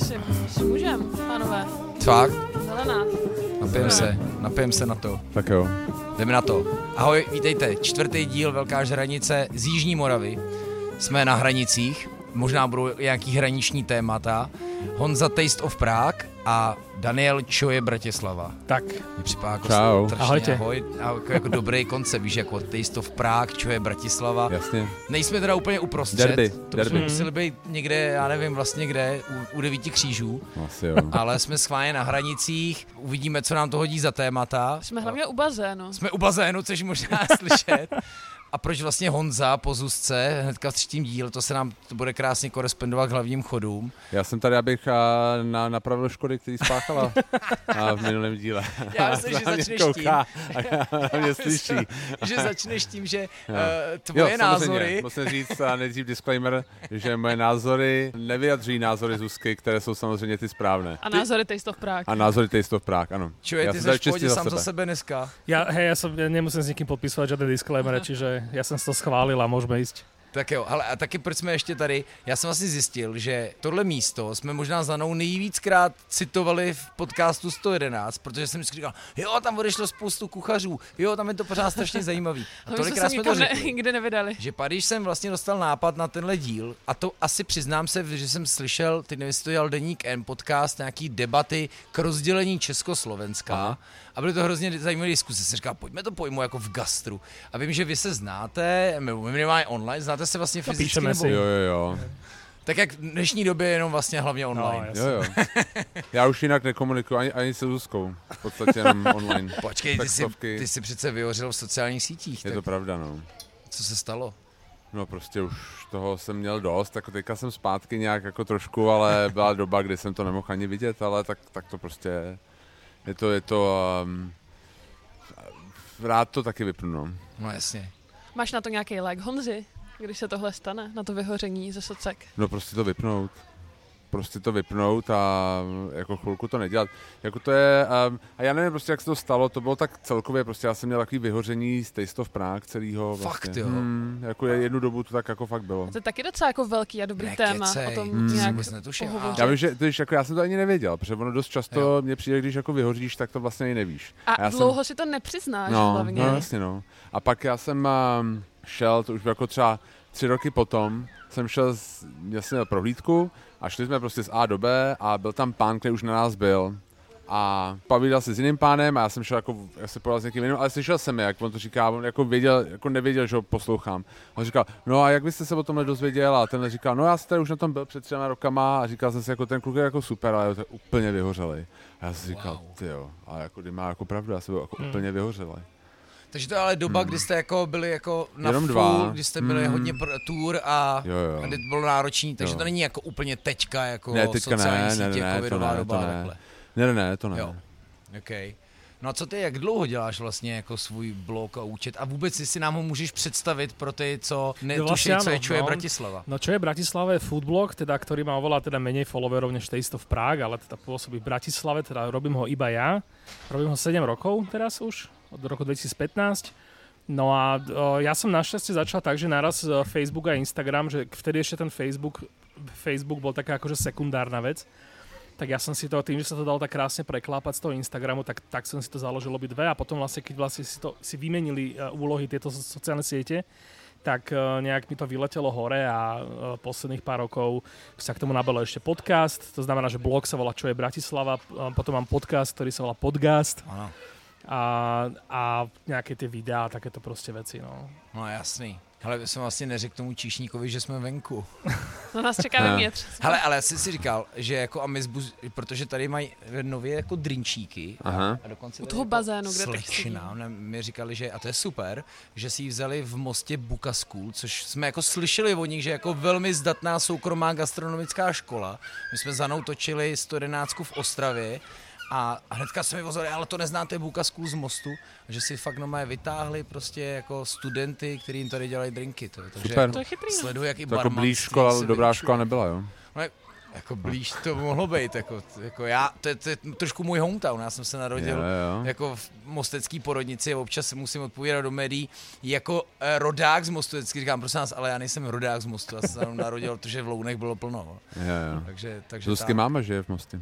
Asi, asi můžem, pánové. Fakt? Zelená. Napijem se, napijem se na to. Tak jo. Jdeme na to. Ahoj, vítejte. Čtvrtý díl Velká žranice z Jižní Moravy. Jsme na hranicích, možná budou nějaký hraniční témata. Honza Taste of Prague a Daniel Čoje Bratislava. Tak, Mě připadá jako Čau. strašně Ahojte. ahoj. A jako, jako dobrý koncept, víš, jako Taste of Prague, Čoje Bratislava. Jasně. Nejsme teda úplně uprostřed. Derby, To derby. bychom museli být někde, já nevím vlastně kde, u, u devíti křížů. Asi jo. Ale jsme schválně na hranicích, uvidíme, co nám to hodí za témata. Jsme hlavně u bazénu. Jsme u bazénu, což možná slyšet. A proč vlastně Honza po Zuzce, hnedka v třetím díle, to se nám to bude krásně korespondovat k hlavním chodům. Já jsem tady, abych a, na, napravil škody, který spáchala a v minulém díle. Já myslím, že začneš tím, A mě slyší. že začneš tím, že uh, tvoje jo, názory... Musím říct a nejdřív disclaimer, že moje názory nevyjadřují názory Zuzky, které jsou samozřejmě ty správné. A názory Taste of Prague. A názory Taste of Prague, ano. Čo je, Já ty jsem jsi v sám za sebe dneska. ja, hej, ja som ja nemusím s nikým podpisovať žiadne disclaimer, čiže ja som si to schválil a môžeme ísť. Tak jo, ale a taky proč jsme ještě tady? Já jsem vlastně zjistil, že tohle místo jsme možná za mnou nejvíckrát citovali v podcastu 111, protože jsem si říkal, jo, tam odešlo spoustu kuchařů, jo, tam je to pořád strašně zajímavý. A tolikrát jsme to nikam ne, řekli. nikdy nevydali. že Paříž jsem vlastně dostal nápad na tenhle díl a to asi přiznám se, že jsem slyšel, ty nevím, jestli to dělal Deník N podcast, nějaký debaty k rozdělení Československa Aha. A byly to hrozně zajímavé diskuse. Jsem říkal, pojďme to pojmu jako v gastru. A vím, že vy se znáte, minimálně online, znáte se vlastně fyzicky píšeme nebo... si. Jo, jo, jo. Tak jak v dnešní době jenom vlastně hlavně online. jasně. Jo, jo. Já už jinak nekomunikuji ani, ani se Zuzkou. V podstatě jenom online. Počkej, ty jsi, ty jsi přece vyhořel v sociálních sítích, Je tak to pravda, no. co se stalo? No prostě už toho jsem měl dost, jako teďka jsem zpátky nějak jako trošku, ale byla doba, kdy jsem to nemohl ani vidět, ale tak, tak to prostě je. Je to, je to, um, rád to taky vypnu, no. No jasně. Máš na to nějaký lék Honzi, když se tohle stane, na to vyhoření ze socek? No prostě to vypnout. Prostě to vypnout a jako chvilku to nedělat. Jako to je, um, a já nevím prostě, jak se to stalo, to bylo tak celkově, prostě já jsem měl takový vyhoření z Taste of Prague celýho. Fakt, vlastně. jo? Hmm, jako je jednu dobu to tak jako fakt bylo. To je taky docela jako velký a dobrý téma. Nekecej. O tom Hmm. nějak. Já vím, že, když jako já jsem to ani nevěděl, protože ono dost často Jo. mně přijde, když jako vyhoříš, tak to vlastně ani nevíš. A já jsem- dlouho si to nepřiznáš No, hlavně. no jasně no. A pak já jsem um, šel, to už bylo jako třeba tři roky potom, jsem šel z, jasně na prohlídku a šli jsme prostě z A do B a byl tam pán, který už na nás byl a povídal se s jiným pánem a já jsem šel jako, já se povedal s někým jiným, ale slyšel jsem je, jak on to říká, on jako věděl, jako nevěděl, že ho poslouchám. On říkal, no a jak byste se o tomhle dozvěděl? A tenhle říkal, no já jsem tady už na tom byl před třema rokama a říkal jsem si, jako ten kluk je jako super, ale to je úplně vyhořelej. A já jsem říkal, Wow. ty jo, a jako kdy má jako pravdu, já jsem byl jako Hmm. úplně vyhořelej. Takže to je ale doba, kdy jste jako byli jako na Jenom full, dva. kdy jste byli Hmm. hodně pro tour a, Jo, jo. a kdy to bylo náročný, takže Jo. to není jako úplně teďka, jako Ne, teďka sociální ne, sítě, ne, ne, to covidová ne, doba to a ne. takhle. Ne, ne, ne, to ne. Jo. Okay. No a co ty, jak dlouho děláš vlastně jako svůj blog a účet a vůbec jestli nám ho můžeš představit pro ty, co netuší, vlastně co je čo je no. Bratislava. No čo je Bratislava je foodblog, teda, ktorý má oveľa teda menej followerov než Taste of Prague, ale teda pôsobí v Bratislave, teda robím ho iba ja. Robím ho 7 rokov teraz už, od roku 2015. No a o, ja som našťastie začal tak, že naraz e, Facebook a Instagram, že vtedy ešte ten Facebook, Facebook bol taká akože sekundárna vec, tak ja som si to, tým, že sa to dalo tak krásne preklápať z toho Instagramu, tak, tak som si to založil obidve a potom vlastne, keď vlastne si, to, si vymenili uh, úlohy tieto so- sociálne siete, tak uh, nejak mi to vyletelo hore a uh, posledných pár rokov sa k tomu nabalo ešte podcast, to znamená, že blog sa volá Čo je Bratislava, potom mám podcast, ktorý sa volá Podcast. Ano, a, a nejaké tie videá, takéto proste veci, no. no jasný. Hele, jsem vlastně neřekl tomu číšníkovi, že jsme venku. No nás čeká vevnitř. Hele, ale já jsem si říkal, že jako amizbus, protože tady mají nově jako drinčíky Aha. a dokonce U toho jako bazénu, kde teď slečna, ne, mi říkali, že, a to je super, že si ji vzali v mostě Buka School, což jsme jako slyšeli od nich, že jako velmi zdatná soukromá gastronomická škola. My jsme za točili 111 v Ostravě a hnedka se mi vozili, ale to neznáte Buka School z mostu, že si fakt nomé vytáhli prostě jako studenty, který jim tady dělají drinky. To, takže Super. To je chytrý. Sleduji, jak i To jako blíž škola, dobrá vyučuje. škola nebyla, jo? No, je- Jako blíž to mohlo být, jako, jako já, to je, to je trošku můj hometown, já jsem se narodil Jo, jo. jako v mostecký porodnici, občas musím odpovídat do médií, jako eh, rodák z mostu, vždycky říkám, prosím vás, ale já nejsem rodák z mostu, já jsem se tam narodil, protože v Lounech bylo plno, no. Jo, jo. takže, takže Zuzky tam. máma žije v Mostě.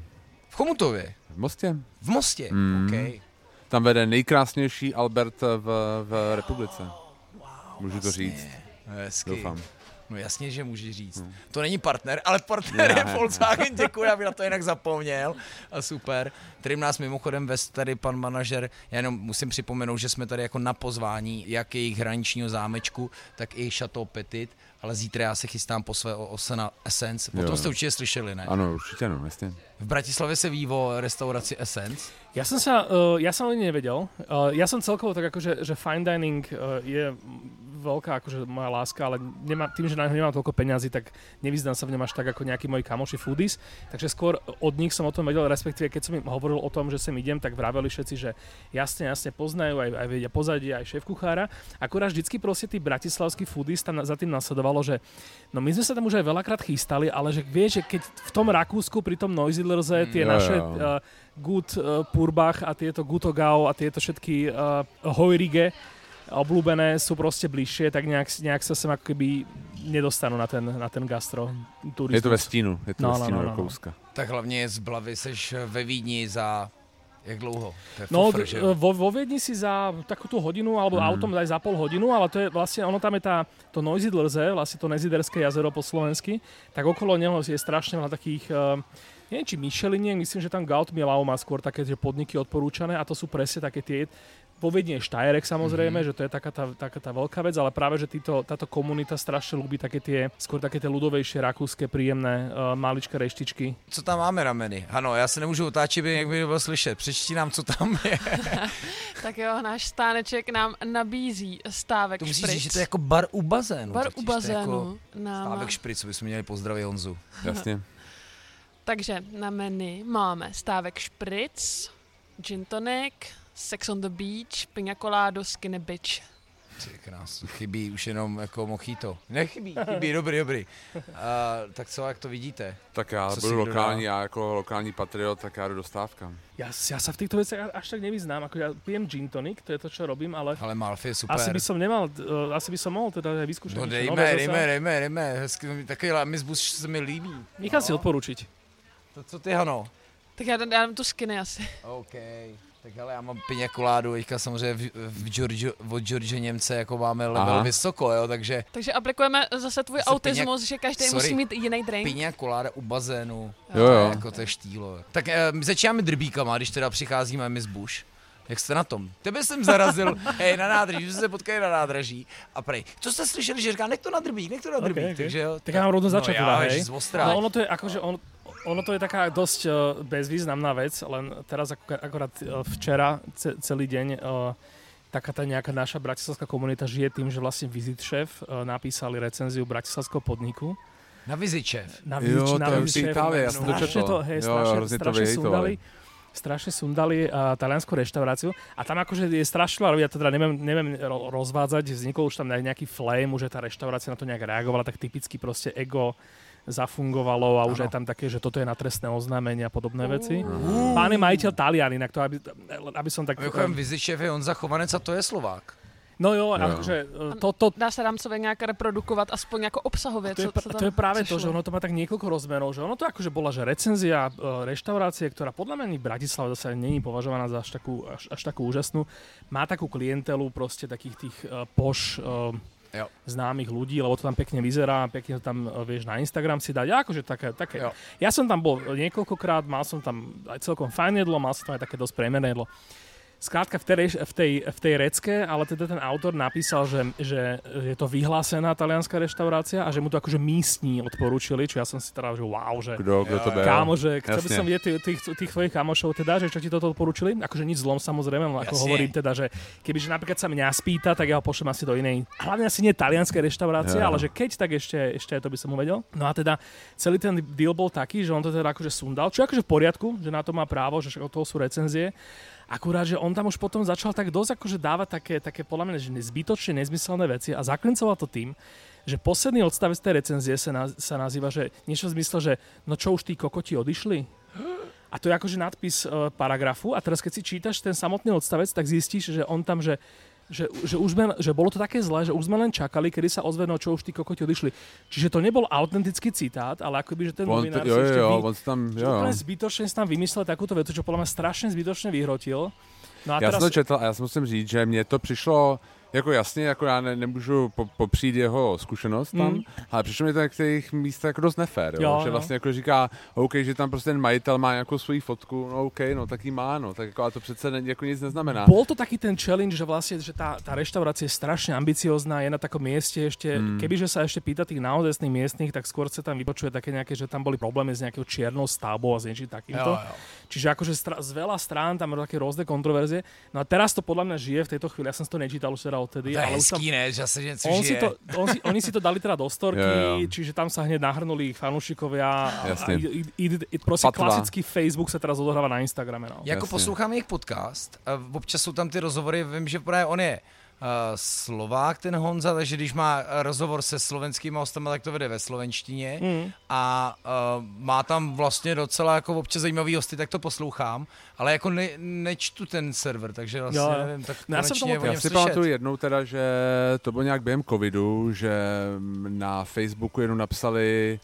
V Chomutově, V Mostě. v Mostě, Mm. OK. Tam vede nejkrásnější Albert v, v republice. Můžu to říct, Hezky. doufám. No jasně, že můžeš říct. Hmm. To není partner, ale partner Ne, je. Volkswagen, děkuji, já bych na to jinak zapomněl. A super. Kterým nás mimochodem vez tady pan manažer, já jenom musím připomenout, že jsme tady jako na pozvání jak jejich hraničního zámečku, tak i Chateau Petit, ale zítra já se chystám po své ose na Essence. O tom jste určitě slyšeli, ne? Ano, určitě no, jasně. V Bratislavě se ví o restauraci Essence. Ja som sa, uh, ja som len nevedel. Uh, ja som celkovo tak akože, že fine dining uh, je veľká akože moja láska, ale nemá, tým, že na neho nemám toľko peňazí, tak nevyznám sa v ňom až tak ako nejakí moji kamoši foodies. Takže skôr od nich som o tom vedel, respektíve keď som im hovoril o tom, že sem idem, tak vraveli všetci, že jasne, jasne poznajú, aj, aj vedia pozadie, aj šéf kuchára. Akurát vždycky proste tí bratislavskí foodies tam za tým nasledovalo, že no my sme sa tam už aj veľakrát chystali, ale že vieš, že keď v tom Rakúsku pri tom Neusiedlerze tie Jo, naše jo. uh, Gut uh, Purbach a tieto Gutogau a tieto všetky uh, Hojrige obľúbené sú proste bližšie, tak nejak, nejak sa sem ako keby nedostanú na ten, na ten gastro turismus. Je to ve stínu, je to No, ve no, stínu no, no, no. Rakouska. Tak hlavně z Blavy seš ve Vídni za jak dlouho? To je No, fofr, d- že jo? vo, vo Viedni si za takú tú hodinu, alebo Mm. autom aj za pol hodinu, ale to je vlastne, ono tam je tá, to Neusiedlerze, vlastne to Neziderské jazero po slovensky, tak okolo neho je strašne veľa takých, uh, neviem či Micheliniek, myslím, že tam Gaut Milau má skôr také že podniky odporúčané a to sú presne také tie, vo Viedni je Štajerek samozrejme, mm-hmm. že to je taká tá, taká tá veľká vec, ale práve, že títo, táto komunita strašne ľúbi také tie, skôr také tie ľudovejšie, rakúske, príjemné, uh, maličké reštičky. Co tam máme rameny? Ano, já se nemůžu otáčet, jak by bylo slyšet. Přečti nám, co tam je. Tak jo, náš stáneček nám nabízí stávek To musíš špric. říct, že to je jako bar u bazénu. Bar totiž, u Jako bazénu nám. stávek špric, bychom měli pozdravit Honzu. Jasně. Takže na menu máme stávek špric, gin tonic, sex on the beach, pina colado, skinny bitch. Ty krás, chybí už jenom jako mojito. Nechybí, chybí, dobrý, dobrý. Uh, tak co, jak to vidíte? Tak já Co budu lokální, já jako lokální patriot, tak já jdu do stávka. Ja, ja sa v týchto veciach až tak nevyznám, ako ja pijem gin tonic, to je to, čo robím, ale Ale Malfi je super. Asi by som nemal, uh, asi by som mohol teda aj vyskúšať. No niečo dejme, nové dejme, dejme, dejme. Hezky, takový amizbus se mi líbí. Nechám si odporučiť. To co ty, Hano? Tak já dám, já dám tu skinny asi. OK. Tak hele, já mám pině koládu, teďka samozřejmě v, v Giorgio, od George Němce jako máme level Aha. vysoko, jo, takže Takže aplikujeme zase tvůj Zase autismus, že každý Sorry. musí mít jiný drink. pině koláda u bazénu, Jo, to je jo. jako to je štýlo. Tak eh, my začínáme drbíkama, když teda přicházíme my z Bush. Jak jste na tom? Tebe jsem zarazil, hej, na nádraží, že jsme se potkali na nádraží a prej, co jste slyšeli, že říká, nech to na drbík, nech to na drbík, ok. takže jo. Tak já mám rovno začať no, teda, já, hej. z Ostrá. No ono to je akože, on, ono to je taká dosť uh, bezvýznamná vec, len teraz ako, akorát uh, včera ce, celý deň uh, taká tá nejaká naša bratislavská komunita žije tým, že vlastne Visit Chef uh, napísali recenziu bratislavského podniku. Na Vizičev. Na Jo, Visit- na to Visit Chef. Itálie, já jsem to četl. to, hej, Jo, jo, strašne, to strašne vyhejtovali. sundali strašne sundali uh, taliansku reštauráciu a tam akože je strašne veľa, ja to teda neviem, neviem ro- rozvádzať, vznikol už tam nejaký flame, už aj tá reštaurácia na to nejak reagovala, tak typicky proste ego zafungovalo a už Áno. aj tam také, že toto je na trestné oznámenie a podobné veci. Pán je majiteľ Talian, inak to, aby, aby som tak... Mimochodem Vizičev je Honza Chovanec a to je Slovák. No jo, Jo. akože uh, to, to, Dá se rámcově nějak reprodukovat, aspoň jako obsahově, to je, co, co tam to je práve to, že ono to má tak niekoľko rozmerov, že ono to akože bola, že recenzia e, reštaurácie, ktorá podľa mňa ani v Bratislave zase není považovaná za až takú, až, až takú úžasnú, má takú klientelu proste takých tých uh, poš uh, Jo. známych ľudí, lebo to tam pekne vyzerá, pekne to tam e, vieš na Instagram si dať, akože také, také. Jo. Ja som tam bol niekoľkokrát, mal som tam aj celkom fajn jedlo, mal som tam aj také dosť priemerné jedlo. Skrátka v tej, v, tej, v tej recke, ale teda ten autor napísal, že, že je to vyhlásená talianská reštaurácia a že mu to akože místní odporúčili, čo ja som si teda, že wow, že Kdo, kdo to byl? kámo, že chcel by som vidieť tých, tých, tých tvojich kamošov teda, že čo ti toto odporúčili. Akože nič zlom samozrejme, len ako Jasne. hovorím teda, že kebyže napríklad sa mňa spýta, tak ja ho pošlem asi do inej, hlavne asi nie talianskej reštaurácie, Jo. ale že keď, tak ešte, ešte aj to by som mu vedel. No a teda celý ten deal bol taký, že on to teda akože sundal, čo je akože v poriadku, že na to má právo, že od toho sú recenzie. Akurát, že on tam už potom začal tak dosť akože dávať také, také podľa mňa že zbytočne nezmyselné veci a zaklincoval to tým, že posledný odstavec tej recenzie sa, naz, sa nazýva, že niečo v zmysle, že no čo už tí kokoti odišli? A to je akože nadpis uh, paragrafu a teraz keď si čítaš ten samotný odstavec, tak zistíš, že on tam, že že, že, už sme, že bolo to také zlé, že už sme len čakali, kedy sa ozve, no čo už tí kokoti odišli. Čiže to nebol autentický citát, ale akoby, že ten On novinár to, jo, si ešte jo, vy, on si tam, že jo, úplne jo. zbytočne si tam vymyslel takúto vetu, čo podľa mňa strašne zbytočne vyhrotil. No a Já teraz, jsem to četl a já si musím říct, že mně to přišlo jako jasně, jako já ne, nemůžu po, popřít jeho zkušenost tam, Mm. ale přišlo mi to na některých místech jako dost nefér, jo? Jo, že no. vlastně jako říká, OK, že tam prostě ten majitel má nějakou svoji fotku, no OK, no tak ji má, no, tak jako, ale to přece ne, jako nic neznamená. Bol to taký ten challenge, že vlastne, že tá, tá reštaurácia je strašne ambiciozná, je na takom mieste ešte, mm. kebyže sa ešte pýta tých naozajstných miestnych, tak skôr sa tam vypočuje také nejaké, že tam boli problémy s nejakou čiernou stavbou a s niečím takýmto. Jo, jo. Čiže akože stra- z veľa strán tam také rôzne kontroverzie. No a teraz to podľa mňa žije v tejto chvíli, som si to nečítal už teda odtedy, To je ale už tam hezký, ne? Že se něco on žije. si to, on si, oni si to dali teda do storky, Jo, jo. čiže tam sa hneď nahrnuli ich fanúšikovia. A, a, Jasne. i, i, i, proste Patva. klasický Facebook sa teraz odohráva na Instagrame. No. Jako Jasně. poslouchám jejich podcast, občas jsou tam ty rozhovory, vím, že právě on je Slovák, ten Honza, takže když má eh, rozhovor se slovenskými hostama, tak to vede ve slovenštině. Mm. a uh, má tam vlastně docela jako občas zajímavý hosty, tak to poslouchám, ale jako ne, nečtu ten server, takže vlastně Jo, nevím, tak No já jsem konečně tomu- Já si pamatuju jednou teda, že to bylo nějak během covidu, že na Facebooku jenom napsali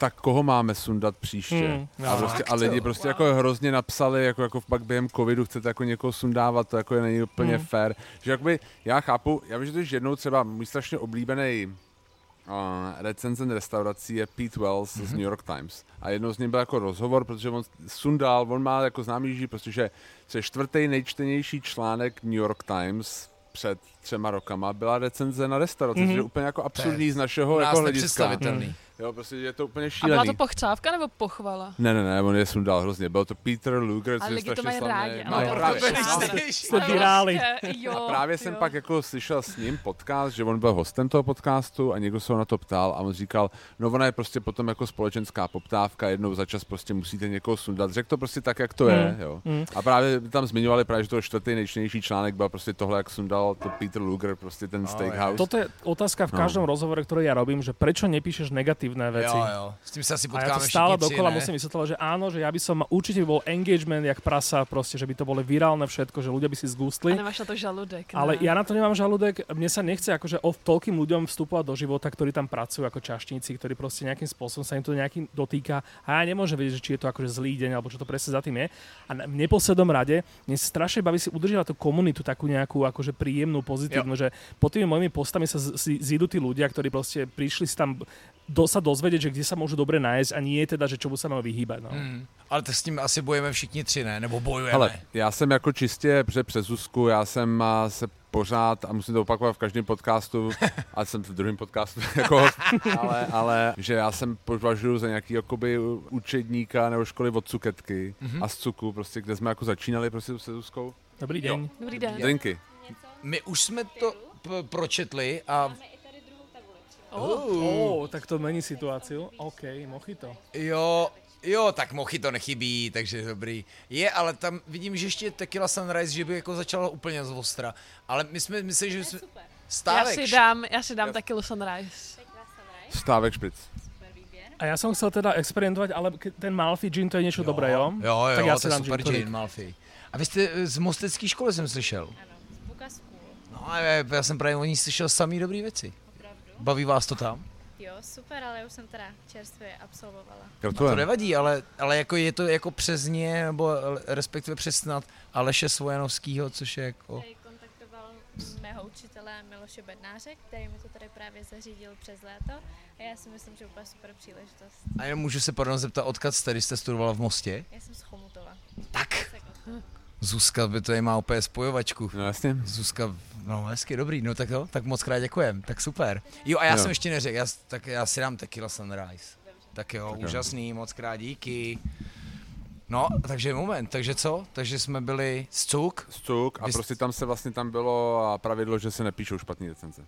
tak koho máme sundat příště. Hmm, a, jo. prostě, a lidi prostě jako hrozně napsali, jako, jako pak během covidu chcete jako někoho sundávat, to jako není úplně Hmm. fair. Že jakoby, já chápu, já vím, že to je jednou třeba můj strašně oblíbený uh, recenzent restaurací je Pete Wells mm-hmm. z New York Times. A jednou z nich byl jako rozhovor, protože on sundal, on má jako známý protože co je čtvrtý nejčtenější článek New York Times před třema rokama byla recenze na restauraci, mm-hmm. což je úplně jako absurdní z našeho jako hlediska. nepředstavitelný. Jo, prostě je to úplně A šílený. byla to pochcávka nebo pochvala? Ne, ne, ne, on je sundal hrozně. Byl to Peter Luger, což Ale je to strašně mají slavný. rádi, No, ale No, to právě, viráli. Jo, a právě jsem jo. pak jako slyšel s ním podcast, že on byl hostem toho podcastu a někdo se ho na to ptal a on říkal, no ona je prostě potom jako společenská poptávka, jednou za čas prostě musíte někoho sundat. Řekl to prostě tak, jak to je, Mm, jo. mm. A právě tam zmiňovali právě, že to čtvrtý nejčtenější článek byl prostě tohle, jak sundal to Peter Luger, prostě ten steakhouse. Toto je otázka v No. každom rozhovore, ktorý ja robím, že prečo nepíšeš negatívne veci? Jo, jo, s tím se asi A potkáme ja to stále všichni dokola ne? musím vysvetľovať, že áno, že ja by som určite by bol engagement jak prasa, proste, že by to bolo virálne všetko, že ľudia by si A zgústli. nemáš na to žaludek. Ale ne. ja na to nemám žalúdek, mne sa nechce akože o toľkým ľuďom vstupovať do života, ktorí tam pracujú ako čaštníci, ktorí proste nejakým spôsobom sa im to nejakým dotýka a ja nemôžem vedieť, že či je to akože zlý deň alebo čo to presne za tým je. A v neposlednom rade mne sa strašne baví si udržiavať tú komunitu takú nejakú akože príjemnú, pozitívnu, že pod tými mojimi postami sa z- zídu tí ľudia, ktorí proste prišli si tam do, sa dozvedieť, že kde sa môžu dobre nájsť a nie teda, že čomu sa majú vyhýbať. No. Hmm. Ale to s tím asi bojujeme všichni tři, ne? Nebo bojujeme. Ale já jsem jako čistě, přes Zuzku, já jsem a, se pořád, a musím to opakovat v každém podcastu, a jsem v druhém podcastu jako host, ale, ale že já jsem považuji za nějaký jakoby učedníka nebo školy od cuketky Mhm. a z cuku, prostě, kde jsme jako začínali prostě se Zuzkou. Dobrý deň. Dobrý den. Drinky. My už jsme to p- pročetli a Oh, tak to mení situáciu. OK, mojito. jo, jo, tak mochy to nechybí, takže dobrý. Je, ale tam vidím, že ještě Tequila Sunrise, že by jako začala úplně z ostra. Ale my jsme mysleli, že jsme... Já Stávek. si dám, já si dám Jo. taky Sunrise. Stávek špric. A ja som chcel teda experimentovať, ale ten Malfi gin to je niečo dobré, jo? Jo, jo, Tak já to je dám super gin Malfi. A vy jste z Mostecké školy jsem slyšel. Ano. No, já, já jsem právě o ní slyšel samý dobrý věci. Opravdu? Baví vás to tam? Jo, super, ale už jsem teda čerstvě absolvovala. To Gratulujem. nevadí, ale, ale jako je to jako přes ně, nebo eh, respektive přes snad Aleše Svojanovskýho, což je jako... Tady kontaktoval mého učitele Miloše Bednáře, který mi to tady právě zařídil přes léto a já si myslím, že úplně super příležitost. A jenom můžu se pardon zeptat, odkud jste, když jste studovala v Mostě? Já jsem z Chomutova. Tak. Zuzka by to má úplně spojovačku. No jasně. Zuzka, no hezky, dobrý, no tak jo, tak moc krát děkujem, tak super. Jo a já Jo. jsem ještě neřekl, já, tak já si dám Tequila Sunrise. Tak jo, Tak jo. úžasný, moc krát díky. No, takže moment, takže co? Takže jsme byli z cuk, Stuk a Vy prostě tam se vlastně tam bylo a pravidlo, že se nepíšou špatný recenze.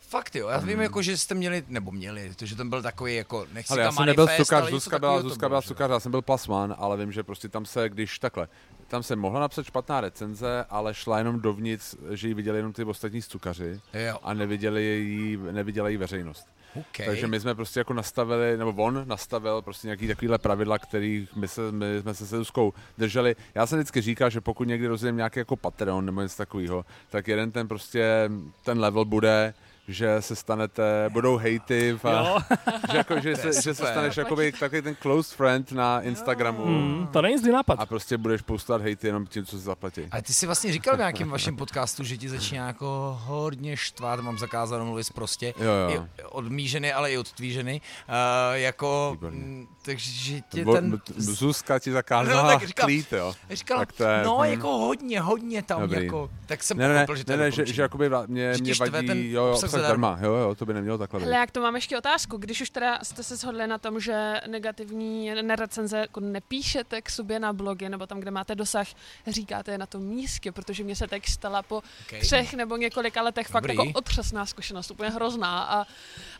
Fakt jo, já vím jako, že jste měli, nebo měli, to, že tam byl takový jako, nechci Ale já jsem nebyl něco Zuzka byla, Zuzka byla jo. cukař, já jsem byl plasman, ale vím, že prostě tam se, když takhle, tam se mohla napsat špatná recenze, ale šla jenom dovnitř, že ji viděli jenom ty ostatní cukaři Jo, a neviděli ji, neviděla ji veřejnost. okay. Takže my jsme prostě jako nastavili, nebo on nastavil prostě nějaký takovýhle pravidla, kterých my, se, my jsme se s Zuzkou drželi. Já jsem vždycky říkal, že pokud někdy rozjedeme nějaký jako Patreon nebo něco takového, tak jeden ten prostě, ten level bude, že se stanete, budou hejty, a, že, jako, že, se, že se staneš jakoby takový ten close friend na Instagramu Mm, to není zlý nápad. a prostě budeš postovat hejty jenom tím, co si zaplatí. A ty jsi vlastně říkal v nějakém vašem podcastu, že ti začíná jako hodně štvát, mám zakázáno mluvit prostě, Jo, jo. I od mý ženy, ale i od tvý ženy, uh, jako, Výborně. takže tě Bo- ten... Zuzka ti No, zakázala tak říkám- klít, jo. Říkal, tak to je- no, hm. jako hodně, hodně tam, Dobrý. jako, tak jsem Ne, ne, ne, pochopil, že to ne, je ne že, že jakoby mě, mě vadí, jo, jo, obsah obsah zadarmo. darma, jo, jo, to by nemělo takhle být. Ale jak to mám ještě otázku, když už teda jste se shodli na tom, že negativní nerecenze jako nepíšete k sobě na blogy, nebo tam, kde máte dosah, říkáte je na tom místě, protože mě se teď stala po Okay. třech nebo několika letech fakt Dobrý. jako otřesná zkušenost, úplně hrozná a,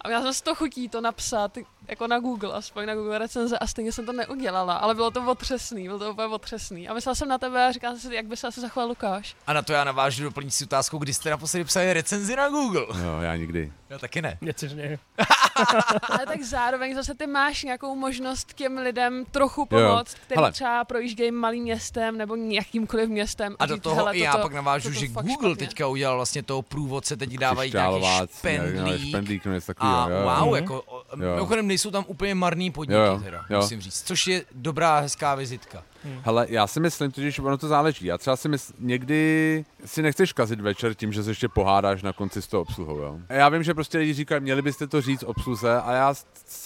a já jsem z toho chutí to napsat jako na Google, aspoň na Google recenze a stejně jsem to neudělala, ale bylo to otřesný, bylo to úplně otřesný a myslela jsem na tebe a říkala jsem si, jak by se asi zachoval Lukáš. A na to já navážu doplňující otázkou, kdy jste naposledy psali recenzi na Google. Jo, já nikdy. Já taky ne. Nie. Ale tak zároveň zase ty máš nějakou možnost těm lidem trochu Jo, jo. pomoct, který Hele. třeba projíždějí malým městem nebo jakýmkoliv městem. A do říct, toho hele, i já toto- pak navážu, toto že Google špatně. teďka udělal vlastně toho průvodce, teď dávají nějaký Křišťálová, špendlík. špendlík, no něco A jo, jo. wow, Mhm. jako, Jo. mimochodem nejsou tam úplně marný podniky, Jo, jo, teda, jo. musím říct, což je dobrá, hezká vizitka. Hele, já si myslím že ono to záleží. Já třeba si myslím, někdy si nechceš kazit večer tím, že se ještě pohádáš na konci s tou obsluhou, jo. A já vím, že prostě lidi říkají, měli byste to říct obsluze a já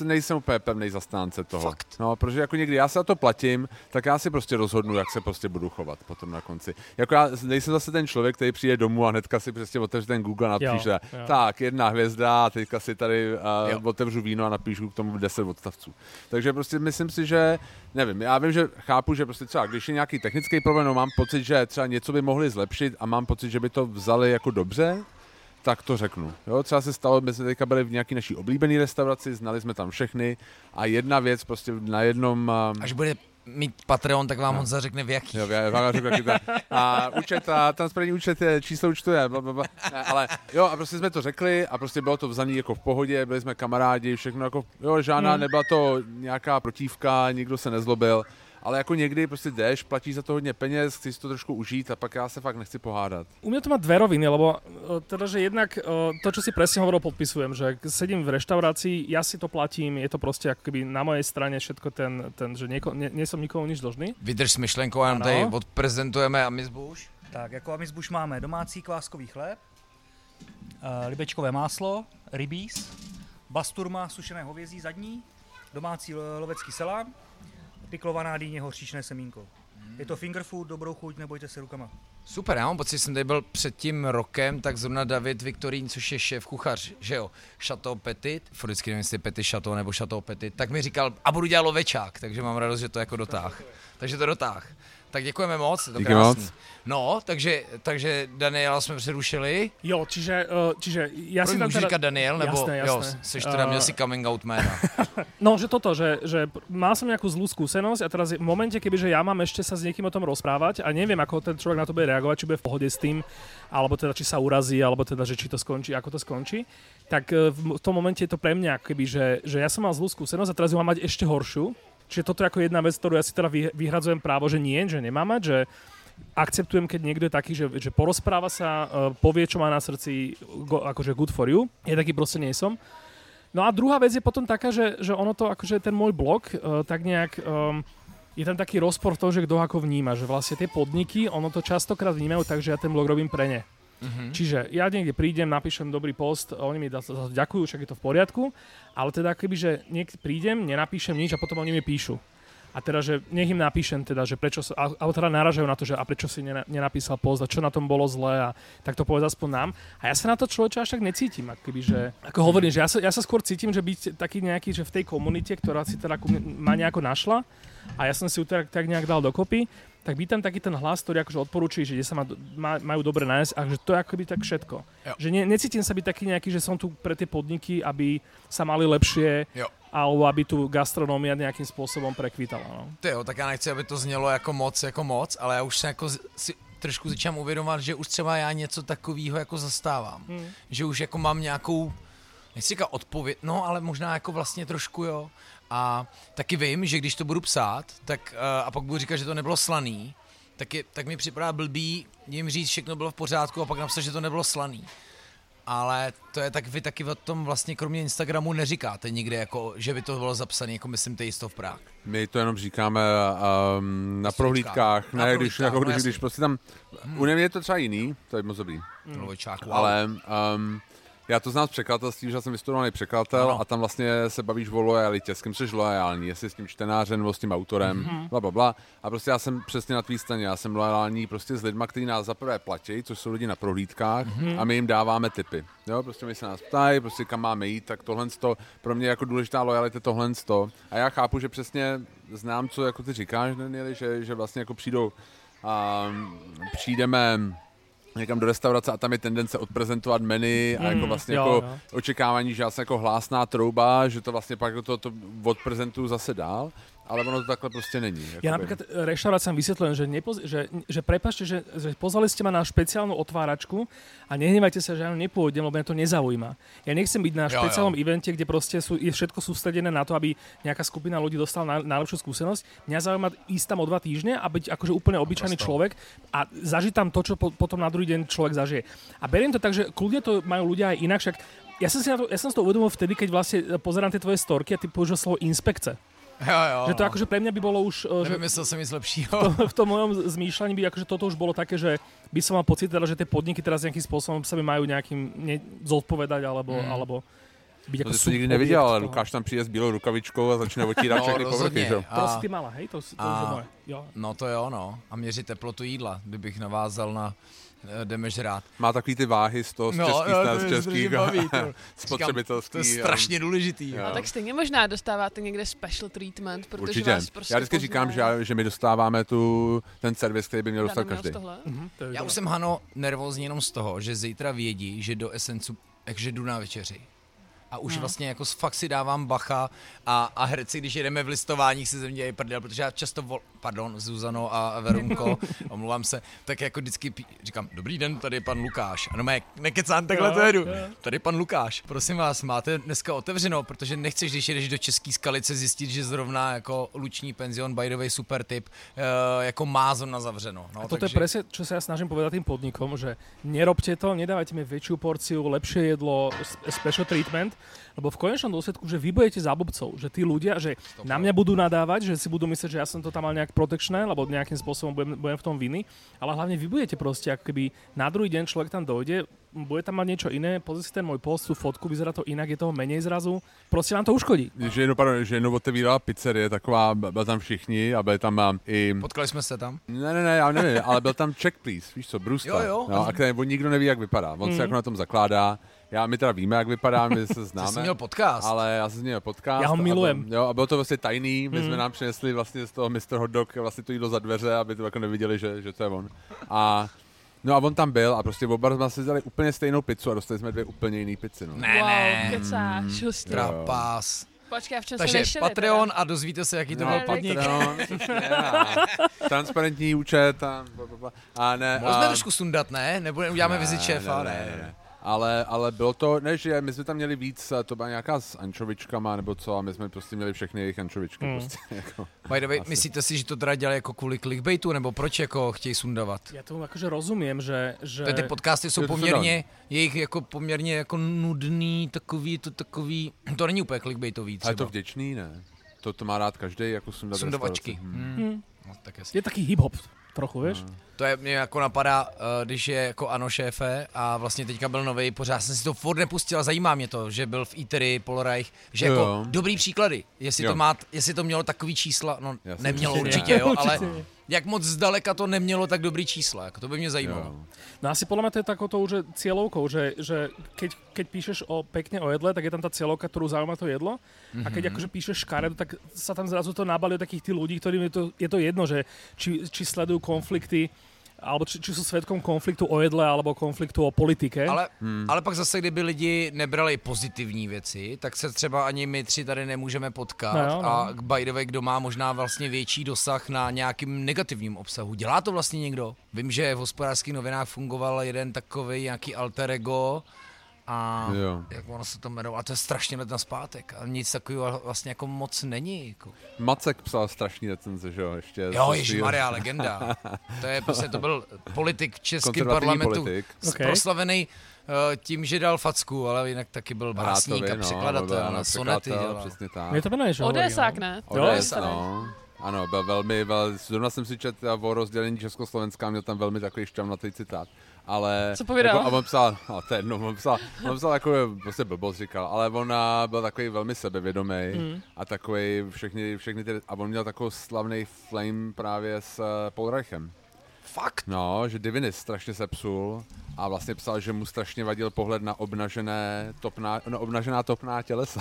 nejsem úplně pevný zastánce toho. Fakt? No, protože jako někdy já se za to platím, tak já si prostě rozhodnu, jak se prostě budu chovat potom na konci. Jako já nejsem zase ten člověk, který přijde domů a hnedka si prostě otevře ten Google a napíše, Jo, jo, tak, jedna hvězda, a teďka si tady Jo. uh, otevřu víno a napíšu k tomu 10 odstavců. Takže prostě myslím si, že nevím, já vím, že chápu, že prostě třeba když je nějaký technický problém, no mám pocit, že třeba něco by mohli zlepšit a mám pocit, že by to vzali jako dobře, tak to řeknu. Jo, třeba se stalo, my jsme teďka byli v nějaký naší oblíbené restauraci, znali jsme tam všechny a jedna věc prostě na jednom... Um, Až bude mít Patreon, tak vám No. Honza řekne v jaký. Jo, já vám řeknu, jaký to. A účet, a transparentní účet je, číslo účtu je, bla, bla, bla. Ne, ale jo, a prostě jsme to řekli a prostě bylo to vzaný jako v pohodě, byli jsme kamarádi, všechno jako, jo, žádná, Hmm. nebyla to nějaká protívka, nikdo se nezlobil, ale jako někdy prostě jdeš, platíš za to hodně peněz, chceš si to trošku užít a pak já se fakt nechci pohádat. U mňa to má dve roviny, lebo e, teda, že jednak e, to, čo si presne hovoril, podpisujem, že sedím v reštaurácii, ja si to platím, je to proste ako keby na mojej strane všetko ten, ten že nieko, nie, nie som nikomu nič dlžný. Vydrž s myšlenkou, a Ano. tady odprezentujeme a my zbůž. Tak, jako amizbuš máme domácí kváskový chléb, eh, libečkové máslo, rybíz, basturma, sušené hovězí zadní, domácí lo- lovecký salám, piklovaná dýně, hořčičné semínko. Je to finger food, dobrou chuť, nebojte se rukama. Super, já mám pocit, že jsem tady byl před tím rokem, tak zrovna David Viktorín, což je šéf kuchař, že jo, Chateau Petit, vždycky nevím, jestli je Petit Chateau nebo Chateau Petit, tak mi říkal, a budu dělat lovečák, takže mám radost, že to jako dotáh. Takže to dotáh. Tak děkujeme moc, to Díky krásný. moc. No, takže, takže Daniela jsme přerušili. Jo, čiže, e, čiže ja Proč si tam teda... říkat Daniel, nebo Jasné, jo, jasné. seš teda, měl Eh, si coming out jména. No, že toto, že, že mal som nejakú zlú skúsenosť a teraz v momente, kebyže ja mám ešte sa s niekým o tom rozprávať a neviem, ako ten človek na to bude reagovať, či bude v pohode s tým, alebo teda či sa urazí, alebo teda, že či to skončí, ako to skončí, tak e, v tom momente je to pre mňa, keby, že, že ja som mal zlú skúsenosť a teraz ju mám mať ešte horšiu. Čiže toto je ako jedna vec, ktorú ja si teda vy- vyhradzujem právo, že nie, že nemám mať, že akceptujem, keď niekto je taký, že, že porozpráva sa, e, povie, čo má na srdci, go, akože good for you. Ja taký proste nie som. No a druhá vec je potom taká, že, že ono to, akože ten môj blog, uh, tak nejak, um, je tam taký rozpor v tom, že kto ako vníma, že vlastne tie podniky, ono to častokrát vnímajú tak, že ja ten blog robím pre ne. Mhm. Čiže ja niekde prídem, napíšem dobrý post, oni mi za to ďakujú, však je to v poriadku, ale teda keby, že niekde prídem, nenapíšem nič a potom oni mi píšu. A teda, že nech im napíšem teda, že prečo, alebo teda naražajú na to, že a prečo si nena, nenapísal post a čo na tom bolo zlé a tak to povedz aspoň nám. A ja sa na to človeče až tak necítim, ako keby, že, ako hovorím, že ja sa, ja sa skôr cítim, že byť taký nejaký, že v tej komunite, ktorá si teda ma nejako našla a ja som si ju tak, tak nejak dal dokopy, tak by tam taký ten hlas, ktorý akože odporúči, že kde sa ma, ma, majú dobre nájsť a že to je akoby tak všetko. Jo. Že ne, necítim sa byť taký nejaký, že som tu pre tie podniky, aby sa mali lepšie, Jo. alebo aby tu gastronomia nejakým spôsobom prekvítala. No. Jo, tak já nechci, aby to znělo jako moc, jako moc, ale já už se jako si trošku začínám uvědomovat, že už třeba já něco takového jako zastávám. Hmm. Že už jako mám nějakou, nechci říkat odpověď, no ale možná jako vlastně trošku jo. A taky vím, že když to budu psát, tak uh, a pak budu říkat, že to nebylo slaný, tak, je, tak mi připadá blbý jim říct, všechno bylo v pořádku a pak napsat, že to nebylo slaný. Ale to je tak, vy taky o tom vlastně kromě Instagramu neříkáte nikde, jako, že by to bylo zapsané, jako myslím, ty jisto v Prák. My to jenom říkáme um, na prohlídkách, Na ne, když, prohlídkách, jako, no když, jasně. když prostě tam, u mě je to třeba jiný, to je moc dobrý, Hmm. Ale um, já to znám z překladatelství, že jsem vystudovaný překladatel Ano. a tam vlastně se bavíš o lojalitě, s kým jsi lojální, jestli s tím čtenářem nebo s tím autorem, Mhm. bla, bla, bla. A prostě já jsem přesně na tvý straně, já jsem lojální prostě s lidma, kteří nás zaprvé platí, což jsou lidi na prohlídkách Mhm. a my jim dáváme tipy. Jo, prostě my se nás ptají, prostě kam máme jít, tak tohle to, pro mě jako důležitá lojalita je tohle to. A já chápu, že přesně znám, co jako ty říkáš, Danieli, že, že vlastně jako přijdou a přijdeme někam do restaurace a tam je tendence odprezentovat menu a jako Mm, vlastně jo, jako jo. očekávání, že já jsem jako hlásná trouba, že to vlastně pak to, to odprezentuju zase dál, ale ono to takhle prostě není. Ja jakoby. napríklad reštauráciám vysvetľujem, že, nepoz, že, že prepašte, že, že pozvali ste ma na špeciálnu otváračku a nehnevajte sa, že ja nepôjdem, lebo mňa to nezaujíma. Ja nechcem byť na Jo, jo. špeciálnom evente, kde proste sú, je všetko sústredené na to, aby nejaká skupina ľudí dostala na, najlepšiu skúsenosť. Mňa zaujíma ísť tam o dva týždne a byť akože úplne obyčajný človek a zažiť tam to, čo po, potom na druhý deň človek zažije. A beriem to tak, že kľudne to majú ľudia aj inak, však ja som si na to, ja som si to uvedomil vtedy, keď vlastne pozerám tie tvoje storky a ty použil slovo inspekce. Jo, jo, Že to no. akože pre mňa by bolo už... eh, Že Nevymyslel jsem nic lepšího. to, v tom mojom zmýšľaní by akože toto už bolo také, že by som mal pocit, teda, že tie podniky teraz nejakým spôsobom sa mi majú nejakým ne, zodpovedať alebo, Mm. mm. alebo byť To ako jsi to nikdy neviděl, ale toho. Lukáš tam přijde s bílou rukavičkou a začne otírat No, všechny povrchy. rozhodně. že jo? To A- si ty mala, hej? To, to, to a- je moje. Jo. No to jo, no. A měřit teplotu jídla, kdybych navázal na jdeme žrát. Má takový ty váhy z toho, z No, českých, jo, no, to z českých baví, to. spotřebitelský. To je um, strašně důležitý. Jo. A tak stejně možná dostáváte někde special treatment, protože Určitě. vás prostě Já vždycky říkám, že, poznají. já, že my dostáváme tu, ten servis, který by měl dostat každý. Mhm, to je Já už jsem, Hano, nervózní jenom z toho, že zítra vědí, že do Essencu, takže jdu na večeři. A už No. vlastně jako fakt si dávám bacha a, a herci, když jedeme v listování, si ze mě dělají prdel, protože já často vol... Pardon, Zuzano a Verunko, omlouvám se, tak jako vždycky pí... říkám, dobrý den, tady je pan Lukáš. Ano, mé, nekecám, takhle Jo, to jedu. jo. Tady je pan Lukáš. Prosím vás, máte dneska otevřeno, protože nechceš, když jedeš do České skalice, zjistit, že zrovna jako luční penzion, by the way, super tip, eh, jako má zóna zavřeno. No, A toto je presne, čo sa ja snažím povedať tým podnikom, že nerobte to, nedávajte mi väčšiu porciu, lepšie jedlo, special treatment, lebo v konečnom dôsledku, že vy budete zábobcov, že tí ľudia, že na mňa budú nadávať, že si budú myslieť, že ja som to tam mal nejak protekčné, lebo nejakým spôsobom budem, budem v tom viny, ale hlavne vy budete proste, ako keby na druhý deň človek tam dojde, bude tam mať niečo iné, pozri si ten môj post, tú fotku, vyzerá to inak, je toho menej zrazu, proste vám to uškodí. Že jednou, pardon, že jednou otevírala pizzerie, taková, byl tam všichni a byli tam a, i... Potkali jsme se tam? Ne, ne, ne, já nevím, ale byl tam check please, víš co, Bruska. Jo, jo. No, a který, on nikdo neví, jak vypadá. On Mhm. se jako na tom zakládá. Já, my teda víme, jak vypadá, my se Ty jsi známe. měl podcast. Ale já jsem z něj podcast. Já ho a byl- milujem. jo, a bylo to vlastně tajný, my Mhm. jsme nám přinesli vlastně z toho Mr. Hot Dog vlastně to jídlo za dveře, aby to jako neviděli, že, že to je on. A No a on tam byl a prostě oba jsme si vzali úplně stejnou pizzu a dostali jsme dvě úplně jiný pici. No. Ne, wow, ne. kecáš, hustý. Trapás. Počkej, a v čem Takže nešili Patreon a dozvíte se, jaký to No, byl podnik. Patreon, transparentní účet a, a ne. Můžeme a, trošku sundat, ne? Nebo uděláme vizit šéfa, ne? Ale, ale bylo to, ne, že my jsme tam měli víc, to byla nějaká s ančovičkama nebo co, a my jsme prostě měli všechny jejich ančovičky. Mm. Prostě, jako. By the way, Asi. myslíte si, že to teda dělají jako kvůli clickbaitu, nebo proč jako chtějí sundavat? Ja tomu akože rozumiem, že... že... Ty, ty podcasty jsou poměrně, jejich jako poměrně jako nudný, takový, to takový, to není úplně clickbaitový Ale třeba. to vděčný, ne? To, to má rád každý, jako sundat Sundavačky. restauraci. Hmm. Hm. No, tak. Je taký hip-hop trochu, vieš? No. To je mě jako napadá, eh, když je jako ano šéfe a vlastně teďka byl nový, pořád jsem si to furt nepustil a zajímá mě to, že byl v Eatery, Polreich, že jako Jo. dobrý příklady, jestli Jo. to, má, jestli to mělo takový čísla, no Jasně. nemělo Určitě určitě, ne. jo, ale jak moc zdaleka to nemělo tak dobrý čísla, jako to by mě zajímalo. Jo. No asi podľa mňa to je takouto už cieľovkou, že, že keď, keď píšeš o pekne o jedle, tak je tam tá cieľovka, ktorú zaujíma to jedlo. Mm-hmm. A keď akože píšeš škaredo, tak sa tam zrazu to nabalí takých tých ľudí, ktorým je to, je to jedno, že či, či sledujú konflikty, alebo či, či sú svetkom konfliktu o jedle, alebo konfliktu o politike. Ale, hmm. ale pak zase, kdyby lidi nebrali pozitivní věci, tak se třeba ani my tři tady nemůžeme potkat. No jo, no. A by the way, kdo má možná vlastně větší dosah na nějakým negativním obsahu. Dělá to vlastně někdo? Vím, že v hospodářských novinách fungoval jeden takový nějaký alter ego, a Jo. jak ono se to jmenovalo, a to je strašně let na zpátek a nic takového vlastně jako moc není. Jako. Macek psal strašný recenze, že jo, ještě. Jo, Ježíš Maria, legenda. To je prostě, to byl politik v českém Konzervativní parlamentu, politik. okay. Proslavený uh, tím, že dal facku, ale jinak taky byl básník a no, překladatel, byl, na no, sonety překladatel, dělal. Přesně tak. Je to jmenuje, že Odesák, no. ne? Jasné. no. Ano, byl velmi, vel, zrovna jsem si četl o rozdělení Československa, měl tam velmi takový šťavnatý citát. Ale, Co povídal? Jako, a on psal, no, to je jedno, on psal, on psal jako, prostě blbost říkal, ale on a, byl takový velmi sebevědomý Mm. a takový všechny, všechny ty, a on měl takový slavný flame právě s uh, Paul Reichem. Fakt? No, že Divinis strašně sepsul a vlastně psal, že mu strašně vadil pohled na obnažené topná, no, obnažená topná tělesa.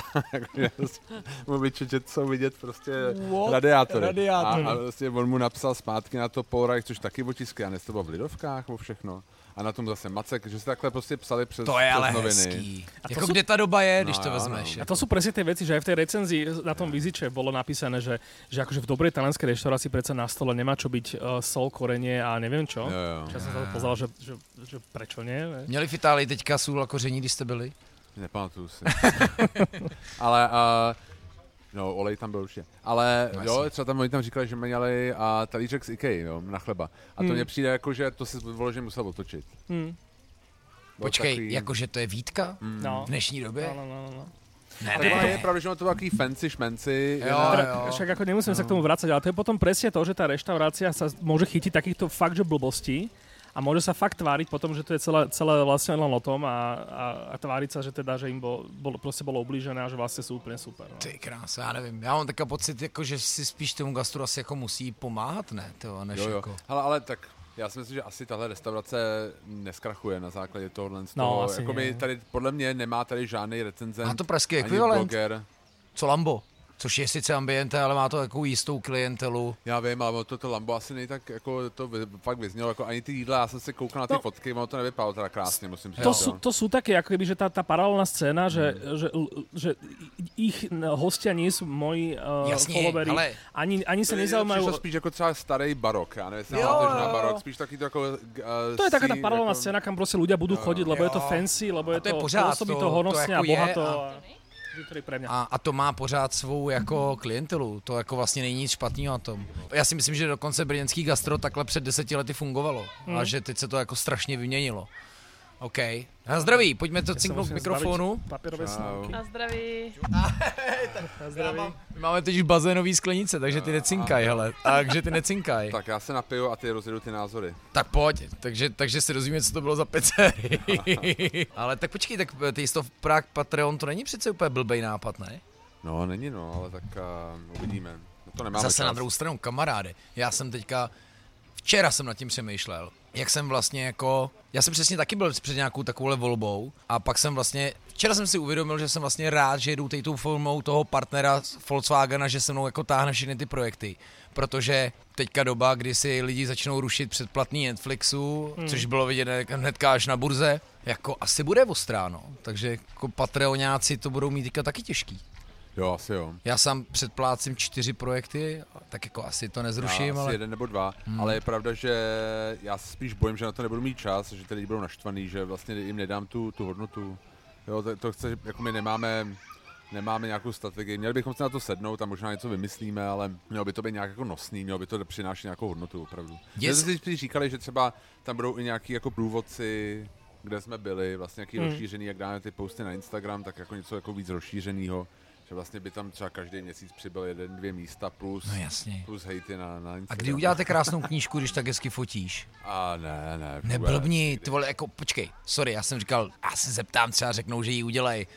Mu že jsou vidět prostě What? radiátory. Radiátory. A, a vlastně on mu napsal zpátky na to Paul Reich, což taky otisky, a ne to bylo v Lidovkách, o všechno. A na tom zase Macek, že si takhle prostě psali přes, To je přes ale noviny. hezký. A to Jako jsou- kde ta doba je, když No to jo, vezmeš? no. A to sú presne tie veci, že aj v tej recenzii na tom viziče bolo napísané, že, že akože v dobrej talianskej reštaurácii predsa na stole nemá čo byť uh, sol, korenie a neviem čo. Jo, jo. Ja som sa to pozeral, že, že, že prečo nie? ne? Měli v Itálii teďka sůl a koření, když jste byli? Nepamatuju si. ale uh, no, olej tam byl určitě. Ale No, jo, třeba tam oni tam říkali, že měli a talířek z Ikei, jo, na chleba. A to Hmm. mně přijde jako, že to si vyloženě musel otočit. Hm, Bylo Počkej, takový- jakože to je výtka? Mm. no. V dnešní době? No, no, no, no. Ne, Tak ne, ono je ne. pravda, že ono to takový fancy šmenci. Jo, jo. však ako nemusíme sa k tomu vrácať, ale to je potom presne to, že tá reštaurácia sa môže chytiť takýchto fakt, že blbostí a môže sa fakt tváriť potom, že to je celé, celé vlastne len o tom a, a, a tváriť sa, že teda, že im bol, bol, proste bolo ublížené a že vlastne sú úplne super. No. Ty krása, já nevím. Já mám takový pocit, jako, že si spíš tomu gastru asi jako musí pomáhat, ne? To, než Jo, jo. Jako. Hele, ale tak já si myslím, že asi tahle restaurace neskrachuje na základě tohohle. z No, toho. asi jako my tady, podle mě nemá tady žádný recenzent. Má to pražský ekvivalent. bloger. Co Lambo? Což je sice ambiente, ale má to takovou jistou klientelu. Já vím, ale to, to Lambo asi nej tak, jako to fakt vyznělo, jako ani ty jídla, já jsem se koukal na ty No. fotky, ono to nevypadalo teda krásně, musím říct. To jo. sú, to sú také, ako keby, že tá, tá paralelná scéna, že, že, že ich hostia nie sú moji uh, Jasně, followery, ale ani, ani sa To je- nezaujímajú... Přišlo spíš jako třeba starý barok, já nevím, jestli Jo, na jo, jo. barok, spíš taky to jako... Uh, To je taká scene, paralelná jako, scéna, kam proste ľudia budú chodiť, lebo je to Jo. fancy, lebo je to je to, pořád, pôsobí to- to to honosne jako a je bohato. a- A... a, a to má pořád svou jako klientelu. To jako vlastně není nic špatného na tom. Já si myslím, že dokonce brněnský gastro takhle před deseti lety fungovalo. Hmm. A že teď se to jako strašně vyměnilo. OK. Na zdraví, pojďme to cinknout k mikrofonu. snímky. Na zdraví. Na zdraví. My máme teď už bazénový sklenice, takže ty necinkaj, hele. Takže ty necinkaj. Tak já se napiju a ty rozjedu ty názory. Tak pojď, takže, takže si rozumíme, co to bylo za pizzerii. Ale tak počkej, tak ty jsi to v Prague Patreon, to není přece úplně blbej nápad, ne? No, není no, ale tak uh, uvidíme. No to nemáme Zase čas. na druhou stranu, kamaráde, já jsem teďka, včera jsem nad tím přemýšlel, jak jsem vlastně jako, já jsem přesně taky byl před nějakou takovouhle volbou a pak jsem vlastně, včera jsem si uvědomil, že jsem vlastně rád, že jedu teď tou formou toho partnera z Volkswagena, že se mnou jako táhne všechny ty projekty, protože teďka doba, kdy si lidi začnou rušit předplatný Netflixu, hmm. což bylo vidět hnedka až na burze, jako asi bude ostrá, no. Takže jako Patreonáci to budou mít teďka taky těžký. Jo, asi jo. Já sám předplácím čtyři projekty, tak jako asi to nezruším, já asi ale... jeden nebo dva, hmm. ale je pravda, že já se spíš bojím, že na to nebudu mít čas, že ty lidi budou naštvaný, že vlastně jim nedám tu, tu hodnotu. Jo, to, to chce, jako my nemáme, nemáme nějakou strategii. Měli bychom se na to sednout a možná něco vymyslíme, ale mělo by to být nějak jako nosný, mělo by to přinášet nějakou hodnotu opravdu. Yes. Yes. si spíš říkali, že třeba tam budou i nějaký jako průvodci, kde jsme byli, vlastně nějaký hmm. rozšířený, jak dáme ty posty na Instagram, tak jako něco jako víc rozšířeného. Že vlastně by tam třeba každý měsíc přibyl jeden, dvě místa plus, No jasně. plus hejty na, na Instagram. A kdy uděláte krásnou knížku, když tak hezky fotíš? A ne, ne. Neblbni, ty vole, jako počkej, sorry, já jsem říkal, já se zeptám, třeba řeknou, že ji udělají.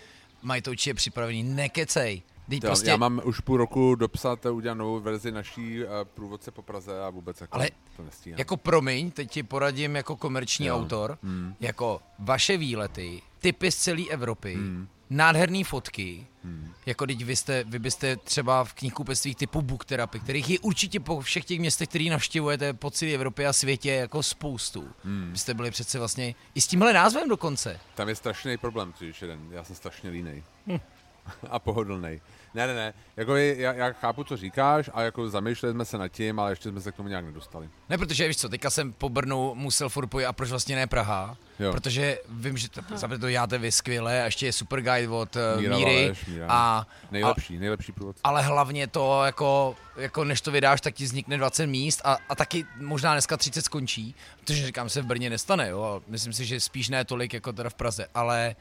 Mají to určitě připravený, nekecej. Teď Já, prostě, já mám už půl roku dopsat a udělat novou verzi naší uh, průvodce po Praze a vůbec jako Ale to nestíhám. jako promiň, teď ti poradím jako komerční Jo. autor, Hmm. jako vaše výlety, typy z celé Evropy, Hmm. nádherné fotky, Hmm. jako teď vy, jste, vy byste třeba v knihkupectvích typu Book Therapy, kterých je určitě po všech těch městech, který navštěvujete po celé Evropě a světě jako spoustu. Hmm. Byste byli přece vlastně i s tímhle názvem dokonce. Tam je strašný problém, když jeden. Já jsem strašně línej. Hm. a pohodlný. Ne, ne, ne. Jako je, já, já, chápu, co říkáš a jako zamýšleli jsme se nad tím, ale ještě jsme se k tomu nějak nedostali. Ne, protože víš co, teďka jsem po Brnu musel furt pojít a proč vlastně ne Praha? Jo. Protože vím, že to, to játe vy skvěle a ještě je super guide od uh, Míra Míry Valeš, Míra. a Nejlepší, nejlepší průvodce. ale hlavně to, jako, jako než to vydáš, tak ti vznikne 20 míst a, a taky možná dneska 30 skončí, protože říkám se v Brně nestane, jo, a myslím si, že spíš ne tolik jako teda v Praze, ale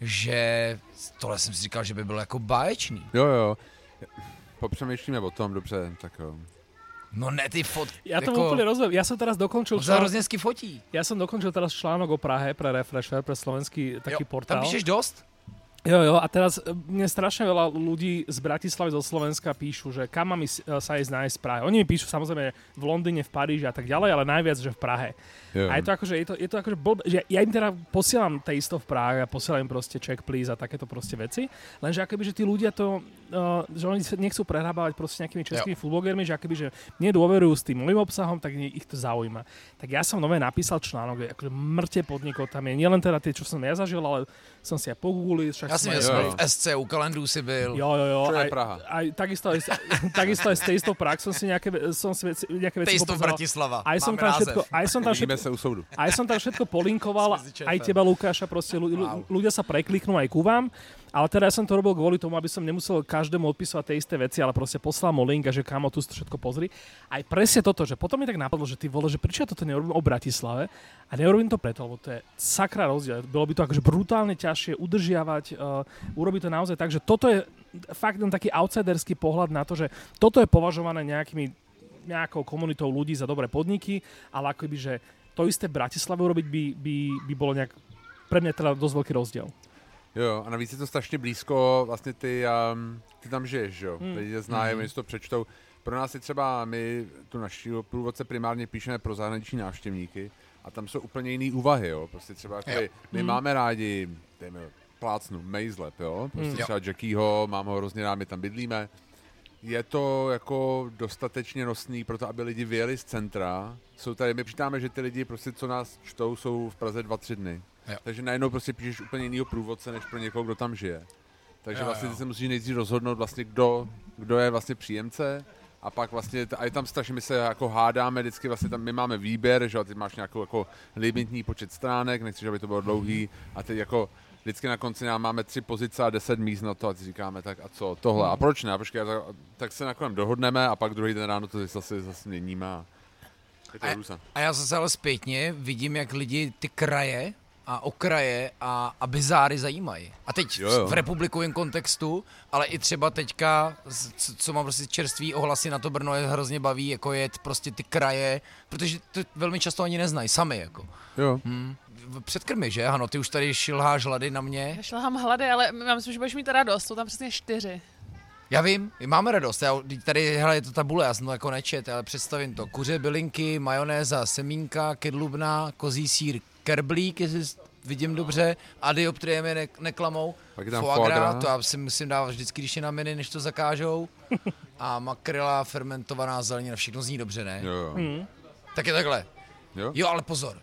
že tohle jsem si říkal, že by bylo jako báječný. Jo, jo. Popřemýšlíme o tom, dobře, tak jo. No ne, ty fot... Ja to jako, úplne rozumiem. Ja som teraz dokončil On sa článok, fotí. ja som dokončil teraz článok o Prahe pre Refresher, pre slovenský taký jo, portál. Tam píšeš dost? Jo, jo, a teraz e, mne strašne veľa ľudí z Bratislavy, zo Slovenska píšu, že kam mám e, sa ísť nájsť v Prahe. Oni mi píšu samozrejme v Londýne, v Paríži a tak ďalej, ale najviac, že v Prahe. jo. A je to akože, je to, je to akože blb, že ja im teda posielam taste v Prahe a posielam im proste check please a takéto proste veci, lenže akoby, že tí ľudia to, uh, že oni nechcú prehrábať proste nejakými českými foodblogermi, že akoby, že nedôverujú s tým môjim obsahom, tak ich to zaujíma. Tak ja som nové napísal článok, že akože mŕte podnikov tam je, nielen teda tie, čo som ja zažil, ale som si aj pogooglil, však Já som si aj- myslím, v SC u kalendů si byl. Jo, jo, jo. Čo je aj, Praha? Aj, takisto, aj, takisto aj z Taste of Prague som si nejaké, som si veci, nejaké veci Taste of. Bratislava. Aj som tam všetko, aj som tam všetko, se u soudu. aj som tam všetko polinkoval, aj teba Lukáša, proste ľudia sa prekliknú aj ku vám, ale teda ja som to robil kvôli tomu, aby som nemusel každému odpisovať tie isté veci, ale proste poslal mu link a že kamo, tu všetko pozri. Aj presne toto, že potom mi tak napadlo, že ty vole, že prečo ja toto neurobím o Bratislave a neurobím to preto, lebo to je sakra rozdiel. Bolo by to akože brutálne ťažšie udržiavať, uh, urobiť to naozaj tak, že toto je fakt ten taký outsiderský pohľad na to, že toto je považované nejakými nejakou komunitou ľudí za dobré podniky, ale akoby, že to isté Bratislave urobiť by, by, by bolo nejak pre mňa teda dosť veľký rozdiel. Jo, a navíc je to strašně blízko, vlastně ty, um, ty tam žiješ, že jo, Hmm. hmm. lidi znají, oni si to přečtou. Pro nás je třeba, my tu naši průvodce primárně píšeme pro zahraniční návštěvníky a tam jsou úplně jiný úvahy, jo, prostě třeba jako Jo. my, my Hmm. máme rádi, dejme plácnu, Mejzlep, jo, prostě Hmm. třeba Jackieho, mám ho hrozně rád, my tam bydlíme. Je to jako dostatečně nosný pro to, aby lidi vyjeli z centra. Jsou tady, my přitáme, že ty lidi, prostě, co nás čtou, jsou v Praze dva, tři dny. Jo. Takže najednou prostě píšeš úplně jinýho průvodce, než pro někoho, kdo tam žije. Takže Jo, vlastně ty se musíš nejdřív rozhodnout vlastně, kdo, kdo je vlastně příjemce a pak vlastně, a je tam strašně, my se jako hádáme vždycky, vlastně tam my máme výběr, že jo, ty máš nějakou jako limitní počet stránek, nechceš, aby to bylo dlouhý a teď jako vždycky na konci nám máme tři pozice a deset míst na to a ty říkáme, tak a co, tohle, a proč ne, a počkej, a tak, tak se nakonec dohodneme a pak druhý den ráno to zase, zase měníme a je to A-. A já zase ale zpětně vidím, jak lidi ty kraje a okraje a, a bizáry zajímají. A teď Jo, jo, v republikovém kontextu, ale i třeba teďka, co, mám prostě čerstvý ohlasy na to Brno, je hrozně baví, jako jet prostě ty kraje, protože to velmi často oni neznají, sami jako. Jo. Hm. V- Předkrmy, že? Ano, ty už tady šilháš hlady na mě. Šlehám hlady, ale já myslím, že budeš mít radost, jsou tam přesně čtyři. Já vím, máme radost. Já, tady, hele, je to tabule, já jsem to jako nečet, ale představím to. Kuře, bylinky, majonéza, semínka, kedlubna, kozí sír, kerblík, jestli vidím dobře, a dioptrie mě ne, neklamou. Pak je tam Foie gras, gras. to já si musím dávat vždycky, když je na miny, než to zakážou. A makrela, fermentovaná zelenina, všechno zní dobře, ne? Jo, jo. Hmm. Tak je takhle. jo? Jo, ale pozor.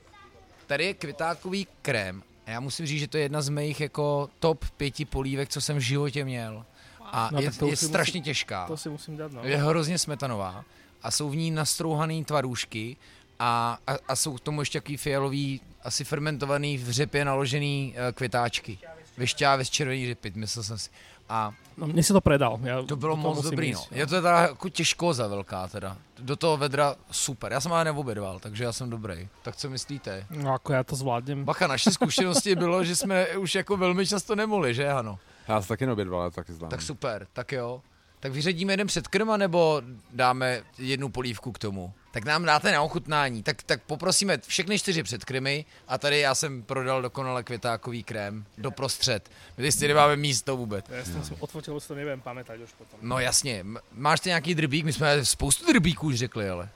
Tady je kvitákový krém. A já musím říct, že to je jedna z mých jako top pěti polívek, co jsem v životě měl. A No, je, je strašně těžká. To si musím dať, no. Je hrozně smetanová a jsou v ní nastrouhaný tvarůžky a, a, a jsou k tomu ještě takový fialový, asi fermentovaný v řepě naložený uh, květáčky. Vyšťávy z červený řepy, myslel jsem si. A no mne si to predal. Ja to bylo moc dobrý, no. ísť, Je to teda jako těžkoza velká teda. Do toho vedra super. Já jsem ale neobědval, takže já jsem dobrý. Tak co myslíte? No ako ja to zvládnem. Bacha, naše zkušenosti bylo, že jsme už jako velmi často nemohli, že ano? Já se taky neobědval, ale taky zvládnu. Tak super, tak jo. Tak vyředíme jeden předkrm, nebo dáme jednu polívku k tomu? Tak nám dáte na ochutnání. Tak, tak poprosíme všechny čtyři předkrymy a tady já jsem prodal dokonale květákový krém doprostřed. My si nemáme místo vůbec. Ja som si odfotil, to neviem pamätať už potom. No jasně, máš ty nějaký drbík? My jsme spoustu drbíků už řekli, ale.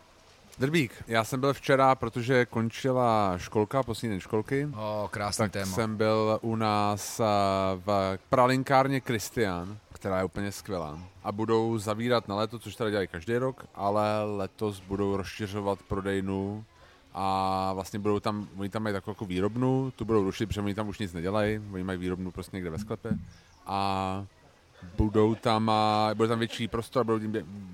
Drbík, já jsem byl včera, protože končila školka, poslední den školky, O, krásný tak téma. jsem byl u nás v pralinkárně Christian, která je úplně skvělá. A budou zavírat na léto, což teda dělají každý rok, ale letos budou rozšiřovat prodejnu a vlastně budou tam, oni tam mají takovou jako výrobnu, tu budou rušit, protože oni tam už nic nedělají, oni mají výrobnu prostě někde ve sklepě a budou tam, a bude tam větší prostor, budou tím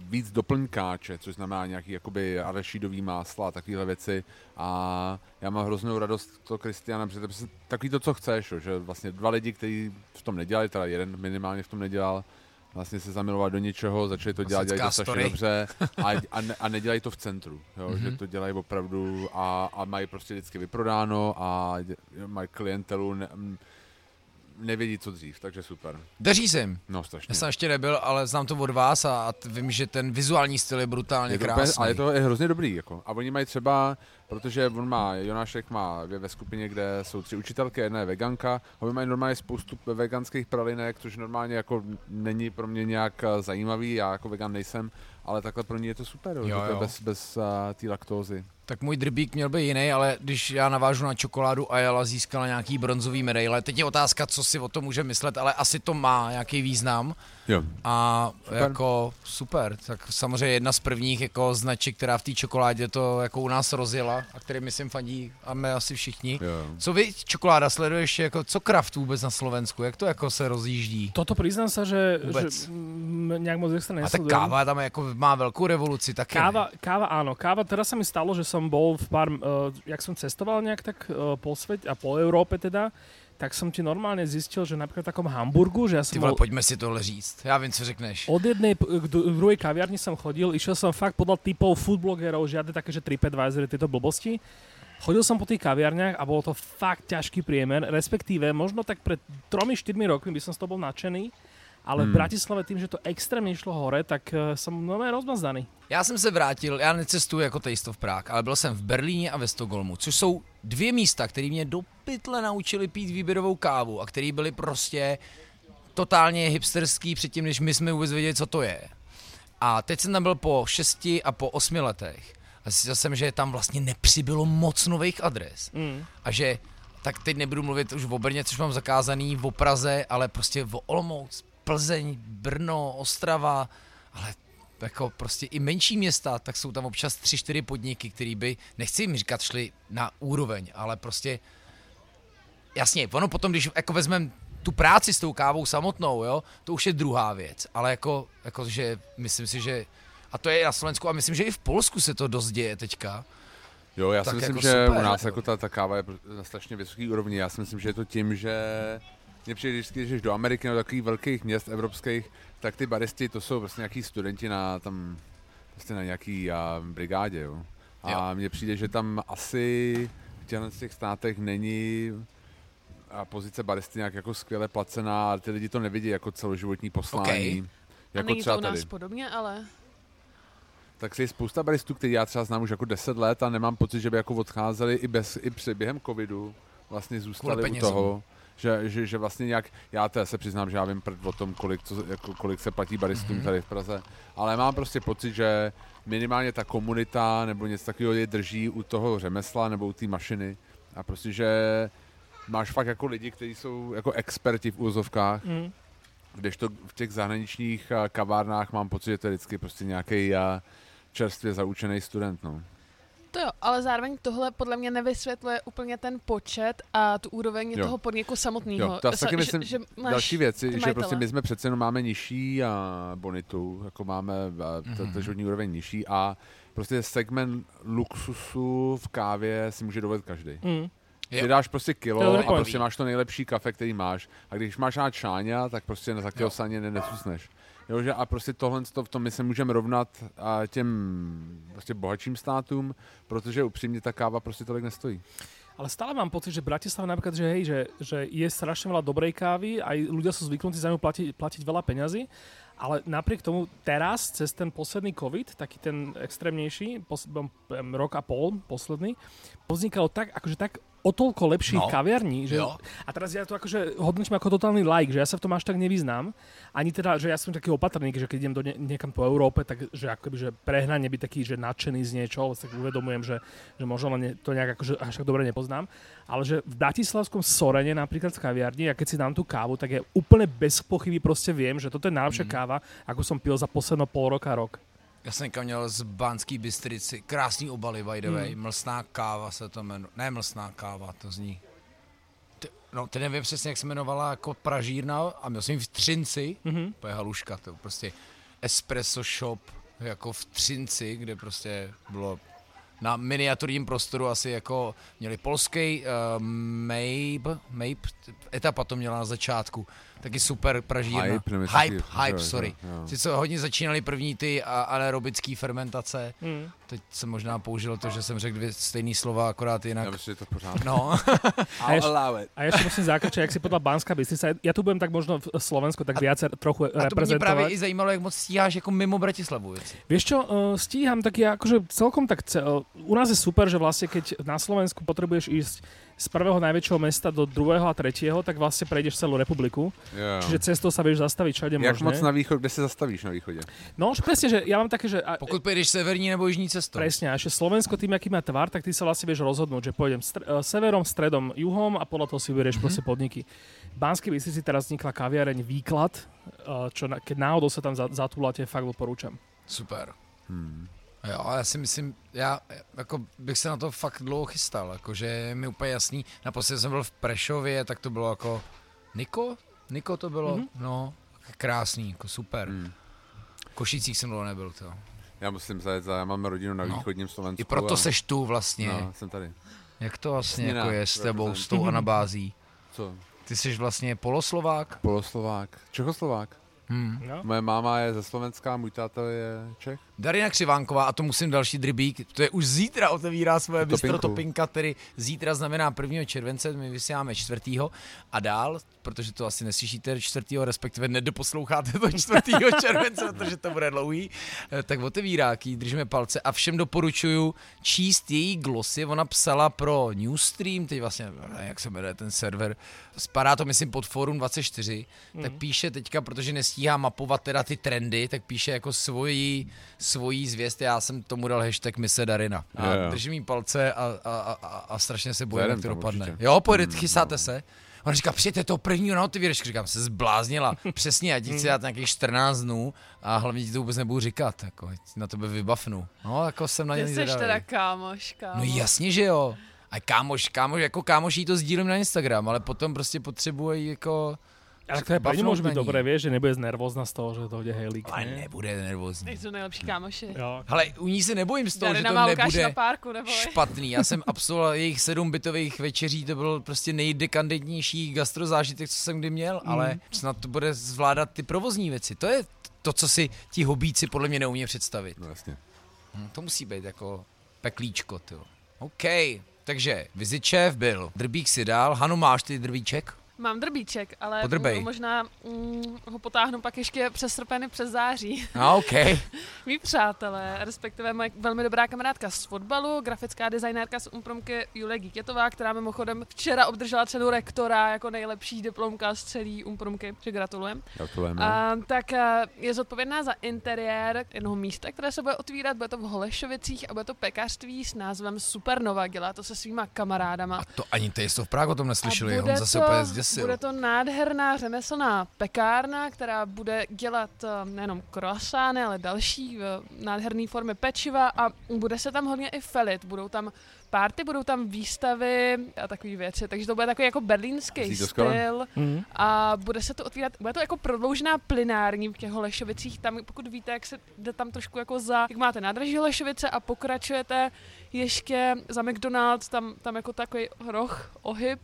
víc doplňkáče, což znamená nějaký jakoby arešídový másla a takovéhle věci a já mám hroznou radost to Kristiana, protože to je takový to, co chceš, že vlastně dva lidi, kteří v tom nedělali, teda jeden minimálně v tom nedělal, vlastně se zamilovali do něčeho, začali to dělat, dělají to strašně dobře a, a, ne, a nedělají to v centru, jo, Mhm. že to dělají opravdu a, a mají prostě vždycky vyprodáno a dě, mají klientelu, ne, nevědí co dřív, takže super. Daří se jim. No strašně. Já jsem ještě nebyl, ale znám to od vás a, vím, že ten vizuální styl je brutálně je to krásný. úplně, ale je to je hrozně dobrý. Jako. A oni mají třeba, protože on má, Jonášek má je ve skupině, kde jsou tři učitelky, jedna je veganka, a oni mají normálně spoustu veganských pralinek, což normálně jako není pro mě nějak eh, zajímavý, já jako vegan nejsem, ale takhle pro ně je to super, jo, Jo, že to je jo. bez, bez uh, té laktózy. Tak můj drbík měl být jiný, ale když já navážu na čokoládu Ayala získala nějaký bronzový medaile. Teď je otázka, co si o tom může myslet, ale asi to má nějaký význam. Jo. A Super. jako super, tak samozřejmě jedna z prvních jako značek, která v té čokoládě to jako u nás rozjela a který myslím fandí a my asi všichni. Jo. Co vy, čokoláda, sleduješ jako, co kraft vůbec na Slovensku, jak to jako se rozjíždí? Toto priznám sa, že, Vôbec. že nejak moc extra A tak nesledujem. káva tam jako má velkou revoluci taky. ne? Káva, káva áno, káva, teraz sa mi stalo, že som bol v pár, uh, jak som cestoval nejak tak uh, po svete a po Európe teda, tak som ti normálne zistil, že napríklad v takom Hamburgu, že ja som Ty vole, bol pojďme si tohle říct. Já vím, co řekneš. od jednej p- k dru- druhej kaviarni som chodil, išiel som fakt podľa typov foodblogerov, žiadne také, že TripAdvisor, tieto blbosti. Chodil som po tých kaviarniach a bolo to fakt ťažký priemer, respektíve možno tak pred 3-4 rokmi by som z toho bol nadšený, ale v Hmm. Bratislave tým, že to extrémne išlo hore, tak eh, som normálne rozmazdaný. Já jsem se vrátil, já necestuji jako Taste of Prague, ale byl jsem v Berlíně a ve Stockholmu, což jsou dvě místa, které mě do pytle naučili pít výběrovou kávu a které byly prostě totálně hipsterský předtím, než my jsme vůbec věděli, co to je. A teď jsem tam byl po šesti a po osmi letech a zjistil jsem, že tam vlastně nepřibylo moc nových adres. Mm. A že, tak teď nebudu mluvit už o Brně, což mám zakázaný, o Praze, ale prostě o Olomouc, Plzeň, Brno, Ostrava, ale jako prostě i menší města, tak jsou tam občas tři, čtyři podniky, které by, nechci jim říkat, šli na úroveň, ale prostě jasně, ono potom, když jako vezmeme tu práci s tou kávou samotnou, jo, to už je druhá věc, ale jako, jako že myslím si, že a to je na Slovensku a myslím, že i v Polsku se to dost děje teďka. Jo, já si Tak myslím, jako že super, u nás jako. jako ta, ta káva je na strašně vysoké úrovni. Já si myslím, že je to tím, že mě přijde, když když jdeš do Ameriky nebo takových velkých měst evropských, tak ty baristi to jsou prostě nějaký studenti na tam prostě na nějaký a, brigádě, jo. A mně přijde, že tam asi v těchto těch státech není a pozice baristy nějak jako skvěle placená, ale ty lidi to nevidí jako celoživotní poslání. A Jako není to třeba u nás tady. podobně, ale Tak si je spousta baristů, který já třeba znám už jako 10 let a nemám pocit, že by jako odcházeli i, bez, i při, během covidu, vlastně zůstali u toho, že, že, že, vlastně nějak, já teda se přiznám, že já vím prd o tom, kolik, co, jako, kolik se platí baristům Mhm. tady v Praze, ale mám prostě pocit, že minimálně ta komunita nebo něco takového je drží u toho řemesla nebo u té mašiny a prostě, že máš fakt jako lidi, kteří jsou jako experti v úzovkách, Mm. kdežto v těch zahraničních a, kavárnách mám pocit, že to je vždycky prostě nějaký a, čerstvě zaučený student, no. To jo, ale zároveň tohle podle mě nevysvětluje úplně ten počet a tu úroveň Jo. toho podniku samotného. Jo, to já taky myslím, že, máš Další věc že majitele. prostě my jsme přece jenom máme nižší a, bonitu, jako máme ta, Mhm. životní úroveň nižší a prostě segment luxusu v kávě si může dovolit každý. Mm. Ty dáš prostě kilo a prostě máš to nejlepší kafe, který máš. A když máš rád šáňa, tak prostě na takového Jo. saně ne- nesusneš. Jo, že a prostě tohle to, v tom my se můžeme rovnat a, těm prostě bohatším státům, protože upřímně ta káva prostě tolik nestojí. Ale stále mám pocit, že Bratislava napríklad, že hej, že, že je strašne veľa dobrej kávy, aj ľudia sú zvyknutí za ňu platiť, platiť veľa peňazí, Ale napriek tomu teraz, cez ten posledný COVID, taký ten extrémnejší, pos, rok a pol posledný, poznikalo tak, akože tak o toľko lepších No. kaviarní, že... Jo. A teraz ja to akože hodnotím ako totálny like, že ja sa v tom až tak nevyznám. Ani teda, že ja som taký opatrný, že keď idem do ne- niekam po Európe, tak že akoby, že prehnanie byť taký, že nadšený z niečoho, tak uvedomujem, že, že možno len to nejak akože až tak dobre nepoznám. Ale že v Bratislavskom Sorene napríklad v kaviarni, a keď si dám tú kávu, tak ja úplne bez pochyby proste viem, že toto je najlepšia Mhm. káva, ako som pil za posledno pol roka, rok. Já jsem někam měl z Banský Bystrici, krásný obaly, by the Hmm. way, mlsná káva se to jmenuje, ne mlsná káva, to zní. Ty, no, ty nevím přesně, jak se jmenovala jako pražírna a měl jsem ji v Třinci, Mhm. to je haluška, to prostě espresso shop jako v Třinci, kde prostě bylo na miniaturním prostoru asi jako měli polský uh, Mabe, Mabe, etapa to měla na začátku, taky super pražírna. Hype, nevím, hype, taky, hype, jo, sorry. jo, jo. Ty co hodně začínaly první ty a- anaerobické fermentace. Mm. Teď jsem možná použil to, že jsem řekl dvě stejné slova, akorát jinak. Já myslím, že to pořád. No, A it. A ešte musím zakrčiť, jak si podľa Banská Bystrica, ja tu budem tak možno v Slovensku tak viacej trochu a to by mě právě i zajímalo, jak moc stíháš jako mimo Bratislavu věci. Vieš čo, uh, stíham tak ja akože celkom tak... Ce- uh, u nás je super, že vlastne keď na Slovensku potrebuješ ísť z prvého najväčšieho mesta do druhého a tretieho, tak vlastne prejdeš celú republiku. Jo. Čiže cestou sa vieš zastaviť všade Jak možné. moc na východ, kde se zastavíš na východě? No, že presne, že ja mám také, že... A, Pokud pojedeš severní nebo jižní cestou. Presne, a ešte Slovensko tým, aký má tvar, tak ty sa vlastne vieš rozhodnúť, že pôjdem str- uh, severom, stredom, juhom a podľa toho si vyberieš mm-hmm. proste podniky. V Banskej Bystrici teraz vznikla kaviareň Výklad, uh, čo na, keď náhodou sa tam za- zatúlate, fakt doporúčam. Super. Hmm. Jo, já si myslím, já jako bych se na to fakt dlouho chystal, jakože je mi úplně jasný. Naposledy jsem byl v Prešově, tak to bylo jako Niko? Niko to bylo? Mhm. Mm-hmm. No, krásný, jako super. Mm. Košicích jsem dlouho nebyl, to. Já musím zajet za, já mám rodinu na No. východním Slovensku. I proto a- seš tu vlastně. No. Jsem tady. Jak to vlastně Sněna, jako je s tebou, s tou anabází? Co? Ty jsi vlastně poloslovák? Poloslovák. Čechoslovák. Hmm. No? Moje máma je ze Slovenska, můj táta je Čech. Darina Křivánková, a to musím další drybík, to je už zítra otevírá svoje bistro Topinku. Topinka, tedy zítra znamená 1. července, my vysíláme 4. a dál, protože to asi neslyšíte 4. respektive nedoposloucháte to 4. července, protože to bude dlouhý, eh, tak otevírá, jí držíme palce a všem doporučuju číst její glosy, ona psala pro Newstream, teď vlastně, nevím, jak se jmenuje ten server, spadá to myslím pod Forum 24, Mhm. tak píše teďka, protože nestíhá mapovat teda ty trendy, tak píše jako svoji, svojí zvěst, já jsem tomu dal hashtag mise Darina. A Jo, jo. držím jí palce a, a, a, a, strašně se bojím, jak to dopadne. určitě. Jo, pojede, Mm, chystáte no. se? Ona říká, přijďte toho prvního na otevíračku. Říkám, se zbláznila. Přesně, já ti chci dát nějakých 14 dnů a hlavně ti to vůbec nebudu říkat. Jako, na tebe vybafnu. No, jako jsem na Ty něj jsi zvědavý. teda kámoš, kámo. No jasně, že jo. A kámoš, kámoš, jako kámoš jí to sdílím na Instagram, ale potom prostě potřebuje jako... Ale to je byť na ní. dobré, vieš, že nebude nervózna z toho, že to ide hejlík. Ale nebude nervózní. Nejsou nejlepší kámoši. Jo. Ale u ní se nebojím z toho, že Darina to má Lukáše na nebude párku, nebo špatný. Já jsem absolvoval jejich sedm bytových večeří, to byl prostě nejdekandentnější gastrozážitek, co jsem kdy měl, Mm. ale snad to bude zvládat ty provozní věci. To je to, co si ti hobíci podle mě neumí představit. No jasně. Hm, to musí být jako peklíčko, ty. OK, takže Vizičev byl, Drbík si dál, Hanu máš ty drbíček? Mám drbíček, ale Podrbej. možná mm, ho potáhnu pak ještě přes srpen i přes září. No, OK. Mí přátelé, respektive moje velmi dobrá kamarádka z fotbalu, grafická designérka z Umpromky Julie Gítětová, která mimochodem včera obdržela cenu rektora jako nejlepší diplomka z celé Umpromky, že gratulujem. Gratulujeme. A, tak a, je zodpovědná za interiér jednoho místa, které se bude otvírat, bude to v Holešovicích a bude to pekařství s názvem Supernova, dělá to se svýma kamarádama. A to ani ty jste v Prahu o tom neslyšeli, A on zase úplně zděsil. bude to nádherná řemeslná pekárna, která bude dělat eh, nejenom croissány, ale další eh, nádherné formy pečiva a bude se tam hodně i felit. Budou tam párty, budou tam výstavy a takové věci, takže to bude takový jako berlínský styl Mhm. a bude se to otvírat, bude to jako prodloužená plinární v těch Holešovicích, tam pokud víte, jak se jde tam trošku jako za, jak máte nádraží Holešovice a pokračujete ještě za McDonald's, tam, tam jako takový roh, ohyb,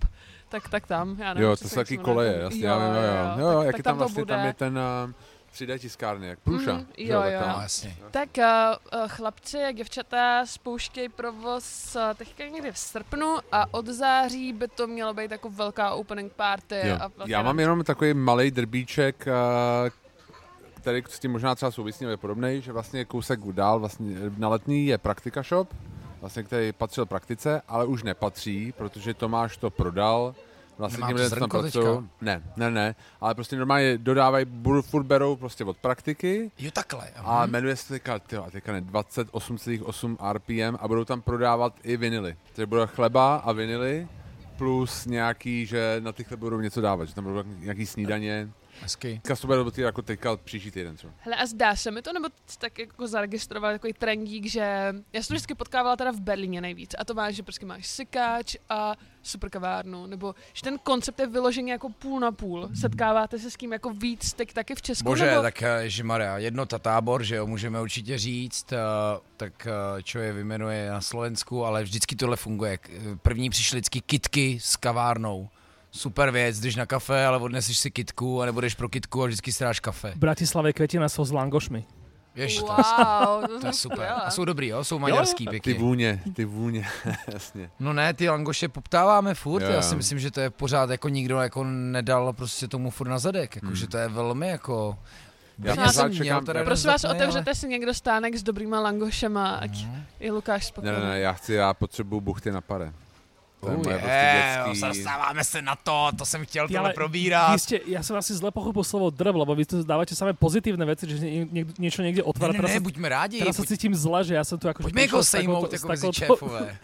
tak, tak tam, já nevím. Jo, to jsou taky koleje, jasně, já vím, jo, jo. Jo, jo, tak, jak tak je tam to vlastně, tam je ten uh, 3D tiskárny, jak Průša. Mhm, že jo, tak jo. tam. No, jasně. Tak uh, chlapci a děvčata spouštějí provoz uh, teďka někdy v srpnu a od září by to mělo být jako velká opening party. Jo. A vlastně Já mám jenom takový malý drbíček, uh, tady s tím možná třeba souvisí, nebo je podobný, že vlastně kousek dál vlastně na letní je Praktika Shop, vlastně, který patřil praktice, ale už nepatří, protože Tomáš to prodal. Vlastně tím lidem, tam? Ne, ne, ne, ale prostě normálně dodávají, budu furt berou prostě od praktiky Jo, takhle. a jmenuje se teďka, tyjo, teďka ne, 28,8 RPM a budou tam prodávat i vinily. Takže bude chleba a vinily plus nějaký, že na ty chleby budou něco dávat, že tam budou nějaký snídaně. Hezky. Teďka to bude ty jako teďka příští týden třeba. Hele, a zdá se mi to, nebo tak jako zaregistroval takový trendík, že já jsem to vždycky potkávala teda v Berlíně nejvíc a to máš, že prostě máš sykáč a super kavárnu, nebo že ten koncept je vyložený jako půl na půl. Setkáváte se s tím jako víc teď taky v Česku? Bože, nebo... tak eh, Maria, jednota tábor, že jo, můžeme určitě říct, eh, tak eh, čo je vyjmenuje na Slovensku, ale vždycky tohle funguje. První přišly vždycky kitky s kavárnou. Super věc, jdeš na kafe, ale odneseš si kitku a nebudeš pro kitku a vždycky si dáš kafe. V Bratislave kvetina jsou s langošmi. Víš, to, je, Wow, to je super. A jsou dobrý, jo, jsou maďarský Ty pěkně. vůně, ty vůně, jasně. No ne, ty langoše poptáváme furt, Jo, já jo. si myslím, že to je pořád jako nikdo jako nedal prostě tomu furt na zadek, jako, Hmm. že to je velmi jako... Já Prosím pořád vás, čekám, teda já- Prosím vás, otevřete si někdo stánek s dobrýma langošema, ať Mhm. je Lukáš ne, spokojený. ne, ne, já chci, já potřebuju buchty na pare. To je moje je, prostě jo, dětský... dostáváme se na to, to jsem chtěl Ty, tohle probírat. Ste, ja som asi zle pochopil slovo drv, lebo vy tu dávate samé pozitívne veci, že nie, niečo niekde Ne, otvára. ne, teraz ne, sa, buďme rádi. teraz sa Pojď, cítim zle, že ja som tu akože pojďme jako sejmout jako mezi šéfové.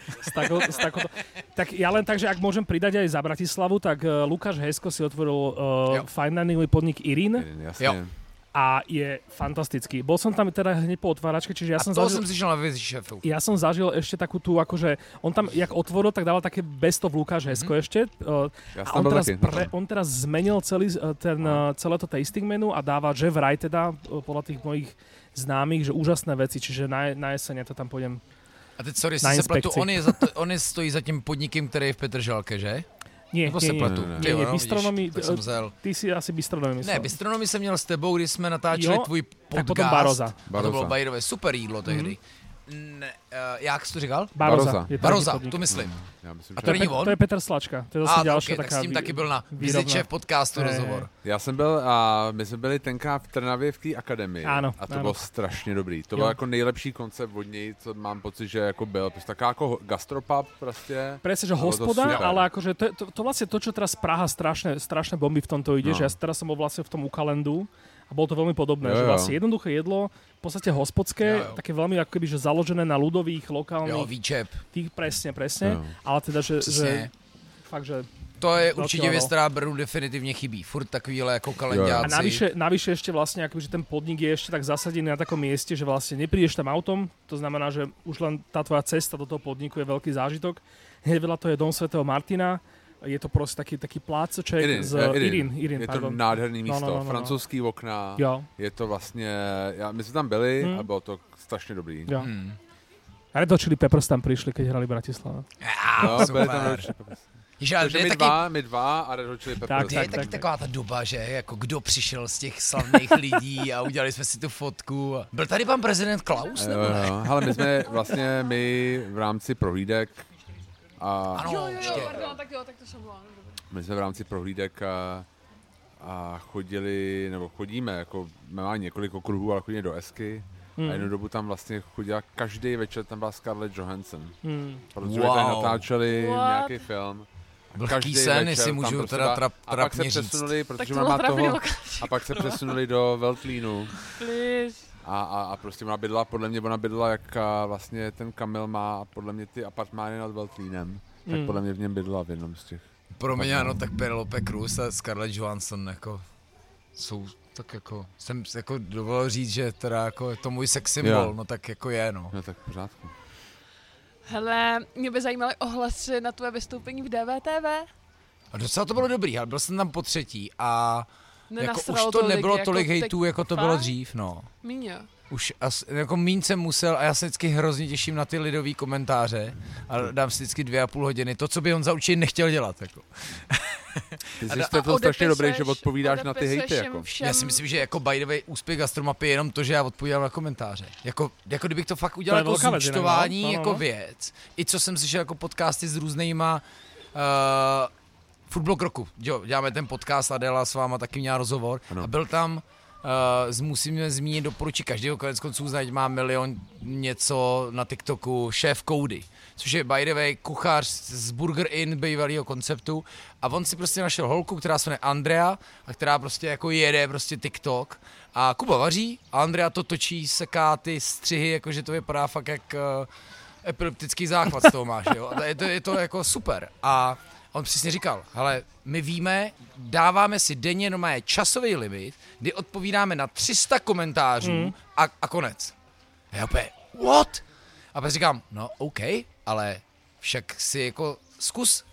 Tak ja len tak, že ak môžem pridať aj za Bratislavu, tak uh, Lukáš Hesko si otvoril Jo. uh, fine diningový podnik Irin Jasně. Jo. A je fantastický. Bol som tam teda hneď po otváračke, čiže ja A som toho zažil... jsem slyšel na šéfů. Ja som zažil ešte takú tú, akože on tam, jak otvoril, tak dával také best of Lukáš Hesko ešte. Uh, Já a on teraz, pre, on teraz zmenil celý, uh, ten, uh, celé to tasting menu a dáva, že vraj teda, uh, podľa tých mojich známych, že úžasné veci, čiže na, na jeseň ja to tam pôjdem. A teď sorry, Na se pletu, on, je za to, on je stojí za tím podnikem, který je v Petržalke, že? Nie, Nebo nie, se nie, pletu? Ne, ne, ne. Ty nie, jo, nie, no, bistronomy, vidíš, tak jsem zel. ty si asi bistronomy myslel. Ne, bistronomy jsem měl s tebou, když jsme natáčeli Jo, tvůj tak podcast. potom Baroza. A to Baroza. bylo bajdové super jídlo tehdy. Ne, uh, jak jsi to říkal? Baroza. Baroza. je Baroza, to myslím. Já myslím, A že... to není on? To je Petr Slačka, to je zase A, ďalšia okay, tak s tím taky byl na viziče v podcastu Ne. rozhovor. Já jsem byl a my jsme byli tenkrát v Trnavě v té akademii. Ano, A to ano. bylo strašně dobrý. To Jo. byl jako nejlepší koncept od něj, co mám pocit, že jako byl. Prostě taká jako gastropub prostě. Presne, že to hospoda, super. ale akože to, to, to vlastne to, čo teraz Praha strašne, strašne bomby v tomto ide, No. že ja teraz som bol vlastne v tom Ukalendu a bolo to veľmi podobné, Jo, že jo. vlastne jednoduché jedlo, v podstate hospodské, Jo, jo. také veľmi ako keby, že založené na ľudových, Jo, lokálnych, výčep, tých presne, presne, Jo. ale teda, že, že přesně. fakt, že To je Velký určitě věc, která Brnu definitivně chybí. Furt takovýhle jako a kalendáci. navyše, navyše ešte vlastne, akoby, že ten podnik je ešte tak zasadený na takom mieste, že vlastne neprídeš tam autom, to znamená, že už len tá tvoja cesta do toho podniku je veľký zážitok. Hneď to je Dom svätého Martina, je to prostě taký, taký plácoček Irin, z eh, Irin. Irin, Irin Je to pardon. nádherný No, místo, no, no, no, no. francouzský okna. Jo, Je to vlastně, já, my jsme tam byli Hmm. a bylo to strašně dobrý. jo. Hmm. Red Hot Chili Peppers tam prišli, keď hrali Bratislava. Ah, Jo, byli tam. Ježi, ale Takže to je my taky, dva, my dva a Red Hot Chili Peppers. Tak, to je tak, taky tak. taková ta doba, že jako kdo přišel z těch slavných lidí a udělali jsme si tu fotku. a- Byl tady pan prezident Klaus? Jo, Nebo ne? jo. Hele, my jsme vlastně, my v rámci prohlídek a Ano, Jo, jo, jo, ještě. pardon, tak jo, tak to jsem byla. my jsme v rámci prohlídek a, a chodili, nebo chodíme, jako máme několik okruhů, ale chodíme do Esky. Hmm. A jednu dobu tam vlastně chodila, každý večer tam byla Scarlett Johansson. Hmm. Protože Wow. tady natáčeli What? nějaký film. Vlhký sen, jestli tam můžu prostě teda trap, A pak se trapně říct. přesunuli, protože má toho, a pak se přesunuli do Veltlínu. Please. A, a, a prostě ona bydla, podle mě ona bydla, jak a, vlastně ten Kamil má a podle mě ty apartmány nad Veltlínem. Tak Hmm. podle mě v něm bydla v jednom z těch. Pro mě ano, tak Penelope Cruz a Scarlett Johansson jako jsou tak jako, jsem si jako dovolil říct, že teda jako je to můj sex symbol, Jo. no tak jako je no. No tak v pořádku. Hele, mě by zajímaly ohlasy na tvoje vystoupení v DVTV. A docela to bylo dobrý, ale byl jsem tam po třetí a jako už to tolik, nebylo jako tolik hejtů, jako to bylo Fakt? dřív, no. Míňo. Už as, jako míň jsem musel a já se vždycky hrozně těším na ty lidové komentáře a dám si vždycky dvě a půl hodiny, to, co by on za určitě nechtěl dělat. Jako. Ty jsi to, strašně dobrý, že odpovídáš na ty hejty. Jako. Všem... Já si myslím, že jako by the way, úspěch gastromapy je jenom to, že já odpovídám na komentáře. Jako, jako kdybych to fakt udělal To jako zúčtování, no. No, no, jako věc. I co jsem slyšel jako podcasty s různýma uh, Football Kroku. Jo, děláme ten podcast, Adela s váma taky měla rozhovor. Ano. A byl tam Uh, musíme zmínit doporučit každého konec konců, znať má milion něco na TikToku, šéf Cody, což je by the way kuchař z Burger Inn bývalého konceptu a on si prostě našel holku, která se jmenuje Andrea a která prostě jako jede prostě TikTok a Kuba vaří a Andrea to točí, seká ty střihy, jakože to vypadá fakt jak uh, epileptický záchvat z toho máš, jo. A je to, je to jako super. A on přesně říkal, hele, my víme, dáváme si denně normálně časový limit, kdy odpovídáme na 300 komentářů mm. a, a konec. A já opět, what? A pak říkám, no OK, ale však si jako zkus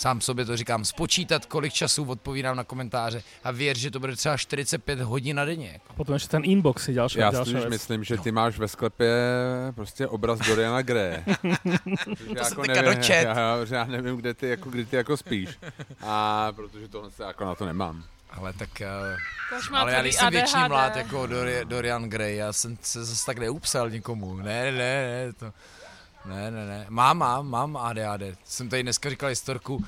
sám sobě to říkám, spočítat, kolik času odpovídám na komentáře a věř, že to bude třeba 45 hodin na denně. A potom ještě ten inbox je další Já další si myslím, že ty máš ve sklepě prostě obraz Doriana Gray. to jsem teďka dočet. Já, já, nevím, kde ty, jako, kdy ty jako spíš. A protože tohle se jako na to nemám. Ale tak... Uh, má ale já nejsem větší mlád jako Dori, Dorian Gray, já jsem se zase tak neupsal nikomu. Ne, ne, ne, to... Ne, ne, ne. Mám, mám, mám ADHD. Jsem tady dneska říkal historku, uh,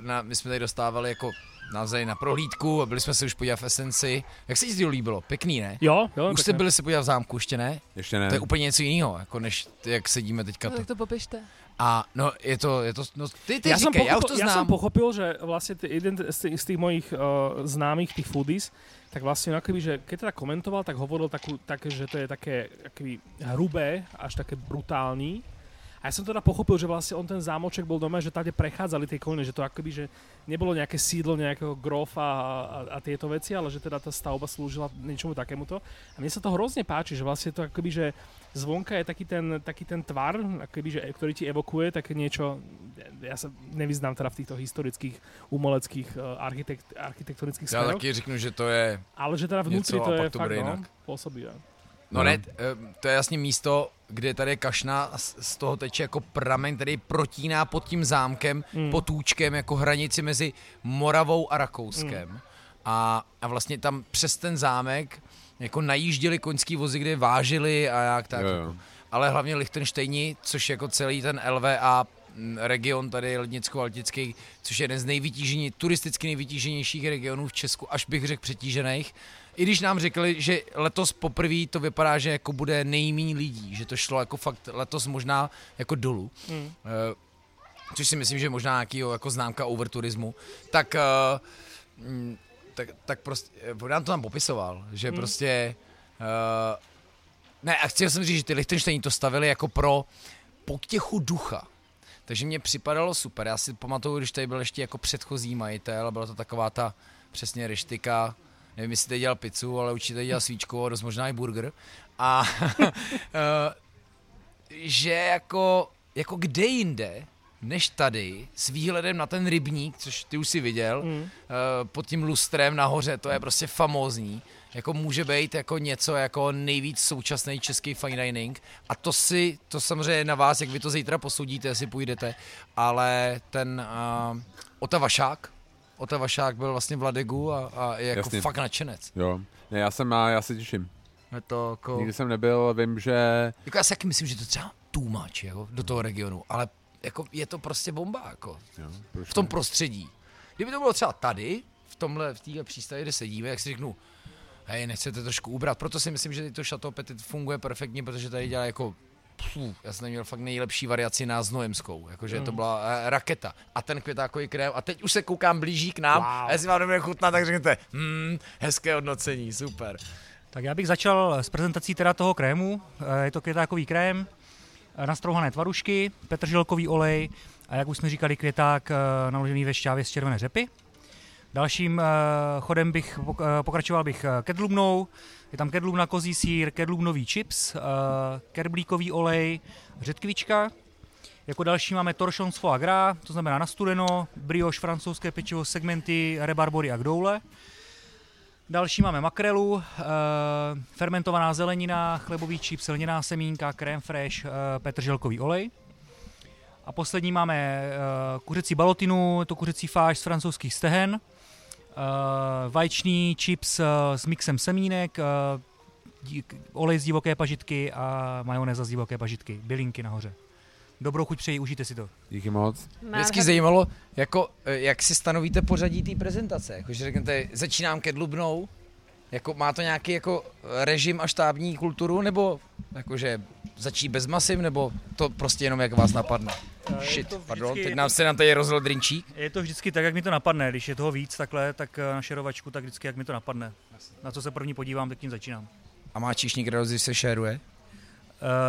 na, my jsme tady dostávali jako navzájem na prohlídku a byli jsme se už podívat v Esenci. Jak se ti to líbilo? Pěkný, ne? Jo, jo. Už jste byli se podívat v zámku, ještě ne? Ještě ne. To je úplně něco jiného, jako než jak sedíme teďka No, tu. tak to popište. A no, je to, je to, no, ty, ty ja som, říkej, já už pochopil, to ja som znám. pochopil, že vlastne t- jeden z tých, z tých mojich uh, známych, tých foodies, tak vlastne akoby, že keď teda komentoval, tak hovoril takú, také, že to je také akoby, hrubé, až také brutální. A ja som teda pochopil, že vlastne on ten zámoček bol doma, že tady prechádzali tie kolene, že to akoby, že nebolo nejaké sídlo nejakého grofa a, a, a tieto veci, ale že teda tá stavba slúžila niečomu takémuto. A mne sa to hrozne páči, že vlastne to akoby, že zvonka je taký ten, taký ten tvar, akoby, že, ktorý ti evokuje také niečo, ja sa nevyznám teda v týchto historických, umeleckých, uh, architekt, architektonických Já smeroch, taky řeknu, že to je, ale že teda vnútri něco to je to fakt no, pôsobivé. No ne, eh, to je jasně místo, kde tady je kašna z toho teče jako pramen, který protíná pod tím zámkem, Mm. potůčkem jako hranici mezi Moravou a Rakouskem. Mm. A, a vlastně tam přes ten zámek jako najížděli koňský vozy, kde vážili a jak tak. Jo, jo. Ale hlavně Lichtenštejni, což jako celý ten LVA mm, region tady Lednicko-Altický, což je jeden z nejvytížení, turisticky nejvytíženějších regionů v Česku, až bych řekl přetížených. I když nám řekli, že letos poprvé to vypadá, že jako bude nejméně lidí, že to šlo jako fakt letos možná jako dolů. Mm. Eh, což si myslím, že je možná nějaký jako známka overturismu, tak, mm, tak, tak prostě, eh, on nám to tam popisoval, že Hmm. prostě, uh, ne, a chtěl jsem říct, že ty Lichtensteini to stavili jako pro potěchu ducha. Takže mě připadalo super. Já si pamatuju, když tady byl ještě jako předchozí majitel, byla to taková ta přesně reštika, nevím, jestli tady dělal pizzu, ale určitě dělal svíčku a dost možná i burger. A eh, že jako, jako kde jinde, než tady, s výhledem na ten rybník, což ty už si viděl, Mm. pod tím lustrem nahoře, to je prostě famózní. Jako může být jako něco jako nejvíc současný český fine dining a to si, to samozřejmě je na vás, jak vy to zítra posoudíte, jestli půjdete, ale ten uh, Ota Vašák, Ota Vašák byl vlastně v Ladegu a, a je jako Jasně. fakt nadšenec. Jo. Ne, já jsem, a já se těším. Je to jako, Nikdy jsem nebyl, vím, že jako já si taky myslím, že to třeba too much, jako, do toho regionu, ale jako je to prostě bomba, jako. jo, v tom ne? prostředí. Kdyby to bylo třeba tady, v tomhle, v téhle přístavě, kde sedíme, jak si řeknu, hej, nechcete trošku ubrat. Proto si myslím, že to Chateau Petit funguje perfektně, protože tady dělá jako Pů, já jsem měl fakt nejlepší variaci na znojemskou, jakože to byla eh, raketa a ten květákový krém a teď už se koukám blíží k nám Wow. a jestli vám nebude chutnat, tak řeknete, hmm, hezké hodnocení, super. Tak já bych začal s prezentací teda toho krému. Eh, Je to květákový krém, eh, nastrouhané tvarušky, petrželkový olej a jak už jsme říkali, květák naložený ve šťávě z červené řepy. Dalším chodem bych pok- pokračoval bych kedlubnou. Je tam kedlubna kozí sír, kedlubnový chips, eh, kerblíkový olej, řetkvička. Jako další máme torchon z foie gras, to znamená nastudeno, brioche, francouzské pečivo, segmenty, rebarbory a gdoule. Další máme makrelu, eh, fermentovaná zelenina, chlebový čip, silněná semínka, krém fresh, eh, petrželkový olej. A poslední máme kuřecí balotinu, to kuřecí fáž z francouzských stehen, eh, vaječný chips eh, s mixem semínek, eh, dí- olej z divoké pažitky a majonéza z divoké pažitky, bylinky nahoře. Dobrou chuť přeji, užijte si to. Díky moc. Vždycky zajímalo, jako, jak si stanovíte pořadí té prezentace. Jakože řeknete, začínám kedlubnou, Jako, má to nějaký jako režim a štábní kulturu, nebo jakože začít bez masiv, nebo to prostě jenom jak vás napadne? Eh, je Shit, pardon, teď nám se nám tady rozhodl drinčík. Je to vždycky tak, jak mi to napadne. Když je toho víc takhle, tak eh, na šerovačku, tak vždycky jak mi to napadne. Na co se první podívám, tak tím začínám. A má číšník radost, když se šeruje?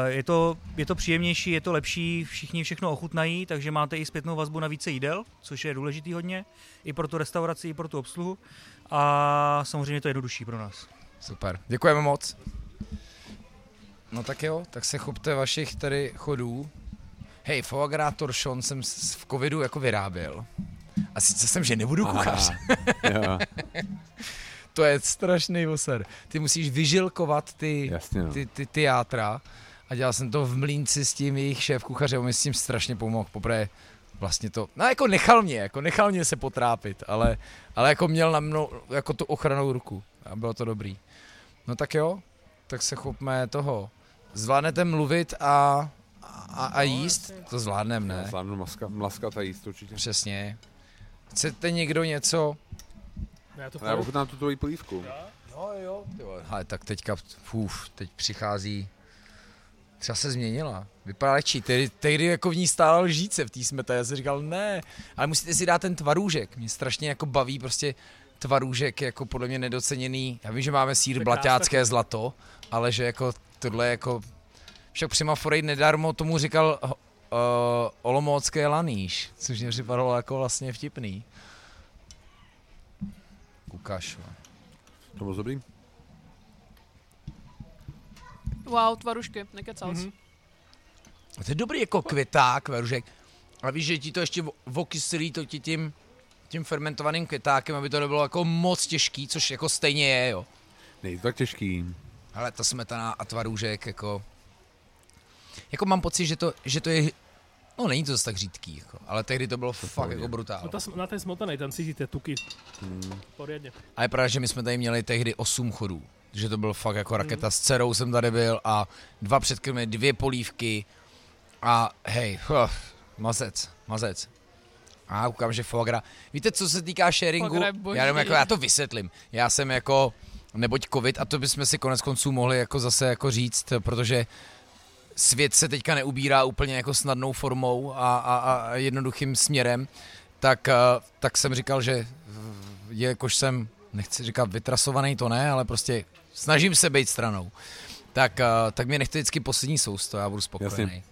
Eh, Je to, je to příjemnější, je to lepší, všichni všechno ochutnají, takže máte i zpětnou vazbu na více jídel, což je důležitý hodně, i pro tu restauraci, i pro tu obsluhu. A samozřejmě to je jednodušší pro nás. Super, děkujeme moc. No tak jo, tak se chopte vašich tady chodů. Hej, foie gras torchon jsem v covidu jako vyráběl. A sice jsem, že nebudu kuchař. jo, To je strašný voser. Ty musíš vyžilkovat ty, jasně no. ty, ty, ty játra. A dělal jsem to v mlínci s tím jejich šéf kuchařem, on mi s tím strašně pomohl. Poprvé vlastně to, no jako nechal mě, jako nechal mě se potrápit, ale, ale jako měl na mnou jako tu ochranou ruku a bylo to dobrý. No tak jo, tak se chopme toho. Zvládnete mluvit a, a, a jíst? To zvládneme, ne? Zvládnu maska, mlaskat a jíst určitě. Přesně. Chcete někdo něco? Ja to A já ochutnám tu tvoji polívku. Jo, jo. Ale tak teďka, uf, teď přichází, třeba se změnila. Vypadá lehčí. Tehdy, tehdy jako v ní stála lžíce v té smete. Já jsem říkal, ne, ale musíte si dát ten tvarůžek. Mě strašně jako baví prostě tvarůžek jako podle mě nedoceněný. Já vím, že máme sír blaťácké zlato, ale že jako tohle je jako však Přimaforej nedarmo tomu říkal uh, Olomoucké laníš, což mě připadalo jako vlastně vtipný. Kukaš. no. To bylo dobrý? Wow, tvarušky, nekecal mm-hmm. To je dobrý jako květák, veružek. A víš, že ti to ještě vo- vokyslí to ti tím, tím fermentovaným květákem, aby to nebylo jako moc těžký, což jako stejně je, jo. Není to tak těžký. Ale ta smetana a tvarůžek, jako... Jako mám pocit, že to, že to je... No není to zase tak řídký, jako, ale tehdy to bylo fakt pohodě. jako brutál. No sm- na tej smotanej tam cítite tuky. Hmm. Poriadne. A je pravda, že my jsme tady měli tehdy 8 chodů. Že to byl fakt jako raketa. S dcerou jsem tady byl a dva předkrmy, dvě polívky a hej, huh, mazec, mazec. A koukám, že foie gras. Víte, co se týká sharingu, já, jenom jako, já to vysvětlím. Já jsem jako, neboť covid, a to bychom si konec konců mohli jako zase jako říct, protože svět se teďka neubírá úplně jako snadnou formou a, a, a jednoduchým směrem, tak, eh, tak jsem říkal, že jakož jsem, nechci říkat vytrasovaný, to ne, ale prostě snažím se být stranou. Tak, eh, tak mě nechte vždycky poslední sousto, já budu spokojený. Jasně.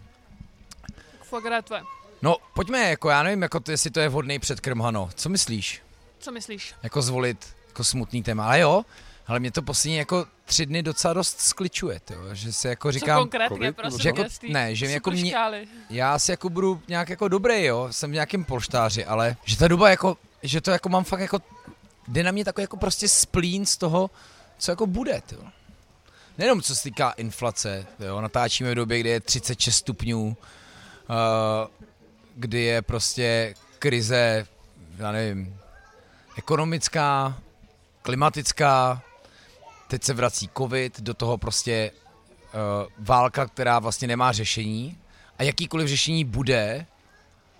Tvoje. No, pojďme, jako já nevím, jako to, jestli to je vhodný předkrm, Hano. Co myslíš? Co myslíš? Jako zvolit jako smutný téma. Ale jo, ale mě to poslední jako tři dny docela dost skličuje, jo, že si jako Co říkám, konkrétně, covid? prosím, že jako- ne, že mě jako mě- já si jako budu nějak jako dobrý, jo, jsem v nějakém polštáři, ale že ta doba jako, že to jako mám fakt jako, jde na mě takový jako prostě splín z toho, co jako bude, jo. Nejenom co se týká inflace, jo, natáčíme v době, kdy je 36 stupňů, uh, kdy je prostě krize, já nevím, ekonomická, klimatická, teď se vrací covid, do toho prostě uh, válka, která vlastně nemá řešení a jakýkoliv řešení bude,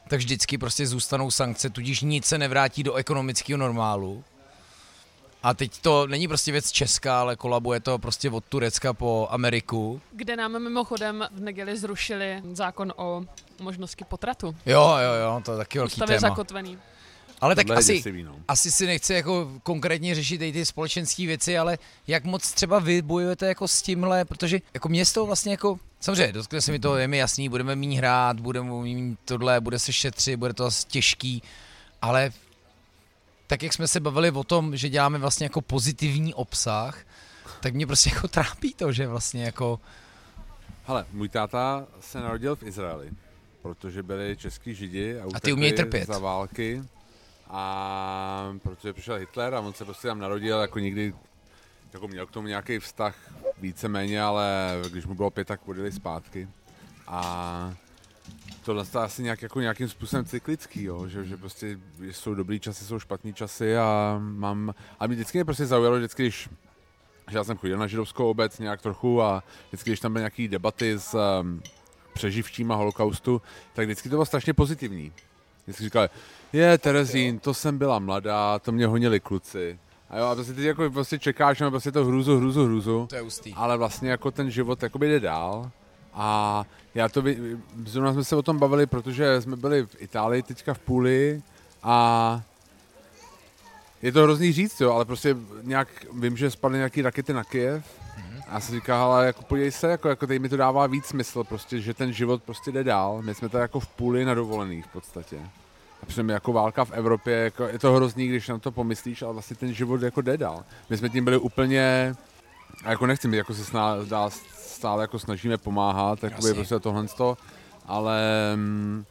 tak vždycky prostě zůstanou sankce, tudíž nic se nevrátí do ekonomického normálu. A teď to není prostě věc česká, ale kolabuje to prostě od Turecka po Ameriku. Kde nám mimochodem v neděli zrušili zákon o možnosti potratu. Jo, jo, jo, to je taky velký Ústavě téma. zakotvený. Ale tak Tohle je asi, děsivý, no. asi si nechci jako konkrétně řešit i ty společenské věci, ale jak moc třeba vy bojujete jako s tímhle, protože jako město vlastně jako, samozřejmě, dotkne se mi to, je mi jasný, budeme méně hrát, budeme mít tohle, bude se šetřit, bude to asi těžký, ale tak jak jsme se bavili o tom, že děláme vlastně jako pozitivní obsah, tak mě prostě jako trápí to, že vlastně jako, Hele, můj táta se narodil v Izraeli, protože byli český židi a, ty utekli umějí trpět. za války. A protože přišel Hitler a on se prostě tam narodil, jako nikdy jako měl k tomu nějaký vztah víceméně, ale když mu bylo pět, tak odjeli zpátky. A tohle je asi nějak, jako nějakým způsobem cyklický, jo? Že, že prostě jsou dobrý časy, jsou špatný časy a mám, a mě vždycky mě prostě zaujalo, vždycky, když že já jsem chodil na židovskou obec nějak trochu a vždycky, když tam byly nějaké debaty s um, přeživčím a holokaustu, tak vždycky to bylo strašně pozitivní. Vždycky říkali, je Terezín, to jsem byla mladá, to mě honili kluci. A jo, a prostě ty jako prostě čekáš, no prostě to hruzu, hruzu, hruzu. To je ústý. Ale vlastně jako ten život jakoby jde dál. A já to, vy- zrovna jsme se o tom bavili, protože jsme byli v Itálii teďka v půli a je to hrozný říct, jo, ale prostě nějak, vím, že spadly nějaký rakety na Kyjev a já jsem říkal, ale jako podívej se, jako, jako tady mi to dává víc smysl, prostě, že ten život prostě jde dál. My jsme tady jako v půli na dovolených v podstatě. A přitom jako válka v Evropě, jako, je to hrozný, když na to pomyslíš, ale vlastně ten život jako jde dál. My jsme tím byli úplně, a jako nechci mi jako se sná, dál stále jako snažíme pomáhat, jakoby Jasně. prostě tohle to, ale mm,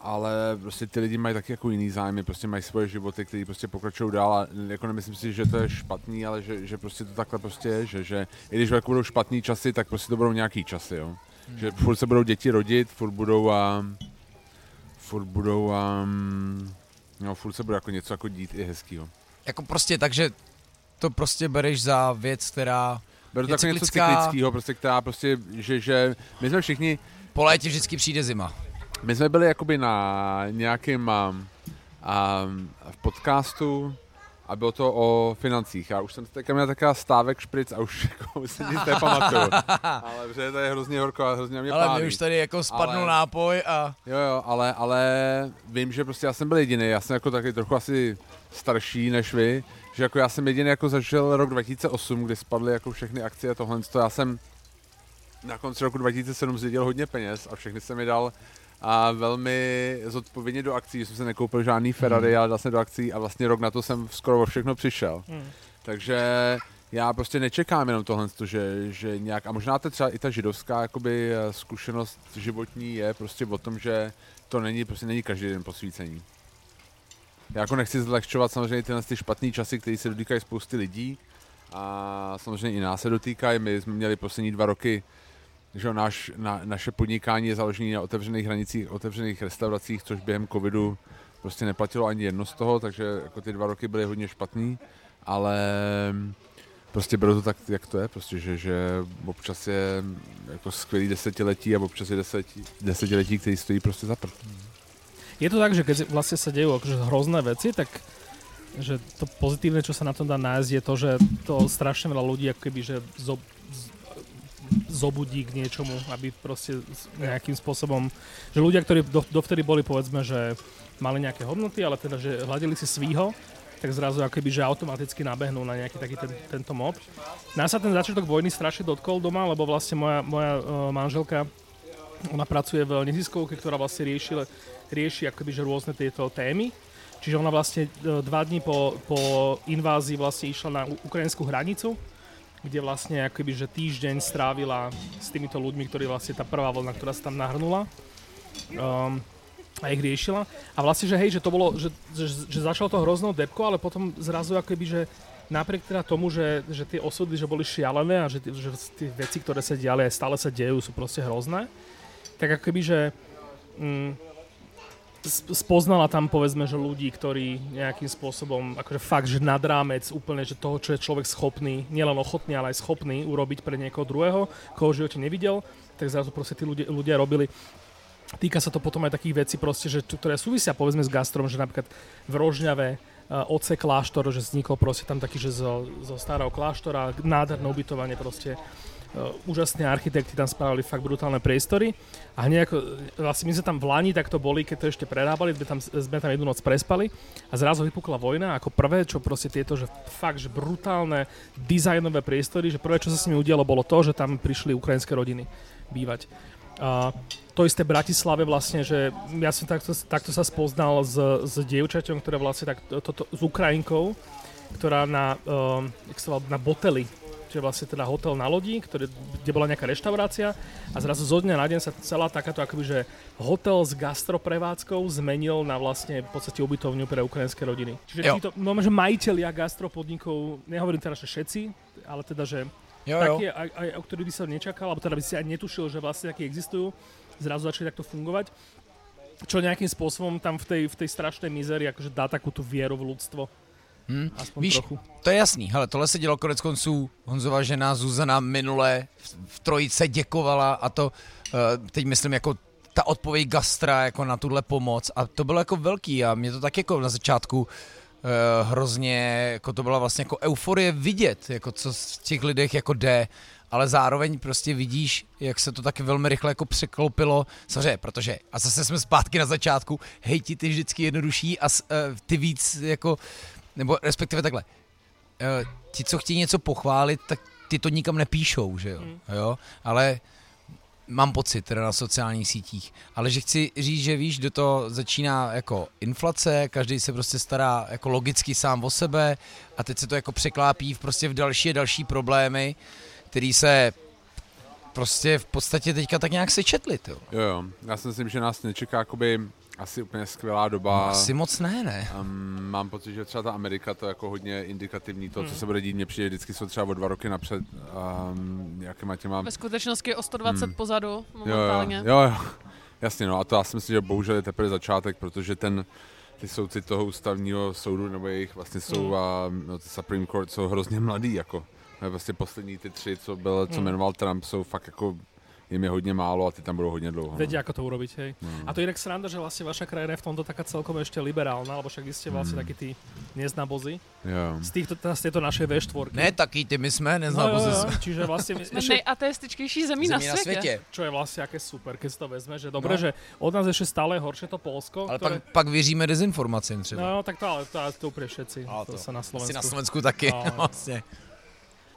ale prostě ty lidi mají taky jako jiný zájmy, prostě mají svoje životy, které prostě pokračují dál a jako nemyslím si, že to je špatný, ale že, že prostě to takhle prostě je, že, že i když jako budou špatný časy, tak prostě to budou nějaký časy, jo. Že furt se budou děti rodit, furt budou a furt budou um, no furt se bude jako něco jako dít i hezkýho. Jako prostě tak, že to prostě bereš za věc, která Beru to jako něco cyklického, prostě, která prostě, že, že my jsme všichni, po létě vždycky přijde zima. My jsme byli jakoby na nějakém um, um, v podcastu a bylo to o financích. Já už jsem teďka měl taková stávek špric a už jako si nic nepamatuju. Ale protože to je hrozně horko a hrozně mě Ale mi už tady jako spadnul Ale- nápoj a Jo, jo, ale, ale vím, že prostě já jsem byl jediný, já jsem jako taky trochu asi starší než vy, že jako já jsem jediný jako zažil rok 2008, kdy spadly jako všechny akcie a tohle. To já jsem na konci roku 2007 zdědil hodně peněz a všechny jsem mi dal a velmi zodpovědně do akcí, že jsem se nekoupil žádný Ferrari, ale dal jsem do akcí a vlastně rok na to jsem skoro o všechno přišel. Hmm. Takže já prostě nečekám jenom tohle, že, že nějak, a možná to třeba i ta židovská jakoby, eh, zkušenost životní je prostě o tom, že to není, prostě není každý den posvícení. Já jako nechci zlehčovat samozřejmě tyhle ty špatné časy, které se dotýkají spousty lidí a samozřejmě i nás se dotýkají. My jsme měli poslední dva roky, že náš, na, naše podnikání je založené na otevřených hranicích, otevřených restauracích, což během covidu prostě neplatilo ani jedno z toho, takže jako ty dva roky byly hodně špatný, ale prostě beru to tak, jak to je, prostě, že, že občas je jako skvělý desetiletí a občas je deseti, desetiletí, který stojí prostě za prd. Je to tak, že keď vlastne sa dejú akože hrozné veci, tak že to pozitívne, čo sa na tom dá nájsť, je to, že to strašne veľa ľudí ako keby, že zo, zobudí k niečomu, aby proste nejakým spôsobom, že ľudia, ktorí do, dovtedy boli povedzme, že mali nejaké hodnoty, ale teda, že hľadili si svýho, tak zrazu ako keby, že automaticky nabehnú na nejaký taký ten, tento mod. Nás sa ten začiatok vojny strašne dotkol doma, lebo vlastne moja, moja uh, manželka ona pracuje v neziskovke, ktorá vlastne rieši, rieši akoby, že rôzne tieto témy. Čiže ona vlastne dva dní po, po invázii vlastne išla na ukrajinskú hranicu, kde vlastne akoby, že týždeň strávila s týmito ľuďmi, ktorí vlastne tá prvá vlna, ktorá sa tam nahrnula. Um, a ich riešila. A vlastne, že hej, že to bolo, že, že, že začalo to hroznou depkou, ale potom zrazu akoby, že napriek teda tomu, že, že tie osudy, že boli šialené a že, že tie veci, ktoré sa diali stále sa dejú, sú proste hrozné, tak akoby, že mm, sp- spoznala tam povedzme, že ľudí, ktorí nejakým spôsobom, akože fakt, že nad rámec úplne, že toho, čo je človek schopný, nielen ochotný, ale aj schopný urobiť pre niekoho druhého, koho v živote nevidel, tak zrazu proste tí ľudia, ľudia robili. Týka sa to potom aj takých vecí proste, že, ktoré súvisia povedzme s gastrom, že napríklad v Rožňave uh, oce kláštor, že vznikol proste tam taký, že zo, zo starého kláštora, nádherné ubytovanie proste, úžasní architekti tam spravili fakt brutálne priestory a hneď ako, vlastne my sme tam v Lani takto boli, keď to ešte prerábali, sme tam, sme tam jednu noc prespali a zrazu vypukla vojna ako prvé, čo proste tieto, že fakt, že brutálne dizajnové priestory, že prvé, čo sa s nimi udialo, bolo to, že tam prišli ukrajinské rodiny bývať. A to isté Bratislave vlastne, že ja som takto, takto sa spoznal s, s dievčaťom, ktoré vlastne tak, toto, s Ukrajinkou, ktorá na, volá, na Boteli, čo je vlastne teda hotel na lodi, ktoré, kde bola nejaká reštaurácia a zrazu zo dňa na deň sa celá takáto akoby, že hotel s gastroprevádzkou zmenil na vlastne v podstate ubytovňu pre ukrajinské rodiny. Čiže Jo. títo, no, že majiteľia gastropodnikov, nehovorím teraz, že všetci, ale teda, že Jo, jo. také, aj, aj, o ktorých by sa nečakal, alebo teda by si aj netušil, že vlastne takí existujú, zrazu začali takto fungovať, čo nejakým spôsobom tam v tej, v tej strašnej mizerii akože dá takú tú vieru v ľudstvo. Hm. Aspoň Víš, trochu. To je jasný, hele, tohle se dělo konec konců, Honzova žena Zuzana minule v, v Trojice děkovala a to, uh, teď myslím jako ta odpověď gastra jako na tuhle pomoc. A to bylo jako velký a mě to tak jako na začátku uh, hrozně, jako to byla vlastně jako euforie vidět, jako co v těch lidech jako jde, ale zároveň prostě vidíš, jak se to taky velmi rychle jako překlopilo, samozřejmě, protože, a zase jsme zpátky na začátku, hejti ty vždycky jednodušší a uh, ty víc jako, nebo respektive takhle, uh, ti, co chtějí něco pochválit, tak ty to nikam nepíšou, že jo, Hmm. jo? ale mám pocit teda na sociálních sítích, ale že chci říct, že víš, do toho začíná jako inflace, každý se prostě stará jako logicky sám o sebe a teď se to jako překlápí v prostě v další a další problémy, který se prostě v podstatě teďka tak nějak sečetli, jo. Jo, jo. Já si myslím, že nás nečeká jakoby asi úplně skvělá doba. No, asi moc ne, ne. Um, mám pocit, že třeba ta Amerika to je jako hodně indikativní, to, co Hmm. se bude dít, mě přijde vždycky jsou třeba o dva roky napřed, um, jakýma těma... Ve skutečnosti je o 120 Hmm. pozadu Jo, jo, momentálně. jo, jo, jasně no a to já si myslím, že bohužel je teprve začátek, protože ten, ty soudci toho ústavního soudu, nebo jejich vlastně jsou, Hmm. a, no, ty Supreme Court jsou hrozně mladý, jako. Vlastně poslední ty tři, co byl, co Hmm. jmenoval Trump, jsou fakt jako, jim je hodně málo a ty tam budou hodně dlouho. no. Vedia, ako to urobiť, hej. No. A to je inak sranda, že vlastne vaša krajina je v tomto taká celkom ešte liberálna, lebo však vy ste vlastne Mm. takí tí neznabozy. Jo. Z týchto, teda z tejto našej V4. Ne, taky ty my jsme, no, jo, jo, no, čiže vlastne my, Jsme ešte, nejateistickéjší zemí, zemí na světě. čo je vlastne aké super, keď si to vezme, že dobre, No. že od nás ešte stále je horšie to Polsko, Ale ktoré... pak, pak věříme dezinformacím třeba. No, tak to, ale to, to úplně všetci. A to, to. sa na Asi Slovensku. na Slovensku taky, No. no. vlastně.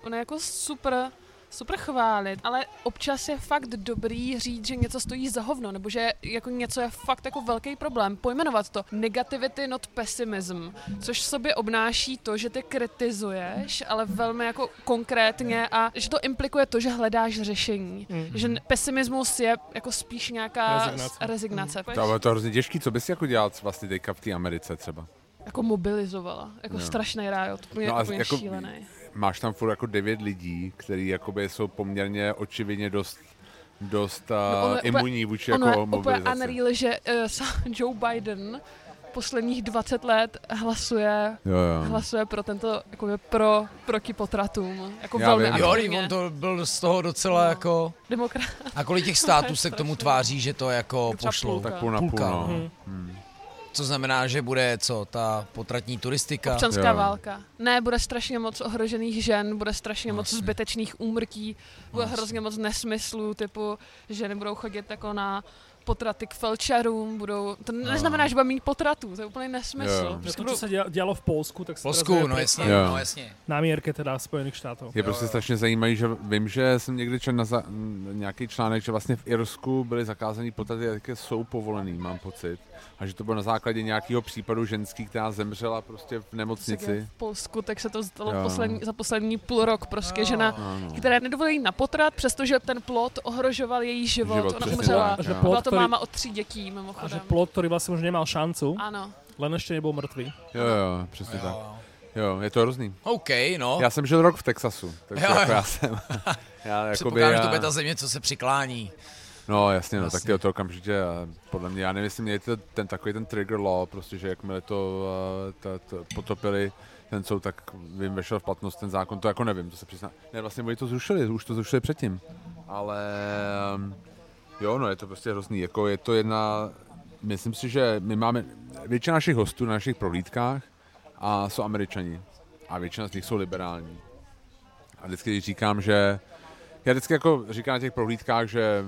Ono je jako super, super chválit, ale občas je fakt dobrý říct, že něco stojí za hovno, nebo že jako něco je fakt jako velký problém. Pojmenovat to negativity not pessimism, což v sobě obnáší to, že ty kritizuješ, ale velmi jako konkrétně a že to implikuje to, že hledáš řešení. Mm. Že pesimismus je jako spíš nějaká Rezignace. rezignace. To, ale to je hrozně těžký, co bys jako dělal vlastně teďka v té Americe třeba? Jako mobilizovala, jako Jo. strašný rájot, úplně, No a úplně jako- šílený. Máš tam furt jako devět lidí, který jakoby jsou poměrně očividně dost dost uh, No, je úplně- imunní vůči Ono je jako úplně mobilizaci. unreal, že uh, Joe Biden posledních 20 let hlasuje Jo, jo. hlasuje pro tento, jakoby pro, proti potratům. Jako Já velmi. Jo, on to byl z toho docela No. jako... Demokrat. A kolik těch států se k tomu tváří, že to jako půlka. Tak půl na půl, Půlka, no. Hmm. Hmm. Co znamená, že bude co, ta potratní turistika? Občanská Jo. válka. Ne, bude strašně moc ohrožených žen, bude strašně moc Vlastně. zbytečných úmrtí, bude Vlastně. hrozně moc nesmyslů, typu ženy budou chodit jako na potraty k felčarům, budou, to neznamená, že bude mít potratů, to je úplný nesmysl. Jo. No Prostě to, budou, sa dia- dialo v Polsku, tak sa Polsku, no presne jasně, Jo. no jasně. na mierke teda Spojených štátov. Je prostě strašně zajímavý, že vím, že jsem někdy četl na za, nějaký článek, že vlastně v Irsku byly zakázané potraty, jaké jsou povolený, mám pocit. A že to bylo na základě nějakého případu ženský, která zemřela prostě v nemocnici. v Polsku, tak se to stalo Jo. poslední, za poslední půl rok. Prostě žena, Ano. která nedovolila jít na potrat, přestože ten plot ohrožoval její život. Život, Ona umřela. tak, Že jo. plot, Byla to ktorý- máma od tří dětí, A že mimochodem. plot, ktorý vlastne už nemal šancu, Ano. len ešte nebol mŕtvý. Jo, jo, přesně tak. Jo. Jo, je to hrozný. OK, no. Já jsem žil rok v Texasu, takže Jo, jako jo. já jsem... já jakoby, Předpokládám, že to já- bude ta země, co se přiklání. No jasně, no, tak Jasně. ty to okamžitě, a podle mě, já nevím, jestli měli to, ten takový ten trigger law, prostě, že jakmile to, to, to potopili, ten soud, tak vím, vešel v platnost ten zákon, to jako nevím, to se přiznám. Ne, vlastně oni to zrušili, už to zrušili předtím, ale um, jo, no, je to prostě hrozný, jako je to jedna, myslím si, že my máme, většina našich hostů na našich prohlídkách a jsou američani a většina z nich jsou liberální. A vždycky říkám, že já vždycky jako říkám na těch prohlídkách, že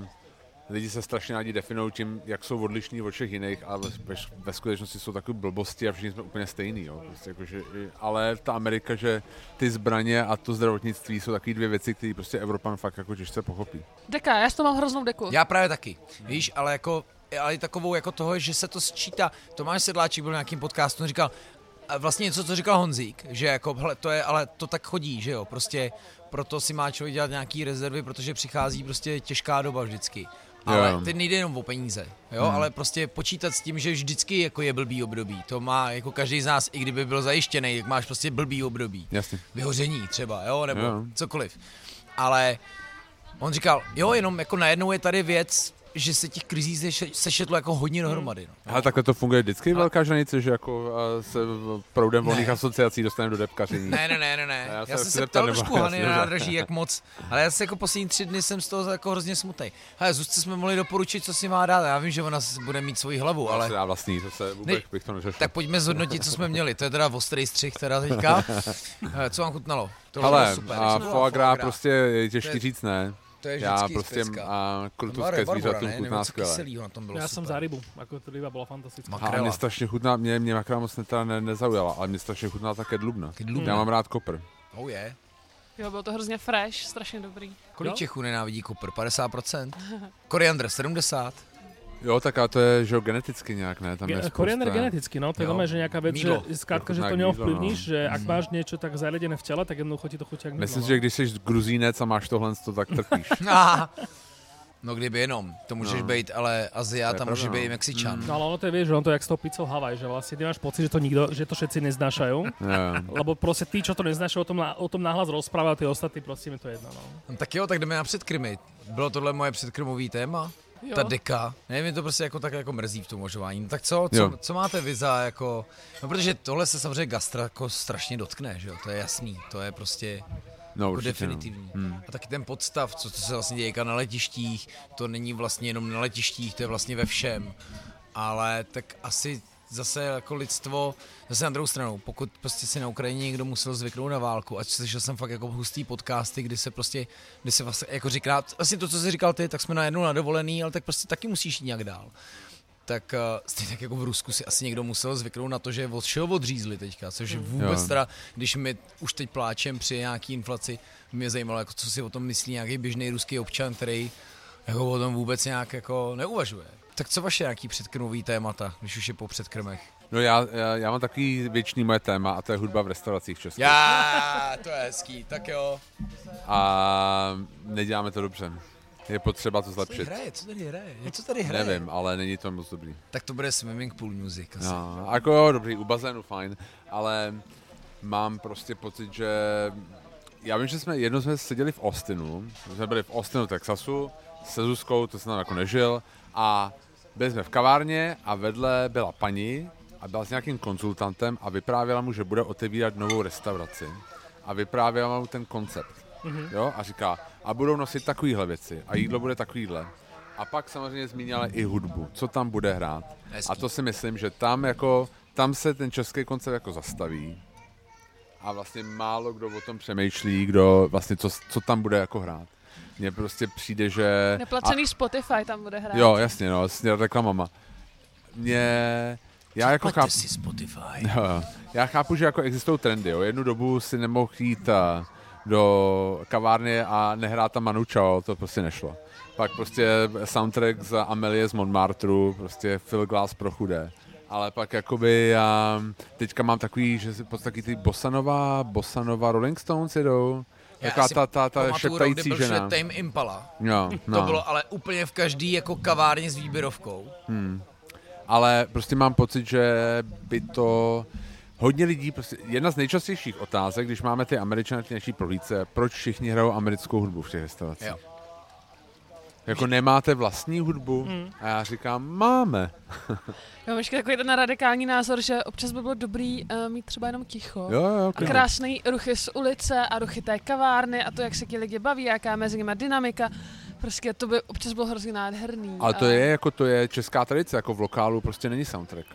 lidi se strašně rádi definují tím, jak jsou odlišní od všech jiných, ale ve, ve skutečnosti jsou takové blbosti a všichni jsme úplně stejný. Jo. Prostě jako, že, ale ta Amerika, že ty zbraně a to zdravotnictví jsou takové dvě věci, které prostě Evropan fakt jako těžce pochopí. Deka, já s to mám hroznou deku. Já právě taky. Víš, ale jako ale i takovou jako toho, že se to sčítá. Tomáš Sedláček byl v nějakým podcastu, on říkal, a vlastně něco, co říkal Honzík, že jako, hele, to je, ale to tak chodí, že jo, prostě proto si má člověk dělat nějaký rezervy, protože přichází prostě těžká doba vždycky. Ale Jo. teď nejde jenom o peníze, jo, Hmm. ale prostě počítat s tím, že vždycky jako je blbý období. To má jako každý z nás, i kdyby byl zajištěný, jak máš prostě blbý období. Jasně. Vyhoření třeba, jo, nebo Jo. cokoliv. Ale on říkal, jo, jenom jako najednou je tady věc, že se těch krizí seše- sešetlo jako hodně dohromady. No. Ale takhle to funguje vždycky velká ženice, že jako se proudem volných Ne. asociací dostaneme do depkaření. Ne, ne, ne, ne, ne. Já Já, já jsem se ptal trošku Hany na nádraží, jak moc, ale já se jako poslední tři dny jsem z toho jako hrozně smutný. Hele, Zuzce jsme mohli doporučit, co si má dát, já vím, že ona bude mít svoji hlavu, Ale... ale dá vlastní, to se vůbec Ne, bych to neřešil. tak pojďme zhodnotit, co jsme měli. To je teda ostrý střih teda teďka. Hele, Co vám chutnalo? To bylo Ale super. a foie gras prostě je těžký říct, ne? To je Já vždycky prostě pecka. a To byla Barbara, zvířatům ne? chutná skvěle. kyselýho na tom bylo Já super. jsem za rybu, ako to ryba bola fantastická. Mak- A mě Makrela. strašně chutná, mě, mě makrela moc teda ne, nezaujala, ale mě strašně chutná také dlubna. Taky dlubna. Já mám rád kopr. Oh je. Jo, bylo to hrozně fresh, strašně dobrý. Kolik Jo? Čechů nenávidí kopr? 50%? Koriandr 70? Jo, tak ale to je, že geneticky nějak, ne? Tam je Ge- spousta... Koriander geneticky, no, to je znamená, že nejaká vec, Mydlo. že skrátka, že Trochu to neovplyvníš, no. že ak Mhm. máš niečo tak zariadené v tele, tak jednoducho ti to chutí jak mydlo. Myslím no. že když jsi gruzínec a máš tohle, to tak trpíš. No kdyby jenom, to můžeš No. být, ale Aziat To je a může být no. Mexičan. No ale ono to je, vieš, že on to je jak s tou pizzou Havaj, že vlastne ty máš pocit, že to nikto, že to všetci neznášajú, Jo. lebo proste tí, čo to neznášajú, o tom, na- o tom náhlas rozprávajú, a tí ostatní proste mi to jedno, no. No, tak jo, tak jdeme na předkrmy. Bylo tohle moje předkrmový téma? Jo. Ta deka. Ne, mě to prostě jako tak jako mrzí v tom uvažování. No, tak co, Jo. co, co máte vy za jako... No protože tohle se samozřejmě gastra jako strašně dotkne, že jo, to je jasný. To je prostě No, jako určitě, definitivní. No. Hmm. A taky ten podstav, co, co se vlastně děje na letištích, to není vlastně jenom na letištích, to je vlastně ve všem. Ale tak asi zase jako lidstvo, zase na druhou stranu, pokud prostě si na Ukrajině někdo musel zvyknout na válku, a slyšel jsem fakt jako hustý podcasty, kdy se prostě, kdy se vlastně jako říká, vlastně to, co jsi říkal ty, tak jsme najednou na dovolený, ale tak prostě taky musíš jít nějak dál. Tak uh, stejně tak jako v Rusku si asi někdo musel zvyknout na to, že od všeho odřízli teďka, což vůbec Jo. teda, když my už teď pláčem při nějaký inflaci, mě zajímalo, jako, co si o tom myslí nějaký běžný ruský občan, který jako o tom vůbec nějak jako neuvažuje. Tak co vaše nějaký předkrmový témata, když už je po předkrmech? No já, já, já mám takový věčný moje téma a to je hudba v restauracích v Česku. Já, to je hezký, tak jo. A neděláme to dobře. Je potřeba to Co tady zlepšit. hraje, co tady hraje, něco tady hraje. Nevím, ale není to moc dobrý. Tak to bude swimming pool music asi. No, jako jo, dobrý, u bazénu fajn, ale mám prostě pocit, že já vím, že jsme jednou jsme seděli v Austinu, jsme byli v Austinu, Texasu, se Zuzkou, to jsem tam jako nežil, a byli jsme v kavárně a vedle byla paní a byla s nějakým konzultantem a vyprávěla mu, že bude otevírat novou restauraci. A vyprávěla mu ten koncept. Mm-hmm. Jo? A říká, a budou nosit takovýhle věci a jídlo bude takovýhle. A pak samozřejmě zmínila i hudbu, co tam bude hrát. Hezký. A to si myslím, že tam jako, tam se ten český koncept jako zastaví a vlastně málo kdo o tom přemýšlí, kdo vlastně co, co tam bude jako hrát. Mně prostě přijde, že... Neplacený Spotify tam bude hrát. A, jo, jasně, no, jasně, reklamama. Mně... Já jako chápu... si Spotify. Jo. Já chápu, že jako existují trendy, jo. Jednu dobu si nemohl jít a, do kavárny a nehrát tam Manu Chao, to prostě nešlo. Pak prostě soundtrack z Amelie z Montmartru, prostě Phil Glass pro chudé. Ale pak jakoby já teďka mám takový, že si pod taky ty Bossanova, Bossanova Rolling Stones jedou. Si ta, ta, ta šeptající žena. Tame Impala. To no. bylo ale úplně v každý jako kavárně s výběrovkou. ale prostě mám pocit, že by to hodně lidí, prostě jedna z nejčastějších otázek, když máme ty američany v naší prohlídce, proč všichni hrajou americkou hudbu v těch restauracích. Jo. Jako nemáte vlastní hudbu? Mm. A já říkám, máme. Já mám ještě takový ten radikální názor, že občas by bylo dobrý uh, mít třeba jenom ticho. Jo, jo, A klidně. krásný ruchy z ulice a ruchy té kavárny a to, jak se ti lidi baví, jaká je mezi nimi dynamika. Prostě to by občas bylo hrozně nádherný. Ale to a- je jako to je česká tradice, jako v lokálu prostě není soundtrack.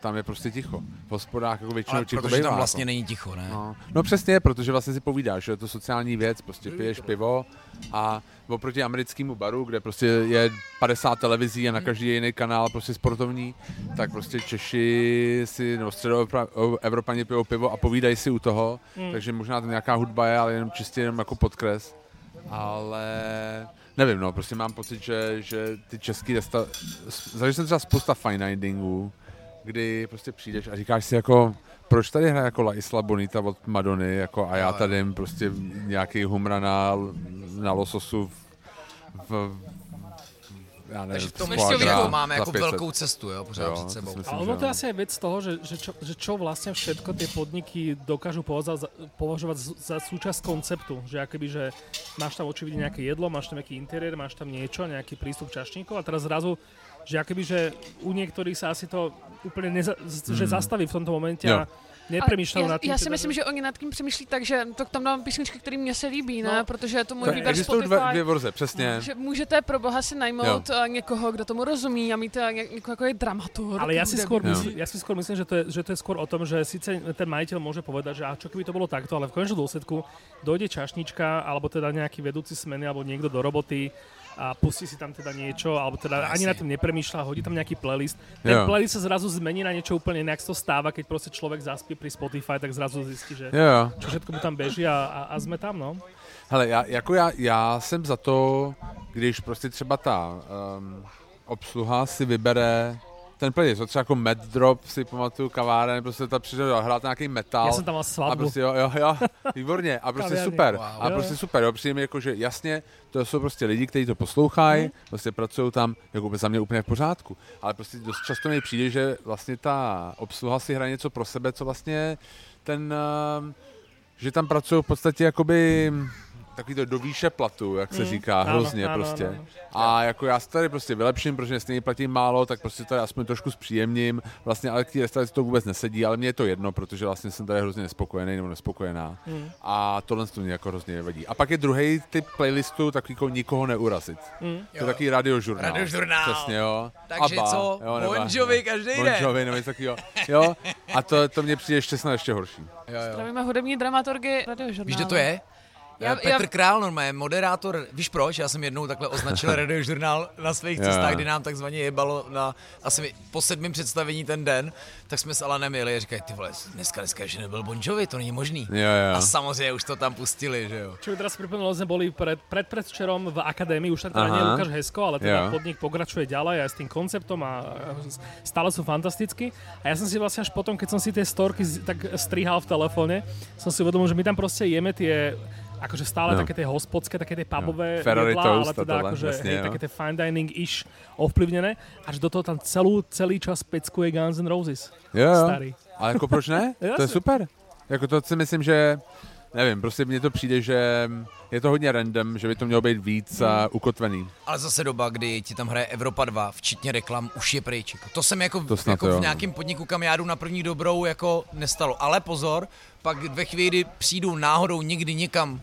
Tam je prostě ticho. V hospodách jako většinou Ale ticho protože bývá, tam jako. vlastně není ticho, ne? No, no přesně, protože vlastně si povídáš, že je to sociální věc, prostě piješ pivo a oproti americkému baru, kde prostě je 50 televizí a na každý jiný kanál prostě sportovní, tak prostě Češi si, nebo středoevropani pijou pivo a povídají si u toho, Mm. takže možná tam nějaká hudba je, ale jenom čistě jenom jako podkres. Ale nevím, no, prostě mám pocit, že, že ty český resta... Zažil jsem třeba spousta fine diningů, kdy prostě přijdeš a říkáš si jako, proč tady hraje jako La Isla Bonita od Madony, jako a já tady jim prostě nějaký humra na, na lososu v, v, já nevím, Takže v tom ještě jako máme jako 500. velkou cestu, jo, pořád Jo, před to sebou. myslím, A ono to je asi aj vec toho, že, že, čo, že čo vlastne všetko tie podniky dokážu považovať za, súčasť konceptu. Že akoby, že máš tam očividne nejaké jedlo, máš tam nejaký interiér, máš tam niečo, nejaký prístup čašníkov a teraz zrazu že akoby, že u niektorých sa asi to úplne neza, z- že zastaví v tomto momente a Jo. nepremýšľajú já, nad tým. já si teda, myslím, že oni nad tím přemýšlí tak, že to tam dávám písničky, které mně se líbí, ne? No. Protože je to můj výběr Spotify. dvě, dvě verze, přesně. Že můžete pro boha si najmout jo. někoho, kdo tomu rozumí a mít eh, ně- někoho jako je dramaturg. Ale ja si, skôr myslím, ja si skôr myslím, že to, je, že to je skôr o tom, že síce ten majiteľ môže povedať, že a čo keby to bolo takto, ale v konečnom dôsledku dojde čašnička, alebo teda nejaký vedúci smeny, alebo niekto do roboty a pustí si tam teda niečo, alebo teda ani Jasne. na tým nepremýšľa, hodí tam nejaký playlist. Ten Jo. playlist sa zrazu zmení na niečo úplne inak, to stáva, keď proste človek zaspí pri Spotify, tak zrazu zistí, že jo. čo všetko mu tam beží a, a, a sme tam, no. Hele, já, jako já, já jsem za to, když prostě třeba ta um, obsluha si vybere ten playlist, to třeba jako Mad Drop si pamatuju kaváren, prostě ta přišel hrát nějaký metal. Ja som tam mal a prostě jo, jo, jo, výborně. A prostě super. Wow. A prostě super, jo. Přijde mi jako, že jasně, to jsou prostě lidi, kteří to poslouchají, Mhm. prostě pracují tam, jako za mě úplně v pořádku. Ale prostě dost často mi přijde, že vlastně ta obsluha si hraje něco pro sebe, co vlastně ten, um, že tam pracují v podstatě jakoby takový to do výše platu, jak se Mm, říká, ano, hrozně ano, prostě. ano. A jako já se tady prostě vylepším, protože stejně platím málo, tak prostě tady aspoň trošku zpříjemním. Vlastně ale k té restauraci to vůbec nesedí, ale mně je to jedno, protože vlastně jsem tady hrozně nespokojený nebo nespokojená. Mm. A tohle to mě jako hrozně nevadí. A pak je druhý typ playlistu, takový jako nikoho neurazit. Mm. To je takový radiožurnál. Radiožurnál. Přesně, jo. Takže Abba, co? Jo, nebo- každý den. Jovi, nebo něco takového. Jo, a to, to mě přijde ještě snad ještě horší. Jo, jo. Zdravíme hudební dramaturgy radiožurnálu. Víš, kdo to je? Já- Já, Petr já- Král, normálně moderátor, víš proč? Já jsem jednou takhle označil radiožurnál na svých cestách, kdy nám takzvaně jebalo na asi mi- po sedmém představení ten den, tak jsme s Alanem jeli a říkají, ty vole, dneska, dneska ještě nebyl Bon Jovi, to není možný. Jo, jo. A samozřejmě už to tam pustili, že jo. Čo mi teraz pripomenulo, sme boli pred, pred predvčerom v akadémii, už tak teda nie Lukáš Hesko, ale teda Jo. podnik pokračuje ďalej aj s tým konceptom a a stále sú fantastickí. A ja som si vlastne až potom, keď som si tie storky tak strihal v telefóne, som si uvedomil, že my tam proste jeme tie akože stále Jo. také tie hospodské, také tie pubové Ferrari jedlá, toast ale a teda tohle, akože jasne, hej, jo. také tie fine dining-ish ovplyvnené, až do toho tam celú, celý čas peckuje Guns N' Roses. Jo, jo. Starý. Ale jako proč ne? to je super. Jako to si myslím, že nevím, prostě mně to přijde, že je to hodně random, že by to mělo být víc uh, ukotvený. Ale zase doba, kdy ti tam hraje Evropa 2, včetně reklam, už je pryč. Jako To se mi jako, To snad jako jo, v no. nějakém podniku, kam já jdu na první dobrou, jako nestalo. Ale pozor, pak ve chvíli, kdy přijdu náhodou někdy někam,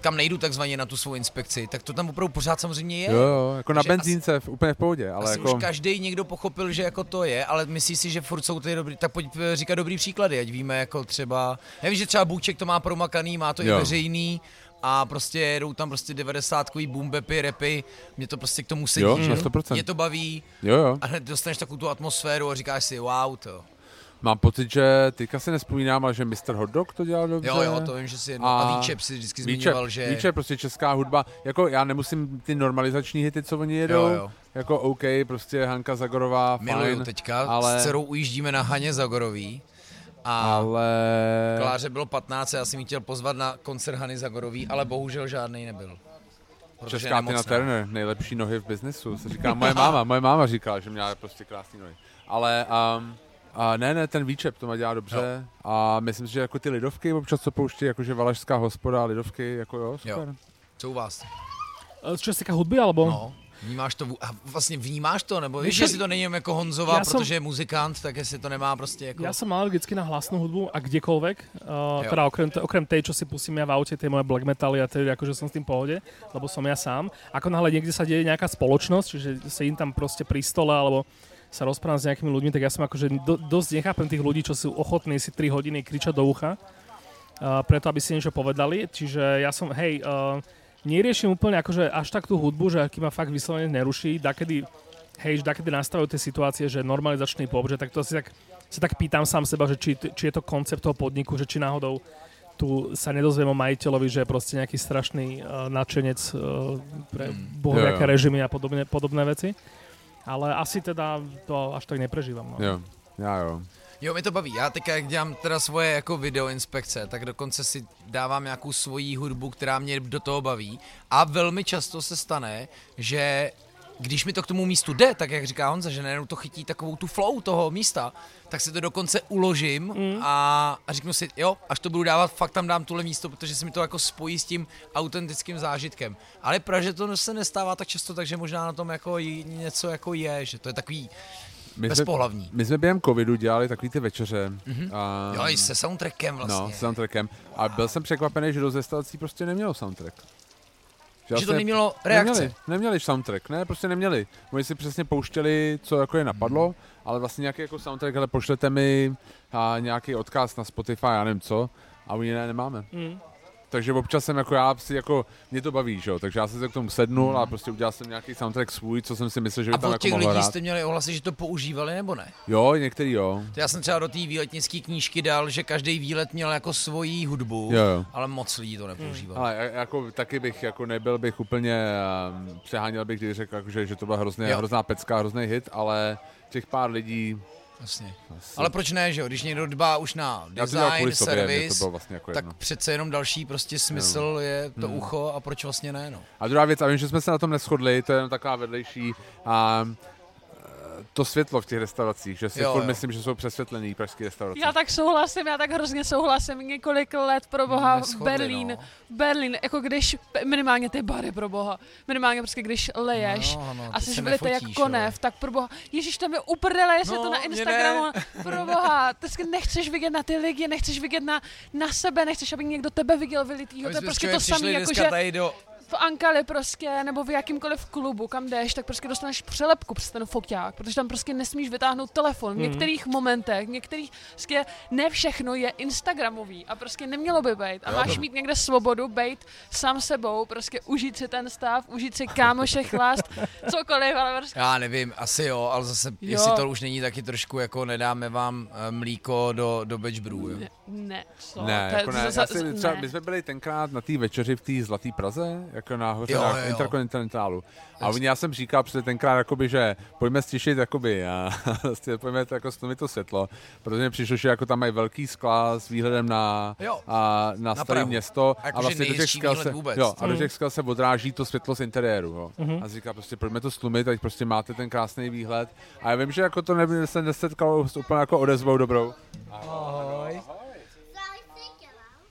kam nejdu takzvaně na tu svou inspekci, tak to tam opravdu pořád samozřejmě je. Jo, jo, jako na Takže benzínce, v, úplně v pohodě, ale Asi jako... už každý někdo pochopil, že jako to je, ale myslí si, že furt jsou ty dobrý, tak pojď eh, říkat dobrý příklady, ať víme jako třeba, já vím, že třeba Bůček to má promakaný, má to Jo. i veřejný a prostě jedou tam prostě 90 boom bapy, repy, mě to prostě k tomu sedí, Jo, že? na 100%. mě to baví Jo, jo. a hned dostaneš takovou tu atmosféru a říkáš si wow to. Mám pocit, že teďka si nespomínám, ale že Mr. Hotdog to dělal dobře. Jo, jo, to vím, že si jedno, a, a Víčep si vždycky zmiňoval, že... Víčep, prostě česká hudba, jako já nemusím ty normalizační hity, co oni jedou, Jo, jo. jako OK, prostě Hanka Zagorová, Miluju fajn, teďka, ale- s dcerou ujíždíme na Haně Zagorový a ale... Kláře bylo 15, já jsem jí chtěl pozvat na koncert Hany Zagorový, ale bohužel žádný nebyl. Česká Tina. Turner, nejlepší nohy v biznesu, se říká moje máma, moje máma říká, že měla prostě krásné nohy. Ale um, a ne, ne, ten výčep to má dělá dobře a myslím si, že jako ty lidovky občas co pouští, jakože Valašská hospoda a lidovky, jako jo, super. Jo. Co u vás? E, Čo sa týka hudby, alebo? No, vnímáš to, a vlastně vnímáš to, nebo víš, Víš, jestli to není jako Honzova, já jsem- protože je muzikant, tak jestli to nemá prostě jako... Ja som alergický na hlasnú hudbu a kdekoľvek. Uh, Jo. teda okrem, te- okrem tej, čo si pustím ja v aute, tie moje black metaly a tedy akože som s tým v pohode, lebo som ja sám. Ako náhle niekde sa deje nejaká spoločnosť, čiže sedím tam proste pri stole alebo sa rozprávam s nejakými ľuďmi, tak ja som akože do, dosť nechápem tých ľudí, čo sú ochotní si 3 hodiny kričať do ucha, uh, preto aby si niečo povedali. Čiže ja som, hej, uh, neriešim úplne akože až tak tú hudbu, že aký ma fakt vyslovene neruší, dakedy hej, že dakedy nastavujú tie situácie, že normalizačný pop, že tak to si tak, sa tak pýtam sám seba, že či, či je to koncept toho podniku, že či náhodou tu sa nedozviem o majiteľovi, že je proste nejaký strašný uh, nadšenec uh, pre bohoviaké Jo, jo. režimy a podobne, podobné veci. Ale asi teda to až tak neprežívam. No. Jo, já jo. Jo, mě to baví. Já teďka, jak dělám teda svoje jako videoinspekce, tak dokonce si dávám nějakou svoji hudbu, která mě do toho baví. A velmi často se stane, že když mi to k tomu místu jde, tak jak říká Honza, že najednou to chytí takovou tu flow toho místa, tak si to dokonce uložím mm. a, a řeknu si, jo, až to budu dávat, fakt tam dám tuhle místo, protože se mi to jako spojí s tím autentickým zážitkem. Ale Praže to se nestává tak často, takže možná na tom jako něco jako je, že to je takový My jsme, bezpohlavní. my jsme během covidu dělali takový ty večeře. Mhm. A, Jo, i se soundtrackem vlastně. No, s soundtrackem. A byl jsem překvapený, že do restaurací prostě nemělo soundtrack. že to vlastně nemělo reakce. Neměli, neměli soundtrack, ne, prostě neměli. Oni si přesně pouštěli, co jako je napadlo, Hmm. Ale vlastně nějaký jako soundtrack, ale pošlete mi a nějaký odkaz na Spotify, já nevím co, a oni ne, nemáme. Mm. Takže občas jsem jako já si jako, mě to baví, že jo, takže já jsem se k tomu sednul a prostě udělal jsem nějaký soundtrack svůj, co jsem si myslel, že by. A tam jako těch mohlo lidí hrát. jste měli ohlasy, že to používali nebo ne? Jo, některý jo. To já jsem třeba do té výletnické knížky dal, že každý výlet měl jako svoji hudbu, Jo, jo. ale moc lidí to nepoužívalo. Ale ja- jako taky bych, jako nebyl bych úplně, um, přeháněl bych, když řekl, jako, že, že to byla hrozně, Jo. hrozná pecka, hrozný hit, ale těch pár lidí... Vlastně. Asi, Ale proč ne, že jo? Když někdo dbá už na design, servis, vlastně jako tak přece jenom další prostě smysl je to Hmm. ucho a proč vlastně ne, no. A druhá věc, a vím, že jsme se na tom neschodli, to je jenom taková vedlejší, a to světlo v těch restauracích, že si Jo, jo. myslím, že jsou přesvětlený pražské restaurace. Já tak souhlasím, já tak hrozně souhlasím. Několik let pro boha v Neschodli, Berlín, no. v Berlín, jako když, minimálně ty bary pro boha, minimálně prostě když leješ No, no, a jsi se vylitej jak konev, tak pro boha, ježíš tam je uprdele, jestli No, to na Instagramu, pro boha, ty nechceš vidět na ty lidi, nechceš vidět na, na sebe, nechceš, aby někdo tebe viděl vylitýho, to je prostě to samé, jako že tady do... v Ankali prostě, nebo v jakýmkoliv klubu, kam jdeš, tak prostě dostaneš přelepku přes ten foťák, protože tam prostě nesmíš vytáhnout telefon. V některých momentech, v některých, prostě ne všechno je Instagramový a prostě nemělo by být. A Jo, máš to- mít někde svobodu, být sám sebou, prostě užít si ten stav, užít si kámoše, chlást, cokoliv, ale prostě Já nevím, asi jo, ale zase, Jo. jestli to už není taky trošku jako nedáme vám eh, mlíko do, do batch brew, jo. ne, ne, co? Ne, To je jako ne. za- Já si, za- třeba, ne. my jsme byli tenkrát na té večeři v té Zlaté Praze, jako nahoře Jo, na jo. Interkontinentálu. A oni, já jsem říkal před tenkrát, jakoby, že pojďme stišit, jakoby, a vlastně pojďme to, jako stlumit to světlo, protože mi přišlo, že jako tam mají velký skla s výhledem na, Jo. a, na, Na staré Prahu. město. A jako, a vlastně do těch skal se, vůbec. jo, a do Mm. těch skal se odráží to světlo z interiéru. Jo. Mhm. A říká prostě, pojďme to stlumit, ať prostě máte ten krásný výhled. A já vím, že jako to nebyl, se nesetkalo s úplně jako odezvou dobrou. Ahoj.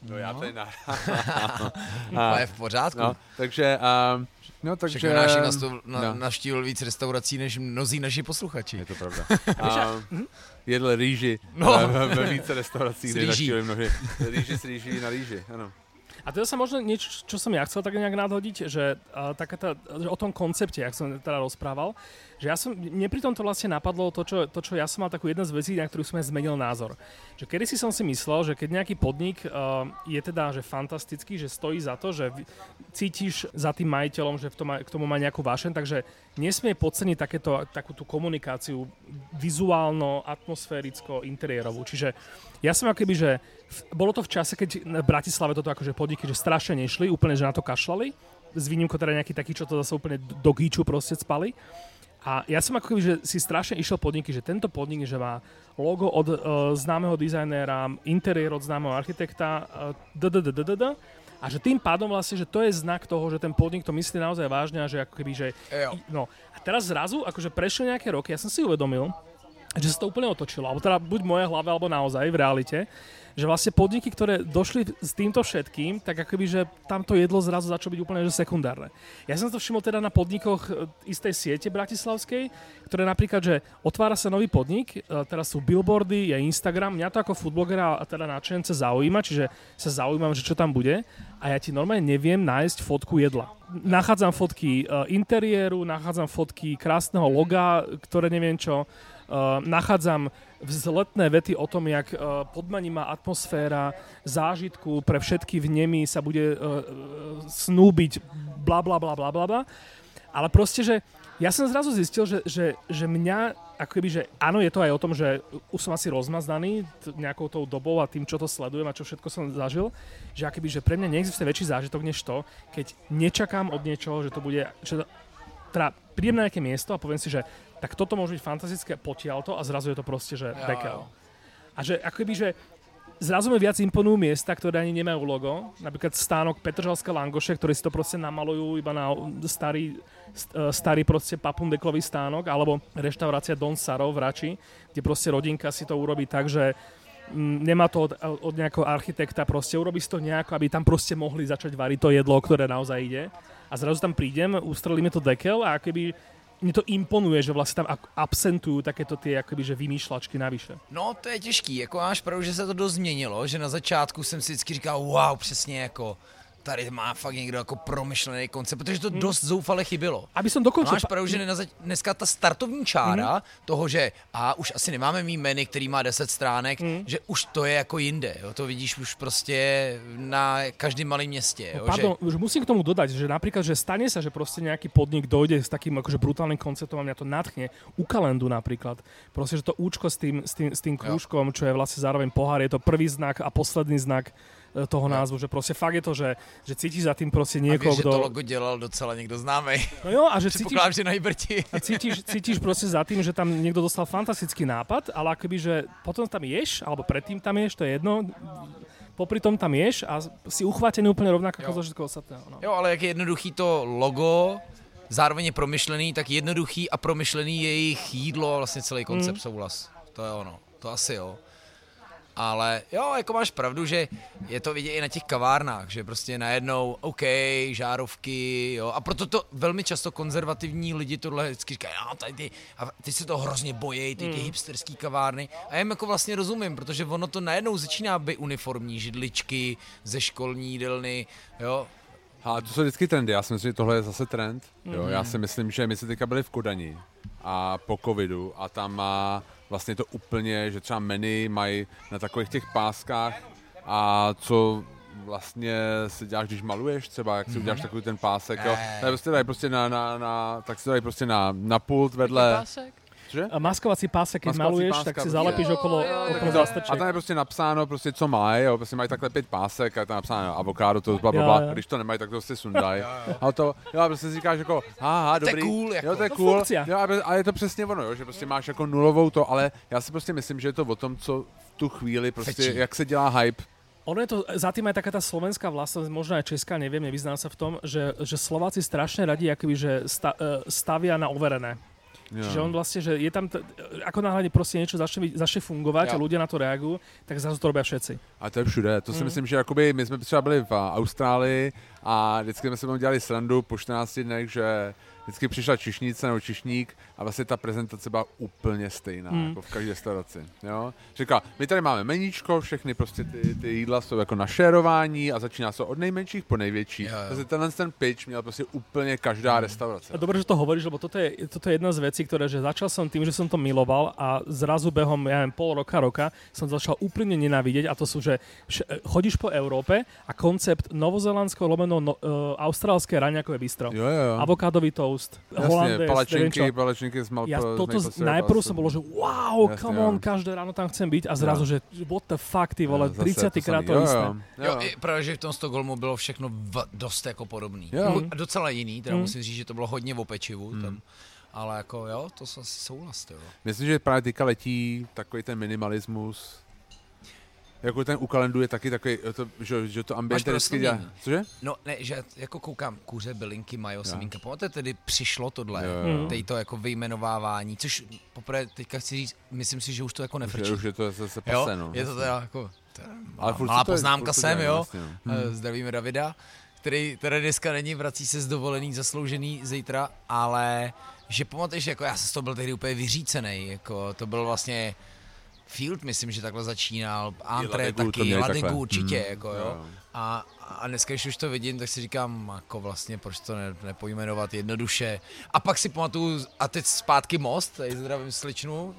No, já tady na... To je v pořádku. No, takže, um, no, takže... Všechno náš nastu- na, no. navštívil víc restaurací než mnozí naši posluchači. Je to pravda. Um, jedl rýži No. no. ve více restauracích, kde rýží. navštívili mnohí. Rýži s rýží na rýži, ano. A to sa možno niečo, čo som ja chcel tak nejak nadhodiť, že, uh, taká tá, že o tom koncepte, jak som teda rozprával, že ja som, mne pri tomto vlastne napadlo to čo, to, čo ja som mal takú jednu z vecí, na ktorú som aj zmenil názor. Že kedy si som si myslel, že keď nejaký podnik uh, je teda že fantastický, že stojí za to, že cítiš za tým majiteľom, že v tom k tomu má nejakú vášeň, takže nesmie podceniť takéto, takú tú komunikáciu vizuálno, atmosféricko, interiérovú. Čiže ja som akoby, že bolo to v čase, keď v Bratislave toto akože podniky, že strašne nešli, úplne, že na to kašlali, s výnimkou teda nejaký taký, čo to zase úplne do gíču proste spali. A ja som ako keby, že si strašne išiel podniky, že tento podnik, že má logo od uh, známeho dizajnéra, interiér od známeho architekta, uh, a že tým pádom vlastne, že to je znak toho, že ten podnik to myslí naozaj vážne a že ako keby, že Jo. No a teraz zrazu, akože prešli nejaké roky, ja som si uvedomil, že sa to úplne otočilo, alebo teda buď moje hlave, alebo naozaj v realite, že vlastne podniky, ktoré došli s týmto všetkým, tak akoby, že tam to jedlo zrazu začalo byť úplne že sekundárne. Ja som to všimol teda na podnikoch e, istej siete bratislavskej, ktoré napríklad, že otvára sa nový podnik, e, teraz sú billboardy, je Instagram, mňa to ako foodblogera a teda náčence zaujíma, čiže sa zaujímam, že čo tam bude a ja ti normálne neviem nájsť fotku jedla. Nachádzam fotky e, interiéru, nachádzam fotky krásneho loga, ktoré neviem čo, nachádzam vzletné vety o tom, jak uh, podmanivá atmosféra zážitku pre všetky v nemi sa bude uh, snúbiť bla bla bla bla bla bla. Ale proste, že ja som zrazu zistil, že, že, že mňa, ako keby, že áno, je to aj o tom, že už som asi rozmaznaný nejakou tou dobou a tým, čo to sledujem a čo všetko som zažil, že akoby, že pre mňa neexistuje väčší zážitok než to, keď nečakám od niečoho, že to bude, že to, teda prídem na nejaké miesto a poviem si, že tak toto môže byť fantastické potiaľto a zrazu je to proste, že Jo, pekel. jo. A že akoby, že Zrazu mi viac imponujú miesta, ktoré ani nemajú logo. Napríklad stánok Petržalské Langoše, ktorí si to proste namalujú iba na starý, st- e, starý proste papundeklový stánok, alebo reštaurácia Don Saro v Rači, kde proste rodinka si to urobí tak, že mm, nemá to od, od nejakého architekta, proste urobí si to nejako, aby tam proste mohli začať variť to jedlo, ktoré naozaj ide. A zrazu tam prídem, ustrelíme to dekel a akoby mne to imponuje, že vlastně tam absentujú takéto ty jakoby, že vymýšľačky navyše. No, to je těžký, jako máš pravdu, že se to dost změnilo, že na začátku jsem si vždycky říkal, wow, přesně jako, tady má fakt někdo jako promyšlený koncept, protože to dost zoufale chybilo. Aby No, dokončil... máš pravdu, že na zač- dneska ta startovní čára mm. toho, že a už asi nemáme mý menu, který má 10 stránek, mm. že už to je jako jinde. Jo? To vidíš už prostě na každém malém městě. Jo? No, pardon, že, že... musím k tomu dodať, že napríklad, že stane sa, že proste nejaký podnik dojde s takým akože brutálnym konceptom a mňa to natchne. U kalendu napríklad. Proste, že to účko s tým, s tým, s tým krúžkom, čo je vlastne zároveň pohár, je to prvý znak a posledný znak e, toho názvu, že proste fakt je to, že, že cítiš za tým proste a niekoho, víš, že to logo dělal docela někdo známý. No jo, a že cítiš, Předpokládám, že na Iberti. a cítiš, cítiš proste za tým, že tam niekto dostal fantastický nápad, ale akoby, že potom tam ješ, alebo predtým tam ješ, to je jedno, popri tom tam ješ a si uchvátený úplne rovnako ako Jo. zo všetko ostatného. No. Jo, ale jak je jednoduchý to logo, zároveň je promyšlený, tak jednoduchý a promyšlený je jejich jídlo a vlastně celý koncept mm. souhlas. To je ono, to asi jo. Ale jo, jako máš pravdu, že je to vidět i na těch kavárnách, že prostě najednou, OK, žárovky, jo, a proto to velmi často konzervativní lidi tohle vždycky říkají, no, tady ty, a ty se to hrozně bojí, ty, ty hipsterský kavárny. A já jim jako vlastně rozumím, protože ono to najednou začíná být uniformní, židličky ze školní jídelny, jo, A to jsou vždycky trendy, já si myslím, že tohle je zase trend. Jo, já si myslím, že my jsme teďka byli v Kodani a po covidu a tam má vlastně to úplně, že třeba menu mají na takových těch páskách a co vlastně si děláš, když maluješ třeba, jak si uděláš takový ten pásek, jo. To je prostě dají prostě na, na, na, tak si to dají prostě na, na pult vedle. Pásek. Cože? A maskovací pásek, keď Maskovací maluješ, páska, tak si prostě. zalepíš Jo, okolo, okolo. A tam je prostě napsáno, prostě, co mají, jo, prostě mají takhle pět pásek a je tam napsáno avokádo, to bla, bla, bla. když to nemají, tak to prostě sundají. A to, jo, a prostě si říkáš jako, haha, To je dobrý. cool, jako. Jo, to je To cool. funkcia. Jo, a je to přesně ono, jo, že prostě máš jako nulovou to, ale já si prostě myslím, že je to o tom, co v tu chvíli prostě, Fečí. jak se dělá hype. Ono je to, za tým aj taká tá slovenská vlastnosť, možno aj česká, neviem, nevyznám sa v tom, že, že Slováci strašne radi akoby, že sta, e, stavia na overené. Jo. Čiže on vlastne, že je tam, t- ako náhľadne proste niečo začne, začne fungovať Jo. a ľudia na to reagujú, tak zrazu to robia všetci. A to je všude. To si myslím, že jakoby my jsme třeba byli v Austrálii a vždycky jsme se tam dělali srandu po 14 dnech, že vždycky přišla čišnice nebo čišník a vlastně ta prezentace byla úplně stejná, Hmm. jako v každé restauraci. Jo? Říká, my tady máme meníčko, všechny prostě ty, ty jídla jsou jako na šérování a začíná se od nejmenších po největší. Jo, jo. Takže tenhle ten pitch měl prostě úplně každá restaurace. A dobre, že to hovoríš, lebo toto je, toto je jedna z vecí, ktoré, že začal som tým, že som to miloval a zrazu behom, ja neviem, pol roka, roka som začal úplne nenávidieť a to sú, že vš- chodíš po Európe a koncept novozelandského lomeno no, uh, austrálske raňakové bistro. Jo, jo, jo. Avokádový toast, Jasně, holandés, neviem palečinky, čo. palečinky s mal, Ja toto z, najprv som bolo, že wow, Jasne, come on, jo. každé ráno tam chcem byť a zrazu, že what the fuck, ty vole, zase 30 krát to Jo, isté. jo, Jo, jo. i právě, že v tom Stockholmu bylo všechno v, dost jako podobný. Jo. Jo. A docela jiný, teda Mm. musím říct, že to bylo hodně v pečivu. Tam. Ale jako jo, to asi souhlas, jo. Myslím, že právě teďka letí takový ten minimalismus. Jako ten u kalendu je taky takový, to, že, že to ambient vždycky dělá. Cože? No ne, že jako koukám, kuře, bylinky, majo, semínka. Pamatujete, tedy přišlo tohle, Jo, jo. tady to jako vyjmenovávání, což poprvé teďka chci říct, myslím si, že už to jako nefrčí. je- už je to zase pase, no. je to teda jako, je Ale malá to je- poznámka to sem, jo. vlastně, no. Hmm. Zdravíme Davida, který teda dneska není, vrací se z dovolený, zasloužený zítra, ale že pamatuješ, jako já jsem z toho byl tehdy úplně vyřícený, jako to byl vlastně Field, myslím, že takhle začínal, Antre Ladegu taky, Ladegu určitě, Hmm. jako jo. Jo. A, a dneska, když už to vidím, tak si říkám, jako vlastně, proč to ne, nepojmenovat jednoduše. A pak si pamatuju, a teď zpátky most, tady zdravím sličnu,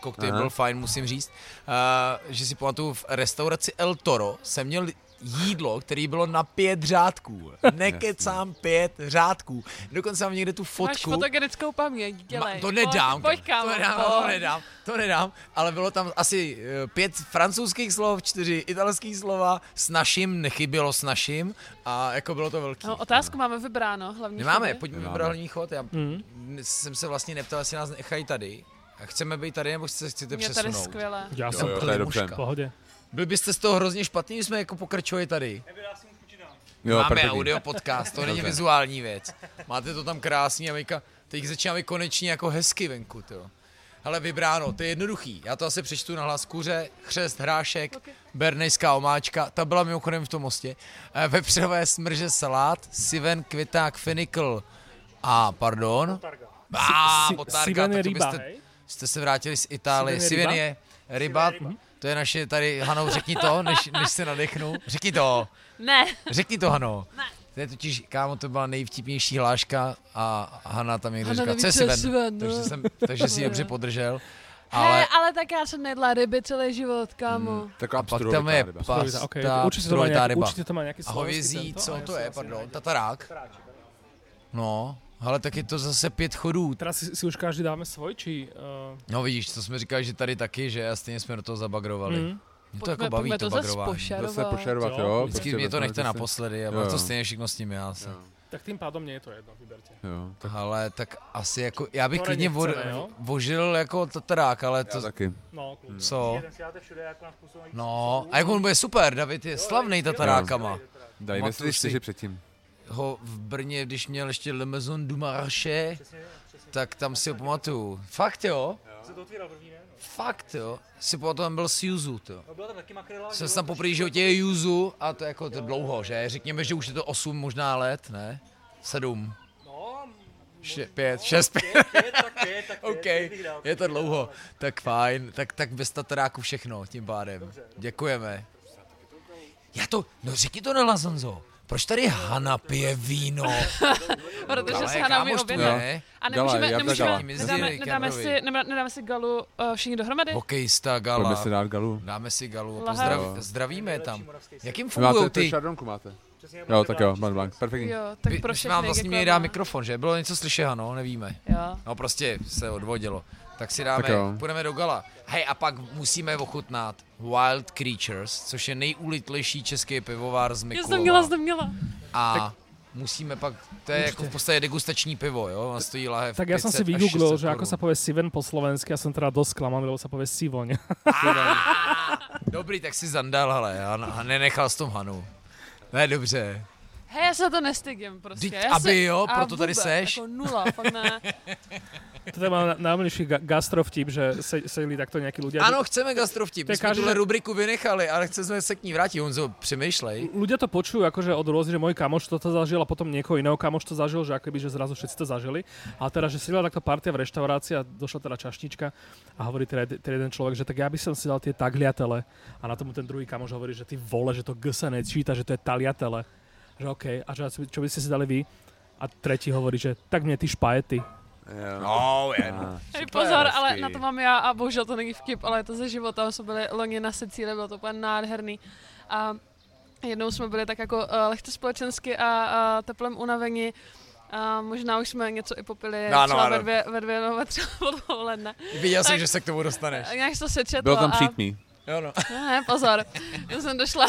koktejl byl fajn, musím říct, uh, že si pamatuju v restauraci El Toro jsem měl jídlo, který bylo na pět řádků. Nekecám pět řádků. Dokonce mám někde tu Máš fotku. fotogenickou paměť, dělej. Ma, to nedám, Pojď, pojď to, nedám pojď. to nedám, to nedám, ale bylo tam asi eh, pět francouzských slov, čtyři italských slova, s naším, nechybělo s naším a jako bylo to velký. No, otázku máme vybráno, hlavně. Nemáme, pojďme Nemáme. vybrat hlavní chod, já Mhm. jsem se vlastně neptal, jestli nás nechají tady. A Chceme být tady, nebo chcete, chcete Mě tady přesunout? skvěle. Ja Jo, som jo, v to je. Byli byste z toho hrozně špatný, když jsme jako pokračovali tady. Jo, Máme perfektní. audio podcast, to není vizuální věc. Máte to tam krásný a Mika, teď začínáme konečně jako hezky venku, jo. Ale vybráno, to je jednoduchý. Já to asi přečtu na hlas kuře, chřest, hrášek, okay. bernejská omáčka, ta byla mimochodem v tom mostě, eh, vepřové smrže salát, siven, květák, fenikl a pardon. A, botárka, Siven je tak to ryba, byste, hej? jste se vrátili z Itálie. Siven je Siven je ryba, to je naše tady, Hanou, řekni to, než, než se nadechnu. Řekni to. Ne, Řekni to, Hano. To je totiž, kámo, to byla nejvtipnější hláška a Hana tam Hana říká, co Siven, Siven, no. takže, jsem, takže si dobře podržel. ale... Ale He, ale tak já jsem nejedla ryby celý život, kámo. Taková pak tam je ryba. pasta, Okay, určitě, to má nějaký, ryba. určitě to má nějaký A hovězí, co to je, si pardon, tatarák. No, ale tak je to zase pět chodů. Teraz si, si už každý dáme svoj, či... Uh, No vidíš, to jsme říkali, že tady taky, že a stejně jsme do toho zabagrovali. mm. Mě to Pojďme, jako baví to to bagrování. Zase pošarovat. pošerovat, Jo, jo. Vždycky prostě mě to nechte naposledy a to stejně všechno s tím já se. Jo. Tak tým pádom nie je to jedno, vyberte. Jo, tak Ale tak asi jako, já bych klidně vo, nechceme, jo? vožil jako tatarák, ale já to, taky. No, co? Si dáte všude jako. No, a jak on bude super, David je slavný tatarákama. Dajme Pamatuju si si. čtyři předtím. Ho v Brně, když měl ještě Le Maison du Marché, tak tam si ho pamatuju. Fakt jo? Se to otvíral první, ne? No. Fakt jo? Si potom byl s Yuzu, to. No, byla tam taky makrela. Jsem že tam poprvé životě je Yuzu a to je jako to dlouho, že? Řekněme, že už je to 8 možná let, ne? 7, No, še, 5, 6, 5. pět, pět, tak pět, tak pět, OK, pět dal. je to dlouho. Tak fajn, tak, tak bez tataráku všechno tím pádem. Děkujeme. Já to, no řekni to na Lazonzo. Proč tady Hana pije víno? Protože se Hana mi objedná. ne. A Gala, nemůžeme, Jarda nemůžeme, Gala. nedáme, nedáme, si, nedáme, si galu uh, všichni dohromady? Hokejista Pojďme Gala. si dát galu. Dáme si galu. Pozdrav, zdravíme je tam. Jakým fungují ty? šardonku máte. Přesně, Jo, tak jo, Mont Blanc, perfektní. Jo, tak pro jsme vám všechny vlastně měli děkujeme. dát mikrofon, že? Bylo něco slyšet, ano, nevíme. Jo. No prostě se odvodilo. Tak si dáme, Tak jo. půjdeme do gala. Hej, a pak musíme ochutnat Wild Creatures, což je nejúlitlejší český pivovar z Já Mikulova. jsem měla, jsem měla. A musíme pak, to je jako v podstatě degustační pivo, jo? On stojí lahev Tak som 500 si vygooglil, 600 že ako sa korun. povie Siven po slovensky, ja som teda dosť sklamaný, lebo sa povie Sivoň. Dobrý, tak si zandal, ale a, a nenechal s tom Hanu. Ne, dobře. Hej, já se to nestydím prostě. Vždyť, já aby se, jo, a proto tady vůbec, seš. Jako nula, fakt ne. Toto je mám najmilší ga- gastrovtip, že se, sedli takto nejakí ľudia. Ano, chceme gastrovtip. To My jsme tuhle rubriku vynechali, ale chceme se k ní vrátit. Honzo, přemýšlej. Ľudia to počujú akože od rôznych, že môj kamoš toto zažil a potom niekoho iného kamoš to zažil, že akoby, že zrazu všetci to zažili. Ale teraz, že si dala takto partia v reštaurácii a došla teda čašnička a hovorí teda, teda jeden človek, že tak ja by som si dal tie tagliatele a na tomu ten druhý kamoš hovorí, že ty vole, že to G sa nečíta, že to je taliatele. Že OK, a že čo by ste si dali vy? A tretí hovorí, že tak mne ty špajety. Jo. No, jen. Hej, Super, pozor, ale hezký. na to mám já a bohužel to není vtip, ale je to ze života. My jsme byli loni na Sicílii, bylo to úplně nádherný. A jednou jsme byli tak jako uh, lehce společensky a, a teplem unavení. A možná už jsme něco i popili, No, no, ve dvě, ve dvě, nebo ve třeba. Viděl jsem, že se k tomu dostaneš. A Nějak se to sečetlo Byl tam a... Jo, no. Ne, pozor. Já jsem došla,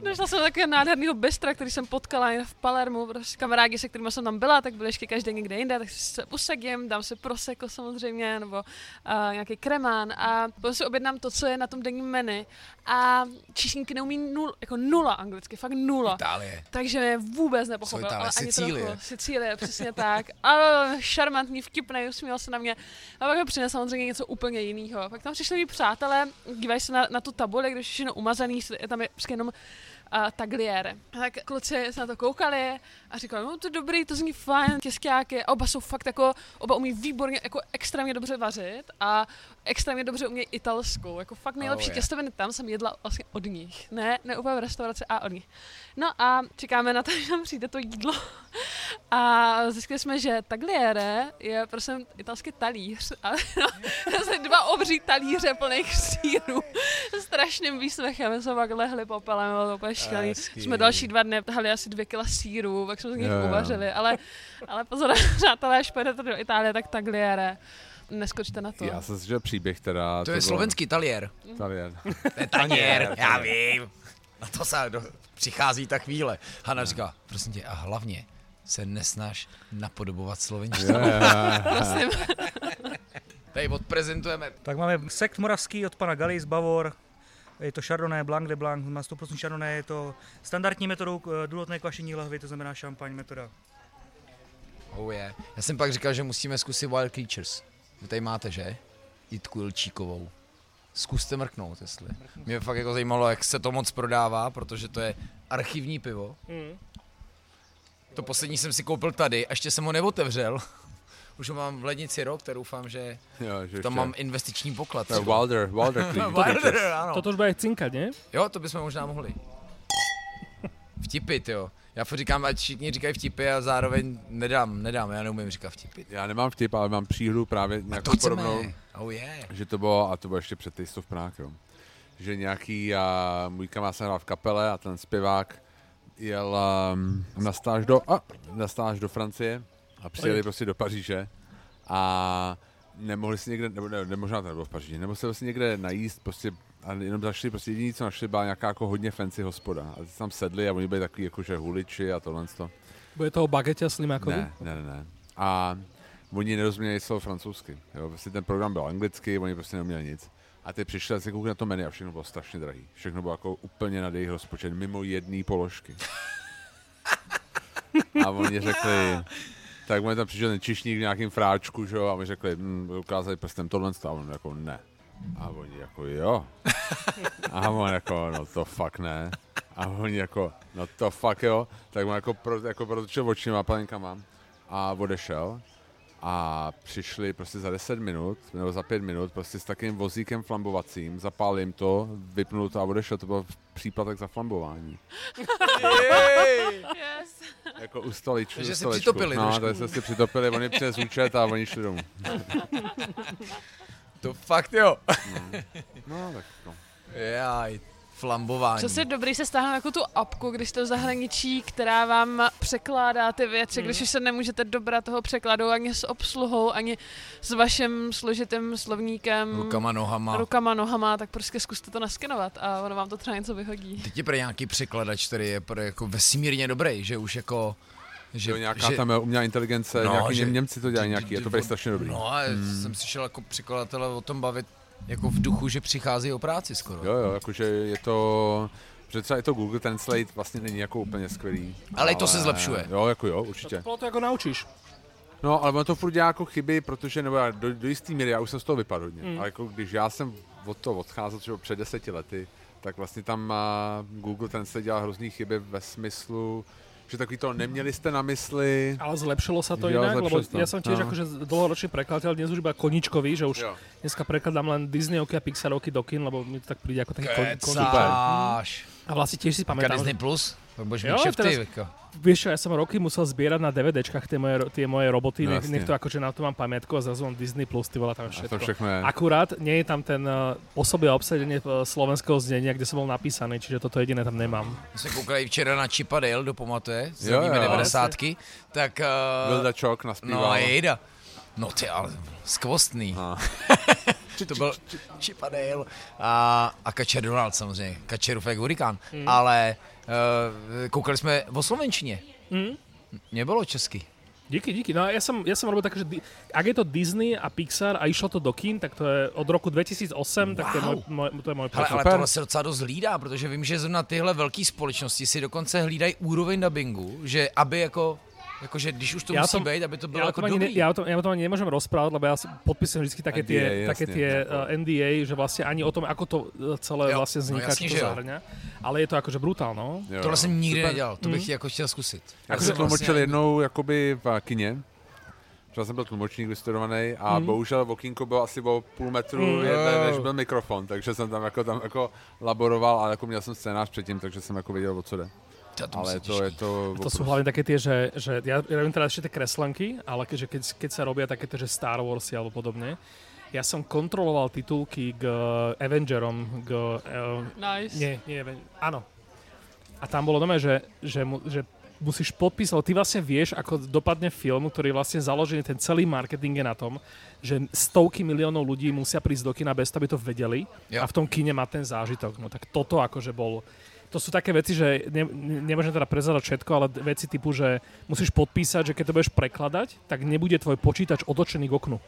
došla jsem do takového nádherného bystra, který jsem potkala jen v Palermu. Prostě kamarádi, se kterými jsem tam byla, tak byli ještě každý někde jinde, tak se usadím, dám si proseko samozřejmě, nebo uh, nějaký kremán a potom si objednám to, co je na tom denním menu. A číšníky neumí nul, jako nula anglicky, fakt nula. Itálie. Takže mě vůbec nepochopil. Itálie? ale ani Sicílie. Trochu. Sicílie, přesně tak. A šarmantní, vtipný, usmíval se na mě. A pak mi přinesl samozřejmě něco úplně jiného. Pak tam přišli mý přátelé, dívají se na, na tu tabuli, když je všechno umazaný, je tam je prostě jenom uh, tagliere. A tak kluci se na to koukali a říkali, no to je dobrý, to zní fajn, těskáky. A oba jsou fakt jako, oba umí výborně, jako extrémně dobře vařit a extrémně dobře umějí italskou. Jako fakt nejlepší Oh, yeah. těstoviny tam jsem jedla vlastně od nich. Ne, ne úplně v restauraci, a od nich. No a čekáme na to, že nám přijde to jídlo. A zjistili jsme, že tagliere je prostě italský talíř. A no, dva obří talíře plných sírů. S strašným výsmechem. Jsme pak lehli popelem, bylo to úplně šílený. Jsme další dva dny tahli asi dvě kila sírů, pak jsme z nich Jo, jo. uvařili. Ale, ale pozor, přátelé, až pojedete do Itálie, tak tagliere. Neskočte na to. Já jsem slyšel příběh teda. To je bylo- slovenský taliér. Talier. To je taniér, já vím. Na to se do, přichází ta chvíle. Hana říká, prosím tě, a hlavně se nesnaž napodobovat slovenštinu. Jo, jo, jo. Prosím. Tady odprezentujeme. Tak máme sekt moravský od pana Gali z Bavor, Je to Chardonnay, Blanc de Blanc, má 100% Chardonnay, je to standardní metodou eh, důlotné kvašení lahvy, to znamená šampaň metoda. Oh yeah. Já jsem pak říkal, že musíme zkusit Wild Creatures. Vy tady máte, že? Jitku Ilčíkovou. Zkuste mrknout, jestli. Mě fakt jako zajímalo, jak se to moc prodává, protože to je archivní pivo. Mm. To poslední jsem si koupil tady a ještě jsem ho neotevřel. Už ho mám v lednici rok, tak doufám, že Jo, že tam ještě- mám investiční poklad. To je Wilder, Wilder. Wilder, ano. Toto už bude aj cinkať, nie? Jo, to bychom možná mohli. Vtipy, jo. Já furt říkám, ať všichni říkají vtipy a zároveň nedám, nedám, já neumím říkat vtipy. Já nemám vtip, ale mám příhru právě nějakou podobnou. Oh yeah. Že to bylo, a to bylo ještě před of Prague, jo. Že nějaký, a můj kamarád jsem hrál v kapele a ten zpěvák jel um, na stáž do, a, na stáž do Francie a přijeli prostě do Paříže a nemohli si někde, nebo ne, ne, možná to nebylo v Paříži, nemuseli si někde najíst, prostě a jenom zašli, prostě jediný, co našli, byla nějaká jako hodně fancy hospoda. A ty tam sedli a oni byli takový jakože huliči a tohle. To. Bude toho bageťa slimákovi? Ne, ne, ne, ne. A oni nerozuměli slovo francouzsky. Jo? Prostě ten program byl anglicky, oni prostě neuměli nic. A ty přišli a si koukli na to menu a všechno bylo strašně drahý. Všechno bylo jako úplně nad jejich rozpočet, mimo jedné položky. A oni řekli, tak oni tam přišel ten čišník v nějakým fráčku, že jo, a my řekli, hm, ukázali prstem tohle, a on jako ne. A oni jako jo. A on jako, no to fakt ne. A oni jako, no to fakt jo. Tak on jako, pro, jako protočil očima, palenkama a odešel. A přišli prostě za 10 minut, nebo za 5 minut, prostě s takovým vozíkem flambovacím, zapálil jim to, vypnul to a odešel. To byl příplatek za flambování. Yes. Jako u stoličku. Takže stoličku. přitopili No, takže se si přitopili, oni přines účet a oni šli domů. To fakt jo. No, tak no. Jaj, flambování. Přesně je dobrý se stáhnout jako tu apku, když jste v zahraničí, která vám překládá ty věci, Hmm. když už se nemůžete dobrat toho překladu ani s obsluhou, ani s vaším složitým slovníkem, Rukama, nohama. rukama, nohama, tak prostě zkuste to naskenovat a ono vám to třeba něco vyhodí. Teď je pro nějaký překladač, který je pro jako vesmírně dobrý, že už jako... Že jo, nějaká že, tam je umělá inteligence, no, nějaký že, Němci to dělají nějaký, je to bude strašně dobrý. No a hmm. jsem slyšel jako překladatele o tom bavit jako v duchu, že přichází o práci skoro. Jo, jo, jakože je to... Že třeba i to Google Translate vlastně není jako úplně skvělý. Ale i to se zlepšuje. Jo, jako jo, určitě. To to jako naučíš. No, ale ono to furt dělá jako chyby, protože, nebo já do, do jistý míry, já už jsem z toho vypadl hodně, Mm. ale jako když já jsem od toho odcházel třeba před deseti lety, tak vlastně tam Google Translate dělal hrozný chyby ve smyslu, že takový to neměli jste na mysli. Ale zlepšilo sa to Jo, inak, lebo to. ja som tiež No. akože dlhoročný prekladateľ, dnes už iba koničkový, že už Jo. dneska prekladám len Disneyovky a Pixarovky do kin, lebo mi to tak príde ako taký kon. A vlastne tiež si pamätám, Disney Plus? Budeš Jo, mít šefty, teraz- jako. vieš čo, ja som roky musel zbierať na DVDčkách tie moje, tie moje roboty, No, nech, to akože na to mám pamätku a zrazu mám Disney Plus, ty vole tam všetko. všechno je. Akurát nie je tam ten uh, osobe a obsadenie uh, slovenského znenia, kde som bol napísaný, čiže toto jediné tam nemám. My jsme koukali včera na Chipa Dale, kdo pamatuje, z Jo, jo, jo. 90. Tak... Uh, Vilda Čok naspíval. no a jejda. No ty ale skvostný. A. to byl Chipa Dale a, a Kačer Donald samozřejmě. Kačerův jak hurikán. Hmm. Ale koukali jsme o slovenčině. Mm. Nebylo česky. Díky, díky. No a ja som, ja som robil tak, že ak je to Disney a Pixar a išlo to do kín, tak to je od roku 2008, tak to je můj, můj, to je můj Ale, ale tohle se docela dost hlídá, protože vím, že zrovna tyhle velké společnosti si dokonce hlídají úroveň dubbingu, že aby jako, jakože když už to Já musí tom- být, aby to bylo ja, jako tom ani ne, dobrý. ja, o tom, ja o tom ani nemôžem rozprávať, lebo ja si podpisujem vždy také tie, NDA, také tie jako. uh, NDA, že vlastne ani o tom, ako to uh, celé Jo, vlastne no vzniká, čo že to zahrňa. Ale je to akože brutál, no. Jo, Tohle jo. jsem nikdy Super. nedělal, to bych Mm. jako chtěl zkusit. Já jsem jsem tlumočil vlastně- jednou jakoby v kině. Třeba jsem byl tlumočník vystudovaný a Mhm. bohužel okýnko bylo asi o půl metru Mhm. jeden, než byl mikrofon, takže jsem tam jako, tam jako laboroval, ale jako měl jsem scénář předtím, takže jsem jako věděl, o co jde. To, to Ale to, je to... To sú hlavne také tie, že, že ja, ja robím teda ešte tie kreslenky, ale keďže keď, keď sa robia také tie, že Star Warsy alebo podobne, ja som kontroloval titulky k Avengerom, k... Uh, Nice. nie, nie, Aven- áno. A tam bolo doma, že, že, mu, že musíš podpísať, lebo ty vlastne vieš, ako dopadne film, ktorý je vlastne založený, ten celý marketing je na tom, že stovky miliónov ľudí musia prísť do kina bez toho, aby to vedeli Jo. a v tom kine má ten zážitok. No tak toto akože bol... To sú také veci, že ne, ne, nemôžem teda prezerať všetko, ale veci typu, že musíš podpísať, že keď to budeš prekladať, tak nebude tvoj počítač otočený k oknu.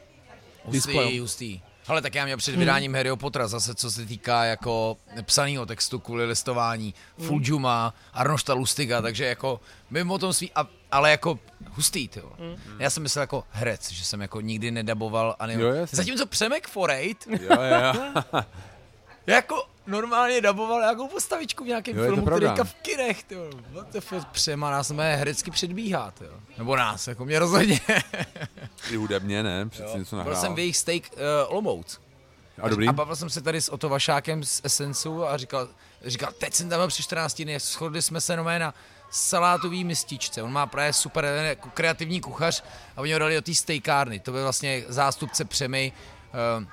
Hustý. Ale tak já měl před vydáním hmm. Harryho Pottera zase, co se týká jako psaného textu kvůli listování, hmm. Fujuma, Arnošta Lustiga, takže jako mimo tom svý, a, ale jako hustý, jo. Hmm. Já jsem myslel jako herec, že jsem jako nikdy nedaboval ani... Jo. Zatímco Přemek Forejt, Jo, jo. jako normálně daboval nějakou postavičku v nějakém Jo, filmu, který v kinech, ty. What the fuck, Přema nás má herecky předbíhat, jo. Nebo nás, jako mě rozhodně. I hudebně, ne? Přeci něco Byl nahrál. jsem v jejich steak uh, Olomouc. A dobrý? A bavil jsem se tady s Oto Vašákem z Essensu a říkal, říkal, teď jsem tam byl při 14 dny, shodli jsme se nomé na salátový mističce. On má právě super eh, jako kreativní kuchař a oni ho dali do té stejkárny. To byl vlastně zástupce Přemy, uh, uh,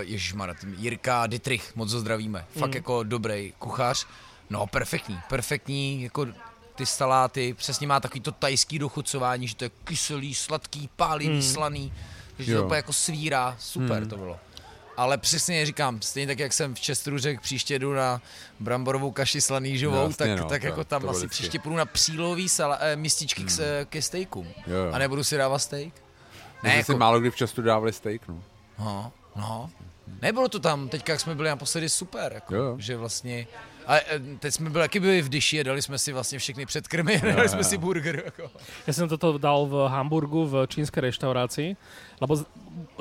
ježišmarja, ten Jirka Dietrich, moc ho zdravíme. Fakt jako dobrý kuchař. No, perfektní, perfektní, jako ty saláty, přesně má takový to tajský dochucování, že to je kyselý, sladký, pálivý, slaný, že Jo. to jako svírá, super Hmm. to bylo. Ale přesně říkám, stejně tak, jak jsem v Čestru řekl, příště jdu na bramborovou kaši slaný živou, Jasně, tak, no, tak to- jako tam asi vždycky. příště půjdu na přílový sala, eh, mističky k, se- ke steakům. Jo, jo. A nebudu si dávat steak. Ne, jako- si málo kdy v častu dávali steak, no. No, no. Nebylo to tam, teďka jak jsme byli naposledy super, jako, Jo, že vlastně, ale eh, teď jsme byli, taky byli v Dyši a dali jsme si vlastně všechny předkrmy, dali jsme jo. si burger, jako. Ja som toto dal v Hamburgu v čínskej reštaurácii, lebo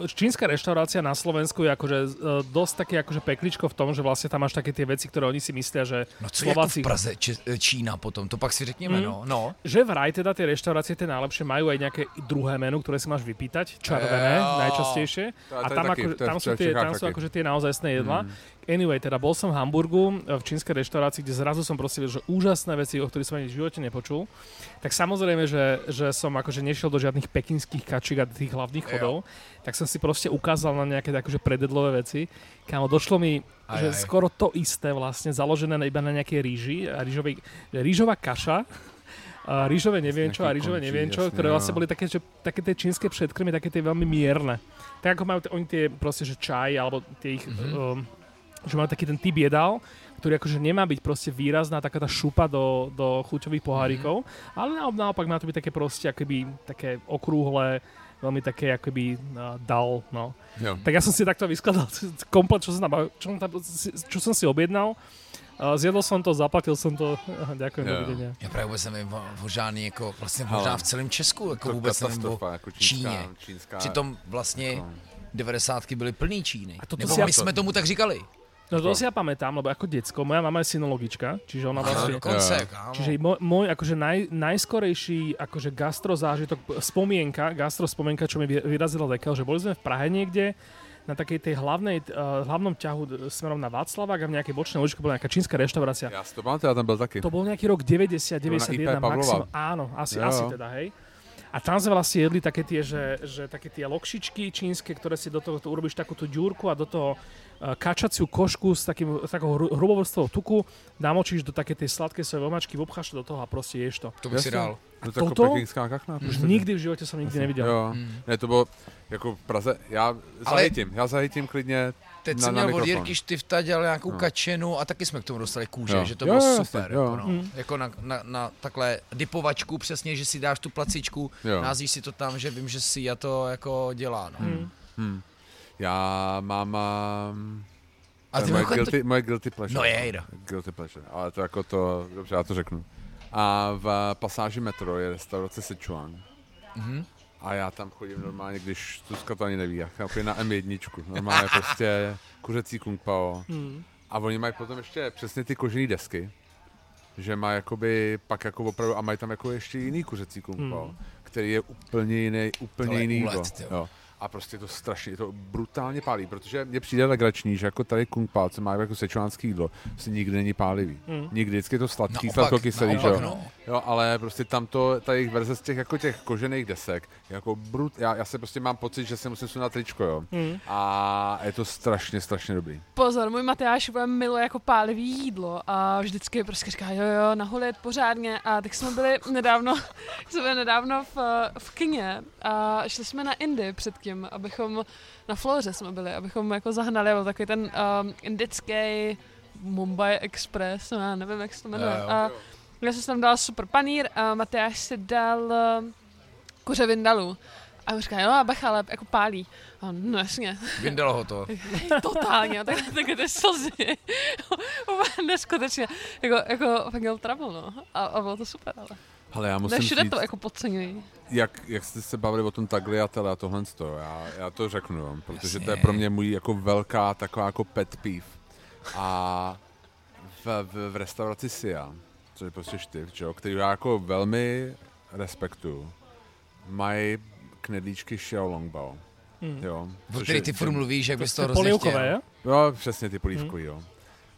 čínska reštaurácia na Slovensku je akože e, dosť také akože pekličko v tom, že vlastne tam máš také tie veci, ktoré oni si myslia, že No co je jako Slováci... v Praze, Či, Čína potom, to pak si řekněme, Mm. no. no. Že vraj teda tie reštaurácie, tie najlepšie, majú aj nejaké druhé menu, ktoré si máš vypýtať, červené Jo. najčastejšie. A tam, ako, tam, sú tie, tam sú akože tie naozajstné jedla. Anyway, teda bol som v Hamburgu e, v čínskej reštaurácii, kde zrazu som proste videl, že úžasné veci, o ktorých som ani v živote nepočul. Tak samozrejme, že, že som akože nešiel do žiadnych pekinských kačík a tých hlavných Jo. chodov, tak som si proste ukázal na nejaké akože prededlové veci. Kámo, došlo mi, Aj, že aj. skoro to isté vlastne, založené iba na nejakej ríži, a rížovej, rížová kaša, a rýžové neviem čo a rýžové neviem čo, ktoré jo. vlastne boli také, že, také tie čínske predkrmy, také tie veľmi mierne. Tak ako majú oni tie proste, že čaj, alebo tie ich, Mhm. um, že majú taký ten typ jedál, ktorý akože nemá byť proste výrazná taká tá šupa do, do chuťových pohárikov, ale na, naopak má to byť také proste akoby také okrúhle, veľmi také akoby uh, dal, no. Jo. Tak ja som si takto vyskladal komplet, čo som, tam, čo som, tam, čo som si objednal. Uh, zjedol som to, zaplatil som to. Ďakujem, Jo. dovidenia. Já právě vůbec nevím o, žádný, jako vlastně Ale možná v celém Česku, jako To vůbec nevím o jako čínská, Číně. čínská, Přitom vlastně jako- 90. byly plný Číny. A toto Nebo si my jsme tomu tak říkali. No to si ja pamätám, lebo ako decko, moja mama je synologička, čiže ona vlastne... kámo. Čiže môj, môj akože naj, najskorejší akože gastrozážitok, spomienka, gastro spomienka, čo mi vy- vyrazila dekel, že boli sme v Prahe niekde, na takej tej hlavnej, uh, hlavnom ťahu smerom na Václavák a v nejakej bočnej uličke bola nejaká čínska reštaurácia. Si to já tam byl taky. To bol nejaký rok 90, To bolo na 91 IP Pavlova. maximum. Áno, asi, Jo, asi teda, hej. A tam sme vlastne jedli také tie, že, že také tie lokšičky čínske, ktoré si do toho to urobíš takúto ďurku a do toho kačaciu košku s, takým, s takou hru- hrubovrstvou tuku, namočíš do také tej sladkej svojej omačky, obcháš to do toho a proste ješ to. To bych si dal. To jako toto? pekingská kachna. prostě. Nikdy v živote som nikdy nevidel. Jo. Ne, to bylo jako v Praze, já zahytím, já zahytím klidně Teď na, jsem na měl od. Jirky Štifta, dělal nějakou No. kačenu a taky jsme k tomu dostali kůže, Jo. že to Jo, bylo jo, super. jo. Jako, no. Mm. jako na, na, na, takhle dipovačku přesně, že si dáš tu placičku, Jo. názvíš si to tam, že vím, že si a to jako dělá. No. Mm. Hmm. Já mám... Um, A ty moje, guilty, moje guilty pleasure. No jejda. Guilty pleasure, ale to jako to, dobře, já to řeknu. A v pasáži metro je restaurace Sichuan. Mhm. A já tam chodím normálně, když Zuzka to ani neví, já chodím na M1, normálně prostě kuřecí kung pao. Mm. A oni mají potom ještě přesně ty kožené desky, že má jakoby pak jako opravdu, a mají tam jako ještě jiný kuřecí kung pao, Hmm. který je úplně jiný, úplně je jiný úlet, jo. A prostě je to strašně, je to brutálně pálí, protože mně přijde legrační, že jako tady kung pao, co má jako sečuánský jídlo, se nikdy není pálivý. Mm. Nikdy, vždycky je to sladký, sladkokyselý, že jo. no. Jo, ale prostě tam to, ta jejich verze z těch, jako těch kožených desek, jako brut, já, já se prostě mám pocit, že se musím sunat tričko, jo. Mm. A je to strašně, strašně dobrý. Pozor, můj Matyáš bude miluje jako pálivý jídlo a vždycky prostě říká, jo, jo, naholit pořádně. A tak jsme byli nedávno, jsme byli nedávno v, v kině a šli jsme na Indy předtím, abychom, na Floře jsme byli, abychom jako zahnali, byl takový ten um, indický Mumbai Express, no, já nevím, jak se to jmenuje. Jo, jo. A já jsem tam dal super panír a Matyáš si dal uh, kuře vindalu. A on říká, jo, a bacha, ale jako pálí. A on, no jasně, Vyndalo ho to. totálně, tak, tak ty slzy. Úplně neskutečně. Jako, jako fakt měl trouble, no. A, a bylo to super, ale. Ale já Ne, musím všude říct, to jako podceňují. jak, jak jste se bavili o tom tagliatelle a tohle, to, já, já to řeknu, jo, protože to je Jasně. pro mě můj jako velká taková jako pet peeve. A v, v, v restauraci Sia, což je prostě štyv, že jo, který já jako velmi respektuju, mají knedlíčky Xiaolongbao. Hmm. Jo, O což který je- ty furt mluvíš, jak bys to je hrozně chtěl. jo? Jo, přesně ty polívkový, jo.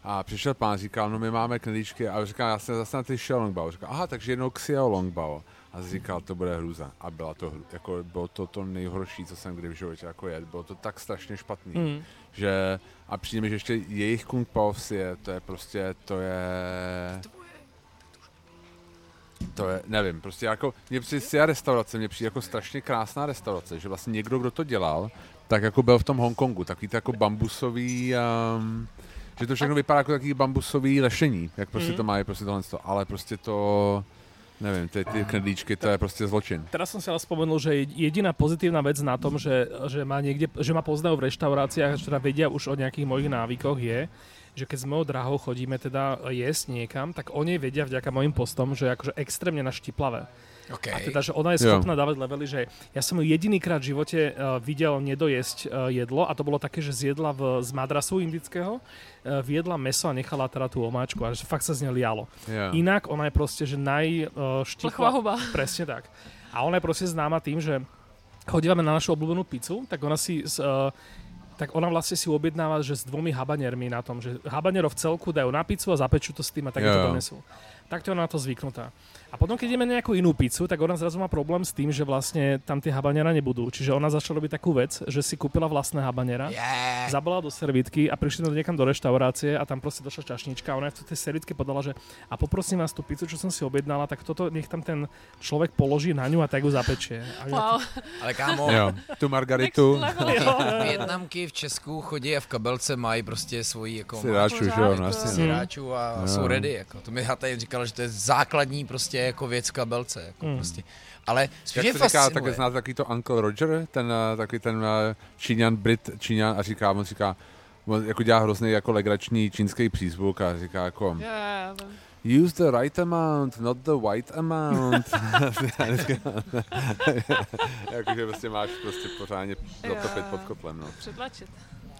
A přišel pán, říkal, no my máme knedlíčky a říkal, já jsem zase na ty Xiaolongbao. Říkal, aha, takže jednou Xiaolongbao. A říkal, to bude hruza. A byla to, hru- jako, bylo to to nejhorší, co jsem kdy v životě jako jedl. Bylo to tak strašně špatný, Hmm. že a přijde mi, že ještě jejich kung pao Sie, to je prostě, to je... To je, nevím, prostě jako, mě přijde Sia restaurace, mě přijde jako strašně krásná restaurace, že vlastně někdo, kdo to dělal, tak jako byl v tom Hongkongu, takový to jako bambusový, um, že to všechno vypadá jako takový bambusový lešení, jak prostě Mhm. to má, prostě tohle, to, ale prostě to, nevím, ty, ty knedlíčky, to je prostě zločin. Teraz som si ale spomenul, že jediná pozitívna vec na tom, že, že, ma niekde, že ma poznajú v reštauráciách, že teda vedia už o nejakých mojich návykoch je, že keď s mojou drahou chodíme teda jesť niekam, tak oni vedia vďaka mojim postom, že je akože extrémne naštiplavé. Okay. A teda, že ona je Jo. schopná dávať levely, že ja som ju jedinýkrát v živote uh, videl nedojesť uh, jedlo a to bolo také, že zjedla v, z madrasu indického, uh, vyjedla meso a nechala teda tú omáčku a že fakt sa z nej lialo. Yeah. Inak ona je proste, že naj uh. Presne tak. A ona je proste známa tým, že chodívame na našu obľúbenú pizzu, tak ona si uh, tak ona vlastne si objednáva, že s dvomi habaniermi na tom, že habanierov v celku dajú na pizzu a zapečú to s tým a tak Jo, to donesú. Tak to je ona na to zvyknutá. A potom, keď ideme na nejakú inú pizzu, tak ona zrazu má problém s tým, že vlastne tam tie habaniera nebudú. Čiže ona začala robiť takú vec, že si kúpila vlastné habaniera, Yeah. zabala do servítky a prišli sme niekam do reštaurácie a tam proste došla čašnička a ona v tej servítke podala, že a poprosím vás tú pizzu, čo som si objednala, tak toto nech tam ten človek položí na ňu a tak ju zapečie. Wow. Ale kámo, Jo, tu margaritu. Větnamky v Česku chodí a v kabelce mají prostě svoji jako si ráču, že jo, no, to- no. a Jo. jsou ready. Jako. To mi Hatej říkal, že to je základní prostě jako věc kabelce. Jako Hmm. prostě. Ale spíš Jak se říká, tak znáte takový to Uncle Roger, ten uh, takový ten uh, Číňan, Brit, Číňan a říká, on říká, on jako dělá hrozný jako legrační čínský přízvuk a říká jako jo. use the right amount, not the white amount. Jakože prostě máš prostě pořádně zatopit pod kotlem, no. Přetlačit.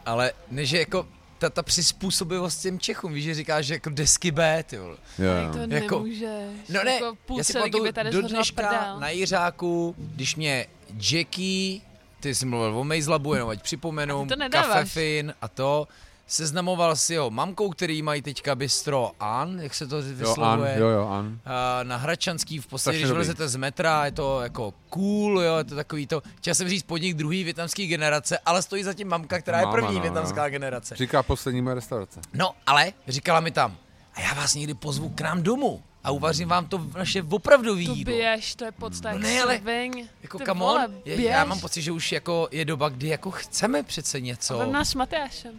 Ale než je jako ta, ta přizpůsobivost těm Čechům, víš, že říkáš že jako desky B, ty vole. Jo. to Jako- nemůžeš. No ne, jako půl já si pamatuju, tady do dneška prdel. na Jiřáku, když mě Jackie, ty jsi mluvil o Mejzlabu, jenom ať připomenu, A ty to nedáváš. Kafefin a to, seznamoval s jeho mamkou, který mají teďka bistro An, jak se to Jo, an, vyslovuje. jo, jo, an. a na Hračanský v podstatě, Strašně když dobrý. vylezete z metra, je to jako cool, jo, je to takový to, chtěl jsem říct podnik druhý větnamský generace, ale stojí zatím mamka, která je Máma, první no, větnamská no. generace. Říká poslední moje restaurace. No, ale říkala mi tam, a já vás někdy pozvu k nám domů a uvařím vám to naše opravdový To jídlo. běž, to je podsta No ne, ale sviň. Jako Ty come vole, on, je, běž. já mám pocit, že už jako je doba, kdy jako chceme přece něco, Vem nás s Matyášem.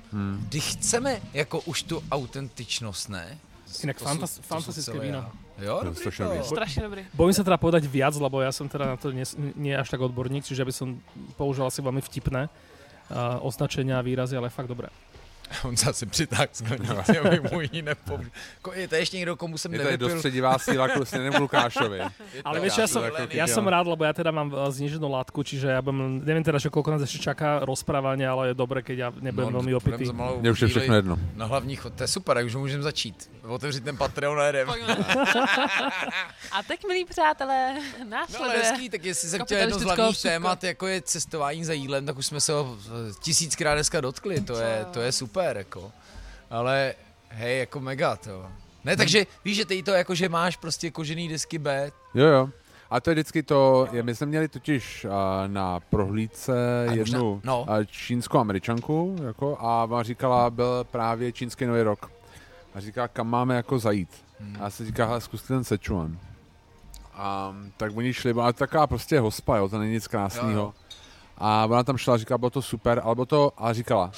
kdy chceme jako už tu autentičnost, ne? Inak To fantas- jsou- to jsou fantastické víno. já. Jo, To je dobrý strašně to. dobrý. Strašne dobrý. Bojím sa teda povedať viac, lebo ja som teda na to nie, nie až tak odborník, čiže by som použil asi veľmi vtipné uh, označenia a výrazy, ale fakt dobré. On se asi přitáhl z sklenici, aby mu ji nepoužil. Ko- Je to ještě někdo, komu jsem Je to je nevypil. dostředivá síla k k Lukášovi. Ale to ja som, zelený. ja som rád, lebo ja teda mám uh, zniženú látku, čiže ja budem, neviem teda, že koľko nás ešte čaká rozprávanie, ale je dobré, keď ja nebudem veľmi budem opitý. Mně už je všechno jedno. Na hlavní chod, to je super, tak už můžeme začít. Otevřít ten Patreon a jedem. A teď, milí přátelé, No následuje. hezký, tak jestli jsem chtěl jedno z hlavních témat, jako je cestování za jídlem, tak už jsme se ho eh, tisíckrát dneska dotkli, to je, to je super, jako. Ale hej, jako mega to. Ne, takže víš, že ty to jako, že máš prostě kožený desky B, Jo, jo. A to je vždycky to, je, my jsme měli totiž uh, na prohlídce A možná- jednu no. uh, čínskou američanku jako, a ona říkala, byl právě čínský nový rok. A říká, kam máme jako zajít. Hmm. A já se říká, hele, zkuste ten Sichuan. A tak oni šli, byla to taková prostě hospa, jo, to není nic krásného. A ona tam šla, říká, bylo to super, ale bylo to, a říkala,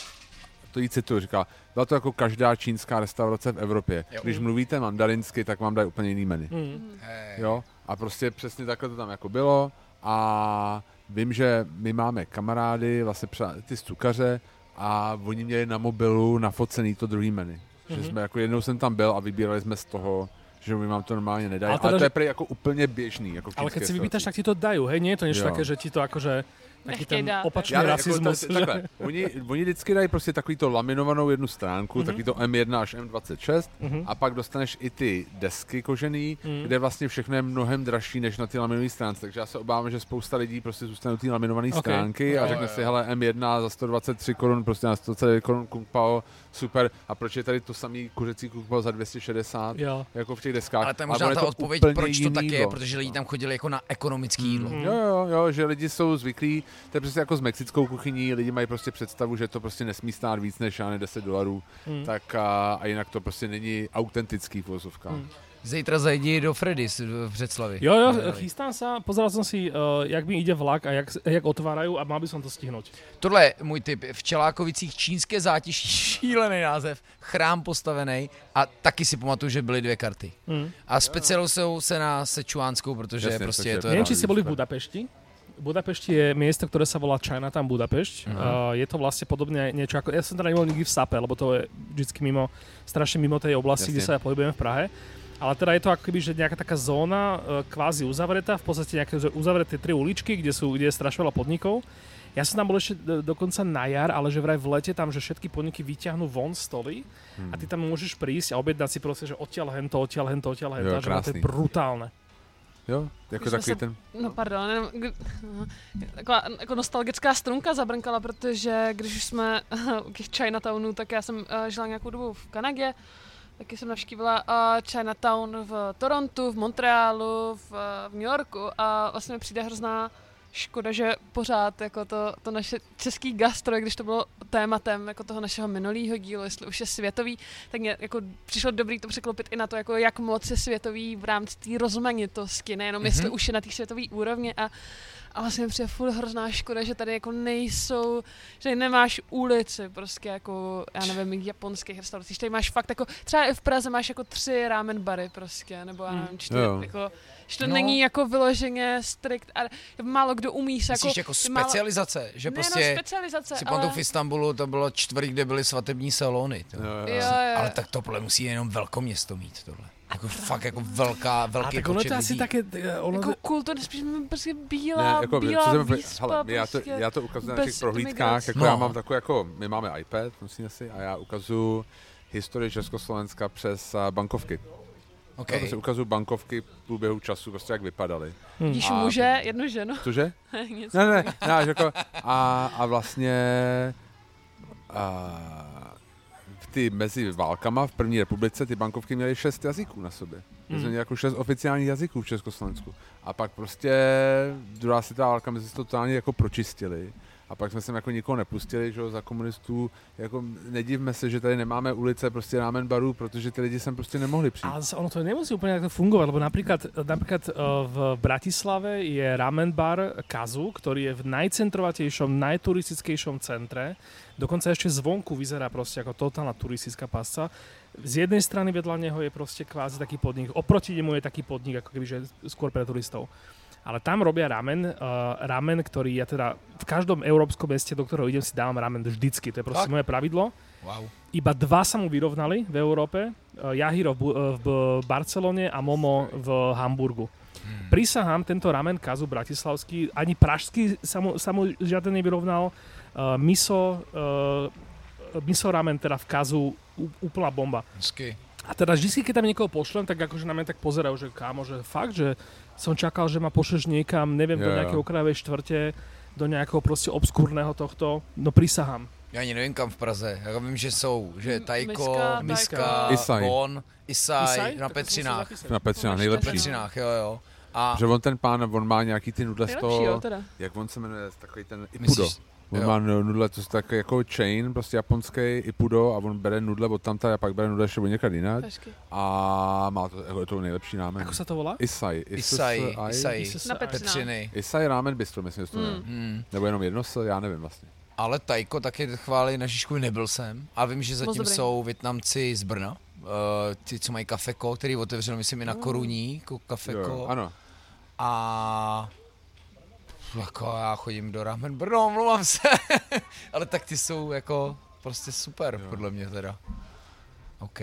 to jí cituju, říká, byla to jako každá čínská restaurace v Evropě. Jo. Když mluvíte mandarinsky, tak vám dají úplně jiný menu. Mm. Hej. Jo, a prostě přesně takhle to tam jako bylo a vím, že my máme kamarády, vlastně ty z cukaře a oni měli na mobilu nafocený to druhý menu. Že Mhm. jsme jako jednou jsem tam byl a vybírali jsme z toho, že my vám to normálně nedají. Ale Ale, teda, to je že- prý jako úplně běžný. Jako Ale keď čínské si vypýtaš, tak ti to dajú, hej? Nie je to niečo Jo. také, že ti to akože Nechtěj ten opačný Já ne, rasizmus. Jako to, takhle, oni, oni vždycky dají prostě takový to laminovanou jednu stránku, Mhm. mm-hmm. takový to M1 až M26 Mhm. a pak dostaneš i ty desky kožený, Mhm. mm. kde vlastně všechno je mnohem dražší než na ty laminové stránce. Takže já se obávám, že spousta lidí prostě zůstanou ty laminované Ok. stránky a Jo, řekne jo. si, hele, M1 za 123 korun, prostě na 129 korun Kung Pao, super. A proč je tady to samý kuřecí Pao za 260? Jo. Jako v těch deskách. Ale to je možná ta to odpověď, proč to jiný tak je, jídlo. protože lidi tam chodili jako na ekonomický jídlo. Mm. Jo, jo, jo, že lidi jsou zvyklí, to je prostě jako s mexickou kuchyní, lidi mají prostě představu, že to prostě nesmí stát víc než já ne 10 dolarů, Mm. tak a, a jinak to prostě není autentický v vozovkách. Mm. Zítra zajdi do Freddy's v Břeclavi. Jo, jo, chystám sa, pozeral som si, uh, jak mi ide vlak a jak, jak otvárajú a mal by som to stihnúť. Tohle je můj tip. V Čelákovicích čínské zátiší, šílený název, chrám postavený a taky si pamatuju, že byly dvě karty. Mm. A specialují se na sečuánskou, protože Jasně, prostě takže- je to jenom... či ste boli v Budapešti. Budapešti je miesto, ktoré sa volá Chinatown Budapešť. Mhm. Uh, je to vlastne podobne niečo ako... Ja som teda nebol nikdy v Sape, lebo to je vždycky mimo, strašne mimo tej oblasti, Jasne. kde sa pohybujeme v Prahe. Ale teda je to ako keby, že nejaká taká zóna uh, kvázi uzavretá, v podstate nejaké uzavreté tri uličky, kde, sú, kde je strašne veľa podnikov. Ja som tam bol ešte do, dokonca na jar, ale že vraj v lete tam, že všetky podniky vyťahnú von stoly a ty tam môžeš prísť a objednať si proste, že odtiaľ hento, odtiaľ hento, odtiaľ hento, Jo, že to je brutálne. Jo, jako jsme takový se- ten... No pardon, jenom, taková jako nostalgická strunka zabrnkala, protože když už jsme u těch Chinatownů, tak já jsem uh, žila nějakou dobu v Kanadě, taky jsem navštívila uh, Chinatown v Torontu, v Montrealu, v, uh, v New Yorku a vlastně mi přijde hrozná škoda, že pořád jako to, to naše český gastro, když to bylo tématem jako toho našeho minulého dílu, jestli už je světový, tak mě jako přišlo dobrý to překlopit i na to, jako jak moc je světový v rámci té rozmanitosti, nejenom mm-hmm. jestli už je na té světové úrovni a, a vlastně mi přijde furt hrozná škoda, že tady jako nejsou, že nemáš ulici prostě jako, já nevím, japonských restaurací, že tady máš fakt jako, třeba i v Praze máš jako tři ramen bary prostě, nebo já nevím, čtyři, Jo. jako, že to No. není jako vyloženě strikt a málo kdo umí se Myslíš jako, jako ty málo- specializace, že ne, prostě no, specializace, si ale... v Istanbulu, to bylo čtvrť, kde byly svatební salony. To. Jo, jo. Jo, jo. Ale tak tohle musí jenom velkoměsto mít tohle. Jako fakt jako velká, A velký tak ono počet to asi lidí. také... eh, Ono, Jako kulturně spíš prostě bílá, Ne, jako, bílá co výspa, hele, já, to, prostě. já to ukazuju na těch prohlídkách, jako No. já mám takový jako, my máme iPad, musíme si, a já ukazuju historii Československa přes uh, bankovky. Okay. Já prostě ukazuju bankovky v průběhu času, prostě jak vypadaly. Když A- muže, jednu ženu. Cože? Nic. Ne, ne, ne, jako, a, a vlastně a, ty mezi válkama v první republice ty bankovky měly šest jazyků na sobě. My jsme měli jako šest oficiálních jazyků v Československu. A pak prostě druhá světová válka to totálně jako pročistili. A pak jsme sem jako nikoho nepustili, že za komunistů, jako nedivme se, že tady nemáme ulice prostě rámen barů, protože ty lidi sem prostě nemohli přijít. Zase ono to nemusí úplne takto fungovať, lebo napríklad, napríklad eh, v Bratislave je ramen bar Kazu, ktorý je v najcentrovatejšom, najturistickejšom centre. Dokonca ešte zvonku vyzerá proste ako totálna turistická pasca. Z jednej strany vedľa neho je proste kvázi taký podnik, oproti nemu je taký podnik, ako keby, že skôr pre turistov. Ale tam robia ramen, uh, ramen, ktorý ja teda v každom európskom meste, do ktorého idem, si dávam ramen vždycky. To je proste moje pravidlo. Wow. Iba dva sa mu vyrovnali v Európe. Eh, Jahiro v, eh, v Barcelone a Momo v Hamburgu. Prisahám, tento ramen kazu bratislavský, ani pražský sa mu, sa mu žiaden nevyrovnal. Uh, miso, uh, miso ramen teda v kazu úplná bomba. Hezky. A teda vždy, keď tam niekoho pošlem, tak akože na mňa tak pozerajú, že kámo, že fakt, že som čakal, že ma pošleš niekam, neviem, do Jo, jo. nejakej okrajovej štvrte, do nejakého proste obskúrneho tohto. No prisahám. Já ani nevím kam v Praze. Já vím, že jsou, že Tajko, Miska, Miska, Tajko. Isaj. Na Petřinách. Na Petřinách Na nejlepší. Petřinách. Petřinách, jo, jo. A Že on ten pán, on má nějaký ty nudle z toho, jak on se jmenuje, takový ten Ipudo. myslíš, On Jo. má nudle, to je takový jako chain, prostě japonský Ipudo a on bere nudle od tamta a pak bere nudle ještě od jinak. Počkej. A má to, jako je to nejlepší námen. Ako sa to volá? Isai. Isai. Isai. Na. Isai Ramen Bistro, myslím, že to jmenuje. Mm. Hmm. Nebo jenom jedno s, já nevím vlastně. Ale Tajko taky chválí na Žižku, nebyl jsem. A vím, že zatím jsou Větnamci z Brna. Uh, ty, co mají kafeko, který otevřel, myslím, i na Koruní, jako kafeko. Jo, ano. A Jako já chodím do Ramen Brno, omlouvám se. Ale tak ty jsou jako prostě super, jo. podle mě teda. OK,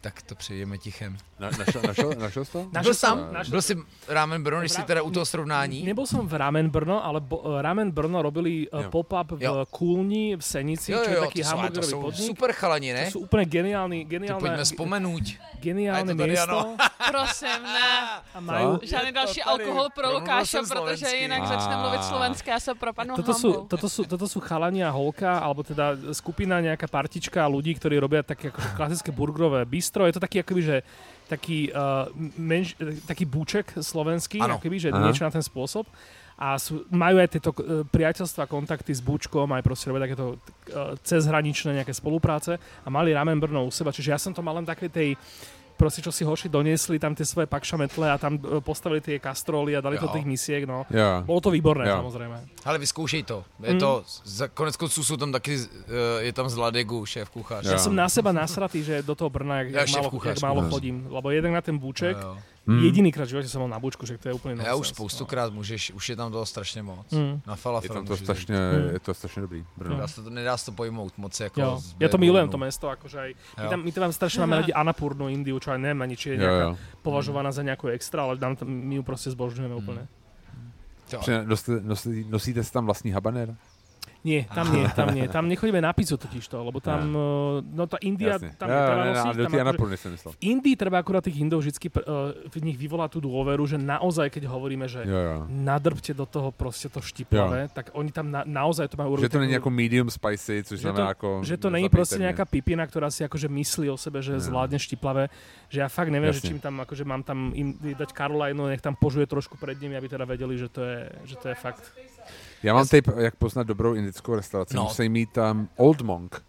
tak to přejdeme tichem. Na, našel, našel, našel jsi to? Byl Našel jsem, našel byl jsi Ramen Brno, když jsi teda u toho srovnání? Nebol som v Ramen Brno, ale bo, eh, Ramen Brno robili Jo. jo. pop-up v Jo. Kúlni v Senici, Jo, čo je jo, taký to jsou, ale to hamburgerový jsou podnik. super chalani, ne? To sú úplne geniálny, To geniálne, pojďme vzpomenout. geniálne A je to tady, miesto. ano. Prosím, ne. A majú, Žádný další alkohol pro jsem protože jinak A. začne mluvit slovensky, já se propadnu toto hambou. toto, sú, toto sú chalani a holka, alebo teda skupina, nejaká partička ľudí, ktorí robia také akože klasické burgerové bistro. Je to taký akoby, že taký, uh, menš, taký búček slovenský, Áno. akoby, že Aha. niečo na ten spôsob. A sú, majú aj tieto uh, priateľstva, kontakty s Búčkom, aj proste robia takéto uh, cezhraničné nejaké spolupráce a mali Ramen Brno u seba, čiže ja som to mal len také tej proste, čo si hoši doniesli tam tie svoje pakšametle a tam e, postavili tie kastroly a dali to Jo. do tých misiek, no. Jo. Bolo to výborné, Jo. samozrejme. Ale vyzkoušej to. Je Mm. to, za, konec konců jsou tam taky, uh, je tam z Ladegu, šéf kuchař. Ja som na seba nasratý, že do toho Brna, jak, Ja jak, málo, kuchař, jak málo chodím. Lebo jeden na ten búček, jo. Hmm. jedinýkrát v živote som bol na búčku, že to je úplne Já už spoustukrát můžeš, už je tam toho strašně moc. Mm. Na Je falafel tam to strašně, Hmm. je to strašně dobrý. Brno. Dá se to, nedá se to pojmout moc jako Jo, ja to milujem to mesto, akože aj, my Jo. tam, my tam strašne máme radi Anapurnu Indiu, čo aj neviem ani, či je Jo, nejaká jo. považovaná za nejakú extra, ale tam, my ju proste zbožňujeme. Jo. Přine- Nosíte, nosíte, nosíte si tam vlastní habanér? Nie, tam nie, tam nie. Tam nechodíme na pizzu totiž to, lebo tam, uh, no tá India, Jasne. tam jo, treba nosiť, akože, jsem myslel. v Indii treba akurát tých Indov vždy uh, v nich vyvolá tú dôveru, že naozaj, keď hovoríme, že Jo, jo. nadrbte do toho prostě to štiplavé, tak oni tam na, naozaj to majú urobiť. Že to není jako medium spicy, což že to, jako... že to není prostě mě. nejaká pipina, ktorá si akože myslí o sebe, že Jo. zvládne štiplavé, že ja fakt neviem, že Jasne. čím tam akože mám tam im dať Carolinu, nech tam požuje trošku pred nimi, aby teda vedeli, že to je, že to je fakt. Já mám tip, jak poznat dobrou indickou restauraci. No. No. Musí mít tam Old Monk,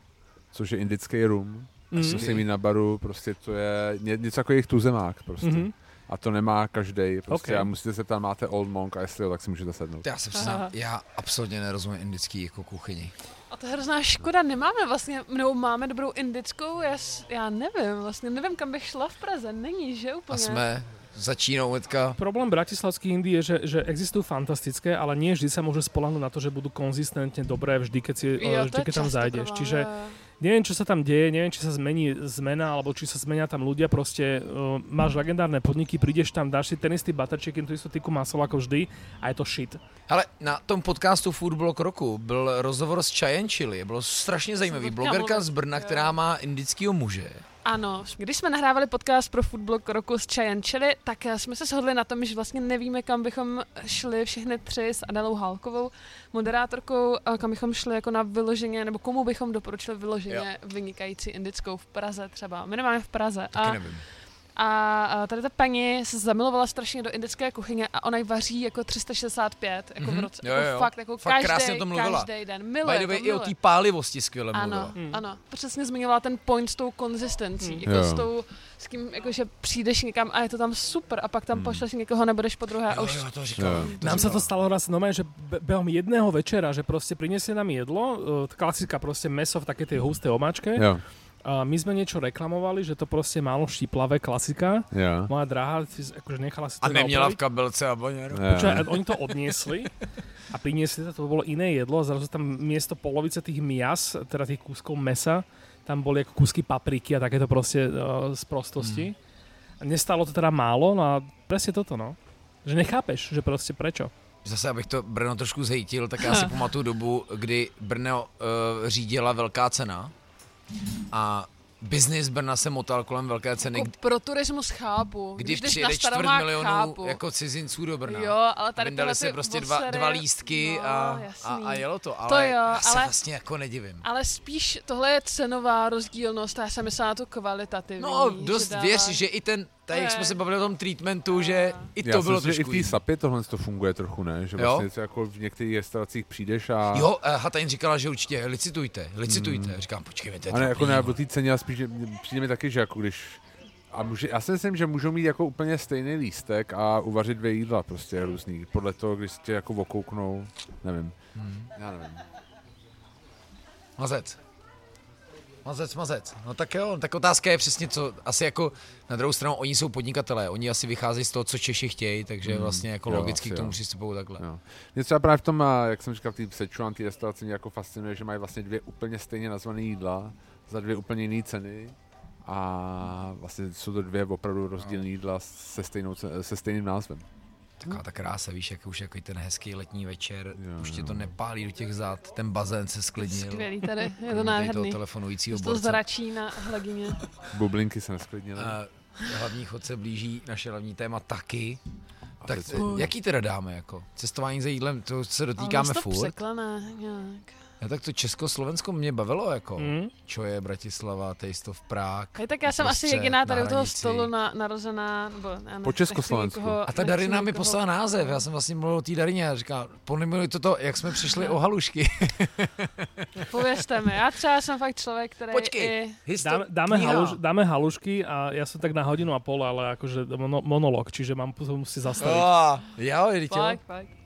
což je indický rum. Mm. Musí mít na baru, prostě to je ně- něco jako jejich tuzemák prostě. Mhm. Mm-hmm. A to nemá každý. Prostě Ok. a musíte se tam, máte Old Monk a jestli jo, tak si můžete sednout. Já se přiznám, já absolutně nerozumím indický jako kuchyni. A to je hrozná škoda, nemáme vlastně, nebo máme dobrou indickou, já, já nevím, vlastně nevím, kam bych šla v Praze, není, že úplně. A jsme za Čínou teďka. Problém bratislavských Indí je, že, že existujú fantastické, ale nie vždy sa môže spolahnúť na to, že budú konzistentne dobré vždy, keď, si, Jo, vždy, to je keď tam zajdeš. problém, Čiže neviem, čo sa tam deje, neviem, či sa zmení zmena, alebo či sa zmenia tam ľudia, proste uh, máš legendárne podniky, prídeš tam, dáš si ten istý chicken, tú istú tyku maslo ako vždy a je to shit. Ale na tom podcastu Food Blog roku byl rozhovor s Chayan Chili. Bylo strašně zajímavý. Blogerka z Brna, která má indického muže. Ano, když jsme nahrávali podcast pro Foodblog roku s Chayan Chili, tak eh, jsme se shodli na tom, že vlastně nevíme, kam bychom šli všechny tři s Adelou Hálkovou, moderátorkou, a kam bychom šli jako na vyloženě, nebo komu bychom doporučili vyloženě vynikající indickou v Praze třeba, minimálně v Praze. Taky A, nevím. A tady ta paní se zamilovala strašně do indické kuchyně a ona ji vaří jako 365, jako Mhm, v roce. jo, jako jo. Fakt, jako Fakt krásně každý, o tom mluvila. každý den. By Miluje the way, to, i o miluje. té pálivosti skvěle Ano, mluvila. Hmm. ano. Přesně zmiňovala ten point s tou konzistencí, Hmm. jako Jo. s tou, s kým, jakože přijdeš někam a je to tam super a pak tam Hmm. pošleš někoho, nebudeš po druhé a Jo, už jo, to říkal. Jo. To Nám sa to stalo raz normálne, že behom jedného večera, že proste prinesie nám jedlo, uh, klasická proste meso v takej tej husté omáčke. Jo, A my sme niečo reklamovali, že to proste málo štiplavé, klasika. jo. Moja drahá akože nechala si to A neměla v kabelce a. Počúvaj, a oni to odniesli a priniesli to, to bolo iné jedlo a zrazu tam miesto polovice tých mias, teda tých kúskov mesa, tam boli ako kúsky papriky a takéto proste uh, z prostosti. A nestalo to teda málo, no a presne toto, no. Že nechápeš, že proste prečo. Zase, abych to Brno trošku zhejtil, tak já si pamatuju dobu, kdy Brno uh, řídila velká cena a biznis Brna se motal kolem velké ceny, jako pro turismus chápu. kdy jdeš na přijede čtvrt milionů chápu. jako cizinců do Brna. Jo, ale tady Vyndali ty prostě dva, dva lístky no, a, a, a jelo to, To ale jo, já se ale- vlastně jako nedivím. Ale spíš tohle je cenová rozdílnost, a já jsem myslela na tu kvalitativní. No, dost dává- věř, že i ten, tady jak jsme se bavili o tom treatmentu, že i to Já bylo myslím, že i trošku v té jiný. sapě tohle to funguje trochu, ne? Že Jo? vlastně něco jako v některých restauracích přijdeš a... Jo, uh, Hatain říkala, že určitě licitujte, licitujte. Říkám, počkej, to je A ne, jako trapný, ne, vole. o té ceně, ale spíš že přijde mi taky, že jako když a může, já si myslím, že můžou mít jako úplně stejný lístek a uvařit dvě jídla prostě různý. Podle toho, když tě jako okouknou, nevím. Hmm. Já nevím. Mazec. Mazec, mazec. No tak jo, tak otázka je přesně co, asi jako na druhou stranu oni jsou podnikatelé, oni asi vycházejí z toho, co Češi chtějí, takže vlastně jako jo, logicky k tomu jo. přistupují takhle. Jo. Mě třeba právě v tom, jak jsem říkal, v té Sichuan, té restauraci mě jako fascinuje, že mají vlastně dvě úplně stejně nazvané jídla za dvě úplně jiné ceny a vlastně jsou to dvě opravdu rozdílné jídla se, stejnou, se stejným názvem. Taková ta krása, víš, jak už jako ten hezký letní večer, Jo, už tě to nepálí do těch zad, ten bazén se sklidnil. Skvělý tady, je to Vidíte toho nádherný. telefonujícího To borce. zračí na hladině. Bublinky se nesklidnily. A hlavní chod se blíží, naše hlavní téma taky. A Tak teď- jaký teda dáme jako? Cestování za jídlem, to se Ale dotýkáme nás to furt. překlené nějak. Ja, tak to Česko-Slovensko mě bavilo jako. Mm. Čo je Bratislava, Taste of Prague. Hej, tak já jsem asi jediná tady u toho stolu na, narozená, nebo já nechci Po Československu. nikoho- A ta nechci Darina mi poslala název, já jsem vlastně mluvil o té Darině a říká, pojmenuj to to, jak jsme přišli o halušky. Pověřte mi, já třeba jsem fakt člověk, který Počkej, i... Histo- Dáme, dáme, haluš, dáme halušky a ja som tak na hodinu a pol, ale akože mono, monolog, čiže mám to musí zastaviť. Oh, jo, fakt.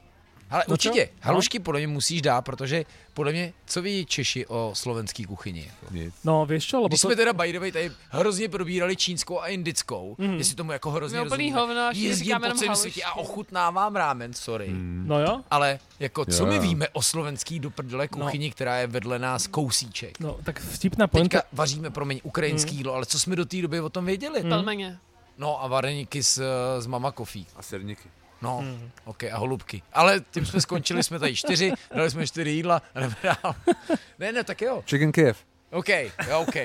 Ale No čo? určitě, No. halušky podle mě musíš dát, protože podle mě, co ví Češi o slovenský kuchyni? Jako? Nic. No vieš čo, lebo Když to, jsme teda by the way tady hrozně probírali čínskou a indickou, mm. jestli tomu jako hrozně úplný rozumíme. hovno, Jezdím po celém světě a ochutnávám rámen, sorry. Mm. no jo, Ale jako, co Jo, my jo. víme o slovenský do prdele No. kuchyni, která je vedle nás kousíček? no tak vtipná pointa, Teďka vaříme, promiň, ukrajinský jídlo, ale co jsme do té doby o tom věděli? Pelmeně. No a vareníky s, s mama kofí. A sirníky. No, mm. ok, a holubky. Ale tím jsme skončili, jsme tady čtyři, dali jsme čtyři jídla a jdeme dál. Ne, ne, tak jo. Chicken Kiev. OK, jo, OK.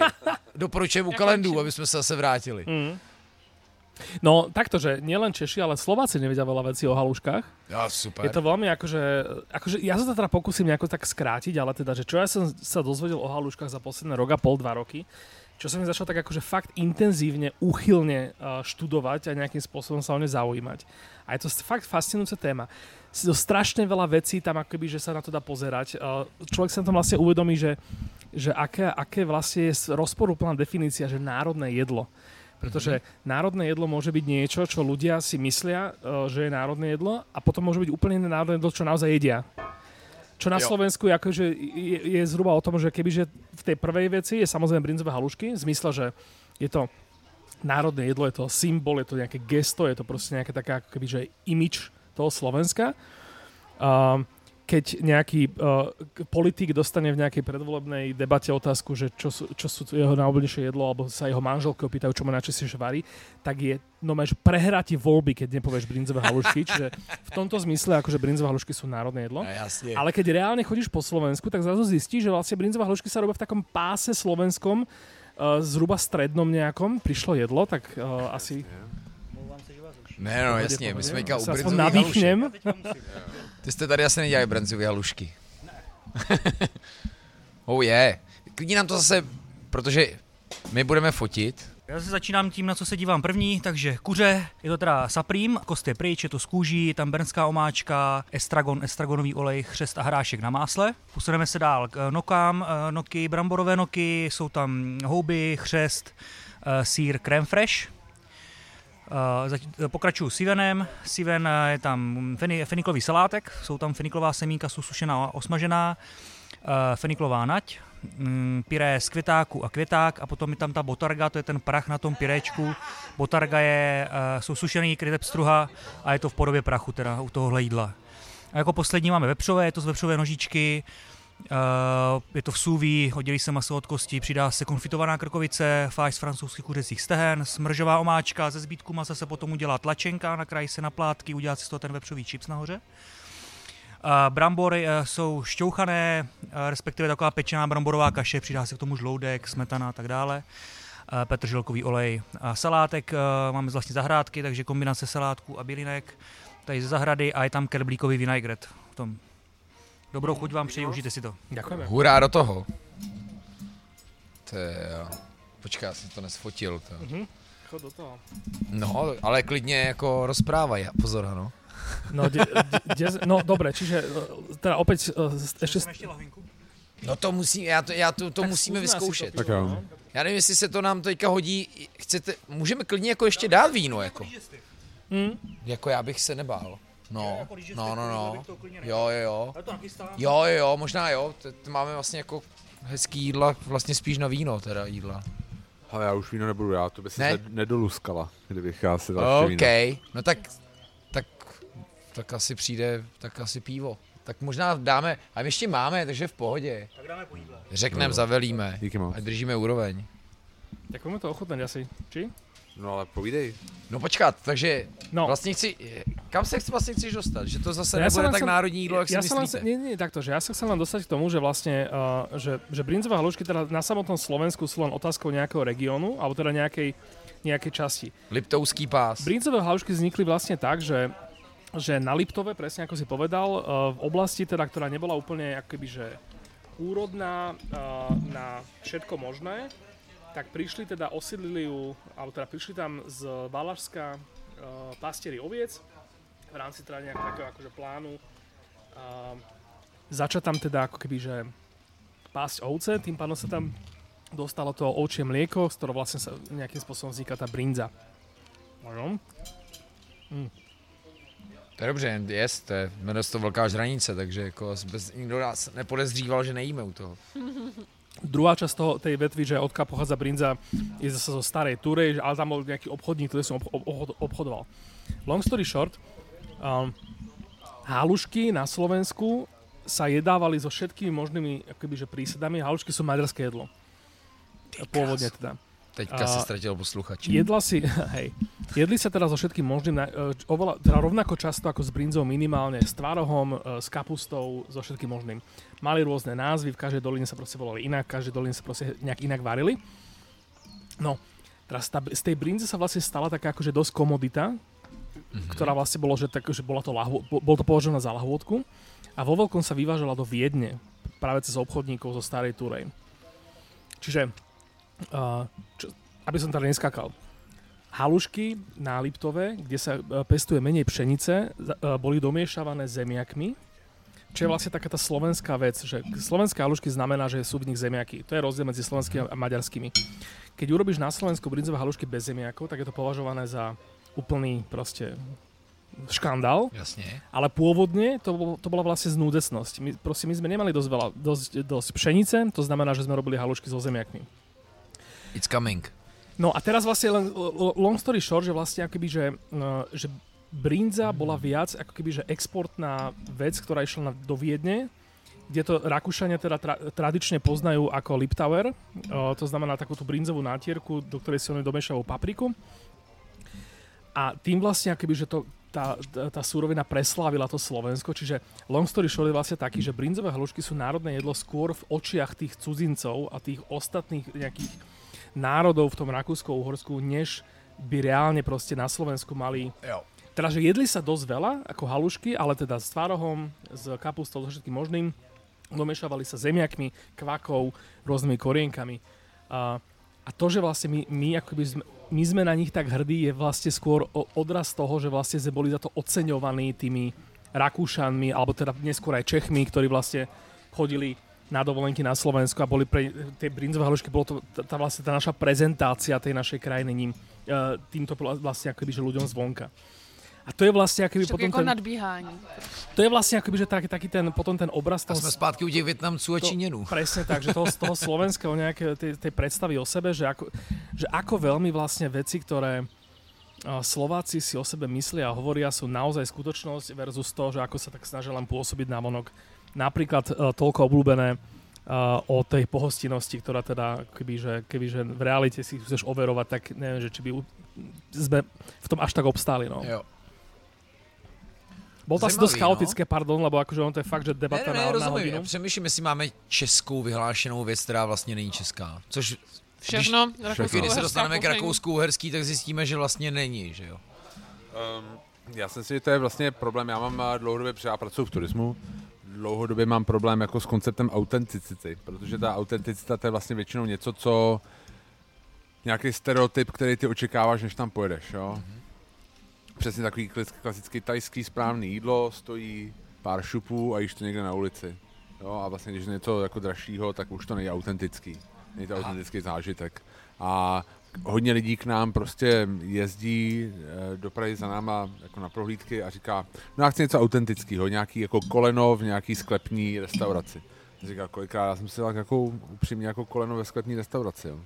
Doporučujem u kalendu, aby jsme se zase vrátili. Mm. No takto, že nielen Češi, ale Slováci nevedia veľa vecí o haluškách. Jo, super. Je to veľmi akože, akože, ja sa to teda pokúsim nejako tak skrátiť, ale teda, že čo ja som sa dozvedel o haluškách za posledné rok a pol, dva roky, čo som mi začal tak akože fakt intenzívne, úchylne uh, študovať a nejakým spôsobom sa o ne zaujímať. A je to fakt fascinujúca téma. Si to strašne veľa vecí tam akoby, že sa na to dá pozerať. Uh, človek sa tam vlastne uvedomí, že, že aké, aké vlastne je rozporúplná definícia, že národné jedlo. Pretože národné jedlo môže byť niečo, čo ľudia si myslia, eh, že je národné jedlo a potom môže byť úplne iné národné jedlo, čo naozaj jedia. Čo na Jo. Slovensku je, akože je, je zhruba o tom, že kebyže v tej prvej veci je samozrejme brinzové halušky, v zmysle, že je to národné jedlo, je to symbol, je to nejaké gesto, je to proste nejaké také ako keby, že imič toho Slovenska. Um, keď nejaký uh, politik dostane v nejakej predvolebnej debate otázku, že čo sú, čo sú jeho najobľúbenejšie jedlo, alebo sa jeho manželky opýtajú, čo mu najčastejšie varí, tak je, no máš prehrá ti voľby, keď nepovieš brinzové halušky, čiže v tomto zmysle akože brinzové halušky sú národné jedlo. No, jasně. Ale keď reálne chodíš po Slovensku, tak zrazu zistíš, že vlastne brinzové halušky sa robia v takom páse slovenskom, uh, zhruba strednom nejakom, prišlo jedlo, tak uh, asi... Ne, no jasně, my jsme teďka u brinzových. Ty jste tady asi nedělali brinzové halušky. oh je. Yeah. Klidně nám to zase, protože my budeme fotit. Já se začínám tím, na co se dívám první, takže kuře, je to teda saprím, kost je pryč, je to z kůží, tam bernská omáčka, estragon, estragonový olej, chřest a hrášek na másle. Posuneme se dál k eh, nokám, eh, noky, bramborové noky, jsou tam houby, chřest, eh, sír, crème fresh. Pokračuju sivenem. Siven je tam feni- feniklový salátek, jsou tam feniklová semínka, jsou sušená a osmažená, feniklová nať, mm, pyré z květáku a květák a potom je tam ta botarga, to je ten prach na tom pyréčku. Botarga je, eh, jsou sušený krytep struha a je to v podobě prachu teda u tohohle jídla. A jako poslední máme vepřové, je to z vepřové nožičky, Uh, je to v sůví, oddělí se maso od kosti, přidá se konfitovaná krkovice, fáj z francouzských kuřecích stehen, smržová omáčka, ze zbytku masa se potom udělá tlačenka, nakrájí se na plátky, udělá se z toho ten vepřový čips nahoře. Brambory uh, jsou šťouchané, uh, respektive taková pečená bramborová kaše, přidá se k tomu žloudek, smetana a tak dále. Uh, petržilkový olej. A salátek máme z vlastní zahrádky, takže kombinace salátku a bylinek. Tady ze zahrady a je tam kerblíkový vinaigrette v tom. Dobrou chuť vám přeji, užijte si to. Ďakujeme. Hurá do toho. To je, jo. Já jsem to nesfotil. To. Mhm. Chod do toho. No, ale klidně jako rozprávaj, pozor, ano. No, de, de, de, no dobre, čiže eh, teda opäť ešte... ještě lahvinku? No to musí, já to, já to, to tak musíme vyzkoušet. to Tak jo. no. Já nevím, jestli se to nám teďka hodí, chcete, můžeme klidně jako ještě dát víno, jako. Mm. Jako já bych se nebál. No, no, no, no. bych to klidně Jo, jo, jo. Jo, jo, jo, možná jo, máme vlastně jako hezký jídla, vlastně spíš na víno teda jídla. Ale já už víno nebudu, já to by se Ne? ne? nedoluskala, kdybych já si dal ještě OK, víno. no tak, tak asi přijde, tak asi pivo. Tak možná dáme, a my ještě máme, takže v pohodě. Tak dáme po jídle. Řekneme, No. zavelíme. Díky moc. A držíme úroveň. Tak to ochutnať asi. Či? No ale povídej. No počkat, takže No. vlastně chci, kam se chci, vlastně chceš dostat? Že to zase Ja nebude tak národní jídlo, jak ja si myslíte? nie, nie, takto, že ja sa chcem len dostať k tomu, že vlastne, uh, že, že brinzové halušky teda na samotnom Slovensku sú len otázkou nejakého regiónu, alebo teda nejakej, nejakej časti. Liptovský pás. Brinzové halušky vznikli vlastne tak, že že na Liptove, presne ako si povedal, uh, v oblasti, teda, ktorá nebola úplne akoby, že úrodná uh, na všetko možné, tak prišli teda, osídlili ju, alebo teda prišli tam z Valašska uh, pastieri oviec v rámci teda nejakého takého akože plánu začať tam teda ako keby, že pásť ovce, tým pádom sa tam dostalo to ovčie mlieko, z ktorého vlastne sa nejakým spôsobom vzniká tá brinza. Možno? To je dobře, jest, to je, jmenuje se to velká žranice, takže jako bez, nikdo nás nepodezříval, že nejíme u toho. Druhá časť toho, tej vetvy, že odkiaľ pochádza brinza, je zase zo starej Turej, ale tam bol nejaký obchodník, ktorý som ob, ob, ob, obchodoval. Long story short, um, halušky na Slovensku sa jedávali so všetkými možnými akoby, že prísadami. Halušky sú maďarské jedlo. Pôvodne teda. Teďka se ztratil posluchač. Jedla si, hej, jedli sa teda so všetkým možným, e, oveľa, teda rovnako často ako s brinzou minimálne, s tvarohom, e, s kapustou, so všetkým možným. Mali rôzne názvy, v každej doline sa proste volali inak, v každej doline sa proste nejak inak varili. No, teraz tá, z tej brinze sa vlastne stala taká akože dosť komodita, ktorá vlastne bolo, že, tak, že bola to lahvo, bo- bolo to považované za lahôdku a vo veľkom sa vyvážala do Viedne, práve cez obchodníkov zo starej Turej. Čiže, uh, čo, aby som teda neskakal, halušky na Liptove, kde sa e, pestuje menej pšenice, za- e, boli domiešavané zemiakmi, čo je vlastne taká tá slovenská vec, že slovenské halušky znamená, že sú v nich zemiaky. To je rozdiel medzi slovenskými a maďarskými. Keď urobíš na Slovensku brinzové halušky bez zemiakov, tak je to považované za úplný proste škandál, Jasně. ale pôvodne to, to bola vlastne znúdecnosť. My, proste my sme nemali dosť, veľa, dosť, dosť pšenice, to znamená, že sme robili halušky so zemiakmi. It's coming. No a teraz vlastne len long story short, že vlastne akoby, že, no, že brinza bola viac ako keby, že exportná vec, ktorá išla na, do Viedne, kde to Rakúšania teda tra, tradične poznajú ako Liptauer, o, to znamená takú tú brinzovú nátierku, do ktorej si oni domiešajú papriku. A tým vlastne akoby, že to, tá, tá, súrovina preslávila to Slovensko, čiže long story short je vlastne taký, že brinzové halušky sú národné jedlo skôr v očiach tých cudzincov a tých ostatných nejakých národov v tom Rakúsko-Uhorsku, než by reálne proste na Slovensku mali Jo. teda, že jedli sa dosť veľa, ako halušky, ale teda s tvarohom, s kapustou, so všetkým možným. Domiešavali sa zemiakmi, kvakou, rôznymi korienkami. A, a to, že vlastne my, my, akoby sme, my sme na nich tak hrdí, je vlastne skôr odraz toho, že vlastne sme boli za to oceňovaní tými Rakúšanmi, alebo teda neskôr aj Čechmi, ktorí vlastne chodili na dovolenky na Slovensku a boli pre tie brinzové halušky, bolo to tá, vlastne tá naša prezentácia tej našej krajiny ním, e, týmto vlastne akoby, že ľuďom zvonka. A to je vlastne akoby Však potom jako ten, nadbíhání. to je vlastne akoby, že taký, taký ten, potom ten obraz A toho, jsme zpátky u těch Větnamců a to- Číňanů. Presne tak, že toho, z toho slovenského nejaké tej, tej predstavy o sebe, že ako, že ako veľmi vlastne veci, ktoré a, Slováci si o sebe myslia a hovoria, sú naozaj skutočnosť versus to, že ako sa tak snažia len pôsobiť na vonok. Napríklad uh, toľko obľúbené uh, o tej pohostinnosti, ktorá teda, keby, že, keby, že v realite si chceš overovať, tak neviem, že či by u- sme v tom až tak obstáli. No. Jo. Bolo to asi dosť chaotické, pardon, lebo akože on to je fakt, že Ne, debata ne, ne, na, na rozumím. hodinu. Já přemýšlím, jestli máme českou vyhlášenou věc, která vlastně není česká. Což Všechno. když se dostaneme k kuchyň. rakousku-uherský, tak zjistíme, že vlastně není, že jo. Um, já si myslím, že to je vlastně problém. Já mám eh, dlouhodobě, protože já pracuji v turismu, dlouhodobě mám problém jako s konceptem autenticity, protože ta autenticita to je vlastně většinou něco, co nějaký stereotyp, který ty očekáváš, než tam pojedeš, jo. Přesně takový klasický tajský správný jídlo, stojí pár šupů a jíš to někde na ulici. Jo, a vlastně když je něco jako dražšího, tak už to není autentický. Není to Aha. autentický zážitek. A hodně lidí k nám prostě jezdí eh, do Prahy za náma jako na prohlídky a říká, no já chci něco autentického, nějaký jako koleno v nějaký sklepní restauraci. Říká, kolikrát já jsem si dal jako upřímně jako koleno ve sklepní restauraci. Jo.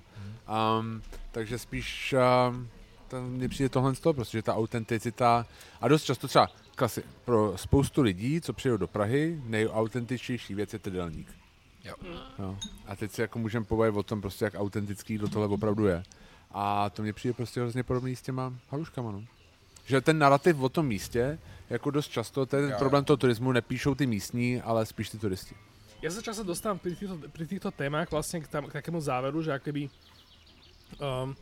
Um, takže spíš um, ten, mně přijde tohle z toho, prostě, že ta autenticita a dost často třeba klasi, pro spoustu lidí, co přijdou do Prahy, nejautentičtější věc je tydelník. Jo. Jo. A teď si jako můžeme pobavit o tom, prostě, jak autentický do tohle opravdu je. A to mně přijde prostě hrozně podobný s těma haluškama. No. Že ten narrativ o tom místě, jako dost často, ten Jo. problém toho turismu nepíšou ty místní, ale spíš ty turisti. Ja sa často dostávam pri týchto, pri týchto témach vlastne k, tam, k takému záveru, že akoby um,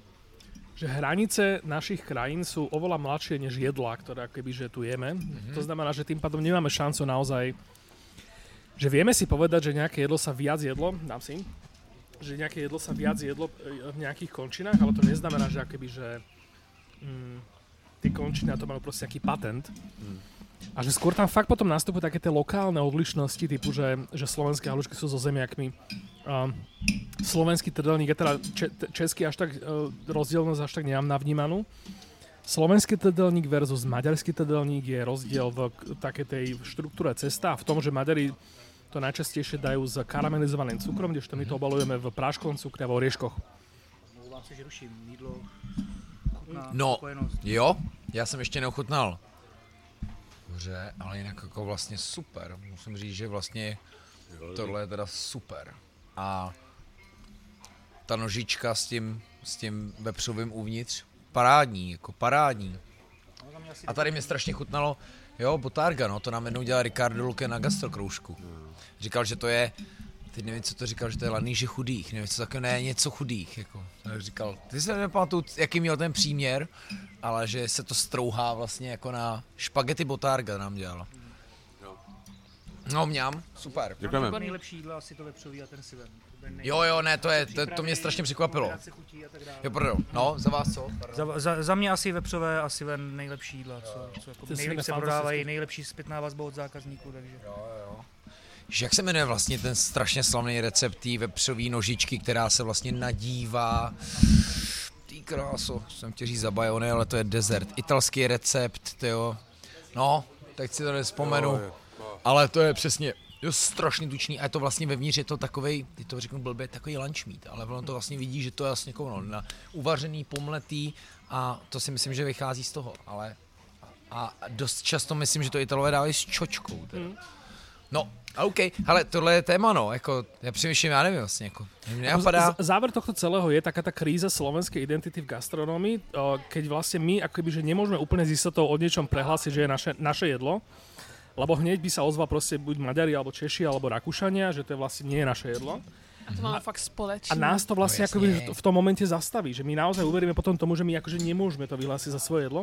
že hranice našich krajín sú oveľa mladšie než jedlá, ktoré akoby, že tu jeme. Mm-hmm. To znamená, že tým pádom nemáme šancu naozaj, že vieme si povedať, že nejaké jedlo sa viac jedlo, dám si, že nejaké jedlo sa viac jedlo e, v nejakých končinách, ale to neznamená, že akoby, že mm, tie končiny na to majú proste nejaký patent. A že skôr tam fakt potom nastupujú také tie lokálne odlišnosti, typu, že, že slovenské halušky sú so zemiakmi. Um, slovenský trdelník je teda český až tak uh, rozdielnosť až tak nemám navnímanú. Slovenský trdelník versus maďarský trdelník je rozdiel v takej tej štruktúre cesta a v tom, že Maďari to najčastejšie dajú s karamelizovaným cukrom, kdežto my to obalujeme v práškovom cukre a v orieškoch. Se, že ruším. Jídlo, No. Jo, já jsem ještě neochutnal. Dobře, ale jinak jako vlastně super. Musím říct, že vlastně tohle je teda super. A ta nožička s tím, s tím vepřovým uvnitř, parádní, jako parádní. A tady mě strašně chutnalo, jo, Botarga, no, to nám jednou dělal Ricardo Luque na gastrokroužku. Říkal, že to je, teď nevím, co to říkal, že to je laníže chudých, nevím, co takové, ne, něco chudých, jako. Tak říkal, ty se nepamatuju, jaký měl ten příměr, ale že se to strouhá vlastně jako na špagety Botarga nám dělal. No, mňam, super. Děkujeme. Jako nejlepší jídlo asi to vepřový a ten siven. Jo, jo, ne, to je, to, to mě strašně překvapilo. kombinace chutí a tak dále. Jo, pardon, no, za vás co? Za, za, za mě asi vepřové a siven nejlepší jídla, co, co jako nejlíp je se prodávají, nejlepší zpětná vazba od zákazníků, takže. Že jak se jmenuje vlastně ten strašně slavný recept té vepřové nožičky, která se vlastně nadívá Ty kráso, jsem chtěl říct za bajony, ale to je dezert. Italský recept, tyjo. No, teď si to nespomenu, ale to je přesně jo, strašně tučný a je to vlastně vevnitř, je to takovej, teď to řeknu blbě, takový lunch meat, ale ono to vlastně vidí, že to je vlastně jako no, na uvařený, pomletý a to si myslím, že vychází z toho, ale a dost často myslím, že to Italové dávají s čočkou. Teda. No, a OK, ale tohle je téma, no, jako, já přemýšlím, já nevím vlastně, jako, napadá, Záver tohto celého je taká tá kríza slovenskej identity v gastronómii, o, keď vlastne my akoby, že nemôžeme úplne s istotou o niečom prehlásiť, že je naše, naše jedlo, lebo hneď by sa ozval proste buď Maďari, alebo Češi, alebo Rakúšania, že to je vlastne nie je naše jedlo. A to máme fakt společné. A nás to vlastne No v tom momente zastaví, že my naozaj uveríme potom tomu, že my akože nemôžeme to vyhlásiť za svoje jedlo.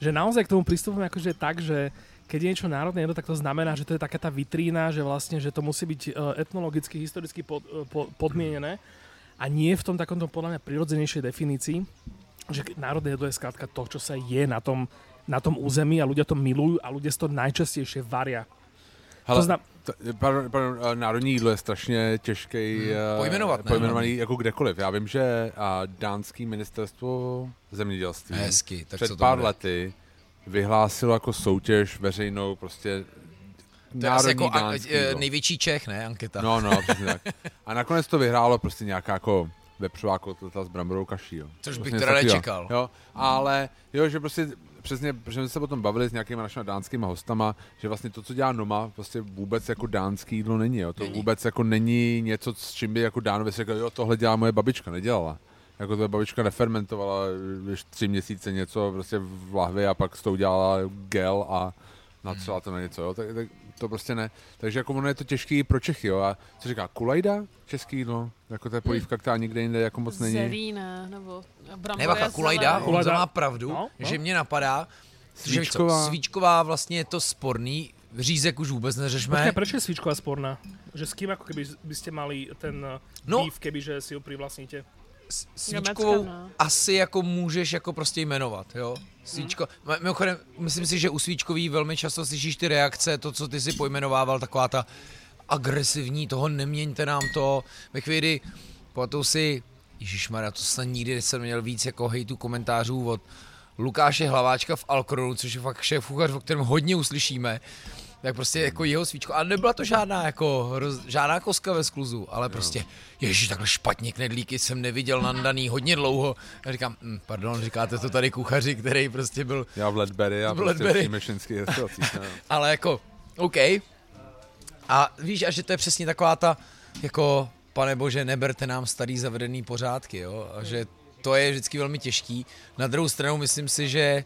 Že naozaj k tomu pristupujeme akože tak, že keď je niečo národné jedlo, tak to znamená, že to je taká tá vitrína, že vlastne, že to musí byť e, etnologicky, historicky pod, e, po, podmienené a nie v tom takomto podľa mňa prirodzenejšej definícii, že národné jedlo je skrátka to, čo sa je na tom, na tom území a ľudia to milujú a ľudia to najčastejšie varia. Hele, To znam- to, pardon, pardon, národní jídlo je strašně těžký Hmm, pojmenovat, ne? pojmenovaný jako kdekoliv. Já vím, že a, dánský ministerstvo zemědělství hezky, tak před co to pár bude? lety vyhlásilo jako soutěž veřejnou prostě To národní jako a, dánský největší Čech, ne, Anketa? No, no, přesně tak. A nakonec to vyhrálo prostě nějaká jako vepřová kotleta s bramborovou kaší, jo. Což bych Prostě teda něco takového. nečekal. Jo, ale jo, že prostě přesně, protože jsme se potom bavili s nějakými našimi dánskými hostama, že vlastně to, co dělá Noma, prostě vůbec jako dánský jídlo není, jo. To Není. vůbec jako není něco, s čím by jako Dánovi si řekl, jo, tohle dělá moje babička, nedělala. Jako to babička nefermentovala víš, tři měsíce něco prostě v lahvi a pak s tou dělala gel a natřela to na něco, jo. Tak, tak, to prostě ne. Takže jako ono je to těžký pro Čechy, jo. A co říká, kulajda? Český jídlo? Jako to je polívka, která nikde jinde jako moc není. Zelí, ne, nebo brambory Ne, bacha, a kulajda, on má pravdu, No, no. že mě napadá, že víš co, Svíčková. svíčková vlastně je to sporný, řízek už vůbec neřešme. Počkaj, prečo je svíčková sporná? Že s kým ako keby by ste mali ten no, No. beef, keby že si ju privlastníte? Svíčkovou asi jako můžeš jako prostě jmenovat, jo. Svíčko, mm. mimochodem, myslím si, že u svíčkový velmi často slyšíš ty reakce, to, co ty si pojmenovával, taková ta agresivní, toho neměňte nám to, ve chvíli, pamatuju si, Ježišmarja, to snad nikdy jsem měl víc jako hejtu komentářů od Lukáše Hlaváčka v Alkronu, což je fakt šéf kuchař, o kterém hodně uslyšíme, tak prostě jako jeho svíčku. A nebyla to žádná jako, roz, žádná koska ve skluzu, ale prostě, ježiš, takhle špatně knedlíky jsem neviděl nandaný hodně dlouho. Já říkám, hm, pardon, říkáte to tady kuchaři, který prostě byl, Já v Ledbury a V prostě v restauracích. no. ale jako, OK. A víš, a že to je přesně taková ta, jako, pane bože, neberte nám starý zavedený pořádky, jo, a že to je vždycky velmi těžký. Na druhou stranu myslím si, že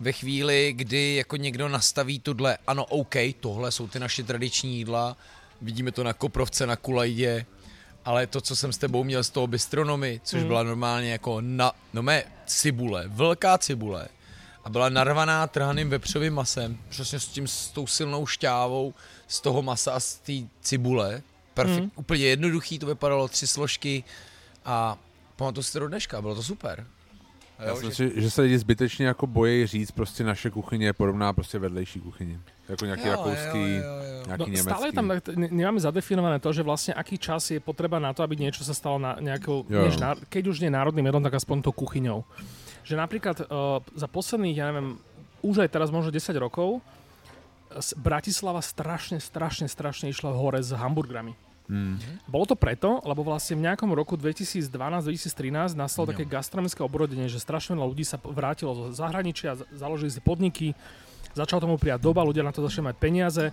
ve chvíli, kdy jako někdo nastaví tudle, ano, OK, tohle jsou ty naše tradiční jídla, vidíme to na Koprovce, na Kulajdě, ale to, co jsem s tebou měl z toho bistronomy, což Mm. byla normálně jako na, no mé cibule, velká cibule, a byla narvaná trhaným vepřovým masem, přesně s tím, s tou silnou šťávou z toho masa a z té cibule. Perfekt, Mm. úplně jednoduchý to vypadalo, tři složky a pamatuju si to do dneška, bylo to super. Já jo, si že- myslím, že se lidi zbytečně jako bojí říct prostě naše kuchyně je podobná prostě vedlejší kuchyni. Jako nějaký Jo, rakouský, jo, jo, jo. nějaký No, německý. stále je tam, ne- nemáme zadefinované to, že vlastne aký čas je potreba na to, aby niečo sa stalo na nejakou, Jo. než ná, keď už nie národným jedlom, tak aspoň to kuchyňou. Že napríklad uh, za posledných, ja neviem, už aj teraz možno 10 rokov, s- Bratislava strašne, strašne, strašne išla hore s hamburgerami. Hmm. Bolo to preto, lebo vlastne v nejakom roku 2012-2013 nastalo také gastronomické obrodenie, že strašne veľa ľudí sa vrátilo zo zahraničia, založili si podniky, začal tomu prijať doba, ľudia na to začali mať peniaze.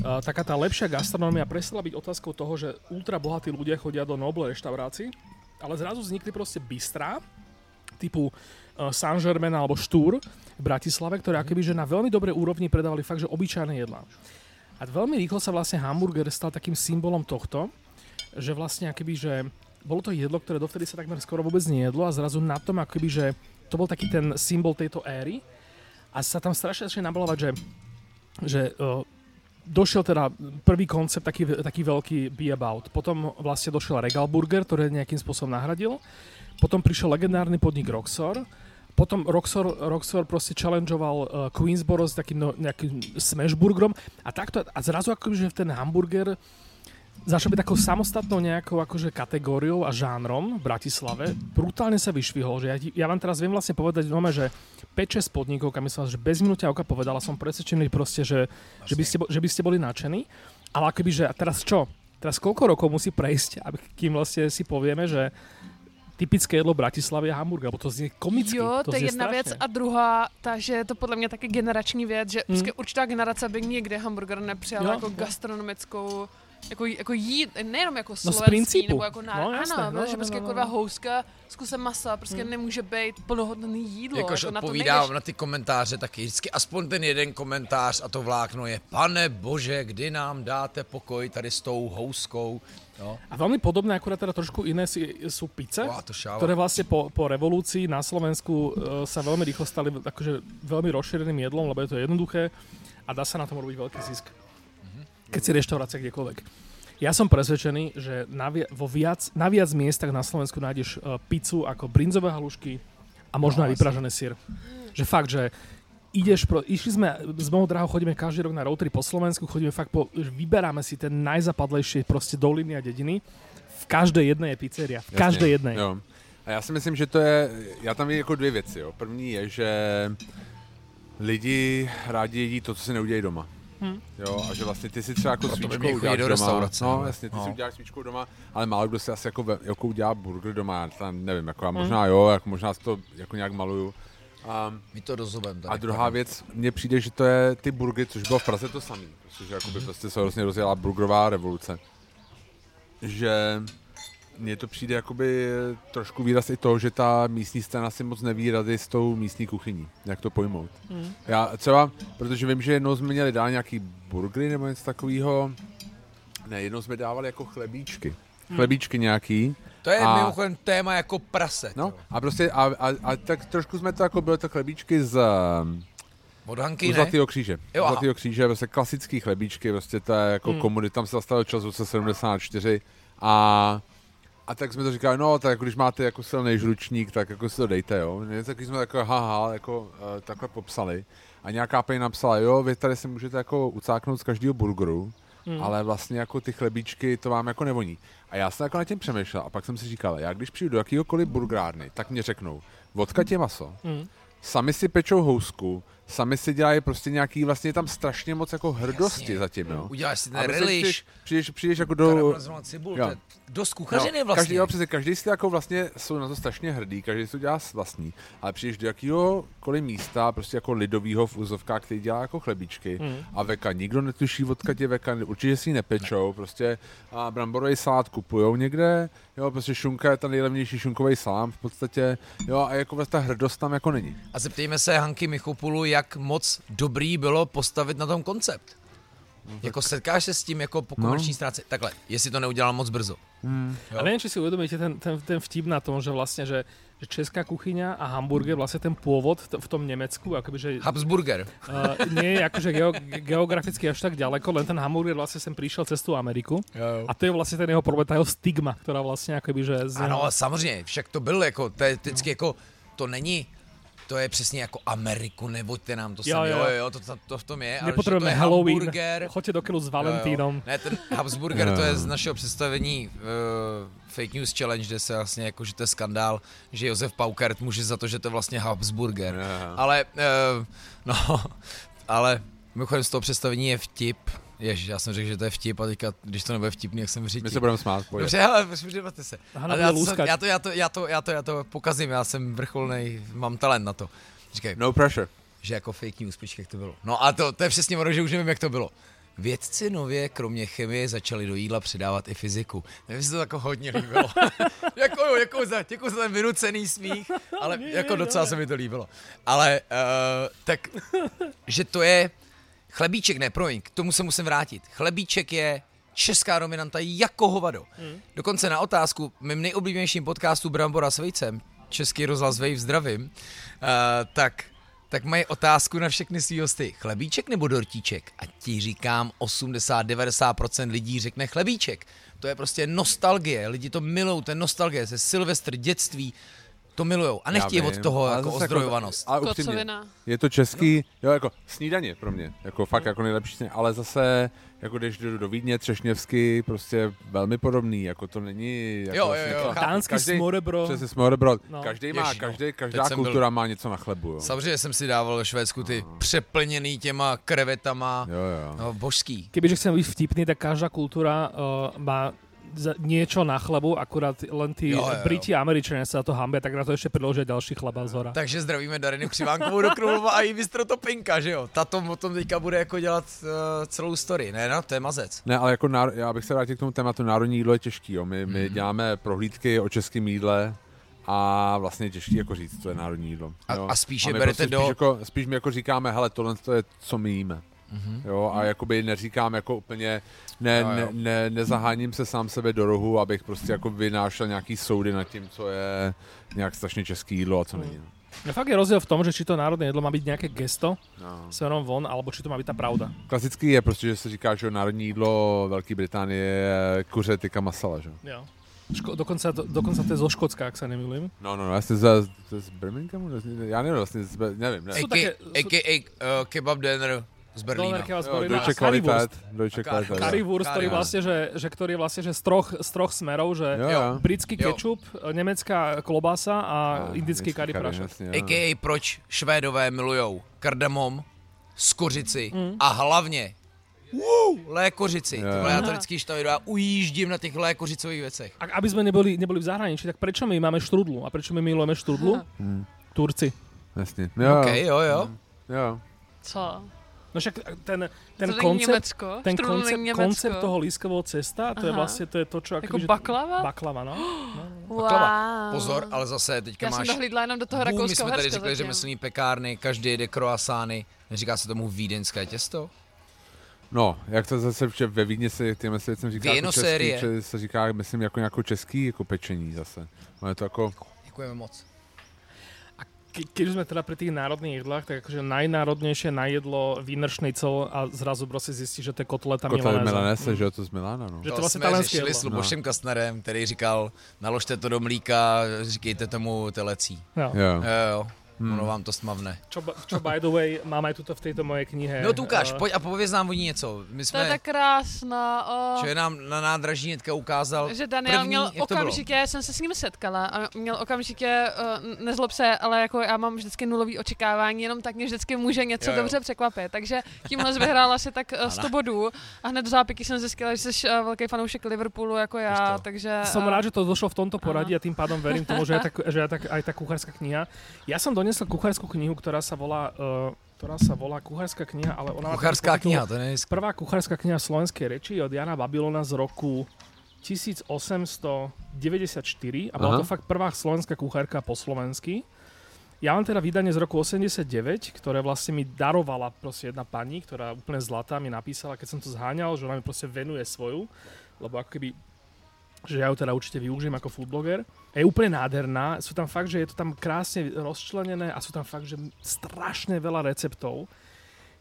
Uh, taká tá lepšia gastronómia prestala byť otázkou toho, že ultra bohatí ľudia chodia do Noble reštaurácií, ale zrazu vznikli proste bystrá, typu uh, Saint-Germain alebo Štúr v Bratislave, ktoré akoby, že na veľmi dobrej úrovni predávali fakt, že obyčajné jedlá. A veľmi rýchlo sa vlastne hamburger stal takým symbolom tohto, že vlastne akoby, že bolo to jedlo, ktoré dovtedy sa takmer skoro vôbec nejedlo a zrazu na tom akoby, že to bol taký ten symbol tejto éry a sa tam strašne začne nabalovať, že, že došiel teda prvý koncept taký, taký veľký Be About. Potom vlastne došiel Regal Burger, ktorý nejakým spôsobom nahradil. Potom prišiel legendárny podnik Roxor. Potom Roxor, Roxor proste challengeoval uh, Queensboro s takým no, nejakým smashburgerom a takto a zrazu akože že ten hamburger začal byť takou samostatnou nejakou akože kategóriou a žánrom v Bratislave. Brutálne sa vyšvihol, že ja, ja vám teraz viem vlastne povedať doma, že 5-6 podnikov, kam som že bez minúťa oka povedala, som presvedčený proste, že, že, by ste, že by ste boli nadšení. Ale akoby, že a teraz čo? Teraz koľko rokov musí prejsť, aby kým vlastne si povieme, že typické jedlo Bratislavy je hamburger, bo to znie komicky. Jo, to, to je jedna strašne. věc a druhá, takže je to podle mě taky generační věc, že Hmm. prostě určitá generace by nikdy hamburger nepřijala Jo, jako jo. gastronomickou jako, jako jíd, nejenom jako No z slovenský, principu. nebo jako na, No, jasné, ano, no, že no, prostě no, kurva no. houska s kusem masa prostě Hmm. nemůže být plnohodnotný jídlo. Jakož jako na to odpovídám na ty komentáře taky. Vždycky aspoň ten jeden komentář a to vlákno je Pane bože, kdy nám dáte pokoj tady s tou houskou. No, A veľmi podobné, akurát teda trošku iné si, sú pice, šáva. ktoré vlastne po, po revolúcii na Slovensku e, sa veľmi rýchlo stali akože veľmi rozšíreným jedlom, lebo je to jednoduché a dá sa na tom robiť veľký zisk. Keď si reštaurácia kdekoľvek. Ja som presvedčený, že na, vi- vo viac, na viac miestach na Slovensku nájdeš uh, pizzu ako brinzové halušky a možno No, aj vypražený sír. Že fakt, že ideš, pro, išli sme, s mojou drahou chodíme každý rok na road trip po Slovensku, chodíme fakt po, vyberáme si ten najzapadlejšie proste doliny a dediny. V každej jednej je pizzeria. V Jasně, každej jednej. Jo. A já si myslím, že to je, já tam vidím jako dvě věci. Jo. První je, že lidi rádi jedí to, co si neudělají doma. Hm. Jo, a že vlastně ty si třeba jako by svíčkou uděláš do doma. No, jasně, ty No. si uděláš svíčkou doma, ale málo kdo si asi jako, ve- jako udělá burger doma, já tam nevím, jako já Hm. možná jo, jako možná si to jako nějak maluju. A, My to. Tady, a druhá věc, mně přijde, že to je ty burgery, což bylo v Praze to samý, protože jakoby prostě se vlastně rozjela burgerová revoluce. Že mně to přijde jakoby trošku výraz i toho, že ta místní scéna si moc neví rady s tou místní kuchyní, jak to pojmout. Hm. Já třeba, protože vím, že jednou jsme měli dál nějaký burgery nebo něco takového, ne, jednou jsme dávali jako chlebíčky. Chlebíčky nějaký. To je A- mimochodem téma jako prase. No a prostě, a, a, a tak trošku jsme to jako, byly to chlebíčky z, um, Od Hanky ne? Zlatého kříže. Jo. Zlatého kříže, prostě klasický chlebíčky, prostě to je jako Hmm. hmm. komunit, tam se zastavil čas v roce 74 a a tak jsme to říkali, no, tak jako když máte jako silný žlučník, tak jako si to dejte, jo. Tak jsme jako haha, jako uh, takhle popsali. A nějaká paní napsala, jo, vy tady si můžete jako ucáknout z každého burgeru, Hm. ale vlastně jako ty chlebíčky to vám jako nevoní. A já jsem jako nad tím přemýšlel a pak jsem si říkal, já když přijdu do jakýhokoliv burgerárny, tak mě řeknou, vodka tě maso, Hm. sami si pečou housku, sami si dělají prostě nějaký, vlastně tam strašně moc jako hrdosti Jasně. zatím, jo. Uděláš si ten relish, Přijdeš, přijdeš, přijdeš jako do... cibul, Jo. dost kuchařiny Jo, vlastně. Každý, jo, přesně, každý si jako vlastně jsou na to strašně hrdý, každý si to dělá vlastní, ale přijdeš do jakýhokoliv místa, prostě jako lidovýho v úzovkách, který dělá jako chlebíčky Mm. a veka, nikdo netuší, odkud je veka, určitě si ji nepečou, prostě a bramborový salát kupujou někde, jo, prostě šunka je ten nejlevnější šunkový salám v podstatě, jo, a jako vlastně ta hrdost tam jako není. A zeptejme se Hanky Michopulu, jak moc dobrý bylo postavit na tom koncept. Jako setkáš se s tím jako po No. komerční stránce? Takhle, jestli to neudělal moc brzo. Hmm. Jo. A neviem, či si uvedomíte ten, ten, ten vtip na tom, že vlastne, že, že česká kuchyňa a hamburger, vlastne ten pôvod t- v tom Nemecku, akoby, že Habsburger. uh, nie je akože geo, geograficky až tak ďaleko, len ten hamburger vlastne sem prišiel cez tú Ameriku. Jo. A to je vlastne ten jeho problém, tá jeho stigma, ktorá vlastne akoby, že z Ano, samozřejmě, však to byl jako, to je vždycky jako, to není, to je přesně jako Ameriku, nevoďte nám to Jo, sem, jo. jo, jo, to, to, to v tom je, ale že to je Halloween, hamburger, choďte do kilu s Jo, Valentínom. jo. Ne, ten Habsburger, to Jo. je z našeho představení uh, Fake News Challenge, kde se vlastně jako, že to je skandál, že Josef Paukert může za to, že to je vlastně Habsburger. Jo. Ale, uh, no, ale mimochodem z toho představení je vtip, Ježiš, já jsem řekl, že to je vtip a teďka, když to nebude vtipný, jak jsem říct. My se budeme smát, pojď. Dobře, ale připravte se. Hana Ale bude já, to, lůskat. já, to, já, to, já, to, já, to, já to pokazím, já jsem vrcholnej, mám talent na to. Říkej, No pressure. že jako fake news, počkej, jak to bylo. No a to, to je přesně ono, že už nevím, jak to bylo. Vědci nově, kromě chemie, začali do jídla přidávat i fyziku. Mně se to jako hodně líbilo. jako jo, děkuji za, děkuji za ten vynucený smích, ale jako docela se mi to líbilo. Ale uh, tak, že to je chlebíček, ne, promiň, k tomu se musím vrátit. Chlebíček je česká dominanta jako hovado. Dokonce na otázku mým nejoblíbenějším podcastu Brambora s vejcem, Český rozhlas Vejv zdravím, uh, tak tak mají otázku na všechny svý hosty. Chlebíček nebo dortíček? A ti říkám, 80-90% lidí řekne chlebíček. To je prostě nostalgie, lidi to milou, to je nostalgie, ze Silvestr, dětství, to milujou. A nechtějí od toho ale jako zase ozdrojovanost. ale upřímně, Kocovina. Je to český, jo, jako snídaně pro mě, jako fakt jako nejlepší snídaně, ale zase, jako když jdu do Vídně, Třešněvsky, prostě velmi podobný, jako to není, jako Jo, jo, jo, něco- chápu. Dánský každý- smorebro. Přesně smorbrod, No. každý má, Ježiš, no. každý, Teď každá jsem byl- kultura má něco na chlebu, jo. Samozřejmě jsem si dával ve Švédsku ty přeplněný těma krevetama, Jo, jo. no, božský. Kebyže chcem byť vtipný, tak každá kultúra uh, má za- niečo na chlebu, akurát len tí Jo, jo, jo. Briti a Američania sa za to hambia, tak na to ešte priložia ďalší chleba z hora. Takže zdravíme Darinu Křivánkovou do Krumlova a jí bistro Topinka, že jo? Tato o tom teďka bude jako dělat uh, celou story, ne no, to je mazec. Ne, ale jako náro... já bych se vrátil k tomu tématu národní jídlo je těžký, jo. My, my děláme prohlídky o českém jídle a vlastně je těžký jako říct, co je národní jídlo. A- jo. a spíš je berete prostě do- Spíš, jako, spíš my jako říkáme, hele, tohle to je, co my jíme. Mhm. Jo, a jakoby neříkám jako úplně, ne, Jo, jo. ne, ne, nezaháním se sám sebe do rohu, abych prostě jako vynášel nějaký soudy nad tím, co je nějak strašně český jídlo a co není. no. No fakt je rozdiel v tom, že či to národné jedlo má byť nejaké gesto No. smerom von, alebo či to má byť tá pravda. Klasický je prostě, že se říká, že národní jídlo Velké Británie je kuře tyka masala, že? Jo. Ško- dokonca, do, dokonca to je zo Škótska, ak sa nemýlim. No, no, no, jasně z, z, z Birminghamu, já nevím, vlastně, z, nevím, ne. Sú AK, také- AKA uh, kebab dinner z Berlína. Jo, Deutsche a currywurst. Qualität, Deutsche A Qualität. Currywurst, ktorý vlastne, že, že, ktorý je vlastne, že z troch, z troch smerov, že Jo, jo. britský Jo. kečup, nemecká klobasa a A, indický curry jo. AKA proč Švédové milujou kardamom, skořici Mm. a hlavně Woo, lékořici. Jo, jo. vole, já to vždycky štavidu, já ujíždím na těch lékořicových věcech. Ak, aby sme neboli, neboli v zahraničí, tak prečo my máme štrudlu? A prečo my milujeme štrudlu? Aha. Hm, Turci. Jasně, jo, OK, jo, jo. jo. Co? No však ten, ten to koncept, Německo? ten koncept, Německo? koncept toho lískového cesta, to je Aha. vlastně to, je to čo... Jako akoby, že- baklava? Baklava, no. Wow. Pozor, ale zase teďka Já máš... jsem dohlídla jenom do toho Bůh, my jsme tady řekli, že zatím. myslí pekárny, každý jede kroasány. Neříká se tomu vídeňské těsto? No, jak to zase že ve Vídni se těm se věcem říká jako český, že se říká, myslím, jako nějakou český jako pečení zase. No je to jako, Děkujeme moc. Ke, keď už sme teda pri tých národných jedlách, tak akože najnárodnejšie na jedlo Wiener Schnitzel a zrazu prostě zistí, že to je kotleta kotle milanesa. Milanese, že jo, to z Milána, no. Že to To vlastně jsme řešili jedlo. s Lubošem Kastnerem, který říkal, naložte to do mlíka, říkejte tomu telecí. Jo. Jo. Jo, jo. Hmm. Ono vám to smavne. Čo, čo by the way, mám aj tuto v tejto mojej knihe. No tu ukáž, uh, pojď a pověz nám o ní něco. My jsme, To je tak krásná. O... Čo je nám na nádraží hnedka ukázal Že Daniel první, měl okamžitě, jsem se s ním setkala a měl okamžitě, uh, nezlob se, ale jako já mám vždycky nulový očekávání, jenom tak mě vždycky může něco Jo, jo. dobře překvapit. Takže tímhle jsi vyhrál asi tak uh, 100 Ano. bodů a hned do zápiky jsem zjistila, že jsi uh, velký fanoušek Liverpoolu jako já, takže... Som uh, rád, že to došlo v tomto poradí a tým pádom verím tomu, že aj, tak, že aj, tak, aj tá kuchárska kniha. Ja som donesol kuchárskú knihu, ktorá sa volá, uh, ktorá sa volá kuchárska kniha, ale ona... titul- kniha, to je Prvá kuchárska kniha slovenskej reči od Jana Babylona z roku 1894 a bola Aha. to fakt prvá slovenská kuchárka po slovensky. Ja mám teda vydanie z roku 89, ktoré vlastne mi darovala proste jedna pani, ktorá úplne zlatá mi napísala, keď som to zháňal, že ona mi proste venuje svoju, lebo ako keby že ja ju teda určite využijem ako foodbloger. Je úplne nádherná, sú tam fakt, že je to tam krásne rozčlenené a sú tam fakt, že strašne veľa receptov,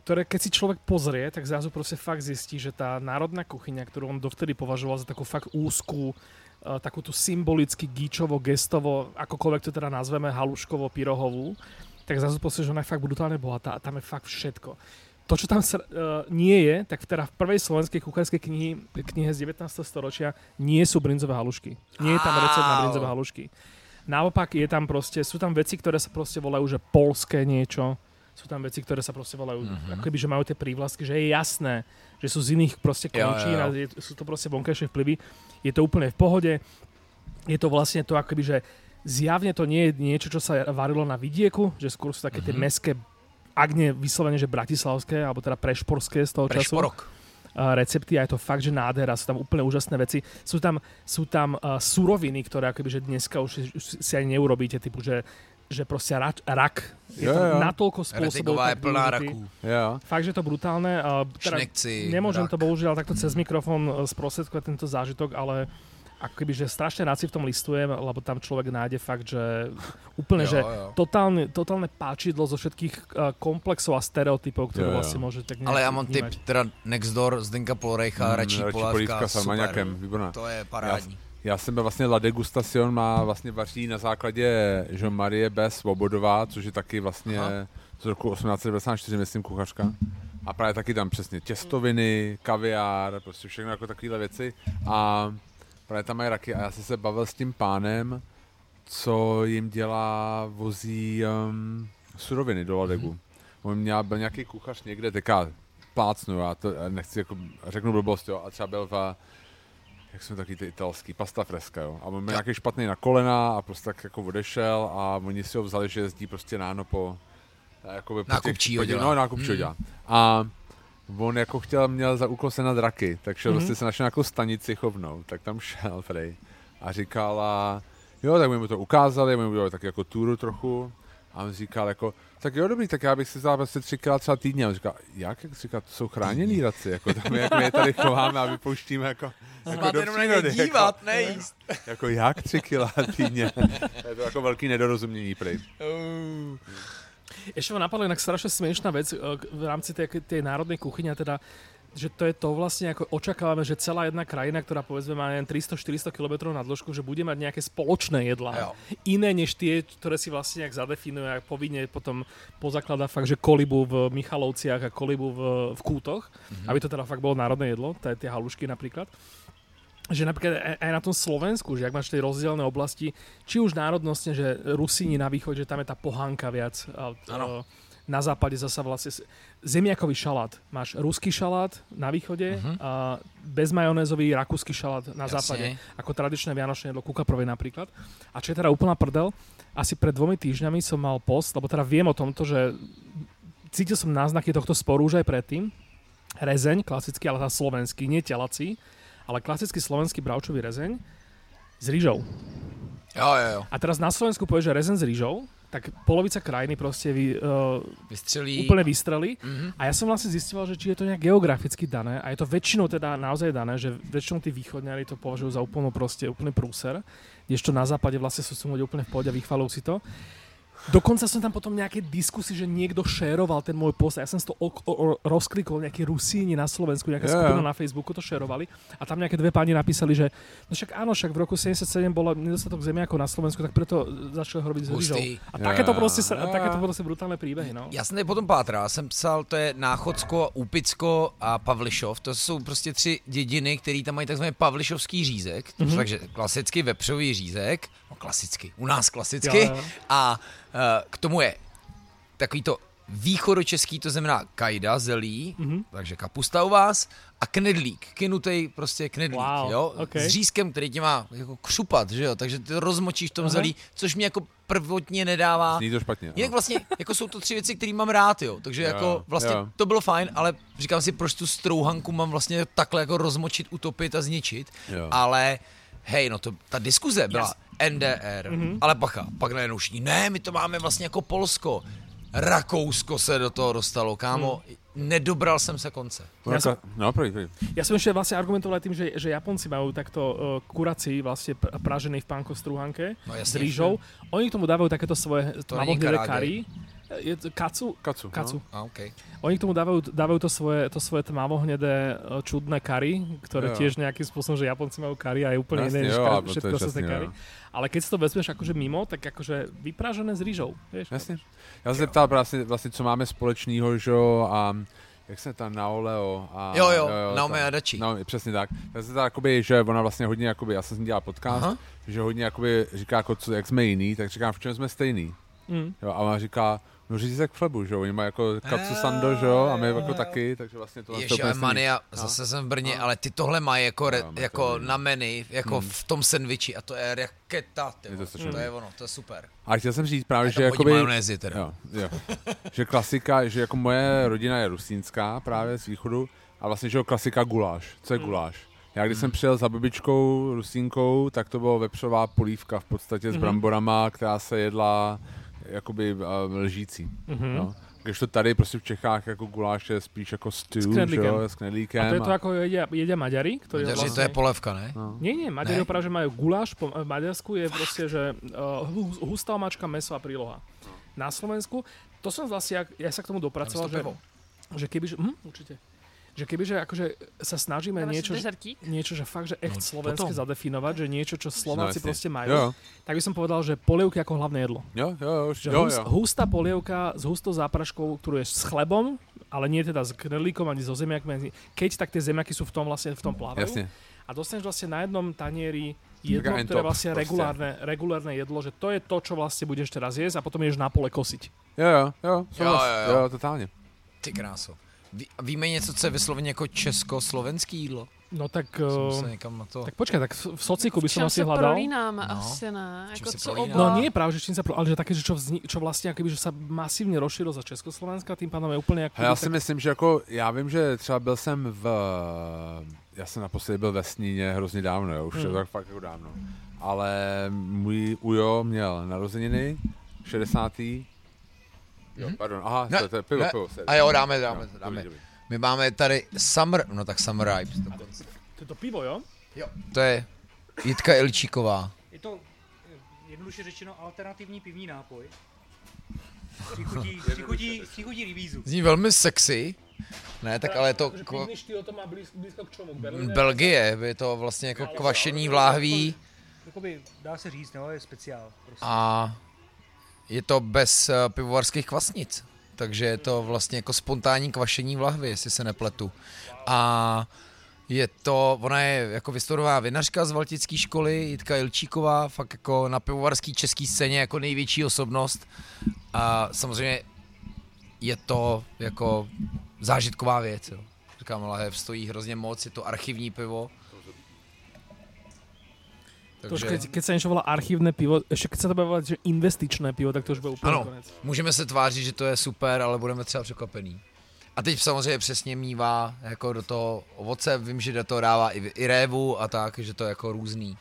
ktoré keď si človek pozrie, tak zrazu proste fakt zistí, že tá národná kuchyňa, ktorú on dovtedy považoval za takú fakt úzkú, uh, takú tú symbolicky gíčovo, gestovo, akokoľvek to teda nazveme, haluškovo, pyrohovú, tak zrazu pozrie, že ona je fakt brutálne bohatá a tam je fakt všetko. To, čo tam uh, nie je, tak teda v prvej slovenskej kuchárskej knihy, knihe z 19. storočia nie sú brinzové halušky. Nie je tam recept na brinzové halušky. Naopak je tam proste, sú tam veci, ktoré sa proste volajú, že polské niečo, sú tam veci, ktoré sa proste volajú, mm-hmm. ako keby, že majú tie prívlastky, že je jasné, že sú z iných proste Jo, jo, končín jo. a je, sú to proste vonkajšie vplyvy. Je to úplne v pohode. Je to vlastne to, akoby, že zjavne to nie je niečo, čo sa varilo na vidieku, že skôr sú také tie Mhm. meské, ak nie vyslovene, že bratislavské, alebo teda prešporské z toho času Prešporok. uh, recepty a je to fakt, že nádhera, sú tam úplne úžasné veci. Sú tam, sú tam uh, suroviny, ktoré akoby, že dneska už, si- už si ani neurobíte, typu, že, že proste rak, rak je Jo, tam natoľko spôsobov. Retigová je plná raků. Jo. Fakt, že je to brutálne. Uh, teda Šnekci, nemôžem rak. to bohužiaľ takto cez mikrofón uh, sprostredkovať tento zážitok, ale ako keby, že strašne rád si v tom listujem, lebo tam človek nájde fakt, že úplne, Jo, že jo. totálne, totálne páčidlo zo všetkých uh, komplexov a stereotypov, ktoré Jo, jo. vlastne môže tak Ale já nejak mám tip, vnímať. teda Next Door, Zdenka Polorejcha, Mm, radši Polávka, polívka super. výborná. To je parádní. Já jsem byl vlastně La Degustacion, má vlastně vaří na základě Jean Marie B. Svobodová, což je taky vlastně Aha. z roku 1894, myslím, kuchařka. A právě taky tam přesně těstoviny, kaviár, prostě všechno jako takovéhle věci. A právě tam mají raky a já jsem se bavil s tím pánem, co jim dělá, vozí um, suroviny do Ladegu. On měl, byl nějaký kuchař někde, teďka plácnu, já to nechci jako, řeknu blbost, jo, a třeba byl v jak jsme taky ty italský, pasta fresca, jo. A on měl nějaký špatný na kolena a prostě tak jako odešel a oni si ho vzali, že jezdí prostě ráno po jakoby po Nákupčího těch, dělá. No, nákupčího Mm. dělá. A on jako chtěl, měl za úkol se na draky, tak šel Mhm. prostě se našel nějakou stanici chovnou, tak tam šel prej a říkal a jo, tak my mu to ukázali, my mu udělali tak jako túru trochu a on říkal jako, tak jo, dobrý, tak já bych si vzal prostě třikrát třeba týdně. A on říkal, jak, jak říkal, to jsou chráněný raci, jako tam jak my je tady chováme a vypouštíme jako, jako do přírody, dívat, jako, nejíst. jako jak tři kila týdně. To je to jako velký nedorozumění prej. Ešte ma napadla inak strašne smiešná vec e, k- v rámci tej, tej národnej kuchyne, teda že to je to vlastne, ako očakávame, že celá jedna krajina, ktorá povedzme má len 300-400 km na dĺžku, že bude mať nejaké spoločné jedlá. Jo. Iné než tie, ktoré si vlastne nejak zadefinuje a povinne potom pozakladá fakt, že kolibu v Michalovciach a kolibu v, v Kútoch, mm-hmm. aby to teda fakt bolo národné jedlo, tie halušky napríklad že napríklad aj- aj na tom Slovensku, že ak máš tie rozdielne oblasti, či už národnostne, že Rusíni na východe, že tam je tá pohánka viac. A, Áno. a na západe zasa vlastne zemiakový šalát. Máš ruský šalát na východe Mhm. a bezmajonézový rakúsky šalát na Jasne. západe. Ako tradičné vianočné jedlo kukaprovej napríklad. A čo je teda úplná prdel, asi pred dvomi týždňami som mal post, lebo teda viem o tomto, že cítil som náznaky tohto sporu už aj predtým. Rezeň, klasický, ale tá slovenský, nie telací, ale klasický slovenský bravčový rezeň s rýžou. Jo, jo, jo. A teraz na Slovensku povie, že rezeň s rýžou, tak polovica krajiny proste vy, uh, Vystřelí. úplne vystrelí. Mhm. A ja som vlastne zistoval, že či je to nejak geograficky dané a je to väčšinou teda naozaj dané, že väčšinou tí východňari to považujú za úplnú proste úplný prúser, kdežto na západe vlastne sú sú ľudia úplne v pohode a vychvalujú si to. Dokonca som tam potom nejaké diskusy, že niekto šeroval ten môj post. Ja som si to o, o, rozklikol, nejakí Rusíni na Slovensku, nejaká jo. skupina na Facebooku to šerovali. A tam nejaké dve páni napísali, že no však áno, však v roku 77 bola nedostatok zemiakov na Slovensku, tak preto začali ho robiť z rýžou. A Jo, takéto proste, sa, jo. takéto proste brutálne príbehy, no. Já jsem potom pátral, já jsem psal, to je Náchodsko, Úpicko a Pavlišov, to jsou prostě tři dědiny, které tam mají takzvaný pavlišovský řízek, Mhm. mm-hmm. takže klasicky vepřový řízek, no klasicky, u nás klasicky, Jo, jo. a uh, k tomu je takový to východočeský, to znamená kajda, zelí, Mhm. mm-hmm. takže kapusta u vás, a knedlík, kynutej prostě knedlík, Wow, jo, ok. s řízkem, který tě má jako křupat, že jo, takže ty to rozmočíš v tom Aha. zelí, což mi jako prvotně nedává Zní to špatně. Jinak ano. vlastně, jako jsou to tři věci, které mám rád, jo. Takže Jo, jako vlastně jo. to bylo fajn, ale říkám si, proč tu strouhanku mám vlastně takhle jako rozmočit, utopit a zničit. Jo. Ale hej, no to, ta diskuze byla NDR, Mhm. ale pacha, pak najednou všichni, ne, my to máme vlastně jako Polsko. Rakousko se do toho dostalo, kámo, Hmm. nedobral jsem se konce. No, Ja som- jako- no, prý, prý. Ja som ešte vlastne argumentoval tým, že, že Japonci majú takto uh, kurací vlastne pr- pražený v pánko strúhanke No s rýžou. Oni k tomu dávajú takéto svoje To karage. kary. Je to kacu? Kacu. Kacu. No. A okay. Oni k tomu dávajú, dávajú to svoje, to svoje tmavohnedé e, čudné kary, ktoré Jo. tiež nejakým spôsobom, že Japonci majú kary a je úplne Jasne, iné než jo, všetko jasne, kary. jo. Ale keď si to vezmeš akože mimo, tak akože vypražené s rýžou. Vieš? Jasně. Já jsem se ptal vlastně, vlastně, co máme společného, že jo, a jak se tam Naoleo a... Jo, jo, Naomi tam- Adachi. No, přesně tak. Já jsem ptal, jakoby, že ona vlastně hodně, jakoby, já jsem s ní dělal podcast, Aha. že hodně jakoby, říká, jako, co, jak jsme jiný, tak říkám, v čem jsme stejný. Mm. Jo, a ona říká, no říct jak flebu, že jo, oni mají jako kapsu sando, že jo, a my jako taky, takže vlastně to Ježi, ale mania, zase jsem v Brně, ale ty tohle mají jako, re, No, to jako víme. na menu, jako v tom sendviči a to je raketa, ty Je to to je ono, to je super. A chtěl jsem říct právě, že jakoby... majonézy teda. Jo, jo. že klasika, že jako moje rodina je rusínská právě z východu a vlastně, že jo, klasika guláš. Co je guláš? Já když jsem přijel za babičkou rusínkou, tak to bylo vepřová polívka v podstatě s bramborama, která se jedla jakoby uh, lžící. Mhm. No. Když to tady prostě v Čechách jako guláš je spíš jako stew, S že knedlíkem. jo, s knedlíkem. A to je to, ako jedia, jedia Maďari, ktorí Maďaři, vlastne... to je polevka, ne? no. Nie, nie, Maďari Ne? práve, že majú guláš, po v Maďarsku je proste, že uh, hu- hustá omáčka, meso a príloha. Na Slovensku, to som vlastne, jak- ja sa k tomu dopracoval, že, že keby, že, hm, určite, že keby, že akože sa snažíme si niečo, že, dezertík? niečo, že fakt, že echt No, slovenské potom. zadefinovať, že niečo, čo Slováci jasne. proste majú, Jo, tak by som povedal, že polievky ako hlavné jedlo. jo, jo, jo, Že jo, hus, jo. hustá polievka s hustou zápraškou, ktorú je s chlebom, ale nie teda s knedlíkom ani so zemiakmi. Keď tak tie zemiaky sú v tom vlastne v tom plávajú. Jasně. A dostaneš vlastne na jednom tanieri jedlo, ktoré je top vlastne proste. regulárne, regulárne jedlo, že to je to, čo vlastne budeš teraz jesť a potom ješ na pole kosiť. Jo, jo, jo, souhlas. jo, jo. jo, totálně. Ty kráso. Ví, víme něco, co je vysloveně jako československý jídlo? No tak... Se Uh, někam na to... tak počkaj, tak v v sociku by V som asi hľadal. prolínáme? No. Asi ne. Jako se co oba... No nie práve, že čím sa, pro- ale že také, že čo, vzni, čo vlastne akoby, že sa masívne rozšírilo za Československa, tým pádom je úplne ako... A já si myslím, že jako, já vím, že třeba byl jsem v, já jsem naposledy byl ve Sníně hrozně dávno, jo, už je to Hmm. tak fakt jako dávno. Ale můj Ujo měl narozeniny, 60. Jo, pardon, aha, Ne, to, to je pivo, ne. pivo. sorry. A jo, dáme, Jo, dáme, dobrý, dáme. dobrý. My máme tady Summer, no tak Summer Ripe dokonce. To je to pivo, jo? To je Jitka Ilčíková. Je to eh, jednoduše řečeno alternativní pivní nápoj. Přichutí, přichutí, přichutí rybízu. Zní velmi sexy. Ne, tak ale je to ko- to má blízko, blízko k v Berlíne? Belgie, je to vlastně jako kvašení v láhví Jakoby, dá se říct, no, je speciál. Prostě. a je to bez eh, pivovarských kvasnic. Takže je to vlastně jako spontánní kvašení v lahvi, jestli se nepletu. A je to, ona je jako vystudovaná vinařka z Valtické školy, Jitka Ilčíková, fakt jako na pivovarský český scéně jako největší osobnost. A samozřejmě je to jako zážitková věc. Jo. Říkám, lahev stojí hrozně moc, je to archivní pivo. To už keď, keď sa niečo volá archívne pivo, ešte keď sa to bude volať, že investičné pivo, tak to už bude úplne Ano. konec. Můžeme se tvářit, že to je super, ale budeme třeba překvapený. A teď samozřejmě přesně mívá jako do toho ovoce, vím, že do toho dává i, i révu a tak, že to je jako různý.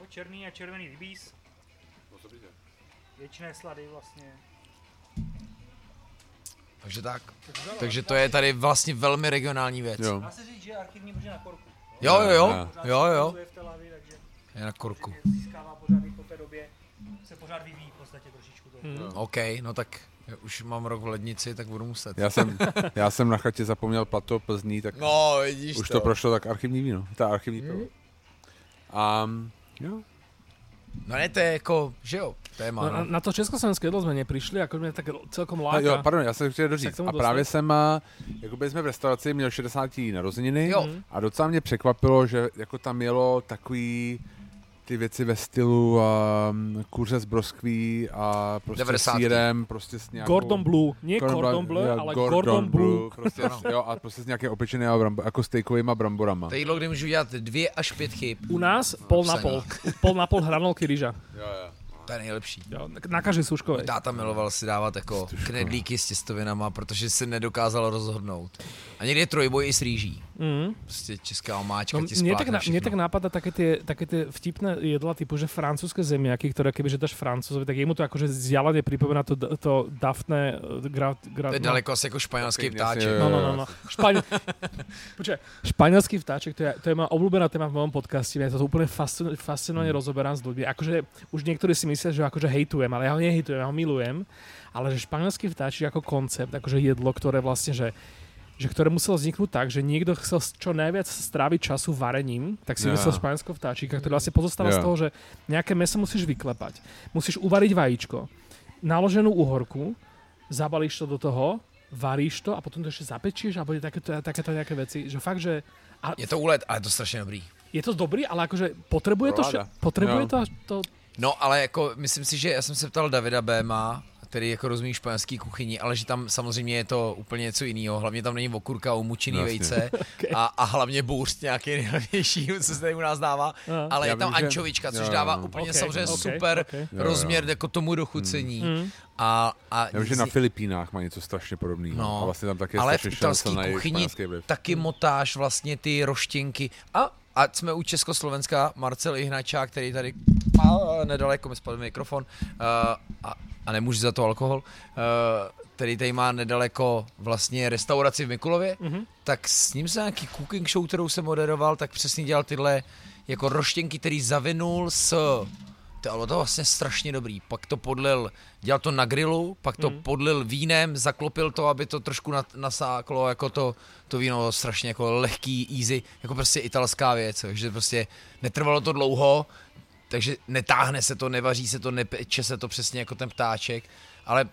No, černý a červený rybíz. Věčné slady vlastně. Takže tak. Takže to je tady vlastně velmi regionální věc. Jo. Dá se říct, že archivní protože na korku. jo, jo, jo, Jo. Jo, jo. Je na korku. získává pořád i po té době se pořád vyvíjí v podstatě trošičku to. Hmm. OK, no tak už mám rok v lednici, tak budu muset. Já jsem, já jsem na chatě zapomněl plato Plzní, tak No, vidíš už to prošlo tak archivní víno. Ta archivní pivo. A jo, No ne, to je jako, že jo, téma, No, na, no. na to československé jedlo jsme neprišli, ako mě tak celkom A jo, pardon, já jsem chtěl doříct. A právě jsem, jako byli jsme v restauraci, měl 60. narozeniny Jo. a docela mě překvapilo, že jako tam jelo takový ty věci ve stylu um, kuře z broskví a prostě s 90. sírem, prostě s nějakou... Gordon Blue, nie Cordon Bleu, jo, ale Gordon, Blue. prostě, jo, a prostě s nějaké opečenými brambo, jako stejkovými bramborama. To jídlo, kde můžu dělat dvě až pět chyb. U nás pol na pol. Pol na pol hranolky ryža. Jo, jo. To je nejlepší. Jo, na každej suškovej. Táta miloval si dávat jako knedlíky s těstovinama, protože se nedokázal rozhodnout. A někdy je trojboj i s rýží. Mm. Prostě česká omáčka No, ti mne, tak, na, mne tak napadá také tie, také tie vtipné jedla typu, že francúzske zemiaky, ktoré keby že dáš francúzovi, tak jemu to akože zjalane pripomína to, to daftné eh, gra, gra, To je no. daleko asi jako španělský ptáček. jo, No, no, no, no. Špaň... Počkaj, španielský vtáček, to je, to je moja obľúbená téma v mojom podcaste, mňa to fascin, fascinovaně rozoberám s ľuďmi. Akože už niektorí si myslia, že akože hejtujem, ale ja ho nehejtujem, ja ho milujem. Ale že španielský vtáčik ako koncept, akože jedlo, ktoré vlastne, že že ktoré muselo vzniknúť tak, že niekto chcel čo najviac stráviť času varením, tak si Ja. myslel španielského vtáčika, ktorý vlastne pozostáva z Ja. toho, že nejaké meso musíš vyklepať, musíš uvariť vajíčko, naloženú uhorku, zabalíš to do toho, varíš to a potom to ešte zapečieš a bude takéto, takéto nejaké veci, že fakt, že a Je to úlet, ale je to strašně dobrý. je to dobrý, ale akože potrebuje to, Paráda. vše- potrebuje Jo. to, to No, ale jako myslím si, že já jsem se ptal Davida Béma, který jako rozumí španělský kuchyni, ale že tam samozřejmě je to úplně něco jiného. Hlavně tam není okurka, umučený No, vejce a, a hlavně bůřt nějaký nejhlavnější, co se tady u nás dává. No. Ale je tam vím, že- ančovička, což jo, dává jo. úplně Ok, samozřejmě ok, super ok. Jo, jo. rozměr jako tomu dochucení. Mm. A, a Já vím, že na Filipínách má něco strašně podobného. No, a vlastně tam taky ale v italské kuchyni taky motáš vlastně ty roštěnky. A, a jsme u Československa, Marcel Ihnačák, který tady má nedaleko, mi spadl mikrofon, uh, a, a nemůže za to alkohol, uh, který tady má nedaleko vlastně restauraci v Mikulově, Mhm. tak s ním se nějaký cooking show, kterou jsem moderoval, tak přesně dělal tyhle jako roštěnky, který zavinul s to bylo to vlastně strašně dobrý. Pak to podlil, dělal to na grilu, pak to Mm. podlil vínem, zaklopil to, aby to trošku na- nasáklo, jako to, to víno strašně jako lehký, easy, jako prostě italská věc, takže prostě netrvalo to dlouho, takže netáhne se to, nevaří se to, nepeče se to přesně jako ten ptáček, ale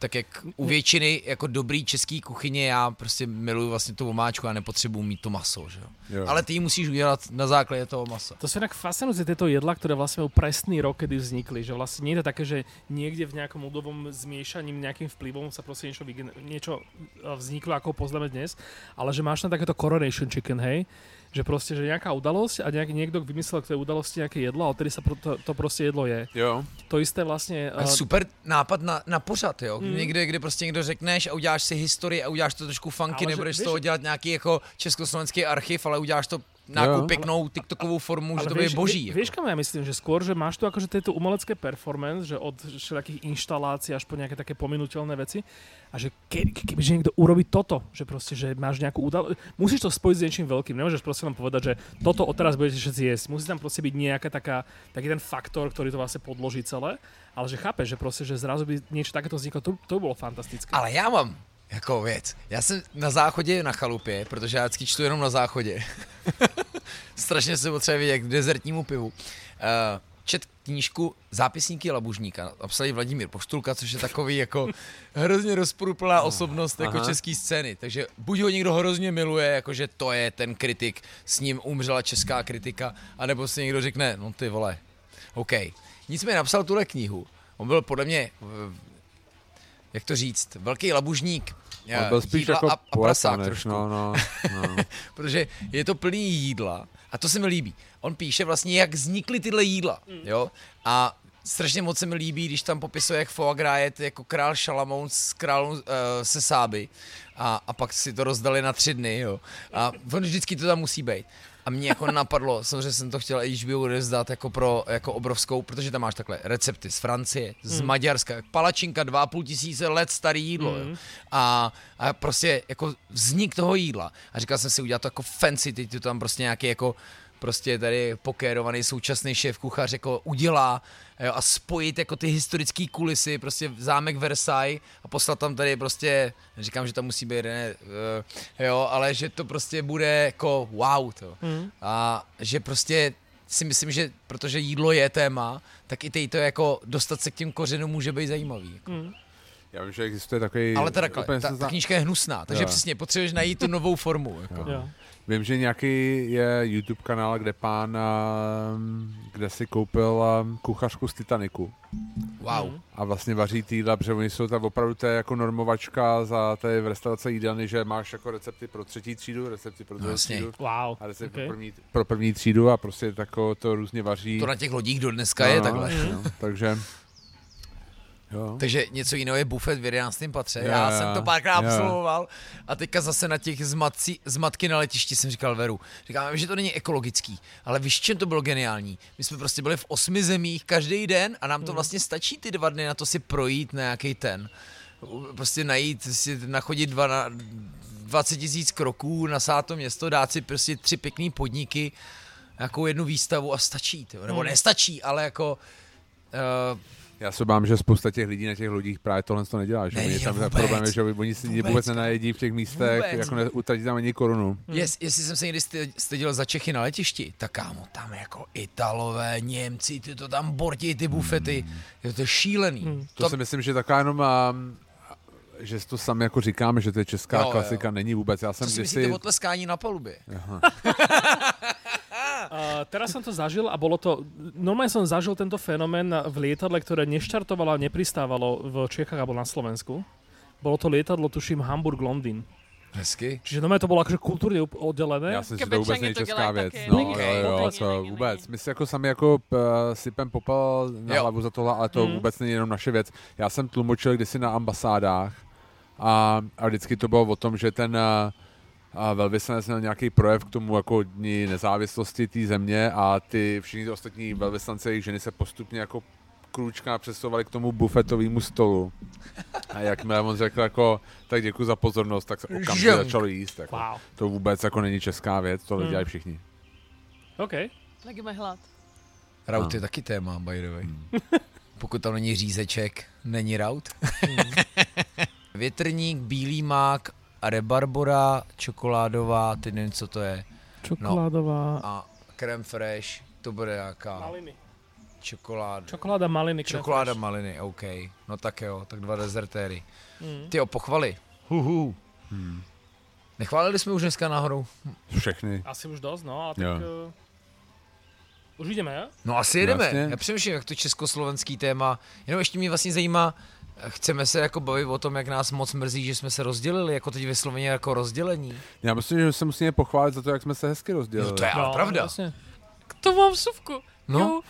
tak jak u většiny jako dobrý český kuchyně, já prostě miluju vlastně tu omáčku a nepotřebuji mít to maso, že jo. Jo. Ale ty ji musíš udělat na základě toho masa. To sú inak fascinujúce tieto jedla, ktoré vlastne majú presný rok, kedy vznikli. Že vlastne nie je to také, že niekde v nejakom ľudovom zmiešaním, nejakým vplyvom sa proste niečo, vygen- niečo eh, vzniklo, ako ho poznáme dnes, ale že máš tam takéto coronation chicken, hej? Že proste, že nejaká udalosť a nejak, niekto vymyslel k tej udalosti nejaké jedlo a odtedy sa pro, to, to proste jedlo je. Jo. To isté vlastne... A eh, super nápad na, na pořad, jo. Mm. Někde, kde prostě někdo řekneš a uděláš si historii a uděláš to trošku funky, Ale že- nebudeš z toho dělat nějaký jako československý archiv, ale uděláš to nějakou pěknou TikTokovou formu, že to bude boží. Jako. Vieš, kam ja myslím, že skôr, že máš tu akože tieto umelecké performance, že od všelijakých inštalácií až po nejaké také pominuteľné veci a že ke, ke, kebyže niekto urobí toto, že proste, že máš nejakú udalosť, musíš to spojiť s niečím veľkým, nemôžeš proste len povedať, že toto odteraz budete všetci jesť, musí tam proste byť nejaká taká, taký ten faktor, ktorý to vlastne podloží celé, ale že chápeš, že proste, že zrazu by niečo takéto vzniklo, to, to by bolo fantastické. Ale já mám jako věc. Já jsem na záchodě na chalupě, protože já vždycky čtu jenom na záchodě. Strašně se potřebuje vidět k dezertnímu pivu. Uh, čet knížku Zápisníky Labužníka. Napsali Vladimír Poštulka, což je takový jako hrozně rozporuplná osobnost jako Aha. české scény. Takže buď ho někdo hrozně miluje, jakože to je ten kritik, s ním umřela česká kritika, anebo si někdo řekne, no ty vole, OK. Nicméně napsal tuhle knihu. On byl podle mě, jak to říct, velký labužník. On eh, byl spíš jídla jako a, a prasák než, trošku no, no, no. protože je to plný jídla a to se mi líbí. On píše vlastně, jak vznikly tyhle jídla, jo, a strašně moc se mi líbí, když tam popisuje, jak foie gras je jako král Šalamoun s králem uh, se sáby a, a pak si to rozdali na tři dny, jo, a on vždycky to tam musí být. A mě jako napadlo, samozřejmě jsem to chtěl HBO rozdat jako pro jako obrovskou, protože tam máš takhle recepty z Francie, z Maďarska, palačinka, dva a půl tisíce let starý jídlo, jo. A, a prostě jako vznik toho jídla. A říkal jsem si udělat to jako fancy, teď to tam prostě nějaký jako prostě tady pokérovaný současný šéf kuchař jako udělá jo, a spojit jako ty historické kulisy, prostě zámek Versailles a poslat tam tady prostě, říkám, že tam musí být ne, uh, jo, ale že to prostě bude jako wow to. Mm. A že prostě si myslím, že protože jídlo je téma, tak i to jako dostat se k těm kořenům může být zajímavý. Jako. Mm. Já vím, že existuje takový... Ale ta, ta, ta, ta knížka je hnusná, takže Jo. přesně potřebuješ najít tu novou formu. Jako. Jo. Vím, že nějaký je YouTube kanál, kde pán, um, kde si koupil um, kuchařku z Titaniku Wow. Mm. a vlastně vaří ty jídla, protože oni jsou tam opravdu to je jako normovačka za té v restaurace jídelny, že máš jako recepty pro třetí třídu, recepty pro druhou jasně. třídu Wow. a recepty Okay. pro, první, pro první třídu a prostě tako to různě vaří. To na těch lodích do dneska je takhle. No, takže... Jo. Takže něco jiného je bufet v 11. patře. Jo, Já jo, jsem to párkrát jo. absolvoval a teďka zase na těch zmatci, zmatky na letišti jsem říkal Veru. Říkám, že to není ekologický, ale víš, čem to bylo geniální? My jsme prostě byli v osmi zemích každý den a nám to vlastně stačí ty dva dny na to si projít na nějaký ten. Prostě najít, si nachodit dva na, 20 tisíc kroků, nasát to město, dát si prostě tři pěkný podniky, nějakou jednu výstavu a stačí. Tyjo. Nebo Hmm. nestačí, ale jako... Uh, Já se bám, že spousta těch lidí na těch lodích právě tohle to nedělá. Že? Ne, Oni tam vůbec. problém je, že oni si vůbec, Vůbec, vůbec nenajedí v těch místech, Vůbec. jako neutratí tam ani korunu. Yes, jestli jsem se někdy sty- styděl za Čechy na letišti, tak kámo, tam jako Italové, Němci, ty to tam bortí ty bufety, je to šílený. Hmm. To, to si myslím, že taková jenom, um, že to sami jako říkáme, že to je česká Jo, jo, jo. klasika, není vůbec. Já jsem Co si kdysi... myslíte o tleskání na palubě? Uh, teraz som to zažil a bolo to... Normálne som zažil tento fenomén v lietadle, ktoré neštartovalo a nepristávalo v Čechách alebo na Slovensku. Bolo to lietadlo, tuším, Hamburg-Londýn. Hezky. Čiže normálne to bolo akože kultúrne up- oddelené. Já si myslím, že to vůbec Kebečani není česká věc. taky. No, Není, jo, jo, není, vůbec. My si jako sami jako uh, sypem popel na Jo. hlavu za tohle, ale to Mhm. vůbec není jenom naše věc. Já jsem tlumočil kdysi na ambasádách a, a vždycky to bylo o tom, že ten uh, a velvyslanec měl nějaký projev k tomu jako dní nezávislosti té země a ty všichni ty ostatní velvyslanci a jejich ženy se postupně jako krůčka přesouvali k tomu bufetovému stolu. A jakmile on řekl jako, tak děkuji za pozornost, tak se okamžitě začalo jíst. Jako. Wow. To vůbec jako není česká věc, tohle Hmm. dělají všichni. OK. Taky mají hlad. Raut No. je taky téma, by the way. Hmm. Pokud tam není řízeček, není raut. Větrník, bílý mák, rebarbora, čokoládová, ty nevím, co to je. Čokoládová... A creme fresh, to bude nějaká Maliny. čokoláda. Čokoláda, maliny, Čokoláda, fraîche. maliny, OK. No tak jo, tak dva dezertéry. Mm. Ty jo, pochvaly. Huhu. Hmm. Nechválili jsme už dneska náhodou? Všechny. Asi už dosť, no, ale tak... Jo. Uh, už ideme, ja? No asi jedeme. Jasně. Já přemýšlím, jak to československý téma. Jenom ještě mě vlastně zajímá, chceme se jako bavit o tom, jak nás moc mrzí, že jsme se rozdělili, jako teď vysloveně jako rozdělení. Já myslím, že se musíme pochválit za to, jak jsme se hezky rozdělili. No to je ale pravda. Jasne. K tomu mám vsuvku. No. Jo.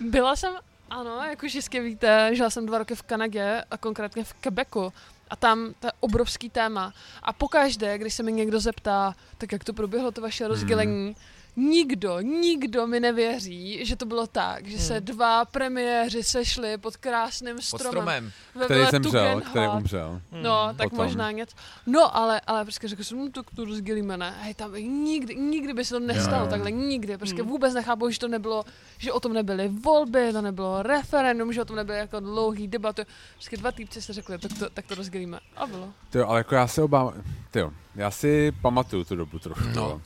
Byla jsem, ano, jak už jistě víte, žila jsem dva roky v Kanadě a konkrétně v Quebecu. A tam to je obrovský téma. A pokaždé, když se mi někdo zeptá, tak jak to proběhlo, to vaše rozdělení, nikdo, nikdo mi nevěří, že to bylo tak, že se Hmm. dva premiéři sešli pod krásným Pod stromem. stromem. ve Který zemřel, který umřel. No, tak Potom. možná něco. No, ale, ale prostě řekl jsem, no, tak to rozdělíme, ne. Hej, tam nikdy, nikdy by se to nestalo jo. takhle, nikdy. Prostě Hmm. vůbec nechápu, že to nebylo, že o tom nebyly volby, to nebylo referendum, že o tom nebyly jako dlouhý debaty. Prostě dva týpci se řekli, tak to, tak to rozdělíme. A bylo. Tyjo, ale jako já se obávám, tyjo, já si pamatuju tu dobu trošku. No. No.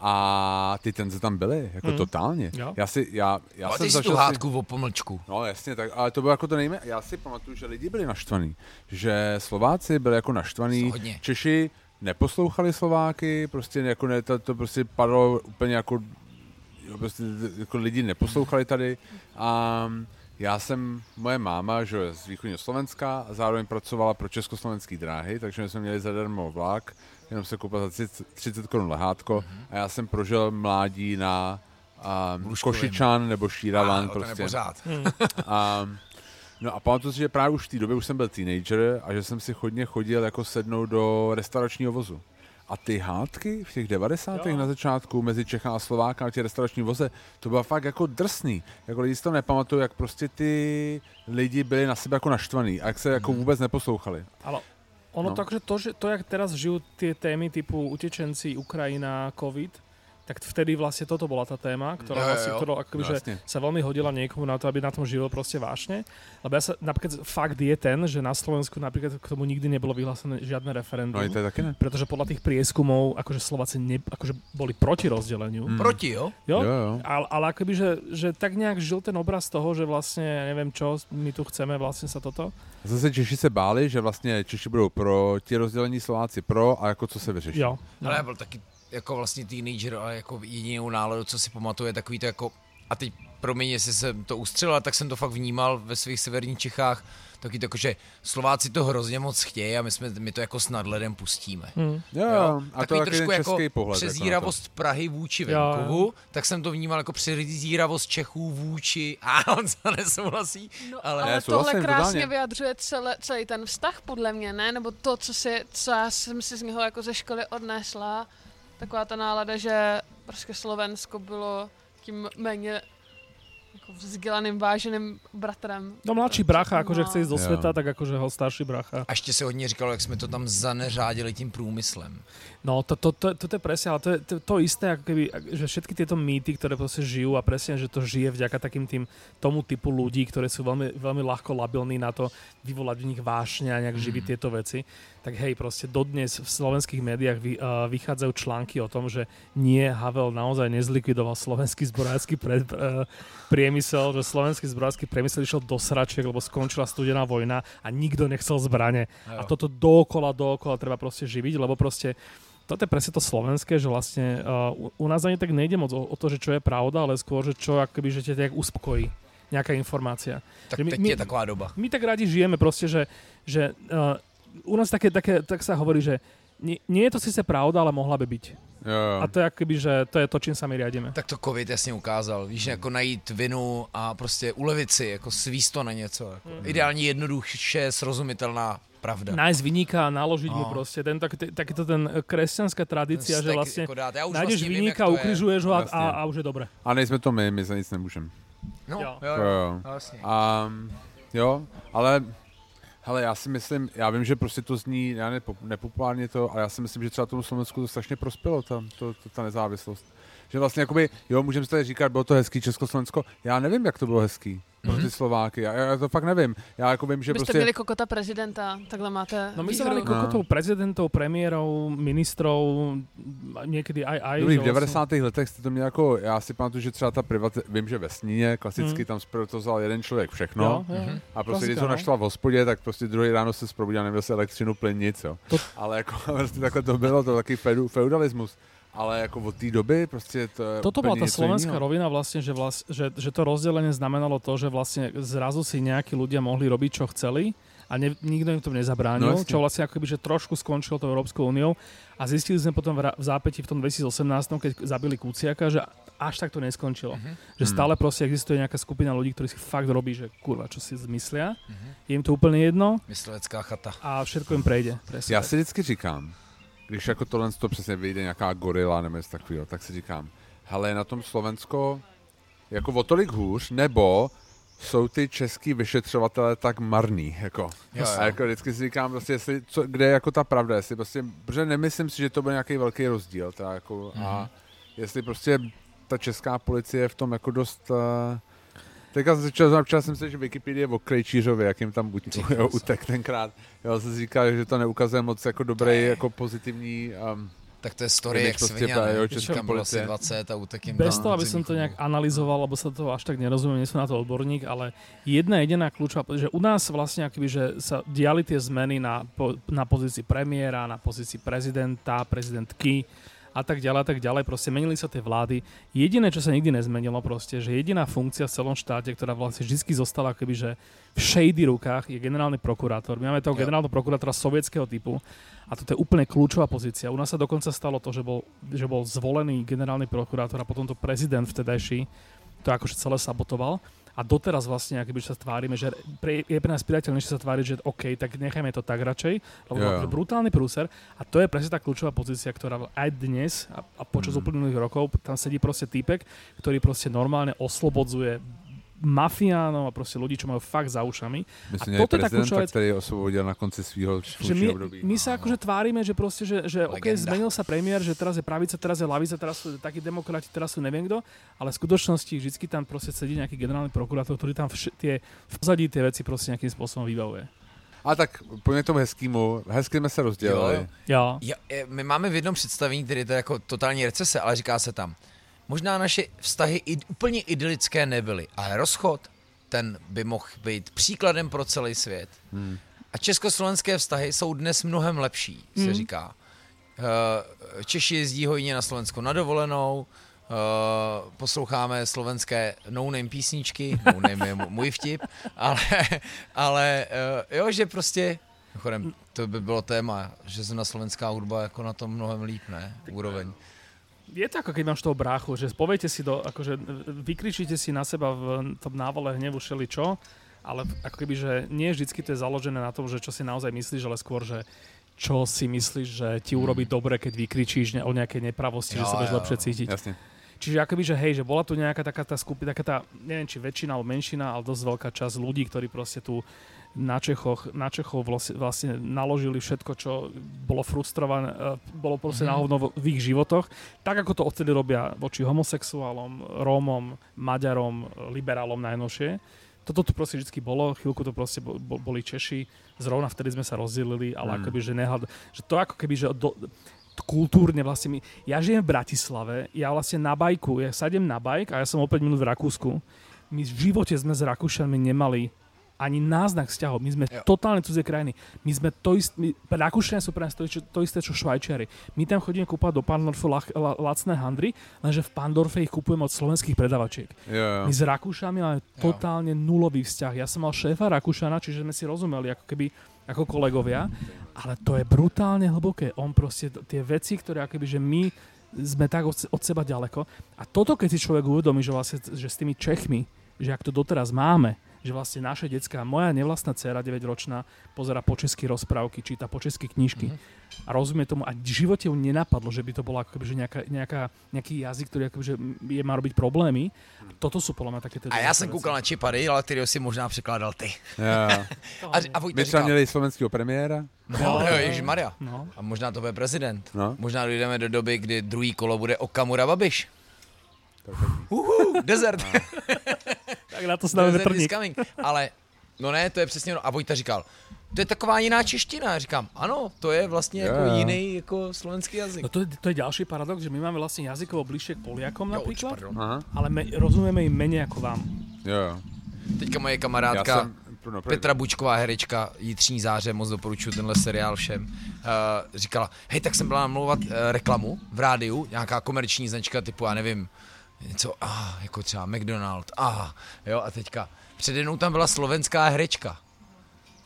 A ty tenze tam byly, jako Hmm. totálně. Jo. Já si, já, já Ale jsem ty si tu hádku o pomlčku. No jasně, tak, ale to bylo jako to nejmé. Já si pamatuju, že lidi byli naštvaní. Že Slováci byli jako naštvaní. Hodně. Češi neposlouchali Slováky, prostě jako ne, to, to prostě padlo úplně jako, jo, prostě, jako lidi neposlouchali tady. A já jsem, moje máma, že je z východního Slovenska, a zároveň pracovala pro československý dráhy, takže my jsme měli zadarmo vlak, jenom se koupil za 30, 30 korun lehátko a já jsem prožil mládí na um. Košičan nebo Šíravan Ah, to je prostě. pořád. A, no a pamatuju si, že právě už v té době už jsem byl teenager a že jsem si hodně chodil jako sednout do restauračního vozu. A ty hádky v těch 90. Jo. na začátku mezi Čechá a Slováka na těch restaurační voze, to bylo fakt jako drsný. Jako lidi si to nepamatují, jak prostě ty lidi byli na sebe jako naštvaný a jak se jako vůbec neposlouchali. Ale ono No. takže to, že to, jak teraz žijú tie témy typu utečenci, Ukrajina, COVID, tak vtedy vlastne toto bola tá téma, ktorá, Jo, vlastne, jo. ktorá akoby, že Jasne. sa veľmi hodila niekomu na to, aby na tom živil proste vášne. Lebo ja sa, napríklad fakt je ten, že na Slovensku napríklad k tomu nikdy nebolo vyhlásené žiadne referendum. No i to je taky ne. Pretože podľa tých prieskumov, akože Slováci ne, akože boli proti rozdeleniu. Mm. Proti, jo? Jo? Jo, jo. Ale, ale akoby, že, že tak nejak žil ten obraz toho, že vlastne, ja neviem čo, my tu chceme vlastne sa toto. Zase Češi se báli, že vlastně Češi budou proti rozdělení, Slováci pro a jako co se vyřeší. Jo. No. Ale byl taky jako vlastně teenager, ale jako jedinou náladu, co si pamatuje, takový to jako, a teď promiň, jestli jsem to ustřelil, tak jsem to fakt vnímal ve svých severních Čechách, taky to jako, že Slováci to hrozně moc chtějí a my, jsme, my to jako s nadhledem pustíme. Hm. Jo, jo. A to Takový trošku ten jako český pohled. jako to. přezíravost Prahy vůči jo. venkovu, tak jsem to vnímal jako přezíravost Čechů vůči, a on se nesouhlasí, No, ale- ale, tohle souhlasím, krásně totálně. vyjadřuje celé, celý ten vztah, podle mě, ne? Nebo to, co, si, co já jsem si z něho jako ze školy odnesla. Taková ta nálada, že prostě Slovensko bylo tím méně jako vzdělaným, váženým bratrem. No mladší bracha, akože No. chce ísť do Jo. sveta, tak akože ho starší bracha. a ještě se hodně říkalo, jak jsme to tam zaneřádili tím průmyslem. No, to, to, to, to, to je presne, ale to je to, to isté, ako keby, že všetky tieto mýty, ktoré proste žijú a presne, že to žije vďaka takým tým tomu typu ľudí, ktorí sú veľmi, veľmi ľahko labilní na to vyvolať v nich vášne a nejak živiť tieto veci, tak hej, proste dodnes v slovenských médiách vy, uh, vychádzajú články o tom, že nie, Havel naozaj nezlikvidoval slovenský zbrojársky pre, uh, priemysel, že slovenský zbrojársky priemysel išiel do sračiek, lebo skončila studená vojna a nikto nechcel zbrane. A toto dookola, dookola treba proste živiť, lebo proste toto je presne to slovenské, že vlastne uh, u, u nás ani tak nejde moc o, o to, že čo je pravda, ale skôr, že čo akoby, že ťa tak uspokojí nejaká informácia. Tak Že my- teď my- je taková doba. My tak radi žijeme proste, že, že uh, u nás také, také, tak sa hovorí, že nie, nie je to síce pravda, ale mohla by byť. Jo, jo. A to je akoby, že to je to, čím sa my riadíme. Tak to covid jasně ukázal. Víš, jako najít vinu a prostě ulevit si, jako svíst to na něco. Jako. Mhm. Ideálně jednoduše srozumitelná pravda. Nájsť vyníka a naložiť mu No. proste. Ten, tak, takýto ten kresťanská tradícia, že Steak vlastne jako dát. Já už nájdeš vlastně vyníka, to je. ukrižuješ ho a, Jasne. a, a už je dobre. A nejsme to my, my za nic nemůžeme. No, Jo. jo, Jo, jo. jo. Vlastně. A jo, ale hele, já si myslím, já vím, že prostě to zní, já nepo, nepopulárně to, ale já si myslím, že třeba tomu Slovensku to strašně prospělo, ta, to, to, ta nezávislost. Že vlastně jakoby, jo, můžeme si tady říkat, bylo to hezký Československo, já nevím, jak to bylo hezký pro ty Slováky, já, já to fakt nevím. Já jako vím, že Byste prostě... měli kokota prezidenta, takhle máte No my sme výhru. mali kokotov prezidentov, premiérov, ministrov, niekedy aj aj. Dobrý, v 90. letech jste to měl jako, já si pamatuju, že třeba ta privat, vím, že ve Sníně klasicky Mm. tam zprovozoval jeden člověk všechno. Jo, jo. A prostě, když to no. naštval v hospodě, tak prostě druhý ráno se zprobudil, neměl se elektřinu, plyn, nic, jo. To- Ale jako prostě takhle to bylo, to taky feudalismus. Ale jako od té doby prostě to je Toto úplně bola tá něco slovenská rovina vlastne, že, vlast, že, že to rozdelenie znamenalo to, že vlastne zrazu si nejakí ľudia mohli robiť, čo chceli a ne, nikto im to nezabránil, No, no, jasne. čo vlastne akoby, že trošku skončilo to Európskou úniou a zistili sme potom v, v zápäti v tom 2018, keď zabili Kuciaka, že až tak to neskončilo. Mhm. Že Hmm. stále proste existuje nejaká skupina ľudí, ktorí si fakt robí, že kurva, čo si zmyslia, Mhm. je im to úplne jedno Myslecká chata. a všetko im prejde. Presne Já si vždycky říkám, když jako tohle to přesně vyjde nějaká gorila nebo něco takového, tak si říkám, hele, je na tom Slovensko jako o tolik hůř, nebo jsou ty český vyšetřovatelé tak marný, jako. Jo, jo. A jako vždycky si říkám, prostě, jestli, co, kde je jako ta pravda, jestli prostě, protože nemyslím si, že to bude nějaký velký rozdíl, ta jako, Mhm. a jestli prostě ta česká policie je v tom jako dost, uh, Teďka jsem čas, včera jsem si, že Wikipedie je o Krejčířovi, jak jim tam buď Ty jo, utek tenkrát. Já jsem si říkal, že to neukazuje moc jako dobrý, jako pozitivní um, Tak to je story, jak prostě svině, jo, česká Tam bylo asi policie. 20 a útek jim Bez tam toho, aby som to nejak analyzoval, lebo sa to až tak nerozumiem, nie som na to odborník, ale jedna jediná kľúčová, že u nás vlastne akoby, že sa diali tie zmeny na, na pozícii premiéra, na pozícii prezidenta, prezidentky a tak ďalej a tak ďalej. Proste menili sa tie vlády. Jediné, čo sa nikdy nezmenilo proste, že jediná funkcia v celom štáte, ktorá vlastne vždy zostala akoby, že v shady rukách je generálny prokurátor. My máme toho Jo. generálneho prokurátora sovietského typu a toto je úplne kľúčová pozícia. U nás sa dokonca stalo to, že bol, že bol zvolený generálny prokurátor a potom to prezident vtedajší to akože celé sabotoval. A doteraz vlastne akoby sa tvárime, že pre, je pre nás priateľnejšie sa tváriť, že OK, tak nechajme to tak radšej, lebo Jo, to brutálny prúser a to je presne tá kľúčová pozícia, ktorá aj dnes a, a počas Mm. uplynulých rokov tam sedí proste týpek, ktorý proste normálne oslobodzuje mafiánov a proste ľudí, čo majú fakt za ušami. Myslím, A toto je tá kľúčová vec. který osvobodil na konci svého Že my, období. my sa akože tvárime, že proste, že, že OK, zmenil sa premiér, že teraz je pravica, teraz je lavica, teraz sú takí demokrati, teraz sú neviem kto, ale v skutočnosti vždy tam proste sedí nejaký generálny prokurátor, ktorý tam vš- tie, v pozadí tie veci proste nejakým spôsobom vybavuje. A tak pojďme k tomu hezkýmu. Hezky jsme se rozdělili. Jo, jo. Jo. Ja, my máme v jednom představení, který to je jako totální recese, ale říká se tam, možná naše vztahy i, úplně idylické nebyly, ale rozchod, ten by mohl být příkladem pro celý svět. Hmm. A československé vztahy jsou dnes mnohem lepší, se Hmm. říká. Eh, Češi jezdí hojně na Slovensko na dovolenou, eh, posloucháme slovenské no-name písničky, no-name je můj vtip, ale, ale eh, jo, že prostě, chodem, to by bylo téma, že zrovna slovenská hudba jako na tom mnohem líp, ne? Úroveň. Je to ako keď máš toho bráchu, že poviete si do, akože vykričíte si na seba v tom návole hnevu šeli čo, ale ako keby, že nie vždycky to je založené na tom, že čo si naozaj myslíš, ale skôr, že čo si myslíš, že ti urobí dobre, keď vykričíš ne- o nejakej nepravosti, že Jo, sa budeš lepšie cítiť. Jasně. Čiže akoby, že hej, že bola tu nejaká taká tá skupina, taká tá, neviem či väčšina alebo menšina, ale dosť veľká časť ľudí, ktorí proste tu na Čechoch, na Čechov vlastne, naložili všetko, čo bolo frustrované, eh, bolo proste na hovno v ich životoch, tak ako to odtedy robia voči homosexuálom, Rómom, Maďarom, liberálom najnovšie. Toto tu proste vždy bolo, chvíľku to proste bo, bo, boli Češi, zrovna vtedy sme sa rozdelili, ale Mm. akoby, že nehľad, že to ako keby, že do, kultúrne vlastne my, ja žijem v Bratislave, ja vlastne na bajku, ja sadem na bajk a ja som o 5 minút v Rakúsku. My v živote sme s Rakúšanmi nemali ani náznak vzťahov. My sme Jo. totálne cudzie krajiny. My sme to isté, my, Rakúšania sú pre nás to, isté- to isté, čo Švajčiari. My tam chodíme kúpať do Pandorfu lach, la, lacné handry, lenže v Pandorfe ich kúpujeme od slovenských predavačiek. Jo, jo. My s Rakúšami máme totálne nulový vzťah. Ja som mal šéfa Rakúšana, čiže sme si rozumeli ako keby ako kolegovia, ale to je brutálne hlboké. On proste tie veci, ktoré akoby, že my sme tak od seba ďaleko. A toto, keď si človek uvedomí, že, vlastne, že s tými Čechmi, že ak to doteraz máme, že vlastne naše decka, moja nevlastná dcera 9-ročná, pozera po česky rozprávky, číta po česky knižky a rozumie tomu a v živote ju nenapadlo, že by to bola akoby, že nejaká, nejaká, nejaký jazyk, ktorý akoby, že je, má robiť problémy. Toto sú podľa mňa také A já jsem koukal na Čipa Dale, kterého si možná překládal ty. Jo. A, a Vojta My třeba měli slovenského premiéra. no, no, Maria. No. A možná to bude prezident. No. Možná dojdeme do doby, kdy druhý kolo bude Okamura Babiš. Uhu, desert. Tak na to snad netrník. Ale, no ne, to je přesně ono. A Vojta říkal, to je taková jiná čeština. Já říkám, ano, to je vlastně Jo, jako jiný jako slovenský jazyk. No to je, to je ďalší paradox, že my máme vlastne jazykovo bližšie k Poliakom. Aha. ale me, rozumieme im menej ako vám. Jo. Teďka moje kamarádka jsem... No, Petra Bučková, herečka, Jitřní záře, moc doporučuji tenhle seriál všem, uh, říkala, hej, tak jsem byla namlouvat uh, reklamu v rádiu, nějaká komerční značka typu, já nevím, něco, ah, jako třeba McDonald, ah, jo, a teďka přede mnou tam byla slovenská herečka.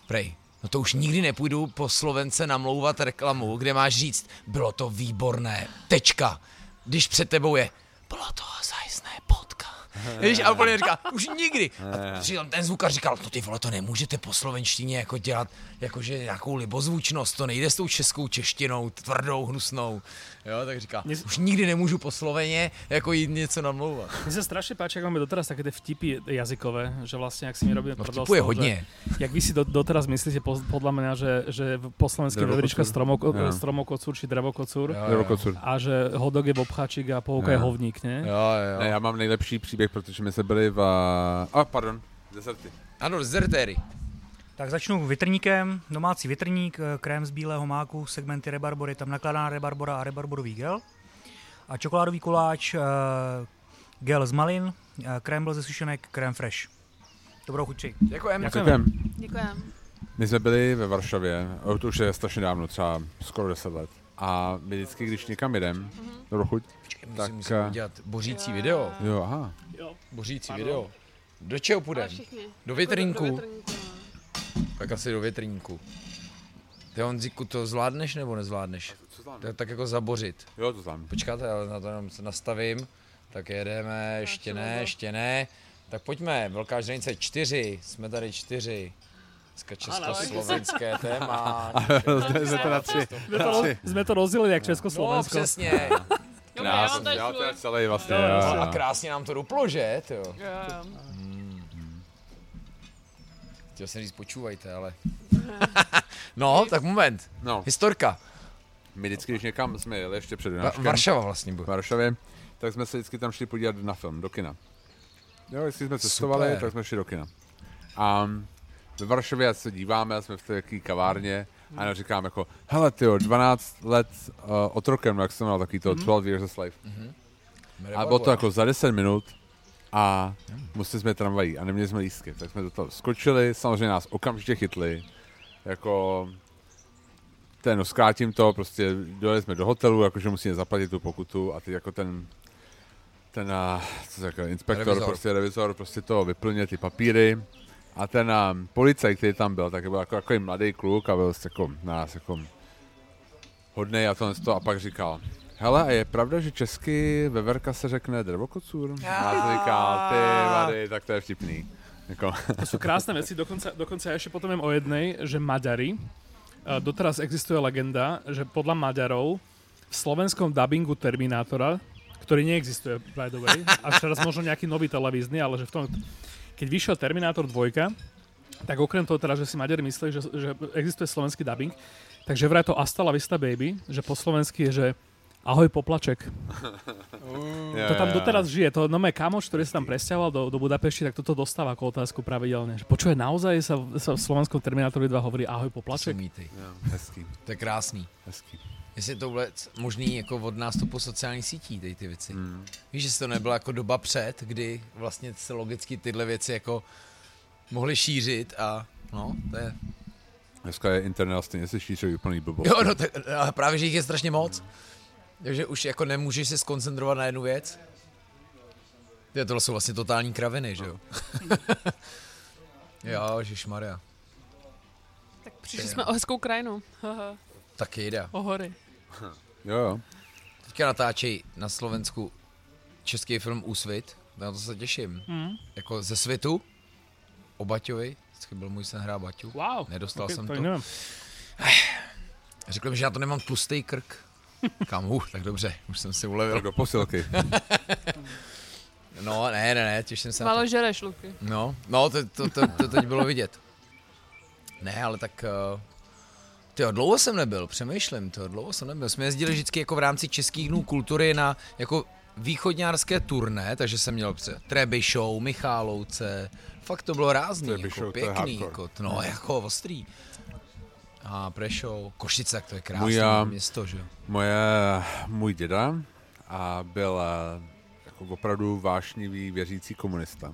Prej, no to už nikdy nepůjdu po Slovence namlouvat reklamu, kde máš říct, bylo to výborné, tečka. Když před tebou je, bylo to zajistné potka. Víš, a úplně říká, už nikdy. A přitom ten zvukař říkal, no ty vole, to nemůžete po slovenštině jako dělat jakože nějakou libozvučnost, to nejde s tou českou češtinou, tvrdou, hnusnou. Jo, tak říká, Dnes- už nikdy nemůžu po sloveně jako jít něco namlouvat. Mne sa strašne páči, ako máme doteraz také tie vtipy jazykové, že vlastne, ak si my robíme No prdel je hodně. Že, jak vy si do, doteraz myslíte, po, podľa mňa, že, že po slovensky veverička stromoko, Jo. stromokocúr či drevokocúr Jo, Nebo kocur. a že hodok je bobcháčik a pouka je hovník, ne? Jo, jo. Ne, já mám nejlepší příběh, protože my jsme byli v... A, pardon, deserty. Ano, dezertéry. Tak začnu větrníkem, domácí větrník, eh, krém z bílého máku, segmenty rebarbory, tam nakladaná rebarbora a rebarborový gel. A čokoládový koláč, eh, gel z malin, eh, krém byl ze sušenek, krém fresh. Dobrou chuť přeji. Děkujeme. Děkujeme. Děkujem. My jsme byli ve Varšavě, to už je strašně dávno, třeba skoro 10 let. A my vždycky, když někam jdem, dobrou chuť, Musím, Tak, musím eh, udělat bořící video. jo, aha, Jo. Bořící Pardon. video. Do čeho Ale půjdem? všichni. Do větrníku. Do větrníku. No. Tak asi do větrníku. Ty Honzíku, to zvládneš nebo nezvládneš? co tam? Tak, tak jako zabořit. Jo, to tam. Počkáte, já na to jenom se nastavím. Tak jedeme, ještě ne, ještě ne. Tak pojďme, velká žranice čtyři, jsme tady čtyři. Dneska československé téma. Zde jsme to na tři. Sme to, roz, sme to rozdelili jak No Československo. přesně. Dobrý, já to celý vlastně, jo. A krásně nám to duplo, že? Jo. Jo. Chtěl jsem říct, počúvajte, ale... no, tak moment. No, Historka. my vždycky, když někam jsme jeli ještě před Va- Varšava vlastně v byl. Varšavě, tak jsme se vždycky tam šli podívat na film, do kina. Jo, jestli jsme cestovali, Super. tak jsme šli do kina. A ve Varšavě se díváme, jsme v té kavárně a já říkám jako, hele tyjo, 12 let uh, otrokem, jak jsem měl takový to 12 years of life. A bylo to jako za 10 minut a museli jsme tramvají a neměli jsme lístky, tak jsme do toho skočili, samozřejmě nás okamžitě chytli, jako ten, no zkrátím to, prostě dojeli jsme do hotelu, jakože musíme zaplatit tu pokutu a teď jako ten ten, co se jako, inspektor, Revizor. prostě revizor, prostě to vyplnil ty papíry a ten a, policajt, který tam byl, tak byl jako, jako mladý kluk a byl jako na nás jako hodnej a to a pak říkal, hele, a je pravda, že česky veverka se řekne drvokocůr? A já říkal, ty vady, tak to je vtipný. Jako, To sú krásne veci, dokonca, dokonca ja ešte potom viem o jednej, že Maďari, eh, doteraz existuje legenda, že podľa Maďarov v slovenskom dubbingu Terminátora, ktorý neexistuje, by the way, až teraz možno nejaký nový televízny, ale že v tom, keď vyšiel Terminátor 2, tak okrem toho teda, že si Maďari mysleli, že, že existuje slovenský dubbing, takže vraj to Astala Vista Baby, že po slovensky je, že Ahoj poplaček. ja, To tam doteraz žije. To no môj kamoš, ktorý sa tam presťahoval do, do Budapešti, tak toto dostáva ako otázku pravidelne. Že počuje, naozaj sa, sa v slovenskom Terminátorovi 2 hovorí ahoj poplaček? mýty. Jo, hezký, To je krásný. hezký. Jestli je to vůbec možný jako od nástupu sociálních sítí, tady ty věci. Hmm. Víš, že to nebyla jako doba před, kdy vlastně se logicky tyhle věci jako mohly šířit a no, to je... Dneska je internet stejně se šíří úplný blbost. Jo, no, tak, ale právě, že jich je strašně moc. Takže už jako nemůžeš se skoncentrovat na jednu věc. Jo, tohle jsou vlastně totální kraviny, že jo? jo, Maria. Tak přišli jsme o hezkou krajinu. Haha, Taky jde. o hory. Jo, jo. Teďka natáčej na Slovensku český film Úsvit. Na to se těším. Mm. Jako ze svitu. O Baťovi. Vždycky byl můj sen hrát Baťu. Wow. Nedostal Ok, jsem to. to. Neviem. Řekl mi, že já to nemám tlustý krk. Kam, uh, tak dobře, už jsem si ulevil. Tak do posilky. No, ne, ne, ne, těším se na to. Málo žereš, Luky. No, no, to, to, to, to teď bylo vidět. Ne, ale tak... Uh, ty dlouho jsem nebyl, přemýšlím, to dlouho jsem nebyl. Jsme jezdili vždycky jako v rámci českých dnů kultury na jako východňárské turné, takže jsem měl pře- Trebišov, Michalovce, fakt to bylo rázný, Trebišov, jako to je pěkný, hardcore. jako, no jako ostrý. A Prešov, Košice, tak to je krásné Můj, a- město, že. Moje, můj děda a byl eh, jako opravdu vášnivý věřící komunista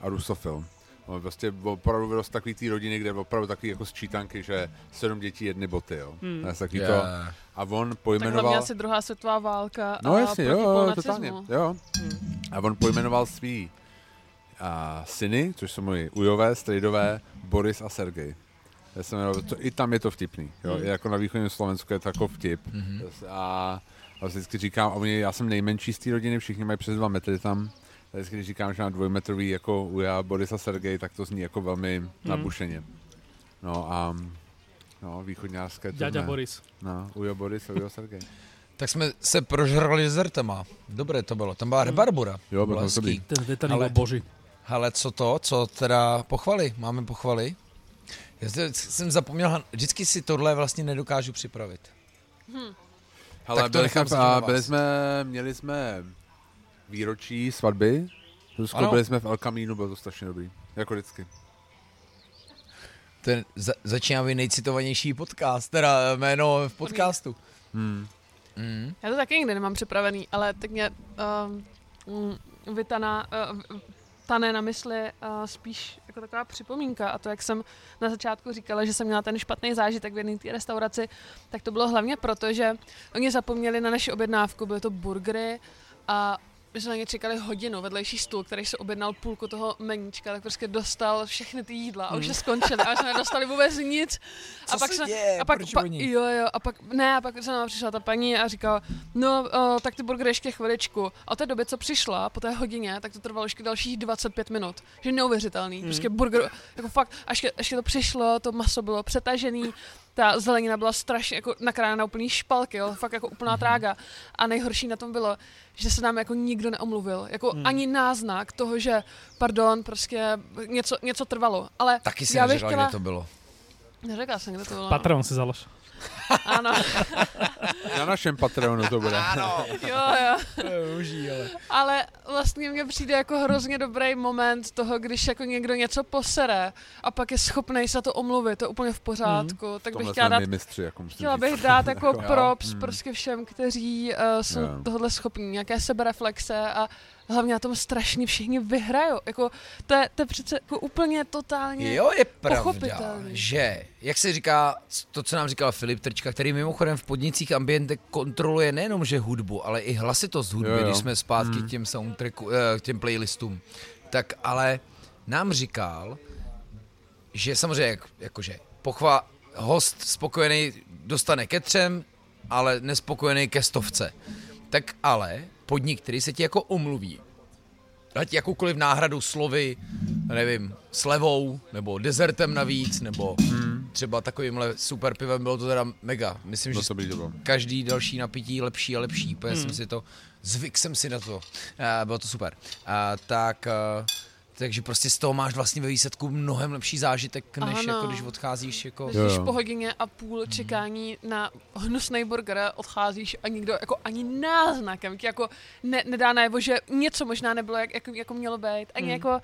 a rusofil. On prostě opravdu vyrost takový té rodiny, kde opravdu takový jako sčítanky, že sedm dětí, jedny boty, jo. Hmm. Takový to. Yeah. A on Tak hlavně pojmenoval... asi druhá světová válka No a jasně, jo, totálně, jo. A on pojmenoval svý a, syny, což jsou moji ujové, strejdové, Boris a Sergej. Já jsem jmenoval, to, I tam je to vtipný, jo. I jako na východním Slovensku je to jako vtip. Mhm. A, a vždycky říkám, a oni, já jsem nejmenší z té rodiny, všichni mají přes dva metry tam. A vždycky, když říkám, že mám dvojmetrový jako Uja, Boris a Sergej, tak to zní jako velmi nabušeně. No a no, východňářské. Ďaďa Boris. No, Ujo Boris a Ujo Sergej. Tak jsme se prožrali dezertama. Dobré to bylo. Tam byla rebarbura. Jo, Bylo to. Ten Ale- boží. Hele, co to? Co teda pochvaly? Máme pochvaly? Já jsem zapomněl, vždycky si tohle vlastně nedokážu připravit. Hele, Tak to byli, nechám a byli jsme, měli jsme výročí svatby. Rusko, Ano. byli jsme v El Camínu, bylo to strašně dobrý. Jako vždycky. Ten za, začíná být nejcitovanější podcast, teda eh, jméno v podcastu. Hmm. Mm. Já to taky nikdy nemám připravený, ale tak mě um, um, vytaná, uh, tane na mysli uh, spíš jako taková připomínka. A to, jak jsem na začátku říkala, že jsem měla ten špatný zážitek v jedné té restauraci, tak to bylo hlavně proto, že oni zapomněli na naši objednávku, byly to burgery a my jsme na ně čekali hodinu, vedlejší stůl, který se objednal půlku toho meníčka, tak prostě dostal všechny ty jídla a už se skončili a my jsme nedostali vůbec nic. Co a pak se jsme, děje? a pak, Proč pa, oni? jo, jo, a pak, ne, a pak se nám přišla ta paní a říkala, no, o, tak ty burgery ještě chviličku. A od té doby, co přišla, po té hodině, tak to trvalo ještě dalších 25 minut. Že neuvěřitelný. Mm. Prostě burger, jako fakt, až, až to přišlo, to maso bylo přetažený, ta zelenina byla strašně jako nakrájena na úplný špalky, jo, fakt jako úplná trága. A nejhorší na tom bylo, že se nám jako nikdo neomluvil. Jako Hmm. ani náznak toho, že pardon, prostě něco, něco trvalo. Ale Taky si já bych neřekla, chtěla... kde to bylo. Neřekla jsem, kde to bylo. Patreon si založ. Ano, Na našem Patreonu to bude. Ano. jo, jo. Ale vlastně mně přijde jako hrozně dobrý moment toho, když jako někdo něco posere a pak je schopný se to omluvit, to je úplně v pořádku. Mm. Tak bych chtěla dát mistři, jako Chtěla bych dát jako props Mm. prostě všem, kteří uh, jsou Jo. tohle schopní, nějaké sebereflexe a hlavně na tom strašně všichni vyhrajou. Jako, to, je, to je přece jako úplně totálně... Jo, je pravda, že, jak se říká, to, co nám říkal Filip Trčka, který mimochodem v podnicích Ambiente kontroluje nejenom, že hudbu, ale i hlasitost hudby, Jo, jo. když jsme zpátky Hmm. k těm soundtracku, eh, k těm playlistům, tak ale nám říkal, že samozřejmě, jak, jakože pochva, host spokojený dostane ke třem, ale nespokojený ke stovce. Tak ale podnik, který se ti jako omluví, dát jakoukoliv náhradu slovy, nevím, slevou, nebo dezertem navíc, nebo třeba takovýmhle super pivem, bylo to teda mega. Myslím, No že to by to bylo. každý další napití lepší a lepší. Úplně Hmm. jsem si to, zvyk jsem si na to. A bylo to super. A, tak, a, takže prostě z toho máš vlastně ve výsledku mnohem lepší zážitek, než Ano. jako když odcházíš jako... Když Jo, jo. po hodině a půl čekání na hnusný burger odcházíš a nikdo jako ani náznakem ti jako ne, nedá najevo, že něco možná nebylo, jak, jako, jako mělo být. Ani Hmm. jako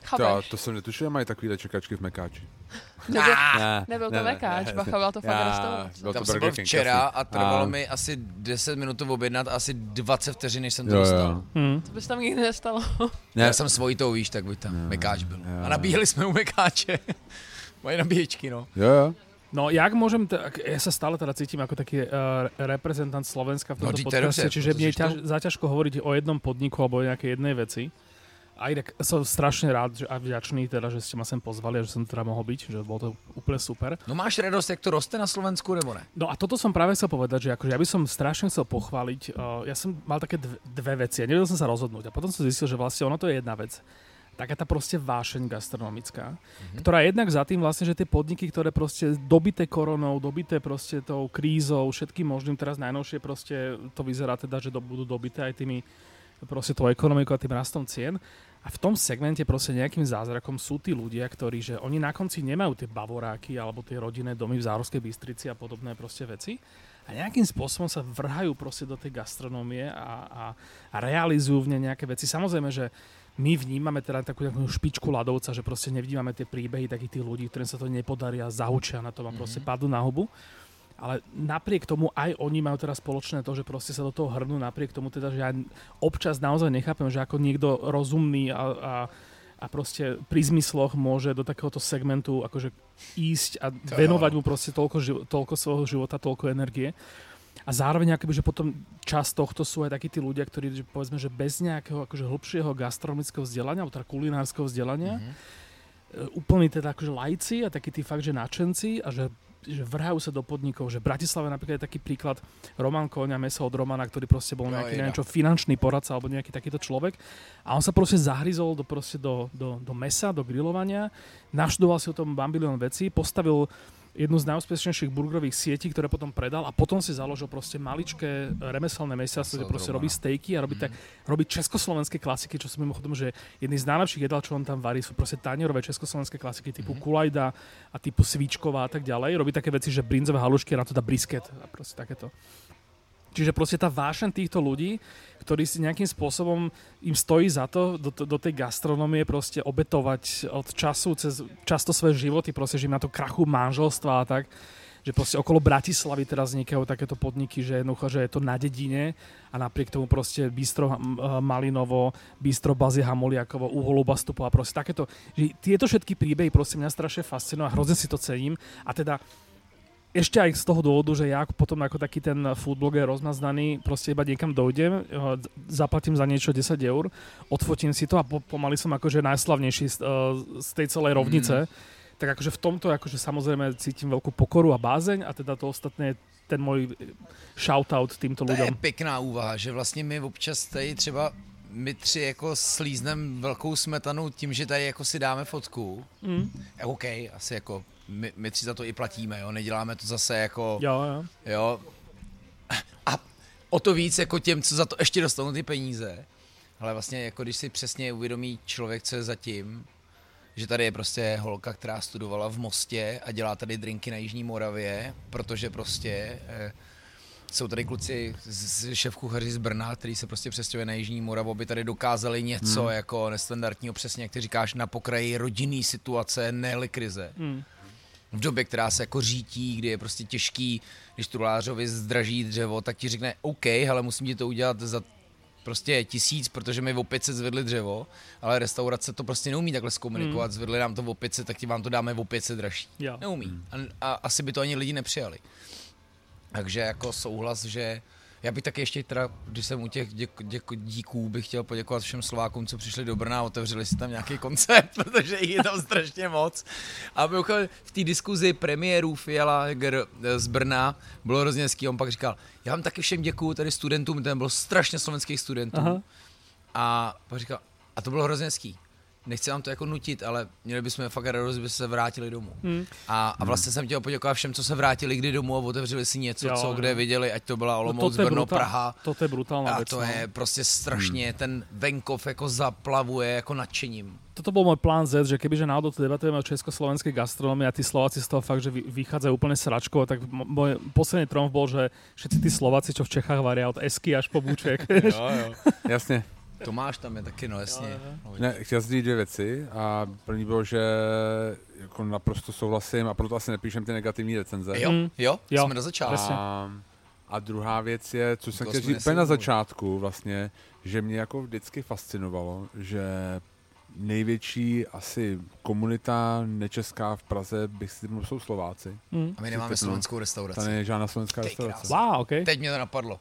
To, chápeš. to jsem netušil, že mají takovýhle čekačky v Mekáči. Nebyl, Ne, nebyl to Mekáč, bacha, byla to fakt Já- restaurace. to Tam jsem Burger byl včera a trvalo A- mi asi 10 minut to objednat, asi 20 vteřin, než jsem to Jo, dostal. jo. Hm. To by se tam nikdy nestalo. Ne. Já jsem svojitou, víš, tak by tam Jo, Mekáč byl. jo. A nabíjeli jsme u Mekáče. Moje nabíječky, no. Jo, jo. No, jak môžem, t- ak- ja sa stále teda cítim ako taký uh, reprezentant Slovenska v No, tomto to podcaste, dobře, čiže mne ťaž, zaťažko hovoriť o jednom podniku alebo o nejakej jednej veci. Aj tak som strašne rád že, a vďačný teda, že ste ma sem pozvali a že som teda mohol byť, že bolo to úplne super. No máš radost, jak to roste na Slovensku, nebo ne? No a toto som práve chcel povedať, že akože ja by som strašne chcel pochváliť. Uh, ja som mal také dve, dve veci a nevedel som sa rozhodnúť. A potom som zistil, že vlastne ono to je jedna vec. Taká tá proste vášeň gastronomická, mm-hmm. ktorá je jednak za tým vlastne, že tie podniky, ktoré proste dobité koronou, dobité proste tou krízou, všetkým možným, teraz najnovšie proste to vyzerá teda, že do, budú dobité aj tými proste tou ekonomikou a tým rastom cien. A v tom segmente proste nejakým zázrakom sú tí ľudia, ktorí, že oni na konci nemajú tie bavoráky alebo tie rodinné domy v Zárovskej Bystrici a podobné proste veci. A nejakým spôsobom sa vrhajú proste do tej gastronómie a, a, a realizujú v nej nejaké veci. Samozrejme, že my vnímame teda takú takú špičku ľadovca, že proste nevnímame tie príbehy takých tých ľudí, ktorým sa to nepodarí a zahučia na tom a proste padnú na hubu. Ale napriek tomu aj oni majú teraz spoločné to, že proste sa do toho hrnú, napriek tomu teda, že ja občas naozaj nechápem, že ako niekto rozumný a, a, a proste pri zmysloch môže do takéhoto segmentu akože ísť a venovať mu proste toľko, toľko svojho života, toľko energie. A zároveň akoby, že potom čas tohto sú aj takí tí ľudia, ktorí že povedzme, že bez nejakého akože hlbšieho gastronomického vzdelania, alebo teda kulinárskeho vzdelania, mm-hmm. úplní teda akože lajci a takí tí fakt, že nadšenci a že že vrhajú sa do podnikov, že v Bratislave napríklad je taký príklad Roman Koňa, meso od Romana, ktorý proste bol No, nejaký, Ida. neviem čo, finančný poradca alebo nejaký takýto človek a on sa proste zahryzol do, proste do, do, do mesa, do grilovania, naštudoval si o tom bambilión veci, postavil jednu z najúspešnejších burgerových sietí, ktoré potom predal a potom si založil proste maličké remeselné mesiace, kde proste robí stejky a robí, tak, robí československé klasiky, čo sú mimochodom, že jedny z najlepších jedál, čo on tam varí, sú proste tanierové československé klasiky typu kulajda a typu svíčková a tak ďalej. Robí také veci, že brinzové halušky a na to dá brisket a proste takéto. Čiže proste tá vášeň týchto ľudí, ktorí si nejakým spôsobom im stojí za to do, do tej gastronomie proste obetovať od času cez často svoje životy, proste, že im na to krachu manželstva a tak, že proste okolo Bratislavy teraz vznikajú takéto podniky, že jednoducho, že je to na dedine a napriek tomu proste Bistro Malinovo, Bistro Bazie Hamoliakovo, Uholuba Stupová, proste takéto, že tieto všetky príbehy proste mňa strašne fascinujú a hrozne si to cením. A teda ešte aj z toho dôvodu, že ja potom ako taký ten food blogger rozmaznaný proste iba niekam dojdem, eh, zaplatím za niečo 10 eur, odfotím si to a po, pomaly som akože najslavnejší z, eh, z tej celej rovnice. Tak akože v tomto akože samozrejme cítim veľkú pokoru a bázeň a teda to ostatné je ten môj eh, shoutout týmto To je pěkná úvaha, že vlastně my občas tady třeba my tři jako slíznem velkou smetanu tím, že tady jako si dáme fotku. Mm. OK, asi jako my, my tři za to i platíme, jo, neděláme to zase jako, Jo, jo. jo. A o to víc jako těm, co za to ještě dostanou ty peníze. Ale vlastně jako když si přesně uvědomí člověk, co je zatím, že tady je prostě holka, která studovala v Mostě a dělá tady drinky na Jižní Moravě, protože prostě eh, jsou tady kluci z šéf kuchaři z Brna, který se prostě přestěhuje na Jižní Moravu, aby tady dokázali něco hmm. jako nestandardního, přesně jak ty říkáš, na pokraji rodinný situace, ne krize. Mm. V době, která se jako řítí, kdy je prostě těžký, když truhlářovi zdraží dřevo, tak ti řekne OK, ale musím ti to udělat za prostě tisíc, protože mi v opice zvedli dřevo, ale restaurace to prostě neumí takhle zkomunikovat, hmm. zvedli nám to v opice, tak ti vám to dáme v opice dražší. Jo. Neumí. A, a asi by to ani lidi nepřijali. Takže jako souhlas, že já bych taky ještě teda, když jsem u těch děk, děk, díků, bych chtěl poděkovat všem Slovákům, co přišli do Brna a otevřeli si tam nějaký koncept, protože jich je tam strašně moc. A v té diskuzi premiérů Fiala Heger z Brna bylo hrozně hezký, on pak říkal, já vám taky všem děkuju tady studentům, tam bylo strašně slovenských studentů. Aha. A pak říkal, a to bylo hrozně hezký. Nechci vám to jako nutit, ale měli bychom fakt radost, by se vrátili domů. Hmm. A, a vlastně jsem chtěl poděkovat všem, co se vrátili kdy domů a otevřeli si něco, Jo, co jo. kde viděli, ať to byla No, Olomouc, toto, je Brno, brutál, Praha. toto je brutálna A vec. to no. je prostě strašně, ten venkov jako zaplavuje jako nadšením. Toto bol môj plán Z, že kebyže náhodou tu debatujeme o československej gastronomii a tí Slováci z toho fakt, že vy- vychádzajú úplne sračkovo, tak m- môj posledný tromf bol, že všetci tí Slováci, čo v Čechách varia od Esky až po Búček. Jo, jo. Jasně. Tomáš tam je taky, no jasně. Ne, chtěl jsem říct dvě věci a první bylo, že jako naprosto souhlasím a proto asi nepíšem ty negativní recenze. Jo, Mm. jo, Jo. jsme na začátku. A, a druhá věc je, co jsem chtěl říct na začátku vlastně, že mě jako vždycky fascinovalo, že největší asi komunita nečeská v Praze bych si jsou Slováci. Mm. A my nemáme Ty- slovenskou To restauraci. není žádná slovenská Ty restaurace. Wow, OK. Teď mě to napadlo.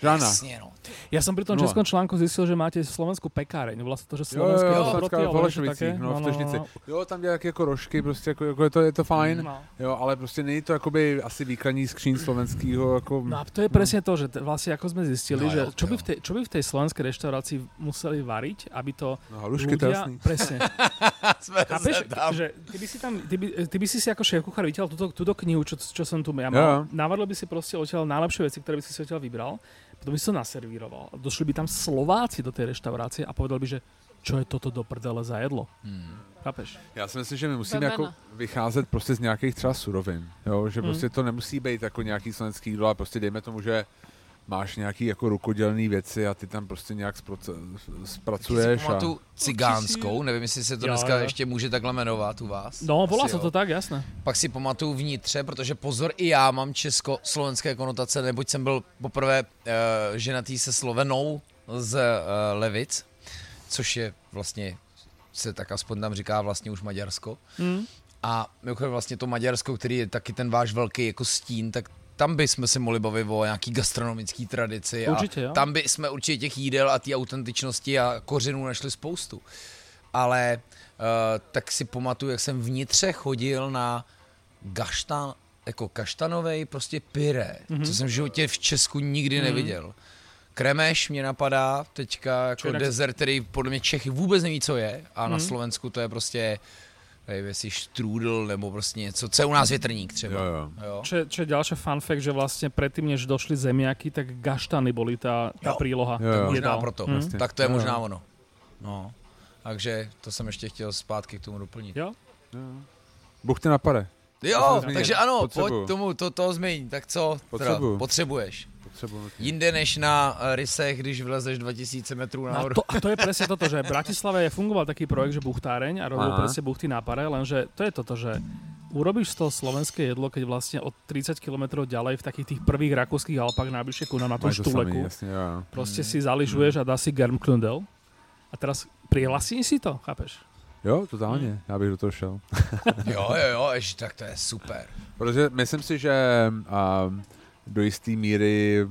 Žádná. Jasně, no. Ja som pri tom Nula. českom článku zistil, že máte slovenskú pekáreň. Volá sa to, že Jo, jo, slovenské jo, dobroty, slovenská v Holešovicích, také? no, v Tržnici. Jo, tam dělají jako rožky, prostě jako, jako je, to, je to fajn, No. jo, ale prostě není to jakoby asi výkladní skříň slovenského, jako... No a to je presne to, že t- vlastne ako sme zistili, No že jo, čo by, jo. v tej, čo by v tej slovenskej reštaurácii museli variť, aby to No halušky, to je ľudia... jasný. Presne. Jsme Chápeš, že ty by si tam, ty by, ty by si si ako šéf kuchár vytiaľ túto, túto knihu, čo, čo som tu ja Jo. mal, by si proste odtiaľ najlepšie veci, ktoré by si si odtiaľ vybral, potom by to naservíroval. Došli by tam Slováci do tej reštaurácie a povedali by, že čo je toto do prdele za jedlo. Hmm. Chápeš? Já si myslím, že my musíme jako vycházet prostě z nějakých třeba surovin, jo? že Hmm. prostě to nemusí být jako nějaký slovenský jídlo, ale prostě dejme tomu, že máš nějaký jako rukodělné věci a ty tam prostě nějak zproce- zpracuješ a... pamatuju cigánskou, nevím, jestli se to Jo, dneska jo. ještě může takhle jmenovat u vás. No, volá jo. to tak, jasné. Pak si pamatuju vnitře, protože pozor, i já mám československé konotace, neboť jsem byl poprvé uh, ženatý se Slovenou z uh, Levic, což je vlastně, se tak aspoň tam říká vlastně už Maďarsko. Mm. A mimochodem vlastně to Maďarsko, který je taky ten váš velký jako stín, tak tam bychom si mohli bavit o nějaký gastronomický tradici. Určitě, a jo. tam by jsme určitě těch jídel a té autentičnosti a kořenů našli spoustu. Ale uh, tak si pamatuju, jak jsem vnitře chodil na gaštan, jako kaštanovej prostě pyré, Mhm. mm-hmm. co jsem v životě v Česku nikdy mm-hmm. neviděl. Kremeš mě napadá teďka jako dezert, který podle mě Čechy vůbec neví, co je a na Mhm. Slovensku to je prostě nevím, jestli štrůdl nebo prostě něco, co je u nás větrník třeba. Jo, jo. Jo. Čo, je- čo je ďalšia fun fact, že vlastne predtým, než došli zemiaky, tak gaštany boli tá, tá Jo. príloha. Jo, jo. Možná proto. Hm? Tak to je Jo, jo. možná ono. No. Takže to jsem ještě chtěl zpátky k tomu doplnit. Jo? Bůh ty napade. Jo, takže ano, Potřebuju. pojď tomu, to, to zmiň. Tak co? Teda, potřebuješ. Potřebuji nutně. Jinde než na eh, rysech, když vylezeš 2000 metrů No a, nahoru. to, a to je presne toto, že v Bratislave je fungoval taký projekt, že buchtáreň a robil presne buchty na pare, lenže to je toto, že urobíš z toho slovenské jedlo, keď vlastne od 30 km ďalej v takých tých prvých rakúskych Alpách najbližšie ku nám na tom samý, štuleku, jasně, jo, jo. proste Mm. si zaližuješ a dá si germklundel a teraz prihlasí si to, chápeš? Jo, totálně, já bych do toho šel. Jo, jo, jo, jež, tak to je super. Protože myslím si, že um, do jisté míry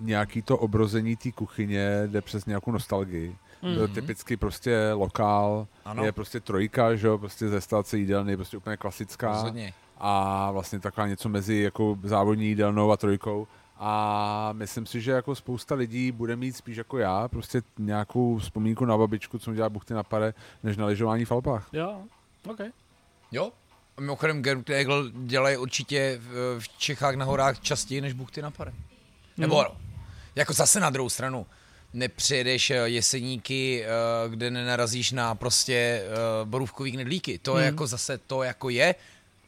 nějaký to obrození té kuchyně jde přes nějakou nostalgii. Mm. To je typicky prostě lokál, Ano, je prostě trojka, že jo, prostě ze stace jídelny, prostě úplně klasická. rozhodně. a vlastně taková něco mezi jako závodní jídelnou a trojkou. A myslím si, že jako spousta lidí bude mít spíš jako já, prostě nějakou vzpomínku na babičku, co mu dělá buchty na pare, než na lyžování v Alpách. Jo, OK. Jo, mimochodem Gerut Egel dělají určitě v, Čechách na horách častěji než Buchty na Pare. Nebo Hmm. no. jako zase na druhou stranu. Nepřijedeš eh, jeseníky, eh, kde nenarazíš na prostě eh, borůvkový knedlíky. To je Hmm. jako zase to jako je.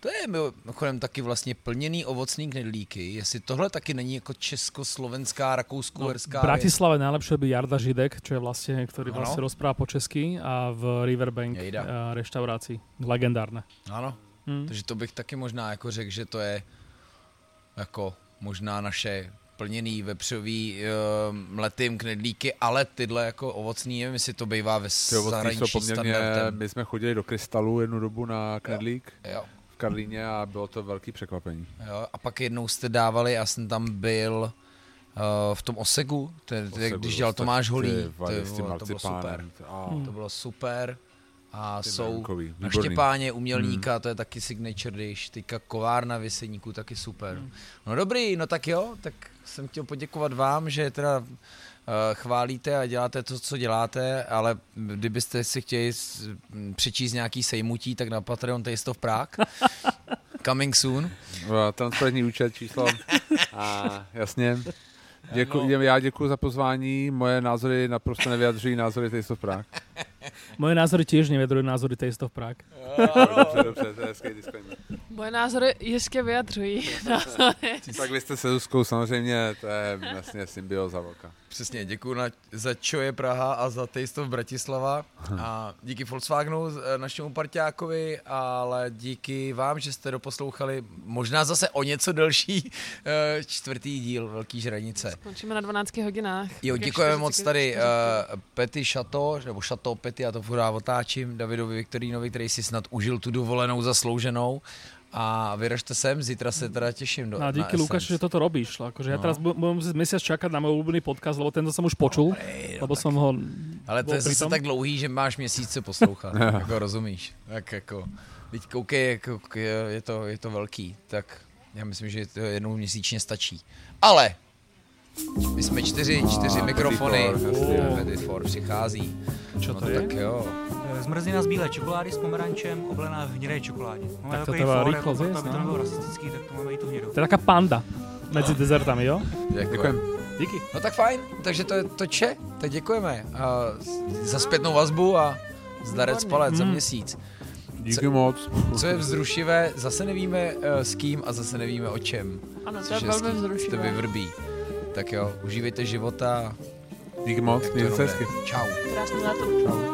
To je mimochodem taky vlastně plněný ovocný knedlíky. Jestli tohle taky není jako československá, rakousko-herská V Bratislave najlepšie by Jarda Židek, čo je vlastne, ktorý Áno. vlastne rozpráva po česky a v Riverbank Jejda. reštaurácii. Legendárne. Ano. Hmm. Takže to bych taky možná jako řekl, že to je jako možná naše plněný vepřový uh, mletým knedlíky, ale tyhle jako ovocný, nevím, jestli to bývá ve Ty jsou zahraničí poměrně, standardem. my jsme chodili do Krystalu jednu dobu na knedlík Jo, v Karlíně a bylo to velký překvapení. jo, a pak jednou jste dávali, já jsem tam byl uh, v tom Osegu, to, je- to, je, když dělal Tomáš Holý, to, tím vole, to bylo super. A. To bylo super. A ty jsou melankový, na. Štěpáně umělníka, to je taky signature dish, teďka kovárna Věseníku, taky super. No dobrý, no tak jo, tak jsem chtěl poděkovat vám, že teda uh, chválíte a děláte to, co děláte, ale kdybyste si chtěli s- m, přečíst nějaký sejmutí, tak na Patreon Taste of Prague. Coming soon. Eh, Transparentní účet, číslo. A jasně. Děku, No. Já děkuji za pozvání, moje názory naprosto nevyjadřují názory Taste of Prague. Moje názory tiež nevyjadrujú názory Taste of Prague. Dobře, dobře, to je hezký disclaimer. Moje názory jistě vyjadřují. Tak vy jste se Zuzkou, samozřejmě, to je vlastně symbioza velká. Přesně, děkuji na, za Čoje Praha a za Taste of Bratislava a díky Volkswagenu, eh, našemu parťákovi, ale díky vám, že jste doposlouchali možná zase o něco delší eh, čtvrtý díl Velký žranice. Končíme na 12 hodinách. Jo, děkujeme 40 moc tady uh, Pety Šato, nebo Šato Pety, já to furt otáčím, Davidovi Viktorínovi, který si snad užil tu dovolenou zaslouženou. A vyražte sem, zítra se teda těším do, No a díky Lukáš, že toto robíš. Akože ja No. teraz bu- budem musieť mesiac čakať na môj obľúbený podcast, lebo tento som už počul, Dobrý, no lebo tak- som ho... Ale to je zase tak dlouhý, že máš měsíce poslouchat, jako rozumíš. Tak jako, teď koukej, jako, je to, je to velký, tak já myslím, že to jednou měsíčně stačí. Ale my jsme čtyři, čtyři Ah, mikrofony, Petit Four. Petit Four přichází. Čo no to je? tak jo. Eh, Zmrzlina z bílé čokolády s pomerančem, oblená v hnědé čokoládě. Máme Tak to for, rýchlo jako aby to no. nebylo rasistický, tak to máme i tu hnědou. To je taká panda medzi dezertami, jo? Děkujem. Díky. No tak fajn, takže to je to če, tak děkujeme. A za zpětnou vazbu a zdarec palec za Mm. měsíc. Díky moc. Co je vzrušivé, zase nevíme eh, s kým a zase nevíme o čem. Ano, to je velmi hezký, To vzrušivé. vyvrbí. Tak jo, užívejte života. Díky moc, mějte se hezky. Čau. Krásný léto. Čau.